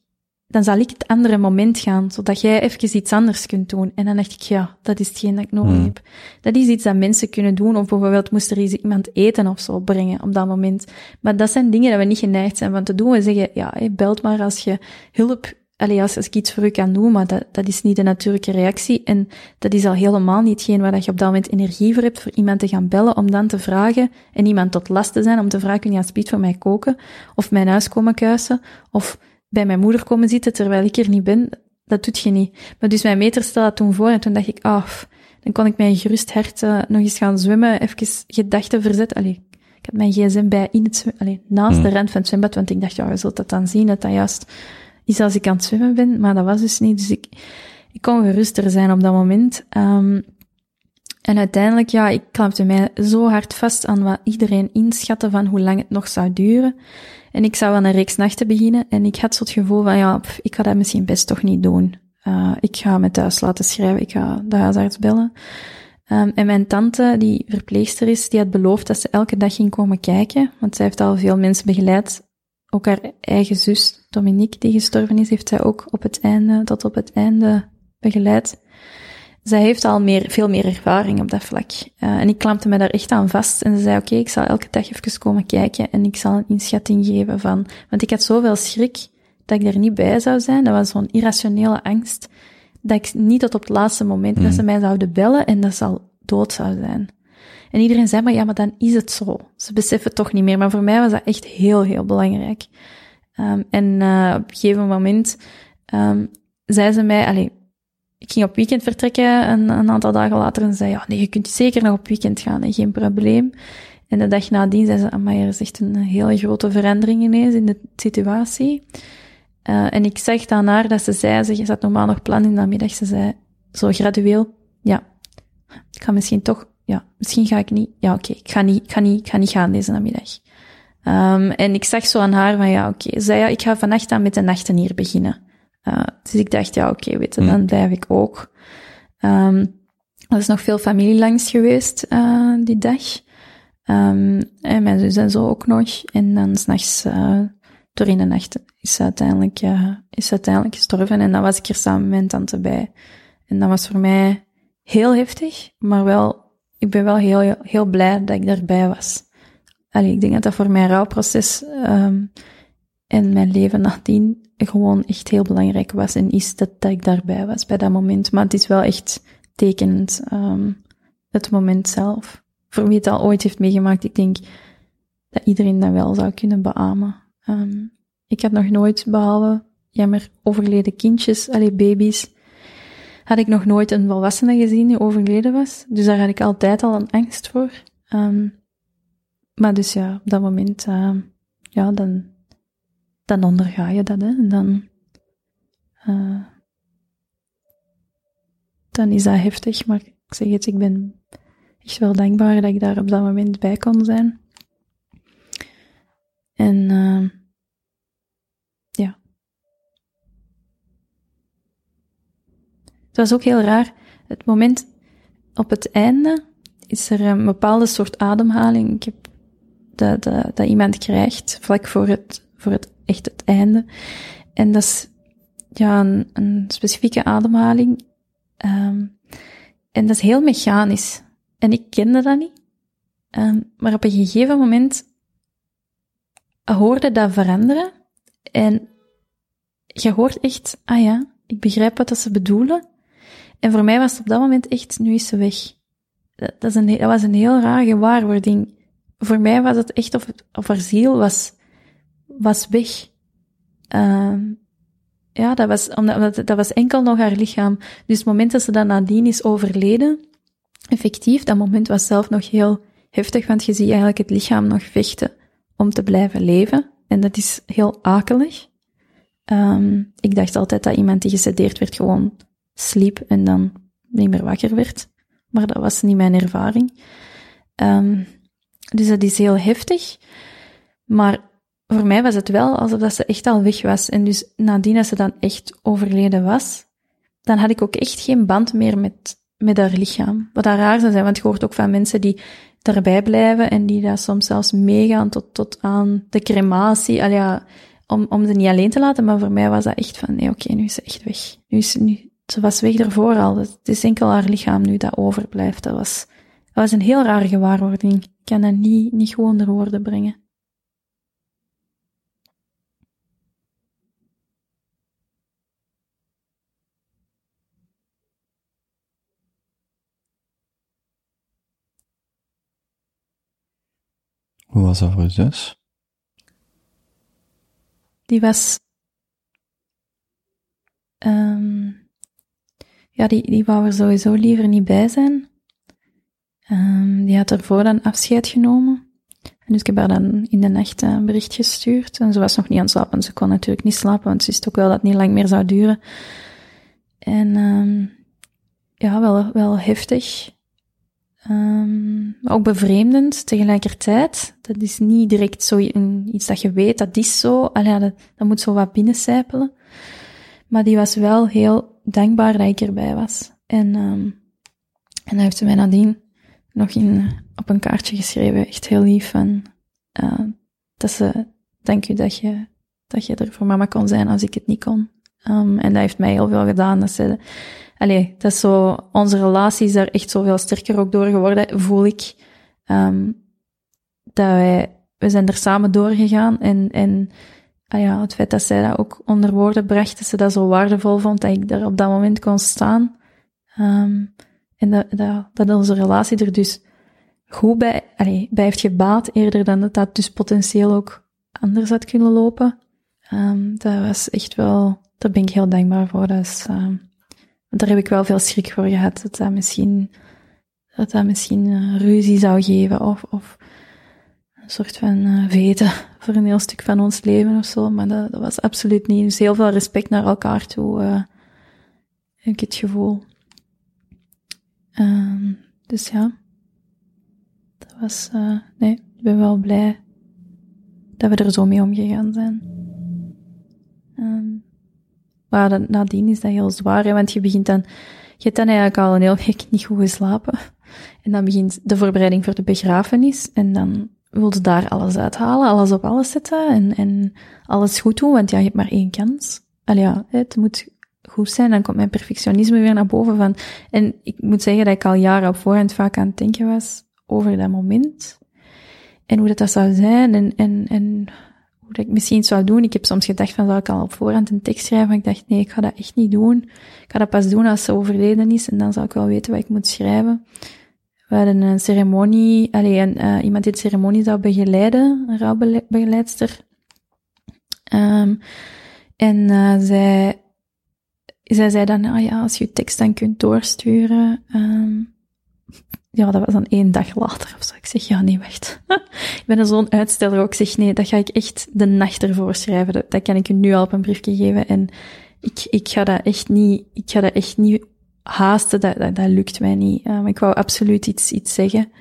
Speaker 4: dan zal ik het andere moment gaan, zodat jij even iets anders kunt doen. En dan dacht ik, ja, dat is hetgeen dat ik nodig
Speaker 3: Hmm.
Speaker 4: heb. Dat is iets dat mensen kunnen doen, of bijvoorbeeld moest er eens iemand eten of zo brengen op dat moment. Maar dat zijn dingen dat we niet geneigd zijn van te doen. We zeggen, ja, hé, belt maar als je hulp, allee, als, als ik iets voor u kan doen, maar dat, dat is niet de natuurlijke reactie. En dat is al helemaal niet hetgeen waar dat je op dat moment energie voor hebt, voor iemand te gaan bellen, om dan te vragen, en iemand tot last te zijn, om te vragen, kun je alsjeblieft voor mij koken, of mijn huis komen kuisen, of bij mijn moeder komen zitten terwijl ik er niet ben, dat doet je niet. Maar dus mijn meter stelde dat toen voor en toen dacht ik, ah, pff, dan kon ik mijn gerust hart uh, nog eens gaan zwemmen, even gedachten verzetten. Allee, ik had mijn gsm bij in het zwem, allee, naast
Speaker 3: Mm.
Speaker 4: de rand van het zwembad, want ik dacht, ja, je zult dat dan zien, dat dat juist is als ik aan het zwemmen ben, maar dat was dus niet. Dus ik, ik kon geruster zijn op dat moment. Um, en uiteindelijk, ja, ik klampte mij zo hard vast aan wat iedereen inschatte van hoe lang het nog zou duren. En ik zou aan een reeks nachten beginnen en ik had zo het gevoel van, ja, ik ga dat misschien best toch niet doen. Uh, ik ga me thuis laten schrijven, ik ga de huisarts bellen. Um, en mijn tante, die verpleegster is, die had beloofd dat ze elke dag ging komen kijken, want zij heeft al veel mensen begeleid. Ook haar eigen zus, Dominique, die gestorven is, heeft zij ook op het einde, tot op het einde begeleid. Zij heeft al meer, veel meer ervaring op dat vlak. Uh, en ik klampte me daar echt aan vast. En ze zei, oké, okay, ik zal elke dag even komen kijken en ik zal een inschatting geven van... Want ik had zoveel schrik dat ik er niet bij zou zijn. Dat was zo'n irrationele angst. Dat ik niet tot op het laatste moment, mm. dat ze mij zouden bellen en dat ze al dood zou zijn. En iedereen zei, maar ja, maar dan is het zo. Ze beseffen het toch niet meer. Maar voor mij was dat echt heel, heel belangrijk. Um, en uh, op een gegeven moment um, zei ze mij, allez, ik ging op weekend vertrekken een, aantal dagen later en zei, ja, nee, je kunt zeker nog op weekend gaan, geen probleem. En de dag nadien zei ze, maar er is echt een hele grote verandering ineens in de situatie. Uh, en ik zag aan haar dat ze zei, ze zat normaal nog plan in de ze zei, zo gradueel, ja, ik ga misschien toch, ja, misschien ga ik niet, ja, oké, ik ga niet, ik ga niet, ik ga niet gaan deze namiddag. Um, en ik zag zo aan haar van, ja, oké, zei, ja, ik ga vannacht aan met de nachten hier beginnen. Uh, dus ik dacht, ja, oké, okay, weet je, mm. dan blijf ik ook. Um, er is nog veel familie langs geweest uh, die dag. Um, en mijn zus en zo ook nog. En dan s'nachts, uh, door in de nacht, is ze uiteindelijk, is ze uiteindelijk gestorven. En dan was ik er samen met mijn tante bij. En dat was voor mij heel heftig, maar wel, ik ben wel heel, heel blij dat ik daarbij was. Allee, ik denk dat dat voor mijn rouwproces um, en mijn leven nadien gewoon echt heel belangrijk was en is dat, dat ik daarbij was bij dat moment. Maar het is wel echt tekenend, um, het moment zelf. Voor wie het al ooit heeft meegemaakt, ik denk dat iedereen dat wel zou kunnen beamen. Um, ik had nog nooit, behalve jammer overleden kindjes, allee, baby's, had ik nog nooit een volwassene gezien die overleden was. Dus daar had ik altijd al een angst voor. Um, maar dus ja, op dat moment, ja, dan, dan onderga je dat, hè. Dan, uh, dan is dat heftig, maar ik zeg het, ik ben echt wel dankbaar dat ik daar op dat moment bij kon zijn. En, uh, ja. Het was ook heel raar. Het moment op het einde is er een bepaalde soort ademhaling. Ik heb dat, dat, dat iemand krijgt vlak voor het, voor het echt het einde. En dat is ja, een, specifieke ademhaling. Um, en dat is heel mechanisch. En ik kende dat niet. Um, maar op een gegeven moment hoorde dat veranderen. En je hoort echt, ah ja, ik begrijp wat dat ze bedoelen. En voor mij was het op dat moment echt, nu is ze weg. Dat, is een, dat was een heel raar gewaarwording. Voor mij was het echt of, of haar ziel was, was weg. Um, ja, dat was, omdat, dat was enkel nog haar lichaam. Dus het moment dat ze dan nadien is overleden, effectief, dat moment was zelf nog heel heftig, want je ziet eigenlijk het lichaam nog vechten om te blijven leven. En dat is heel akelig. Um, ik dacht altijd dat iemand die gesedeerd werd gewoon sliep en dan niet meer wakker werd. Maar dat was niet mijn ervaring. Um, dus dat is heel heftig. Maar voor mij was het wel alsof dat ze echt al weg was. En dus nadien dat ze dan echt overleden was, dan had ik ook echt geen band meer met, met haar lichaam. Wat daar raar zou zijn, want je hoort ook van mensen die daarbij blijven en die daar soms zelfs meegaan tot, tot aan de crematie. Al ja, om, om ze niet alleen te laten, maar voor mij was dat echt van, nee, oké, nu is ze echt weg. Nu is nu, ze was weg ervoor al. Het is enkel haar lichaam nu dat overblijft. Dat was, dat was een heel rare gewaarwording. Ik kan dat niet, niet gewoon onder woorden brengen.
Speaker 3: Hoe was je zus?
Speaker 4: Die was, ehm ja, die, die wou er sowieso liever niet bij zijn. Ehm die had ervoor dan afscheid genomen. En dus ik heb haar dan in de nacht eh, een bericht gestuurd. En ze was nog niet aan het slapen, ze kon natuurlijk niet slapen, want ze wist ook wel dat het niet lang meer zou duren. En ehm ja, wel, wel heftig. Ehm maar ook bevreemdend tegelijkertijd. Dat is niet direct zo iets dat je weet, dat is zo. Allee, dat, dat moet zo wat binnencijpelen. Maar die was wel heel dankbaar dat ik erbij was. En, ehm en dan heeft ze mij nadien nog in, op een kaartje geschreven, echt heel lief, van, eh, dat ze, dank u dat je, dat je er voor mama kon zijn als ik het niet kon. Ehm, en dat heeft mij heel veel gedaan. Dat ze, allee, dat is zo, onze relatie is daar echt zoveel sterker ook door geworden, voel ik. Ehm, dat wij, we zijn er samen doorgegaan en, en ah ja, het feit dat zij dat ook onder woorden bracht, dat ze dat zo waardevol vond, dat ik daar op dat moment kon staan. Ehm, en dat, dat, onze relatie er dus goed bij, allee, bij heeft gebaat, eerder dan dat dat dus potentieel ook anders had kunnen lopen. Ehm, dat was echt wel, daar ben ik heel dankbaar voor. Dat is, daar heb ik wel veel schrik voor gehad, dat dat misschien, dat dat misschien eh, ruzie zou geven of, of een soort van eh veten voor een heel stuk van ons leven of zo. Maar dat, dat was absoluut niet. Dus heel veel respect naar elkaar toe, eh, heb ik het gevoel. Ehm, dus ja, dat was, nee, ik ben wel blij dat we er zo mee omgegaan zijn. Ehm, maar dan, nadien is dat heel zwaar, hè, want je begint dan, je hebt dan eigenlijk al een hele week niet goed geslapen. En dan begint de voorbereiding voor de begrafenis en dan wil je daar alles uithalen, alles op alles zetten en, en alles goed doen, want ja, je hebt maar één kans. Al ja, het moet goed zijn, dan komt mijn perfectionisme weer naar boven van, en ik moet zeggen dat ik al jaren op voorhand vaak aan het denken was over dat moment. En hoe dat, dat zou zijn en, en, en dat ik misschien zou doen. Ik heb soms gedacht van, zou ik al op voorhand een tekst schrijven? Maar ik dacht, nee, ik ga dat echt niet doen. Ik ga dat pas doen als ze overleden is en dan zal ik wel weten wat ik moet schrijven. We hadden een ceremonie, allee, een, uh, iemand die de ceremonie zou begeleiden, een rouwbegeleidster. Um, en uh, zij, zij zei dan, ah ja, als je tekst dan kunt doorsturen, um, ja, dat was dan één dag later of zo. Ik zeg, ja, nee, wacht. [LAUGHS] ik ben zo'n uitsteller ook. Ik zeg, nee, dat ga ik echt de nacht ervoor schrijven. Dat, kan ik je nu al op een briefje geven. En ik, ik ga dat echt niet, ik ga dat echt niet haasten. Dat, dat, dat lukt mij niet. Um, ik wou absoluut iets, iets zeggen.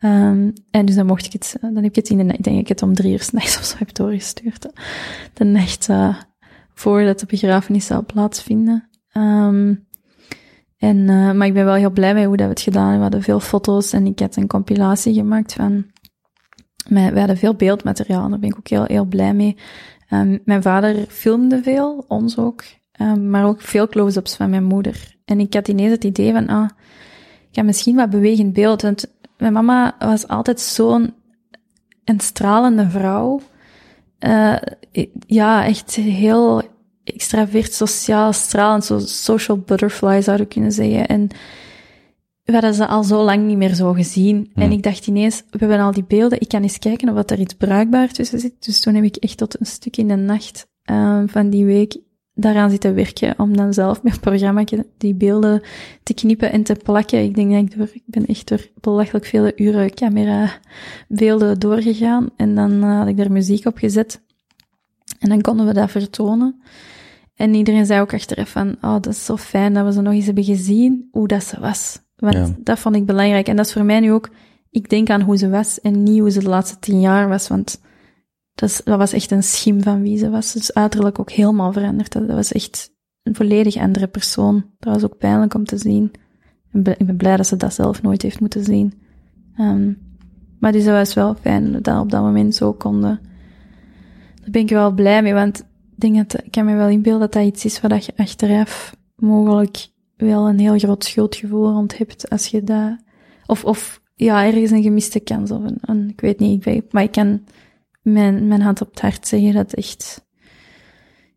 Speaker 4: Um, en dus dan mocht ik het, dan heb ik het in de nacht, denk ik het om drie uur s'nachts of zo heb doorgestuurd. De nacht uh, voordat de begrafenis zou plaatsvinden. Um, en, uh, maar ik ben wel heel blij mee hoe dat we het gedaan hebben. We hadden veel foto's en ik had een compilatie gemaakt van... We hadden veel beeldmateriaal en daar ben ik ook heel, heel blij mee. Um, mijn vader filmde veel, ons ook. Um, maar ook veel close-ups van mijn moeder. En ik had ineens het idee van, ah, ik heb misschien wat bewegend beeld. Want mijn mama was altijd zo'n een stralende vrouw. Uh, ja, echt heel extravert, sociaal, stralend, zo social butterfly zouden we kunnen zeggen. En we hadden ze al zo lang niet meer zo gezien.
Speaker 3: Hmm.
Speaker 4: En ik dacht ineens, we hebben al die beelden, ik kan eens kijken of er iets bruikbaar tussen zit. Dus toen heb ik echt tot een stuk in de nacht um, van die week daaraan zitten werken, om dan zelf met programma die beelden te knippen en te plakken. Ik denk dat ik door, ik ben echt door belachelijk vele uren camera beelden doorgegaan. En dan uh, had ik daar muziek op gezet. En dan konden we dat vertonen. En iedereen zei ook achteraf van, oh, dat is zo fijn dat we ze nog eens hebben gezien, hoe dat ze was. Want ja. dat vond ik belangrijk. En dat is voor mij nu ook, ik denk aan hoe ze was en niet hoe ze de laatste tien jaar was, want dat, is, dat was echt een schim van wie ze was. Dus uiterlijk ook helemaal veranderd. Dat was echt een volledig andere persoon. Dat was ook pijnlijk om te zien. Ik ben, ik ben blij dat ze dat zelf nooit heeft moeten zien. Ehm, maar dus dat was wel fijn dat we op dat moment zo konden. Daar ben ik wel blij mee, want denk dat, ik kan me wel inbeelden dat dat iets is waar dat je achteraf mogelijk wel een heel groot schuldgevoel rond hebt als je dat... Of, of ja, ergens een gemiste kans of een, een ik weet niet, ik weet, maar ik kan mijn, mijn hand op het hart zeggen dat het echt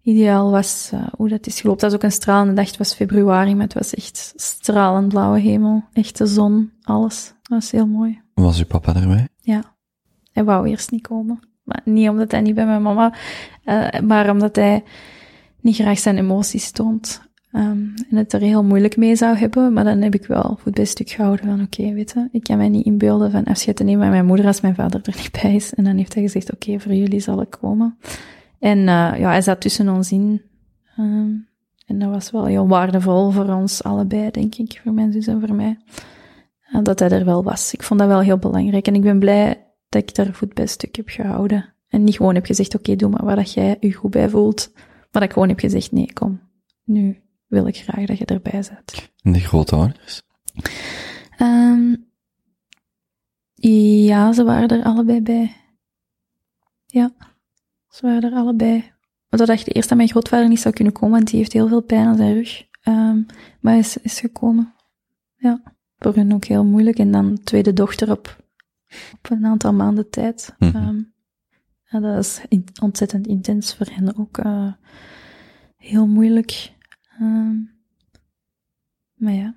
Speaker 4: ideaal was uh, hoe dat is gelopen. Dat was ook een stralende dag, het was februari, maar het was echt stralend blauwe hemel, echte zon, alles. Dat was heel mooi.
Speaker 3: Was uw papa erbij?
Speaker 4: Ja. Hij wou eerst niet komen. Niet omdat hij niet bij mijn mama, uh, maar omdat hij niet graag zijn emoties toont. Um, en het er heel moeilijk mee zou hebben, maar dan heb ik wel het beste stuk gehouden van oké, weet je, ik kan mij niet inbeelden van afscheid te nemen met mijn moeder als mijn vader er niet bij is. En dan heeft hij gezegd, oké, voor jullie zal ik komen. En uh, ja, hij zat tussen ons in. Um, en dat was wel heel waardevol voor ons allebei, denk ik, voor mijn zus en voor mij. Uh, dat hij er wel was. Ik vond dat wel heel belangrijk. En ik ben blij dat ik daar het beste stuk heb gehouden. En niet gewoon heb gezegd, oké, okay, doe maar waar dat jij je goed bij voelt. Maar dat ik gewoon heb gezegd, nee, kom, nu wil ik graag dat je erbij zit.
Speaker 3: En de grootouders?
Speaker 4: Um, ja, ze waren er allebei bij. Ja, ze waren er allebei. Want dacht ik eerst dat mijn grootvader niet zou kunnen komen, want die heeft heel veel pijn aan zijn rug. Um, maar hij is, is gekomen. Ja, voor hen ook heel moeilijk. En dan tweede dochter op, op een aantal maanden tijd.
Speaker 3: Mhm.
Speaker 4: Um, ja, dat is in, ontzettend intens voor hen ook. Uh, heel moeilijk. Um, maar ja.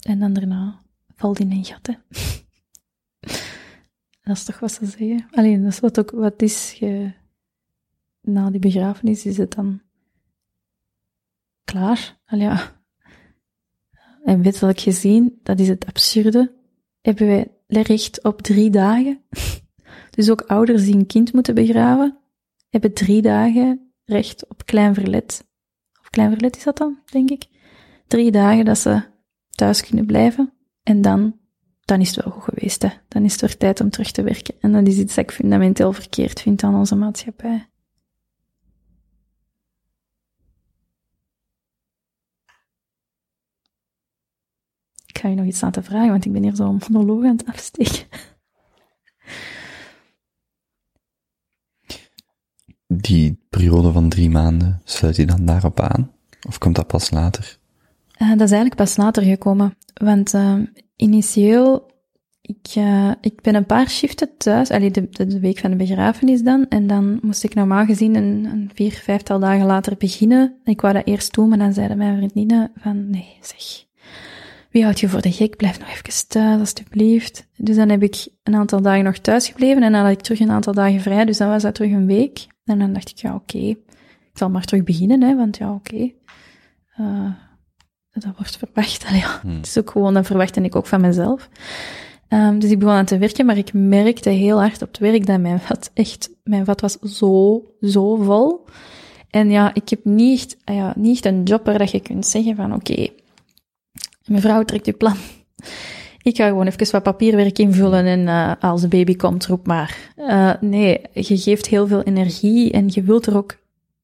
Speaker 4: En dan daarna valt in een gat, hè. [LAUGHS] dat is toch wat ze zeggen. Alleen, dat is wat ook wat is. Je, na die begrafenis is het dan klaar. Al ja. En wettelijk gezien, dat is het absurde, hebben wij recht op drie dagen. [LAUGHS] Dus ook ouders die een kind moeten begraven, hebben drie dagen recht op klein verlet. Of klein verlet is dat dan, denk ik. Drie dagen dat ze thuis kunnen blijven. En dan, dan is het wel goed geweest. Hè. Dan is het weer tijd om terug te werken. En dat is iets dat ik fundamenteel verkeerd vind aan onze maatschappij. Ik ga je nog iets laten vragen, want ik ben hier zo'n monoloog aan het afsteken.
Speaker 3: Die periode van drie maanden, sluit je dan daarop aan? Of komt dat pas later?
Speaker 4: Uh, dat is eigenlijk pas later gekomen. Want uh, initieel, ik, uh, ik ben een paar shiften thuis, allee, de, de, de, week van de begrafenis dan, en dan moest ik normaal gezien een, een vier, vijftal dagen later beginnen. Ik wou dat eerst doen, maar dan zeiden mijn vriendinnen van, nee, zeg, wie houdt je voor de gek? Blijf nog even thuis, alstublieft. Dus dan heb ik een aantal dagen nog thuis gebleven en dan had ik terug een aantal dagen vrij, dus dan was dat terug een week. En dan dacht ik, ja, oké, okay. ik zal maar terug beginnen, hè, want ja, oké. Okay. Uh, dat wordt verwacht. [LAUGHS] Allee, ja. Hmm. Het is ook gewoon, dat verwachtte ik ook van mezelf. Um, dus ik begon aan te werken, maar ik merkte heel hard op het werk dat mijn vat echt, mijn vat was zo, zo vol. En ja, ik heb niet, ja, niet een job waar dat je kunt zeggen van, oké, okay, mevrouw trekt uw plan. Ik ga gewoon even wat papierwerk invullen en uh, als de baby komt, roep maar. Uh, nee, je geeft heel veel energie en je wilt er ook,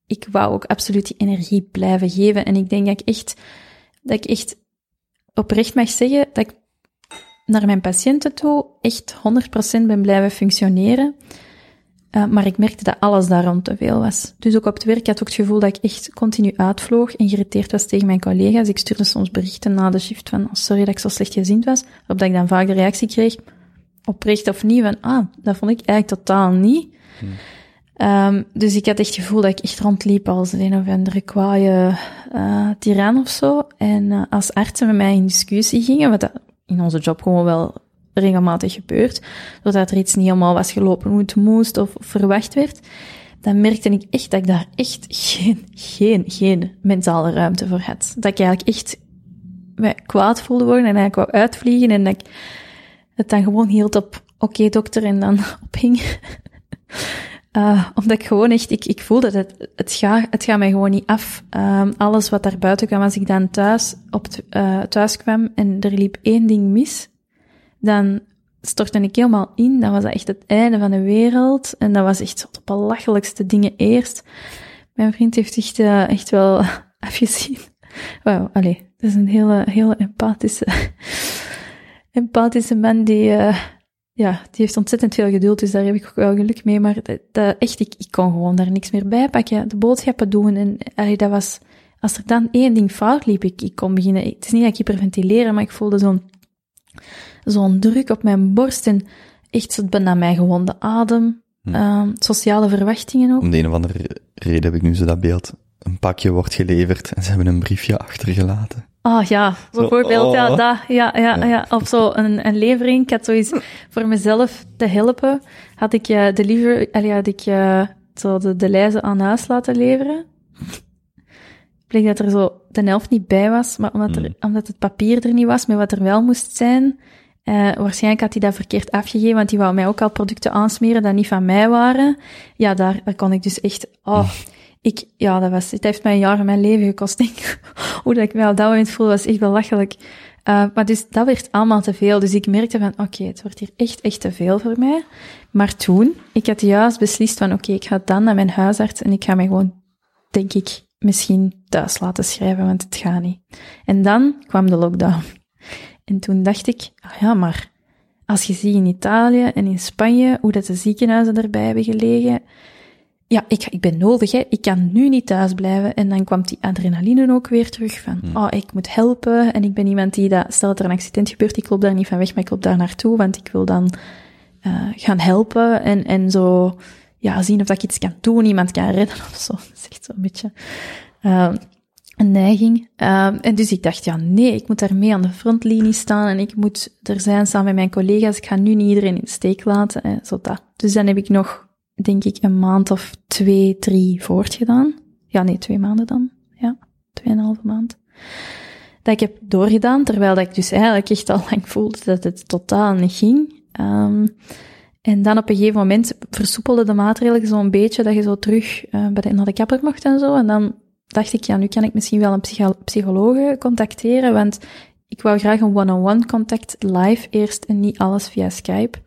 Speaker 4: ik wou ook absoluut die energie blijven geven. En ik denk dat ik echt, dat ik echt oprecht mag zeggen dat ik naar mijn patiënten toe echt 100% ben blijven functioneren. Uh, maar ik merkte dat alles daar rond te veel was. Dus ook op het werk had ik ook het gevoel dat ik echt continu uitvloog en geïrriteerd was tegen mijn collega's. Ik stuurde soms berichten na de shift van, oh, sorry dat ik zo slecht gezind was. Waarop dat ik dan vaak de reactie kreeg, oprecht of niet, van, ah, dat vond ik eigenlijk totaal niet. Hmm. Um, dus ik had echt het gevoel dat ik echt rondliep als een of andere kwaaie uh, tiran of zo. En uh, als artsen met mij in discussie gingen, wat dat in onze job gewoon wel regelmatig gebeurt, doordat er iets niet helemaal was gelopen hoe het moest of verwacht werd, dan merkte ik echt dat ik daar echt geen, geen, geen mentale ruimte voor had. Dat ik eigenlijk echt mij kwaad voelde worden en eigenlijk wou uitvliegen en dat ik het dan gewoon hield op oké dokter en dan [LAUGHS] ophing. Uh, omdat ik gewoon echt, ik, ik voelde dat het, het gaat, het gaat mij gewoon niet af. Um, alles wat daar buiten kwam, als ik dan thuis, op uh, thuis kwam en er liep één ding mis, dan stortte ik helemaal in. Dan was dat echt het einde van de wereld. En dat was echt de belachelijkste dingen eerst. Mijn vriend heeft echt, uh, echt wel [LAUGHS] afgezien. Wauw, allee, dat is een hele, hele empathische, [LAUGHS] empathische man die, eh, ja, die heeft ontzettend veel geduld, dus daar heb ik ook wel geluk mee. Maar dat- echt, ik, ik kon gewoon daar niks meer bij pakken. De boodschappen doen en allee, dat was, als er dan één ding fout liep, ik, ik kon beginnen, het is niet dat ik hyperventileren, maar ik voelde zo'n, zo'n druk op mijn borst en echt zo bijna mijn gewonde adem.
Speaker 3: Hm.
Speaker 4: Ehm, sociale verwachtingen ook.
Speaker 3: Om de een of andere reden heb ik nu zo dat beeld. Een pakje wordt geleverd en ze hebben een briefje achtergelaten.
Speaker 4: Ah ja, bijvoorbeeld, ja,
Speaker 3: oh.
Speaker 4: dat, ja, ja,
Speaker 3: Ja.
Speaker 4: ja. Of zo een, een levering. Ik had zoiets voor mezelf te helpen. Had ik eh de liever, had ik eh, zo de, de lijzen aan huis laten leveren. Bleek dat er zo de helft niet bij was, maar omdat, er,
Speaker 3: Mm.
Speaker 4: omdat het papier er niet was met wat er wel moest zijn. eh, waarschijnlijk had hij dat verkeerd afgegeven, want die wou mij ook al producten aansmeren dat niet van mij waren. Ja, daar, daar kon ik dus echt, oh, ik, ja, dat was, het heeft mij een jaar van mijn leven gekost, denk ik. [LAUGHS] Hoe dat ik mij op dat moment voelde, was echt belachelijk. Uh, maar dus, dat werd allemaal te veel. Dus ik merkte van, oké, het wordt hier echt, echt te veel voor mij. Maar toen, ik had juist beslist van, oké, ik ga dan naar mijn huisarts en ik ga mij gewoon, denk ik, misschien thuis laten schrijven, want het gaat niet. En dan kwam de lockdown. En toen dacht ik, ah ja, maar als je ziet in Italië en in Spanje hoe dat de ziekenhuizen erbij hebben gelegen, ja, ik, ik ben nodig, hè. ik kan nu niet thuis blijven. En dan kwam die adrenaline ook weer terug van, oh, ik moet helpen. En ik ben iemand die dat, stel dat er een accident gebeurt, ik loop daar niet van weg, maar ik loop daar naartoe, want ik wil dan uh, gaan helpen en, en zo, ja, zien of dat ik iets kan doen, iemand kan redden of zo. [LAUGHS] Dat is echt zo'n beetje uh, een neiging. Uh, en dus ik dacht, ja, nee, ik moet daar mee aan de frontlinie staan en ik moet er zijn samen met mijn collega's. Ik ga nu niet iedereen in de steek laten, en zo dat. Dus dan heb ik nog denk ik, een maand of twee, drie voortgedaan. Ja, nee, twee maanden dan. Ja, tweeënhalve maand. Dat ik heb doorgedaan, terwijl dat ik dus eigenlijk echt al lang voelde dat het totaal niet ging. Um, en dan op een gegeven moment versoepelde de maatregelen zo'n beetje, dat je zo terug uh, bij de, naar de kapper mocht en zo. En dan dacht ik, ja, nu kan ik misschien wel een psycho psycholoog contacteren, want ik wou graag een one-on-one -on -one contact live eerst en niet alles via Skype.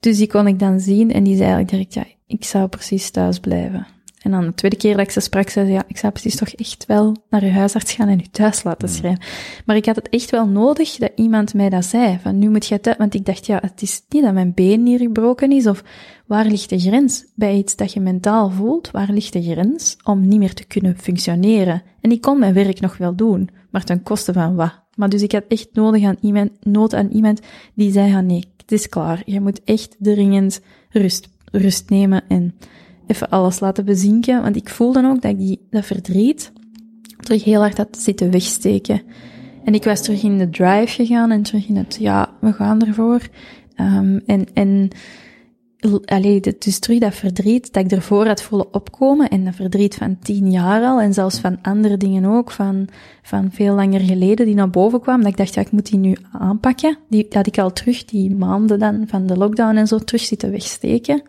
Speaker 4: Dus die kon ik dan zien en die zei eigenlijk direct, ja, ik zou precies thuis blijven. En dan de tweede keer dat ik ze sprak, zei ze, ja, ik zou precies toch echt wel naar uw huisarts gaan en u thuis laten schrijven. Maar ik had het echt wel nodig dat iemand mij dat zei, van nu moet je thuis, want ik dacht, ja, het is niet dat mijn been hier gebroken is, of waar ligt de grens bij iets dat je mentaal voelt, waar ligt de grens om niet meer te kunnen functioneren? En ik kon mijn werk nog wel doen, maar ten koste van wat? Maar dus ik had echt nodig aan iemand, nood aan iemand die zei, ja, nee, het is klaar. Je moet echt dringend rust, rust nemen en even alles laten bezinken. Want ik voelde ook dat ik die, dat verdriet terug heel hard had zitten wegsteken. En ik was terug in de drive gegaan en terug in het, ja, we gaan ervoor. Um, en, en, allee, dus terug dat verdriet dat ik ervoor had voelen opkomen en dat verdriet van tien jaar al en zelfs van andere dingen ook, van, van veel langer geleden die naar boven kwamen, dat ik dacht, ja, ik moet die nu aanpakken. Die had ik al terug, die maanden dan van de lockdown en zo, terug zitten wegsteken.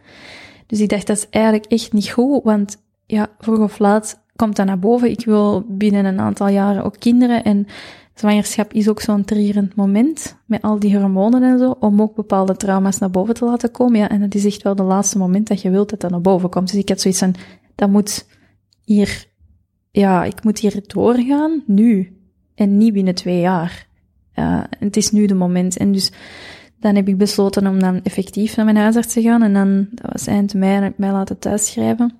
Speaker 4: Dus ik dacht, dat is eigenlijk echt niet goed, want ja, vroeg of laat komt dat naar boven. Ik wil binnen een aantal jaren ook kinderen en zwangerschap is ook zo'n trierend moment, met al die hormonen en zo, om ook bepaalde trauma's naar boven te laten komen. Ja, en het is echt wel de laatste moment dat je wilt dat dat naar boven komt. Dus ik had zoiets van, dat moet hier, ja, ik moet hier doorgaan, nu. En niet binnen twee jaar. Uh, het is nu de moment. En dus, dan heb ik besloten om dan effectief naar mijn huisarts te gaan. En dan, dat was eind mei, heb ik mij laten thuisschrijven.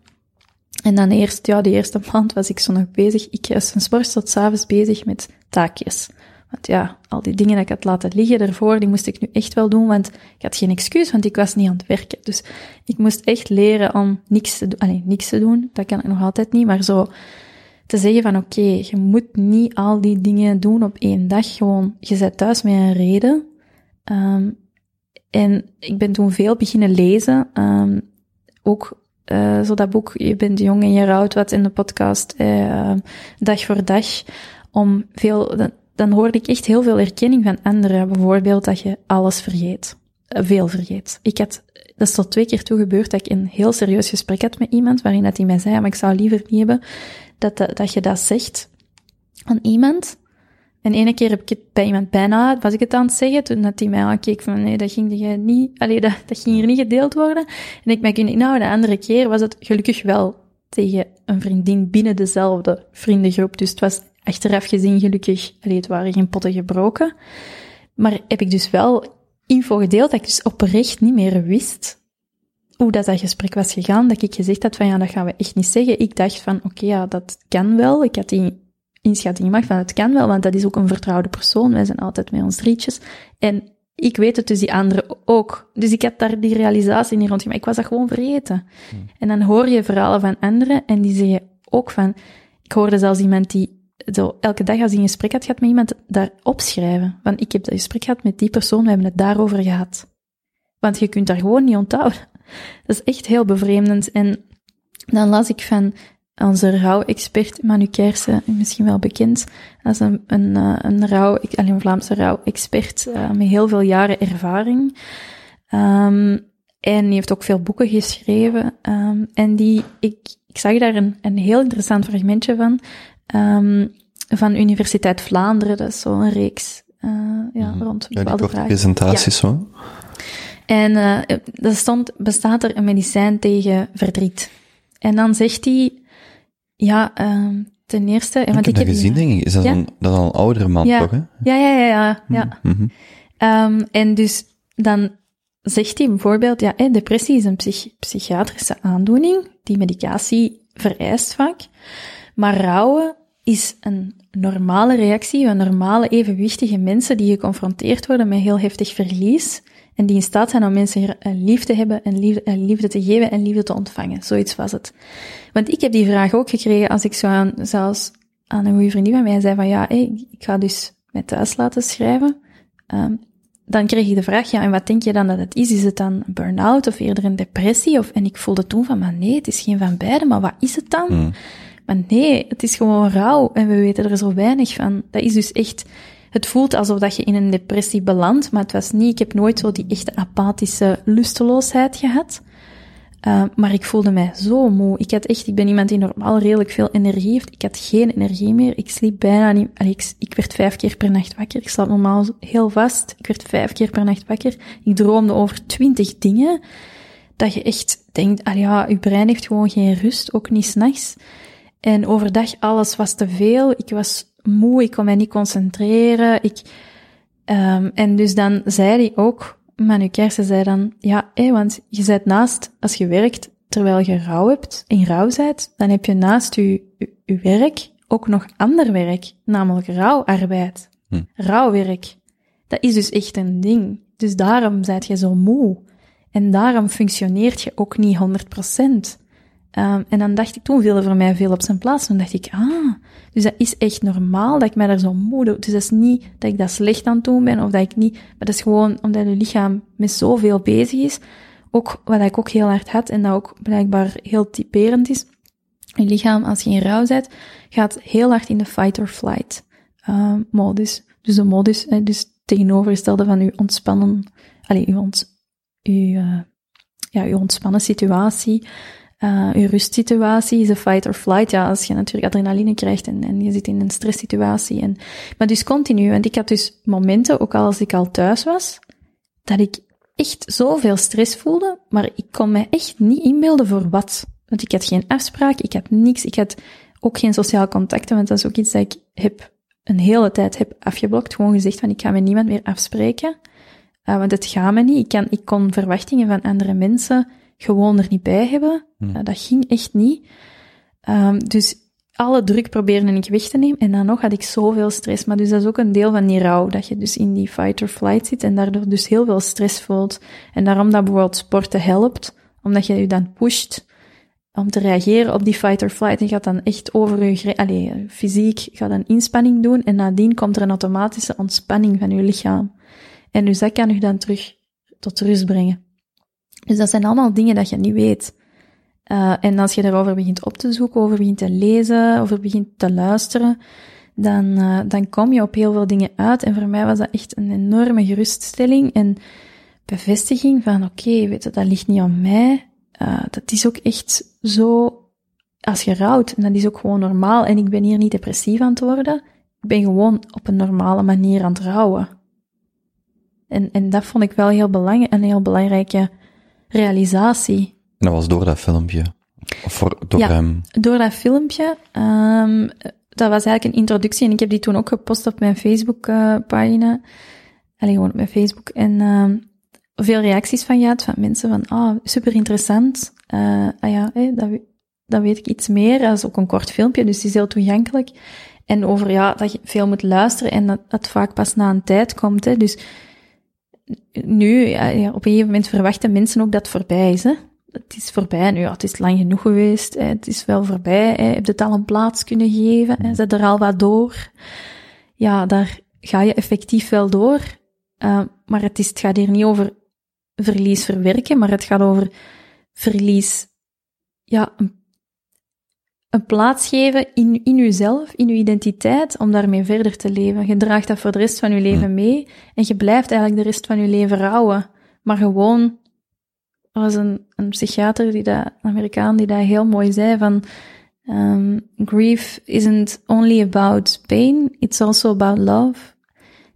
Speaker 4: En dan eerst, ja, die eerste maand was ik zo nog bezig. Ik was van sport tot s'avonds bezig met taakjes. Want ja, al die dingen dat ik had laten liggen ervoor, die moest ik nu echt wel doen, want ik had geen excuus, want ik was niet aan het werken. Dus ik moest echt leren om niks te doen. Allee, niks te doen, dat kan ik nog altijd niet, maar zo te zeggen van oké, je moet niet al die dingen doen op één dag. Gewoon, je zit thuis met een reden. Um, en ik ben toen veel beginnen lezen. Um, ook uh, zo dat boek Je bent jong en je rouwt wat in de podcast uh, Dag voor Dag. Om veel, dan, dan hoorde ik echt heel veel erkenning van anderen. Bijvoorbeeld dat je alles vergeet. Veel vergeet. Ik had, dat is tot twee keer toe gebeurd dat ik een heel serieus gesprek had met iemand waarin dat hij mij zei, maar ik zou liever niet hebben dat, dat, dat je dat zegt aan iemand. En ene keer heb ik het bij iemand bijna, was ik het aan het zeggen, toen dat hij mij aankeek van, nee, dat ging jij niet, allee, dat, dat ging hier niet gedeeld worden. En ik me kunnen inhouden. De andere keer was het gelukkig wel tegen een vriendin binnen dezelfde vriendengroep. Dus het was achteraf gezien gelukkig, allee, het waren geen potten gebroken. Maar heb ik dus wel info gedeeld dat ik dus oprecht niet meer wist hoe dat, dat gesprek was gegaan, dat ik gezegd had van ja, dat gaan we echt niet zeggen. Ik dacht van oké, ja, dat kan wel. Ik had die inschatting gemaakt van het kan wel, want dat is ook een vertrouwde persoon. Wij zijn altijd met ons drietjes. En ik weet het dus die anderen ook. Dus ik had daar die realisatie niet rond. Maar ik was dat gewoon vergeten. En dan hoor je verhalen van anderen en die zeggen ook van... Ik hoorde zelfs iemand die zo elke dag als hij een gesprek had gehad met iemand, daar opschrijven. Want ik heb dat gesprek gehad met die persoon, we hebben het daarover gehad. Want je kunt daar gewoon niet onthouden. [LAUGHS] Dat is echt heel bevreemdend. En dan las ik van onze rouwexpert Manu Kersen, misschien wel bekend als een, een, eh, een rouw, alleen een Vlaamse rouwexpert uh, met heel veel jaren ervaring. Um, en die heeft ook veel boeken geschreven. Um, en die, ik, ik zag daar een, een heel interessant fragmentje van, um, van Universiteit Vlaanderen. Dat is zo'n reeks uh, ja,
Speaker 3: Mhm.
Speaker 4: rond
Speaker 3: Ja,
Speaker 4: bepaalde vragen.
Speaker 3: presentaties zo.
Speaker 4: En uh, er stond, bestaat er een medicijn tegen verdriet? En dan zegt hij, ja, um, ten eerste...
Speaker 3: Ik heb dat
Speaker 4: die-
Speaker 3: gezien, denk ik. Is dat,
Speaker 4: Ja.
Speaker 3: een, dat is al een oudere man,
Speaker 4: Ja.
Speaker 3: toch? Hè?
Speaker 4: Ja, ja, ja, ja. ja.
Speaker 3: Mhm.
Speaker 4: Um, en dus dan zegt hij bijvoorbeeld, ja, hè, depressie is een psych- psychiatrische aandoening, die medicatie vereist vaak. Maar rouwen is een normale reactie van normale, evenwichtige mensen die geconfronteerd worden met heel heftig verlies. En die in staat zijn om mensen een lief te hebben en liefde, en liefde te geven en liefde te ontvangen. Zoiets was het. Want ik heb die vraag ook gekregen als ik zo aan, zelfs aan een goede vriendin van mij zei van ja, ik ga dus mij thuis laten schrijven. Um, dan kreeg je de vraag, ja, en wat denk je dan dat het is? Is het dan burn-out of eerder een depressie? Of, en ik voelde toen van, maar nee, het is geen van beide, maar wat is het dan?
Speaker 3: Mm.
Speaker 4: Maar nee, het is gewoon rouw en we weten er zo weinig van. Dat is dus echt, het voelt alsof dat je in een depressie belandt, maar het was niet, ik heb nooit zo die echte apathische lusteloosheid gehad. Uh, maar ik voelde mij zo moe. Ik had echt, ik ben iemand die normaal redelijk veel energie heeft. Ik had geen energie meer. Ik sliep bijna niet. Allee, ik, ik werd vijf keer per nacht wakker. Ik slaap normaal heel vast. Ik werd vijf keer per nacht wakker. Ik droomde over twintig dingen. Dat je echt denkt, ah ja, je brein heeft gewoon geen rust, ook niet s'nachts. En overdag alles was te veel. Ik was moe, ik kon mij niet concentreren. Ik, um, en dus dan zei hij ook, Manu Kersen zei dan, ja, hé, want je zit naast, als je werkt terwijl je rouw hebt, in rouw bent, dan heb je naast je, je, je werk ook nog ander werk, namelijk rouwarbeid.
Speaker 3: Hm.
Speaker 4: Rouwwerk. Dat is dus echt een ding. Dus daarom zijt je zo moe. En daarom functioneert je ook niet 100%. Um, en dan dacht ik, toen viel er voor mij veel op zijn plaats. Toen dacht ik, ah, dus dat is echt normaal dat ik mij daar zo moe doe. Dus dat is niet dat ik dat slecht aan het doen ben, of dat ik niet, maar dat is gewoon omdat je lichaam met zoveel bezig is. Ook wat ik ook heel hard had, en dat ook blijkbaar heel typerend is. Je lichaam, als je in rouw bent, gaat heel hard in de fight or flight uh, modus. Dus de modus, eh, dus tegenovergestelde van je ontspannen, allee, je, ont, je, uh, ja, je ontspannen situatie. Uh, je rustsituatie is een fight or flight. Ja, als je natuurlijk adrenaline krijgt en, je zit in een stresssituatie. En, maar dus continu. Want ik had dus momenten, ook al als ik al thuis was, dat ik echt zoveel stress voelde, maar ik kon mij echt niet inbeelden voor wat. Want ik had geen afspraak, ik had niks, ik had ook geen sociaal contacten, want dat is ook iets dat ik heb een hele tijd heb afgeblokt. Gewoon gezegd van, ik ga met niemand meer afspreken. Uh, want het gaat me niet. Ik, kan, ik kon verwachtingen van andere mensen gewoon er niet bij hebben.
Speaker 3: Hmm.
Speaker 4: Dat ging echt niet. Um, dus alle druk probeerde ik weg te nemen. En dan nog had ik zoveel stress. Maar dus dat is ook een deel van die rouw. Dat je dus in die fight or flight zit en daardoor dus heel veel stress voelt. En daarom dat bijvoorbeeld sporten helpt. Omdat je je dan pusht om te reageren op die fight or flight. En je gaat dan echt over je, allee, fysiek, gaat een inspanning doen. En nadien komt er een automatische ontspanning van je lichaam. En dus dat kan je dan terug tot rust brengen. Dus dat zijn allemaal dingen dat je niet weet. Uh, en als je daarover begint op te zoeken, over begint te lezen, over begint te luisteren, dan, uh, dan kom je op heel veel dingen uit. En voor mij was dat echt een enorme geruststelling en bevestiging van oké, weet je, dat ligt niet aan mij. Uh, dat is ook echt zo als je rouwt. En dat is ook gewoon normaal. En ik ben hier niet depressief aan het worden. Ik ben gewoon op een normale manier aan het rouwen. En, en dat vond ik wel heel belangrijk, een heel belangrijke realisatie.
Speaker 3: En dat was door dat filmpje? Of voor, door
Speaker 4: ja,
Speaker 3: hem?
Speaker 4: door dat filmpje. Um, dat was eigenlijk een introductie en ik heb die toen ook gepost op mijn Facebook-pagina. Alleen gewoon op mijn Facebook. En ehm, veel reacties van gehad, van mensen van, ah, super interessant. Eh, ah ja, dat, dat weet ik iets meer. Dat is ook een kort filmpje, dus die is heel toegankelijk. En over, ja, dat je veel moet luisteren en dat dat vaak pas na een tijd komt. Hè. Dus nu, ja, op een gegeven moment verwachten mensen ook dat het voorbij is. Hè. Het is voorbij nu, ja, het is lang genoeg geweest. Hè. Het is wel voorbij. Hè. Heb je het al een plaats kunnen geven? Hè. Zet er al wat door? Ja, daar ga je effectief wel door. Uh, maar het, is, het gaat hier niet over verlies verwerken, maar het gaat over verlies, ja, een, een plaats geven in, in uzelf, in uw identiteit, om daarmee verder te leven. Je draagt dat voor de rest van je leven mee en je blijft eigenlijk de rest van je leven rouwen. Maar gewoon, er was een, een psychiater, die dat, een Amerikaan, die dat heel mooi zei van, um, grief isn't only about pain, it's also about love.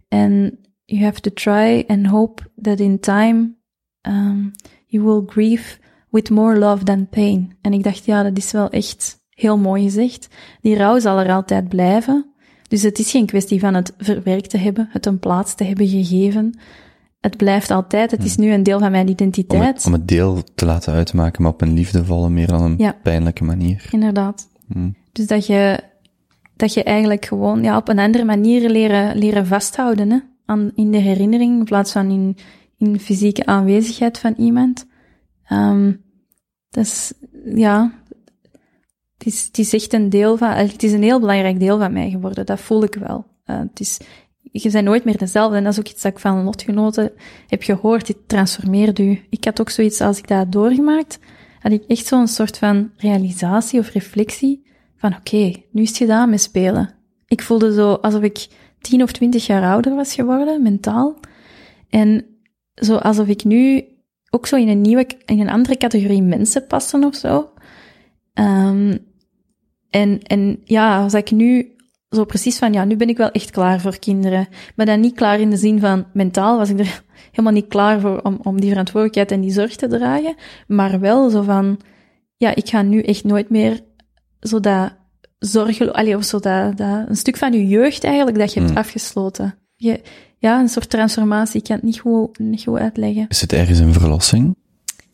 Speaker 4: And you have to try and hope that in time um, you will grieve with more love than pain. En ik dacht, ja, dat is wel echt heel mooi gezegd. Die rouw zal er altijd blijven. Dus het is geen kwestie van het verwerkt te hebben, het een plaats te hebben gegeven. Het blijft altijd, het is nu een deel van mijn
Speaker 3: Om
Speaker 4: identiteit.
Speaker 3: het, om het deel te laten uitmaken, maar op een liefdevolle, meer dan een
Speaker 4: Ja.
Speaker 3: pijnlijke manier.
Speaker 4: Inderdaad.
Speaker 3: Hmm.
Speaker 4: Dus dat je, dat je eigenlijk gewoon ja, op een andere manier leren, leren vasthouden hè? Aan, in de herinnering, in plaats van in, in fysieke aanwezigheid van iemand. Ehm dat is, ja, het is, het is echt een deel van, het is een heel belangrijk deel van mij geworden, dat voel ik wel. Eh, het is, je bent nooit meer dezelfde. En dat is ook iets dat ik van lotgenoten heb gehoord. Dit transformeert u. Ik had ook zoiets, als ik dat doorgemaakt, had ik echt zo'n soort van realisatie of reflectie van oké, nu is het gedaan met spelen. Ik voelde zo alsof ik tien of twintig jaar ouder was geworden, mentaal. En zo alsof ik nu ook zo in een nieuwe, in een andere categorie mensen passen of zo. Ehm, en, en ja, als ik nu zo precies van, ja, nu ben ik wel echt klaar voor kinderen. Maar dan niet klaar in de zin van, mentaal was ik er [LAUGHS] helemaal niet klaar voor om, om die verantwoordelijkheid en die zorg te dragen. Maar wel zo van, ja, ik ga nu echt nooit meer zo dat zorgen, allee, of zo dat, dat, een stuk van je jeugd eigenlijk, dat je hebt
Speaker 3: Mm.
Speaker 4: afgesloten. Je, ja, een soort transformatie, ik kan het niet goed, niet goed uitleggen.
Speaker 3: Is het ergens een verlossing?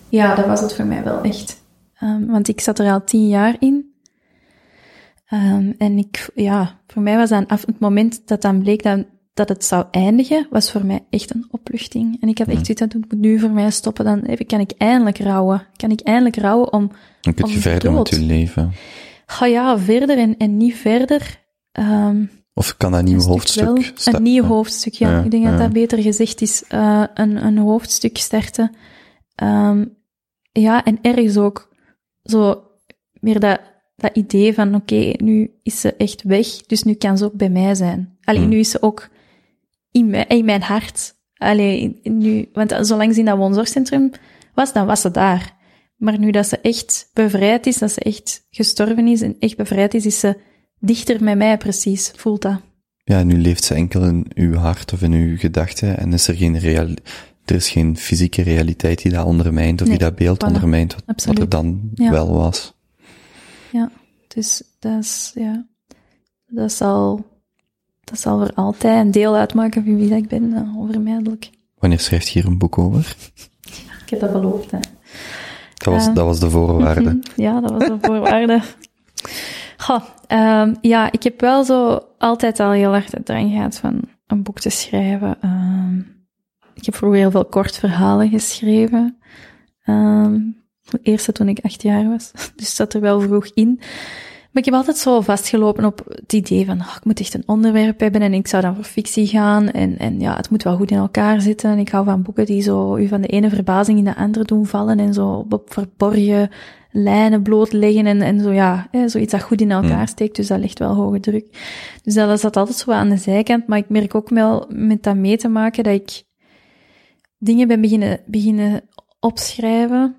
Speaker 4: Ja, dat was het voor mij wel echt. Ehm, want ik zat er al tien jaar in. Ehm, en ik, ja, voor mij was dan af het moment dat dan bleek dat, dat het zou eindigen, was voor mij echt een opluchting. En ik had echt zoiets dat moet nu voor mij stoppen, dan even, kan ik eindelijk rouwen. Kan ik eindelijk rouwen om,
Speaker 3: Dan kun
Speaker 4: Om
Speaker 3: je verder met je leven.
Speaker 4: ga ja, verder en, en niet verder. Ehm,
Speaker 3: Of kan dat nieuw
Speaker 4: een stuk
Speaker 3: hoofdstuk
Speaker 4: wel.
Speaker 3: starten?
Speaker 4: Een nieuw hoofdstuk, ja.
Speaker 3: Ja,
Speaker 4: ik denk dat
Speaker 3: ja.
Speaker 4: dat beter gezegd is. eh, een, een hoofdstuk starten. Ja, en ergens ook zo meer dat, dat idee van, oké, nu is ze echt weg, dus nu kan ze ook bij mij zijn. Alleen
Speaker 3: Hmm.
Speaker 4: nu is ze ook in mijn, in mijn hart. Allee, nu, want zolang ze in dat woonzorgcentrum was, dan was ze daar. Maar nu dat ze echt bevrijd is, dat ze echt gestorven is en echt bevrijd is, is ze dichter met mij precies, voelt dat.
Speaker 3: Ja, nu leeft ze enkel in uw hart of in uw gedachten en is er geen real, er is geen fysieke realiteit die dat ondermijnt of
Speaker 4: Nee,
Speaker 3: die dat beeld
Speaker 4: voilà.
Speaker 3: ondermijnt wat, er dan
Speaker 4: Ja.
Speaker 3: wel was.
Speaker 4: Ja, dus dat is, ja, dat zal, dat zal voor altijd een deel uitmaken van wie dat ik ben, eh, onvermijdelijk.
Speaker 3: Wanneer schrijft je hier een boek over?
Speaker 4: Ik heb dat beloofd, hè.
Speaker 3: Dat was, [LAUGHS]
Speaker 4: Ja.
Speaker 3: dat was de voorwaarde.
Speaker 4: Ja, dat was een voorwaarde. Goh, ehm, ja, ik heb wel zo altijd al heel erg de drang gehad van een boek te schrijven. Ehm, ik heb vroeger heel veel kort verhalen geschreven. Ehm, de eerste toen ik acht jaar was. [LAUGHS] Dus dat zat er wel vroeg in. Maar ik heb altijd zo vastgelopen op het idee van, oh, ik moet echt een onderwerp hebben en ik zou dan voor fictie gaan. En, en ja, het moet wel goed in elkaar zitten. En ik hou van boeken die zo u van de ene verbazing in de andere doen vallen en zo op verborgen lijnen blootleggen en, en zo, ja, hè, zoiets dat goed in elkaar
Speaker 3: Hmm.
Speaker 4: steekt. Dus dat ligt wel hoge druk. Dus dat zat altijd zo aan de zijkant. Maar ik merk ook wel met dat mee te maken dat ik dingen ben beginnen, beginnen opschrijven.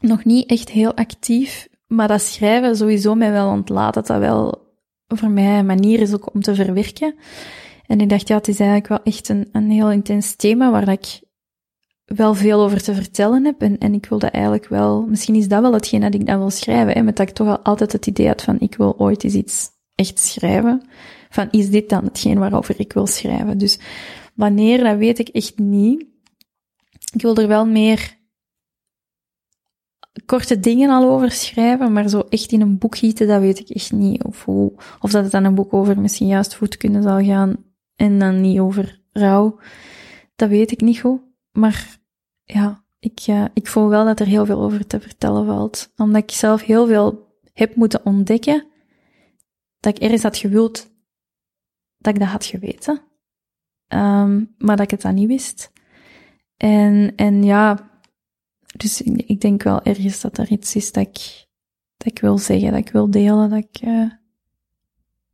Speaker 4: Nog niet echt heel actief, maar dat schrijven sowieso mij wel ontlaat. Dat dat wel voor mij een manier is ook om te verwerken. En ik dacht, ja, het is eigenlijk wel echt een, een heel intens thema waar ik wel veel over te vertellen heb. En, en ik wil dat eigenlijk wel, misschien is dat wel hetgeen dat ik dan wil schrijven, hè, met dat ik toch al altijd het idee had van, ik wil ooit eens iets echt schrijven. Van, is dit dan hetgeen waarover ik wil schrijven? Dus wanneer, dat weet ik echt niet. Ik wil er wel meer korte dingen al over schrijven, maar zo echt in een boek gieten, dat weet ik echt niet. Of, hoe, of dat het dan een boek over misschien juist voedkunde zal gaan en dan niet over rouw. Dat weet ik niet goed. Maar ja, ik, uh, ik voel wel dat er heel veel over te vertellen valt. Omdat ik zelf heel veel heb moeten ontdekken, dat ik ergens had gewild dat ik dat had geweten. Um, maar dat ik het dan niet wist. En, en ja, dus ik, denk wel ergens dat er iets is dat ik, dat ik wil zeggen, dat ik wil delen, dat ik, uh,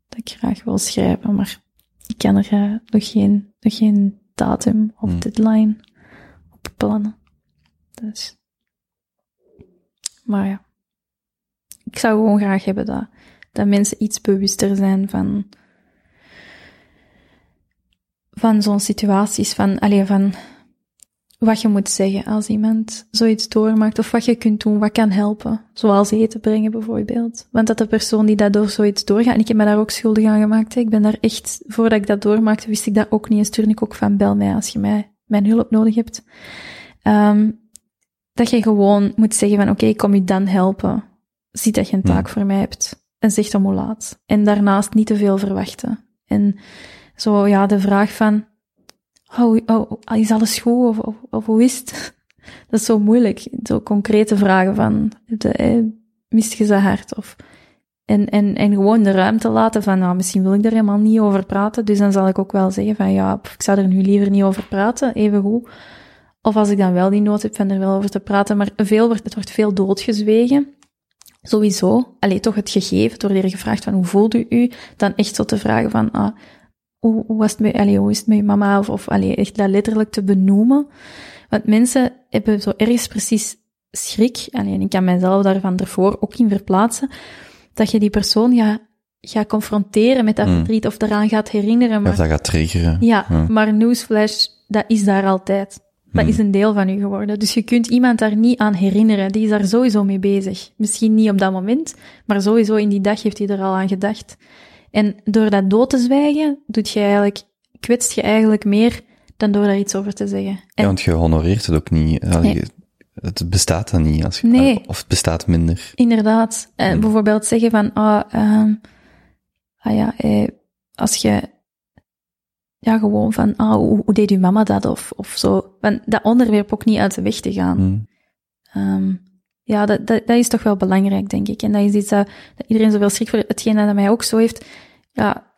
Speaker 4: dat ik graag wil schrijven. Maar ik kan er uh, nog, geen, nog geen datum of
Speaker 3: Hmm.
Speaker 4: deadline op plannen. Dus. Maar ja. Ik zou gewoon graag hebben dat, dat mensen iets bewuster zijn van, van zo'n situaties, van, allee, van wat je moet zeggen als iemand zoiets doormaakt, of wat je kunt doen, wat kan helpen. Zoals eten brengen bijvoorbeeld. Want dat de persoon die dat door zoiets doorgaat, en ik heb me daar ook schuldig aan gemaakt, hè. ik ben daar echt, voordat ik dat doormaakte, wist ik dat ook niet, en stuurde ik ook van bel mij als je mij, mijn hulp nodig hebt. Um, dat je gewoon moet zeggen van, oké, okay, ik kom je dan helpen. Zie dat je een taak voor mij hebt. En zeg dan hoe laat. En daarnaast niet te veel verwachten. En zo, ja, de vraag van, oh, oh, is alles goed? Of, of, hoe is het? [LAUGHS] Dat is zo moeilijk. Zo concrete vragen van, eh, mist je ze hard? Of, en, en, en gewoon de ruimte laten van, nou, misschien wil ik er helemaal niet over praten. Dus dan zal ik ook wel zeggen van, ja, ik zou er nu liever niet over praten, even goed. Of als ik dan wel die nood heb van er wel over te praten, maar veel wordt, het wordt veel doodgezwegen. Sowieso. Allee, toch het gegeven, door er gevraagd van hoe voelt u u, dan echt zo te vragen van, ah, hoe, hoe was het met, allee, hoe is het met je mama? Of, of allee, echt dat letterlijk te benoemen. Want mensen hebben zo ergens precies schrik, alleen ik kan mijzelf daarvan ervoor ook in verplaatsen, dat je die persoon gaat, gaat confronteren met dat
Speaker 3: Mm.
Speaker 4: verdriet of eraan gaat herinneren. Maar,
Speaker 3: Of dat gaat triggeren.
Speaker 4: ja,
Speaker 3: Ja.
Speaker 4: maar newsflash, dat is daar altijd. Dat
Speaker 3: Hmm.
Speaker 4: is een deel van u geworden. Dus je kunt iemand daar niet aan herinneren. Die is daar sowieso mee bezig. Misschien niet op dat moment, maar sowieso in die dag heeft hij er al aan gedacht. En door dat dood te zwijgen, doet je eigenlijk, kwetst je eigenlijk meer dan door daar iets over te zeggen.
Speaker 3: Ja,
Speaker 4: En
Speaker 3: want je honoreert het ook niet.
Speaker 4: Nee.
Speaker 3: Het bestaat dan niet. Als je,
Speaker 4: Nee.
Speaker 3: Of het bestaat minder.
Speaker 4: inderdaad, eh,
Speaker 3: Hmm.
Speaker 4: bijvoorbeeld zeggen van, ah, ehm, ah ja, eh, als je, ja, gewoon van, ah, hoe, hoe deed uw mama dat? Of, of zo. Van dat onderwerp ook niet uit de weg te gaan.
Speaker 3: Hm.
Speaker 4: Ehm, ja, dat, dat, dat is toch wel belangrijk, denk ik. En dat is iets dat, dat iedereen zoveel schrik voor hetgeen dat mij ook zo heeft. Ja,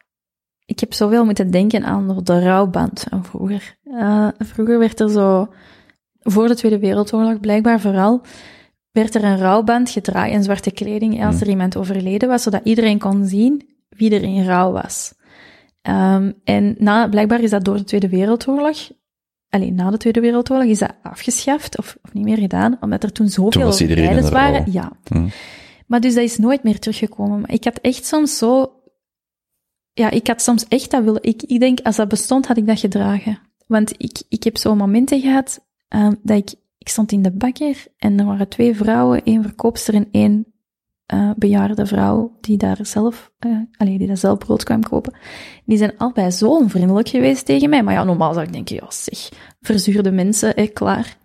Speaker 4: ik heb zoveel moeten denken aan de rouwband van vroeger. Eh, vroeger werd er zo, voor de Tweede Wereldoorlog blijkbaar vooral, werd er een rouwband gedraaid in zwarte kleding als
Speaker 3: Hmm.
Speaker 4: er iemand overleden was, zodat iedereen kon zien wie er in rouw was. Ehm, en na, blijkbaar is dat door de Tweede Wereldoorlog, alleen na de Tweede Wereldoorlog, is dat afgeschaft of, of niet meer gedaan, omdat er toen zoveel
Speaker 3: rouw.
Speaker 4: waren. Ja.
Speaker 3: Hm.
Speaker 4: Maar dus dat is nooit meer teruggekomen. Maar ik had echt soms zo... Ja, ik had soms echt dat willen... Ik, ik denk, als dat bestond, had ik dat gedragen. Want ik, ik heb zo momenten gehad ehm, dat ik... Ik stond in de bakker en er waren twee vrouwen, één verkoopster en één eh, bejaarde vrouw die daar zelf, eh allee, die daar zelf brood kwam kopen. Die zijn allebei zo onvriendelijk geweest tegen mij. Maar ja, normaal zou ik denken, ja zeg, verzuurde mensen, eh, klaar.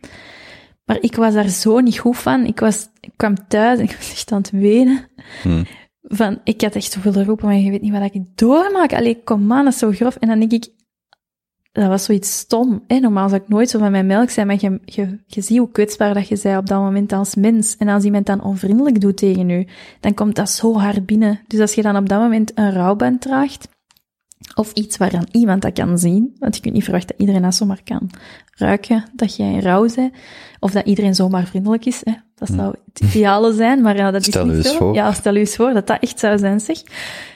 Speaker 4: Maar ik was daar zo niet goed van. Ik, was, ik kwam thuis en ik was echt aan het wenen.
Speaker 3: Hm.
Speaker 4: Van, ik had echt zo willen roepen, maar je weet niet wat ik doormaak. Allee, kom aan, dat is zo grof. En dan denk ik, dat was zoiets stom. Hè? Normaal zou ik nooit zo van mijn melk zijn, maar je, je, je ziet hoe kwetsbaar dat je zij op dat moment als mens. En als iemand dan onvriendelijk doet tegen u, dan komt dat zo hard binnen. Dus als je dan op dat moment een rouwband draagt, of iets waaraan iemand dat kan zien, want je kunt niet verwachten dat iedereen dat zomaar kan ruiken, dat jij in rouw bent, of dat iedereen zomaar vriendelijk is. Hè? Dat zou het ideale zijn, maar ja, dat
Speaker 3: Stel
Speaker 4: is niet zo.
Speaker 3: voor.
Speaker 4: Ja, stel u eens voor dat dat echt zou zijn, zeg.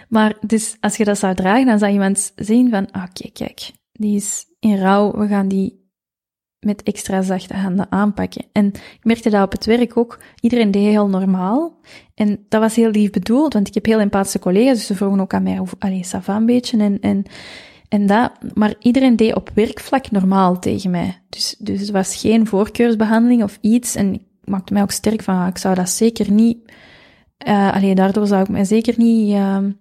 Speaker 4: Maar dus, als je dat zou dragen, dan zou iemand zien van, ah, kijk, kijk, die is in rouw, we gaan die met extra zachte handen aanpakken. En ik merkte dat op het werk ook. Iedereen deed heel normaal. En dat was heel lief bedoeld, want ik heb heel empathische collega's, dus ze vroegen ook aan mij, hoe- allee, ça va een beetje, en, en, en dat. Maar iedereen deed op werkvlak normaal tegen mij. Dus, dus het was geen voorkeursbehandeling of iets. En ik maakte mij ook sterk van, ah, ik zou dat zeker niet, eh allee, daardoor zou ik mij zeker niet, ehm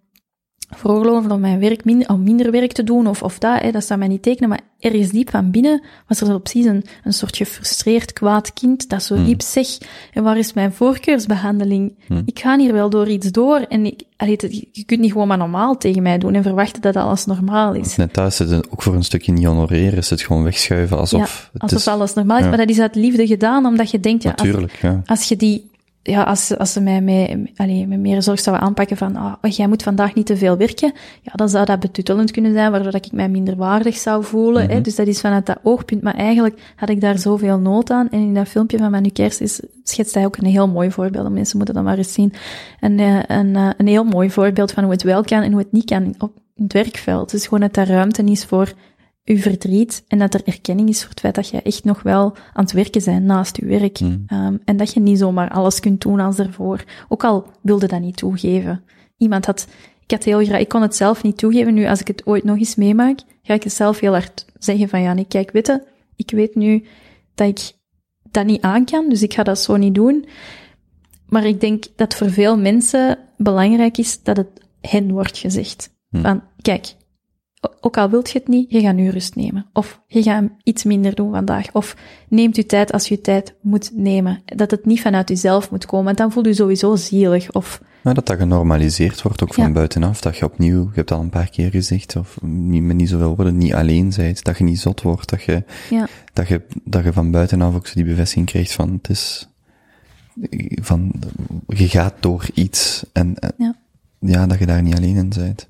Speaker 4: veroorloven om mijn werk minder, om minder werk te doen of, of dat, hè, dat zou mij niet tekenen, maar ergens diep van binnen was er zo precies een, een soort gefrustreerd kwaad kind dat zo diep zegt, en waar is mijn voorkeursbehandeling? Ik ga hier wel door iets door en ik, allee, je kunt niet gewoon maar normaal tegen mij doen en verwachten dat alles normaal is.
Speaker 3: Net thuis is het ook voor een stukje niet honoreren, is het gewoon wegschuiven alsof het
Speaker 4: alsof
Speaker 3: is...
Speaker 4: alles normaal is,
Speaker 3: ja.
Speaker 4: maar dat is uit liefde gedaan, omdat je denkt, ja, als,
Speaker 3: Natuurlijk, ja.
Speaker 4: als je die, ja, als, als ze mij met, allee, met meer zorg zouden aanpakken van, ah, oh, jij moet vandaag niet te veel werken, ja, dan zou dat betuttelend kunnen zijn, waardoor dat ik mij minder waardig zou voelen. hè? Dus dat is vanuit dat oogpunt. Maar eigenlijk had ik daar zoveel nood aan. En in dat filmpje van Manu Kers is, schetst hij ook een heel mooi voorbeeld. Mensen moeten dat maar eens zien. En, eh, een, eh, een heel mooi voorbeeld van hoe het wel kan en hoe het niet kan op het werkveld. Dus gewoon dat er ruimte is voor uw verdriet en dat er erkenning is voor het feit dat je echt nog wel aan het werken bent naast je werk. Ehm, en dat je niet zomaar alles kunt doen als ervoor. Ook al wilde dat niet toegeven. Iemand had, ik had heel graag, ik kon het zelf niet toegeven. Nu, als ik het ooit nog eens meemaak, ga ik het zelf heel hard zeggen van ja, nee, kijk, weet je, ik weet nu dat ik dat niet aan kan, dus ik ga dat zo niet doen. Maar ik denk dat voor veel mensen belangrijk is dat het hen wordt gezegd. Van, kijk, ook al wilt je het niet, je gaat nu rust nemen. Of je gaat iets minder doen vandaag. Of neemt u tijd als je tijd moet nemen. Dat het niet vanuit jezelf moet komen, want dan voelt u sowieso zielig. Of,
Speaker 3: Maar dat dat genormaliseerd wordt, ook van
Speaker 4: Ja.
Speaker 3: buitenaf, dat je opnieuw, je hebt het al een paar keer gezegd, of niet, met niet zoveel woorden, niet alleen zijt, dat je niet zot wordt, dat je,
Speaker 4: ja,
Speaker 3: dat je, dat je van buitenaf ook zo die bevestiging krijgt van, het is, van, je gaat door iets, en, en-
Speaker 4: Ja.
Speaker 3: ja, dat je daar niet alleen in zijt.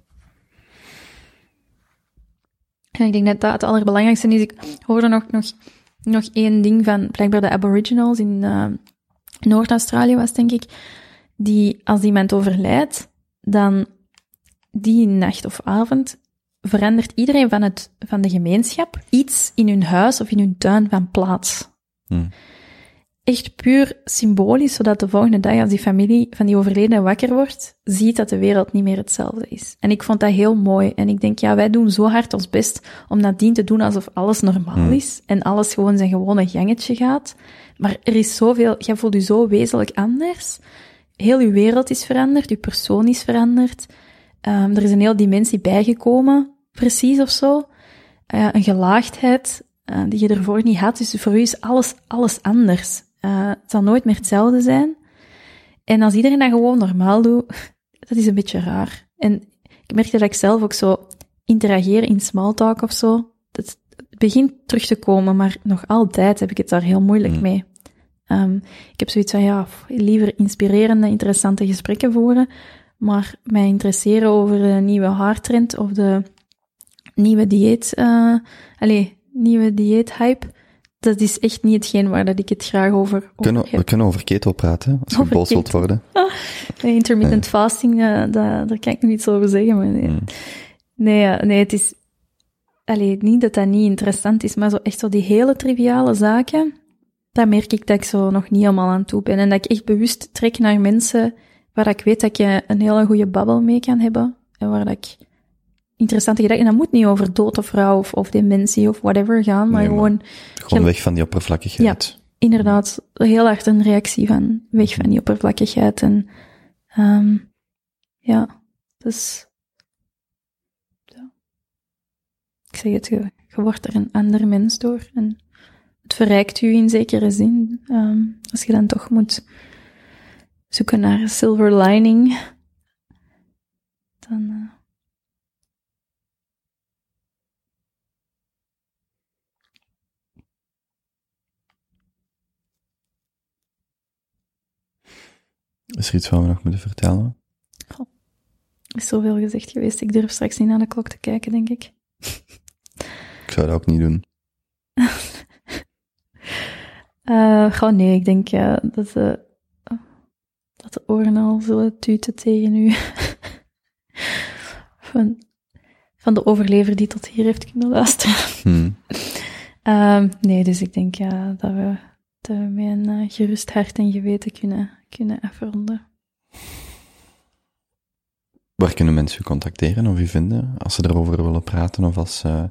Speaker 4: En ik denk dat dat het allerbelangrijkste is. Ik hoorde nog, nog, nog één ding van blijkbaar de Aboriginals in eh, Noord-Australië was, denk ik. Die, als iemand overlijdt, dan die nacht of avond verandert iedereen van, het, van de gemeenschap iets in hun huis of in hun tuin van plaats.
Speaker 3: Hmm.
Speaker 4: Echt puur symbolisch, zodat de volgende dag als die familie van die overledene wakker wordt, ziet dat de wereld niet meer hetzelfde is. En ik vond dat heel mooi. En ik denk, ja, wij doen zo hard ons best om nadien te doen alsof alles normaal is en alles gewoon zijn gewone gangetje gaat. Maar er is zoveel, jij voelt je zo wezenlijk anders. Heel je wereld is veranderd, je persoon is veranderd. Ehm, er is een hele dimensie bijgekomen, precies of zo. Eh, een gelaagdheid eh, die je ervoor niet had. Dus voor u is alles, alles anders. Eh, het zal nooit meer hetzelfde zijn. En als iedereen dat gewoon normaal doet, [LAUGHS] dat is een beetje raar. En ik merkte dat ik zelf ook zo interageer in small talk of zo. Dat het begint terug te komen, maar nog altijd heb ik het daar heel moeilijk mee. Ehm, ik heb zoiets van, ja, liever inspirerende, interessante gesprekken voeren, maar mij interesseren over de nieuwe haartrend of de nieuwe dieet, eh allee, nieuwe dieethype, dat is echt niet hetgeen waar dat ik het graag over,
Speaker 3: Kunnen, we kunnen over keto praten, als je
Speaker 4: Over
Speaker 3: boos wilt
Speaker 4: keto.
Speaker 3: worden.
Speaker 4: Nee, intermittent fasting, eh, dat, daar kan ik nog iets over zeggen, maar nee.
Speaker 3: Hmm.
Speaker 4: Nee, eh, nee, het is... Allee, niet dat dat niet interessant is, maar zo echt zo die hele triviale zaken, daar merk ik dat ik zo nog niet helemaal aan toe ben. En dat ik echt bewust trek naar mensen waar ik weet dat je een hele goede babbel mee kan hebben. En waar dat ik interessante gedachten... En dat moet niet over dood of rouw of, of dementie of whatever gaan, maar
Speaker 3: Nee, maar-
Speaker 4: gewoon
Speaker 3: Gewoon
Speaker 4: Ja.
Speaker 3: weg van die oppervlakkigheid.
Speaker 4: inderdaad heel hard een reactie van weg van die oppervlakkigheid. En ehm ja, dus ja. ik zeg het, je, je wordt er een ander mens door. En het verrijkt u in zekere zin. ehm, als je dan toch moet zoeken naar een silver lining, dan... eh,
Speaker 3: Is er iets wat we nog moeten vertellen?
Speaker 4: er is zoveel gezegd geweest. Ik durf straks niet naar de klok te kijken, denk ik.
Speaker 3: Ik zou dat ook niet doen. [LAUGHS]
Speaker 4: Eh, gewoon nee, ik denk eh, dat, de, dat de oren al zullen tuten tegen u. [LAUGHS] van, van de overlever die tot hier heeft kunnen luisteren.
Speaker 3: Hmm. [LAUGHS]
Speaker 4: Ehm, nee, dus ik denk ja, dat, we, dat we met een eh, gerust hart en geweten kunnen, kunnen afronden.
Speaker 3: Waar kunnen mensen u contacteren of u vinden als ze erover willen praten of als ze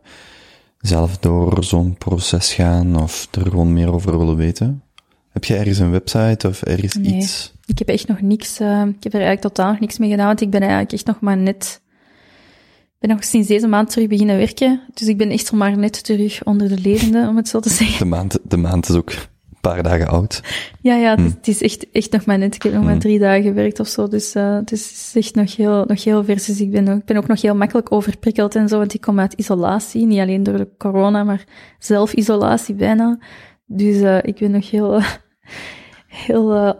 Speaker 3: zelf door zo'n proces gaan of er gewoon meer over willen weten? Heb je ergens een website of ergens
Speaker 4: Nee.
Speaker 3: iets?
Speaker 4: Ik heb echt nog niks, eh, ik heb er eigenlijk totaal nog niks mee gedaan, want ik ben eigenlijk echt nog maar net ben nog sinds deze maand terug beginnen werken. Dus ik ben echt nog maar net terug onder de levende, om het zo te zeggen.
Speaker 3: De maand, de maand is ook paar dagen oud.
Speaker 4: Ja, ja, het, is,
Speaker 3: Hmm.
Speaker 4: het is echt, echt nog maar net. Ik heb nog maar
Speaker 3: Hmm.
Speaker 4: drie dagen gewerkt of zo. Dus eh, het is- echt nog heel, nog heel vers. Dus ik ben, ook, ik ben ook nog heel makkelijk overprikkeld en zo. Want ik kom uit isolatie. Niet alleen door de corona, maar zelfisolatie bijna. Dus eh, ik ben nog heel, [LAUGHS] heel eh,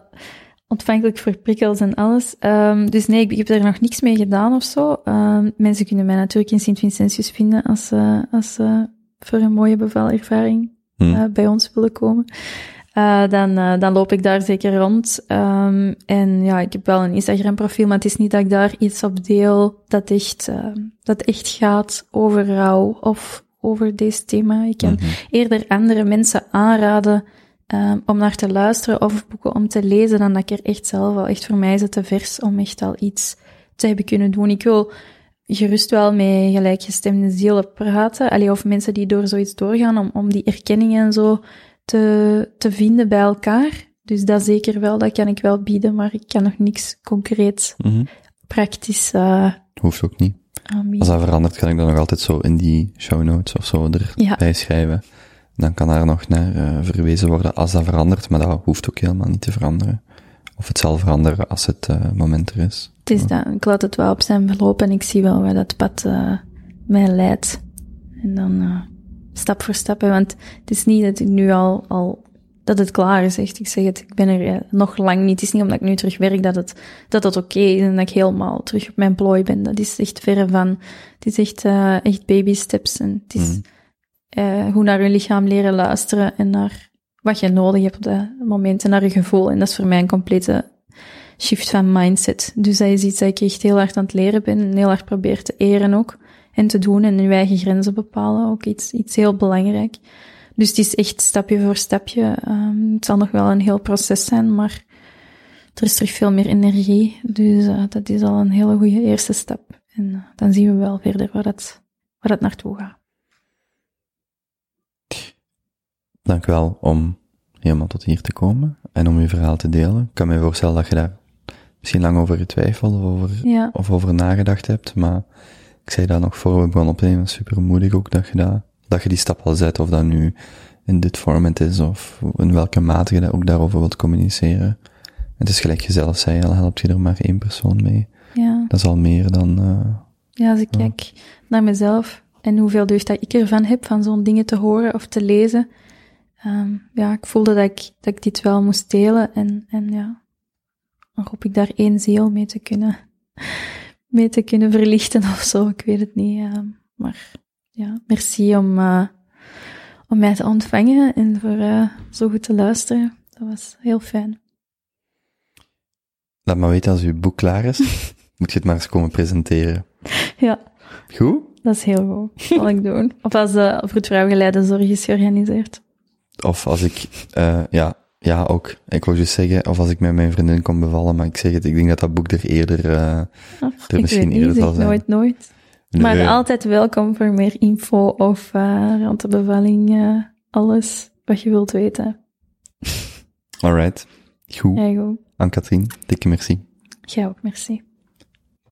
Speaker 4: ontvankelijk voor prikkels en alles. Ehm, dus nee, ik, ik heb er nog niks mee gedaan of zo. Ehm, mensen kunnen mij natuurlijk in Sint-Vincentius vinden als ze als, voor een mooie bevalervaring
Speaker 3: Hm.
Speaker 4: eh, bij ons willen komen. Eh, dan, eh, dan loop ik daar zeker rond. Ehm, en ja, ik heb wel een Instagram-profiel, maar het is niet dat ik daar iets op deel dat echt, ehm, dat echt gaat over rouw of over deze thema. Ik kan
Speaker 3: Mhm.
Speaker 4: eerder andere mensen aanraden ehm, om naar te luisteren of boeken om te lezen, dan dat ik er echt zelf al, echt voor mij is het te vers om echt al iets te hebben kunnen doen. Ik wil gerust wel met gelijkgestemde zielen praten, allee, of mensen die door zoiets doorgaan, om, om die erkenning en zo te, te vinden bij elkaar. Dus dat zeker wel, dat kan ik wel bieden, maar ik kan nog niks concreet
Speaker 3: Mhm.
Speaker 4: praktisch eh
Speaker 3: Hoeft ook niet. Als dat verandert, kan ik dat nog altijd zo in die show notes of zo erbij
Speaker 4: Ja.
Speaker 3: schrijven. Dan kan daar nog naar eh, verwezen worden als dat verandert, maar dat hoeft ook helemaal niet te veranderen. Of het zal veranderen als het eh, moment er is.
Speaker 4: Het is dat, ik laat het wel op zijn verloop en ik zie wel waar dat pad eh, mij leidt. En dan eh, stap voor stap, hè, want het is niet dat ik nu al, al dat het klaar is, echt. Ik zeg het, ik ben er eh, nog lang niet. Het is niet omdat ik nu terug werk dat het, dat het oké is en dat ik helemaal terug op mijn plooi ben. Dat is echt verre van. Het is echt, echt baby steps en het is
Speaker 3: Mhm.
Speaker 4: eh, hoe naar je lichaam leren luisteren en naar wat je nodig hebt op dat moment en naar je gevoel. En dat is voor mij een complete shift van mindset. Dus dat is iets dat ik echt heel hard aan het leren ben en heel hard probeer te eren ook. En te doen en je eigen grenzen bepalen, ook iets, iets heel belangrijk. Dus het is echt stapje voor stapje. Ehm, het zal nog wel een heel proces zijn, maar er is terug veel meer energie. Dus eh, dat is al een hele goede eerste stap. En eh, dan zien we wel verder waar dat, waar dat naartoe gaat.
Speaker 3: Dank wel om helemaal tot hier te komen en om je verhaal te delen. Ik kan me voorstellen dat je daar misschien lang over getwijfeld of over,
Speaker 4: Ja.
Speaker 3: of over nagedacht hebt, maar ik zei dat nog voor we begonnen opnemen, super moedig ook dat je, dat, dat je die stap al zet, of dat nu in dit format is, of in welke mate je dat ook daarover wilt communiceren. Het is gelijk je zelf zei, al helpt je er maar één persoon mee.
Speaker 4: Ja.
Speaker 3: Dat is al meer dan, eh,
Speaker 4: Ja, als ik kijk naar mezelf en hoeveel deugd dat ik ervan heb, van zo'n dingen te horen of te lezen. ehm, ja, ik voelde dat ik, dat ik dit wel moest delen en, en ja, dan hoop ik daar één ziel mee te kunnen, mee te kunnen verlichten of zo, ik weet het niet. ehm, maar ja, merci om, eh, om mij te ontvangen en voor eh, zo goed te luisteren. Dat was heel fijn.
Speaker 3: laat maar weten als je boek klaar is. [LAUGHS] Moet je het maar eens komen presenteren.
Speaker 4: Ja,
Speaker 3: Goed?
Speaker 4: dat is heel goed. Zal ik doen. Of als de vroedvrouwgeleide zorg is georganiseerd.
Speaker 3: Of als ik, eh ja, ja ook. Ik wou juist zeggen, of als ik met mijn vriendin kon bevallen, maar ik zeg het, ik denk dat dat boek er eerder,
Speaker 4: Of,
Speaker 3: Er misschien eerder zal zijn.
Speaker 4: nooit, nooit. Maar altijd welkom voor meer info of eh rond de bevalling, eh, alles wat je wilt weten.
Speaker 3: Alright. Goed.
Speaker 4: Ja, goed.
Speaker 3: Aan Katrien, dikke merci.
Speaker 4: Jij ook, merci.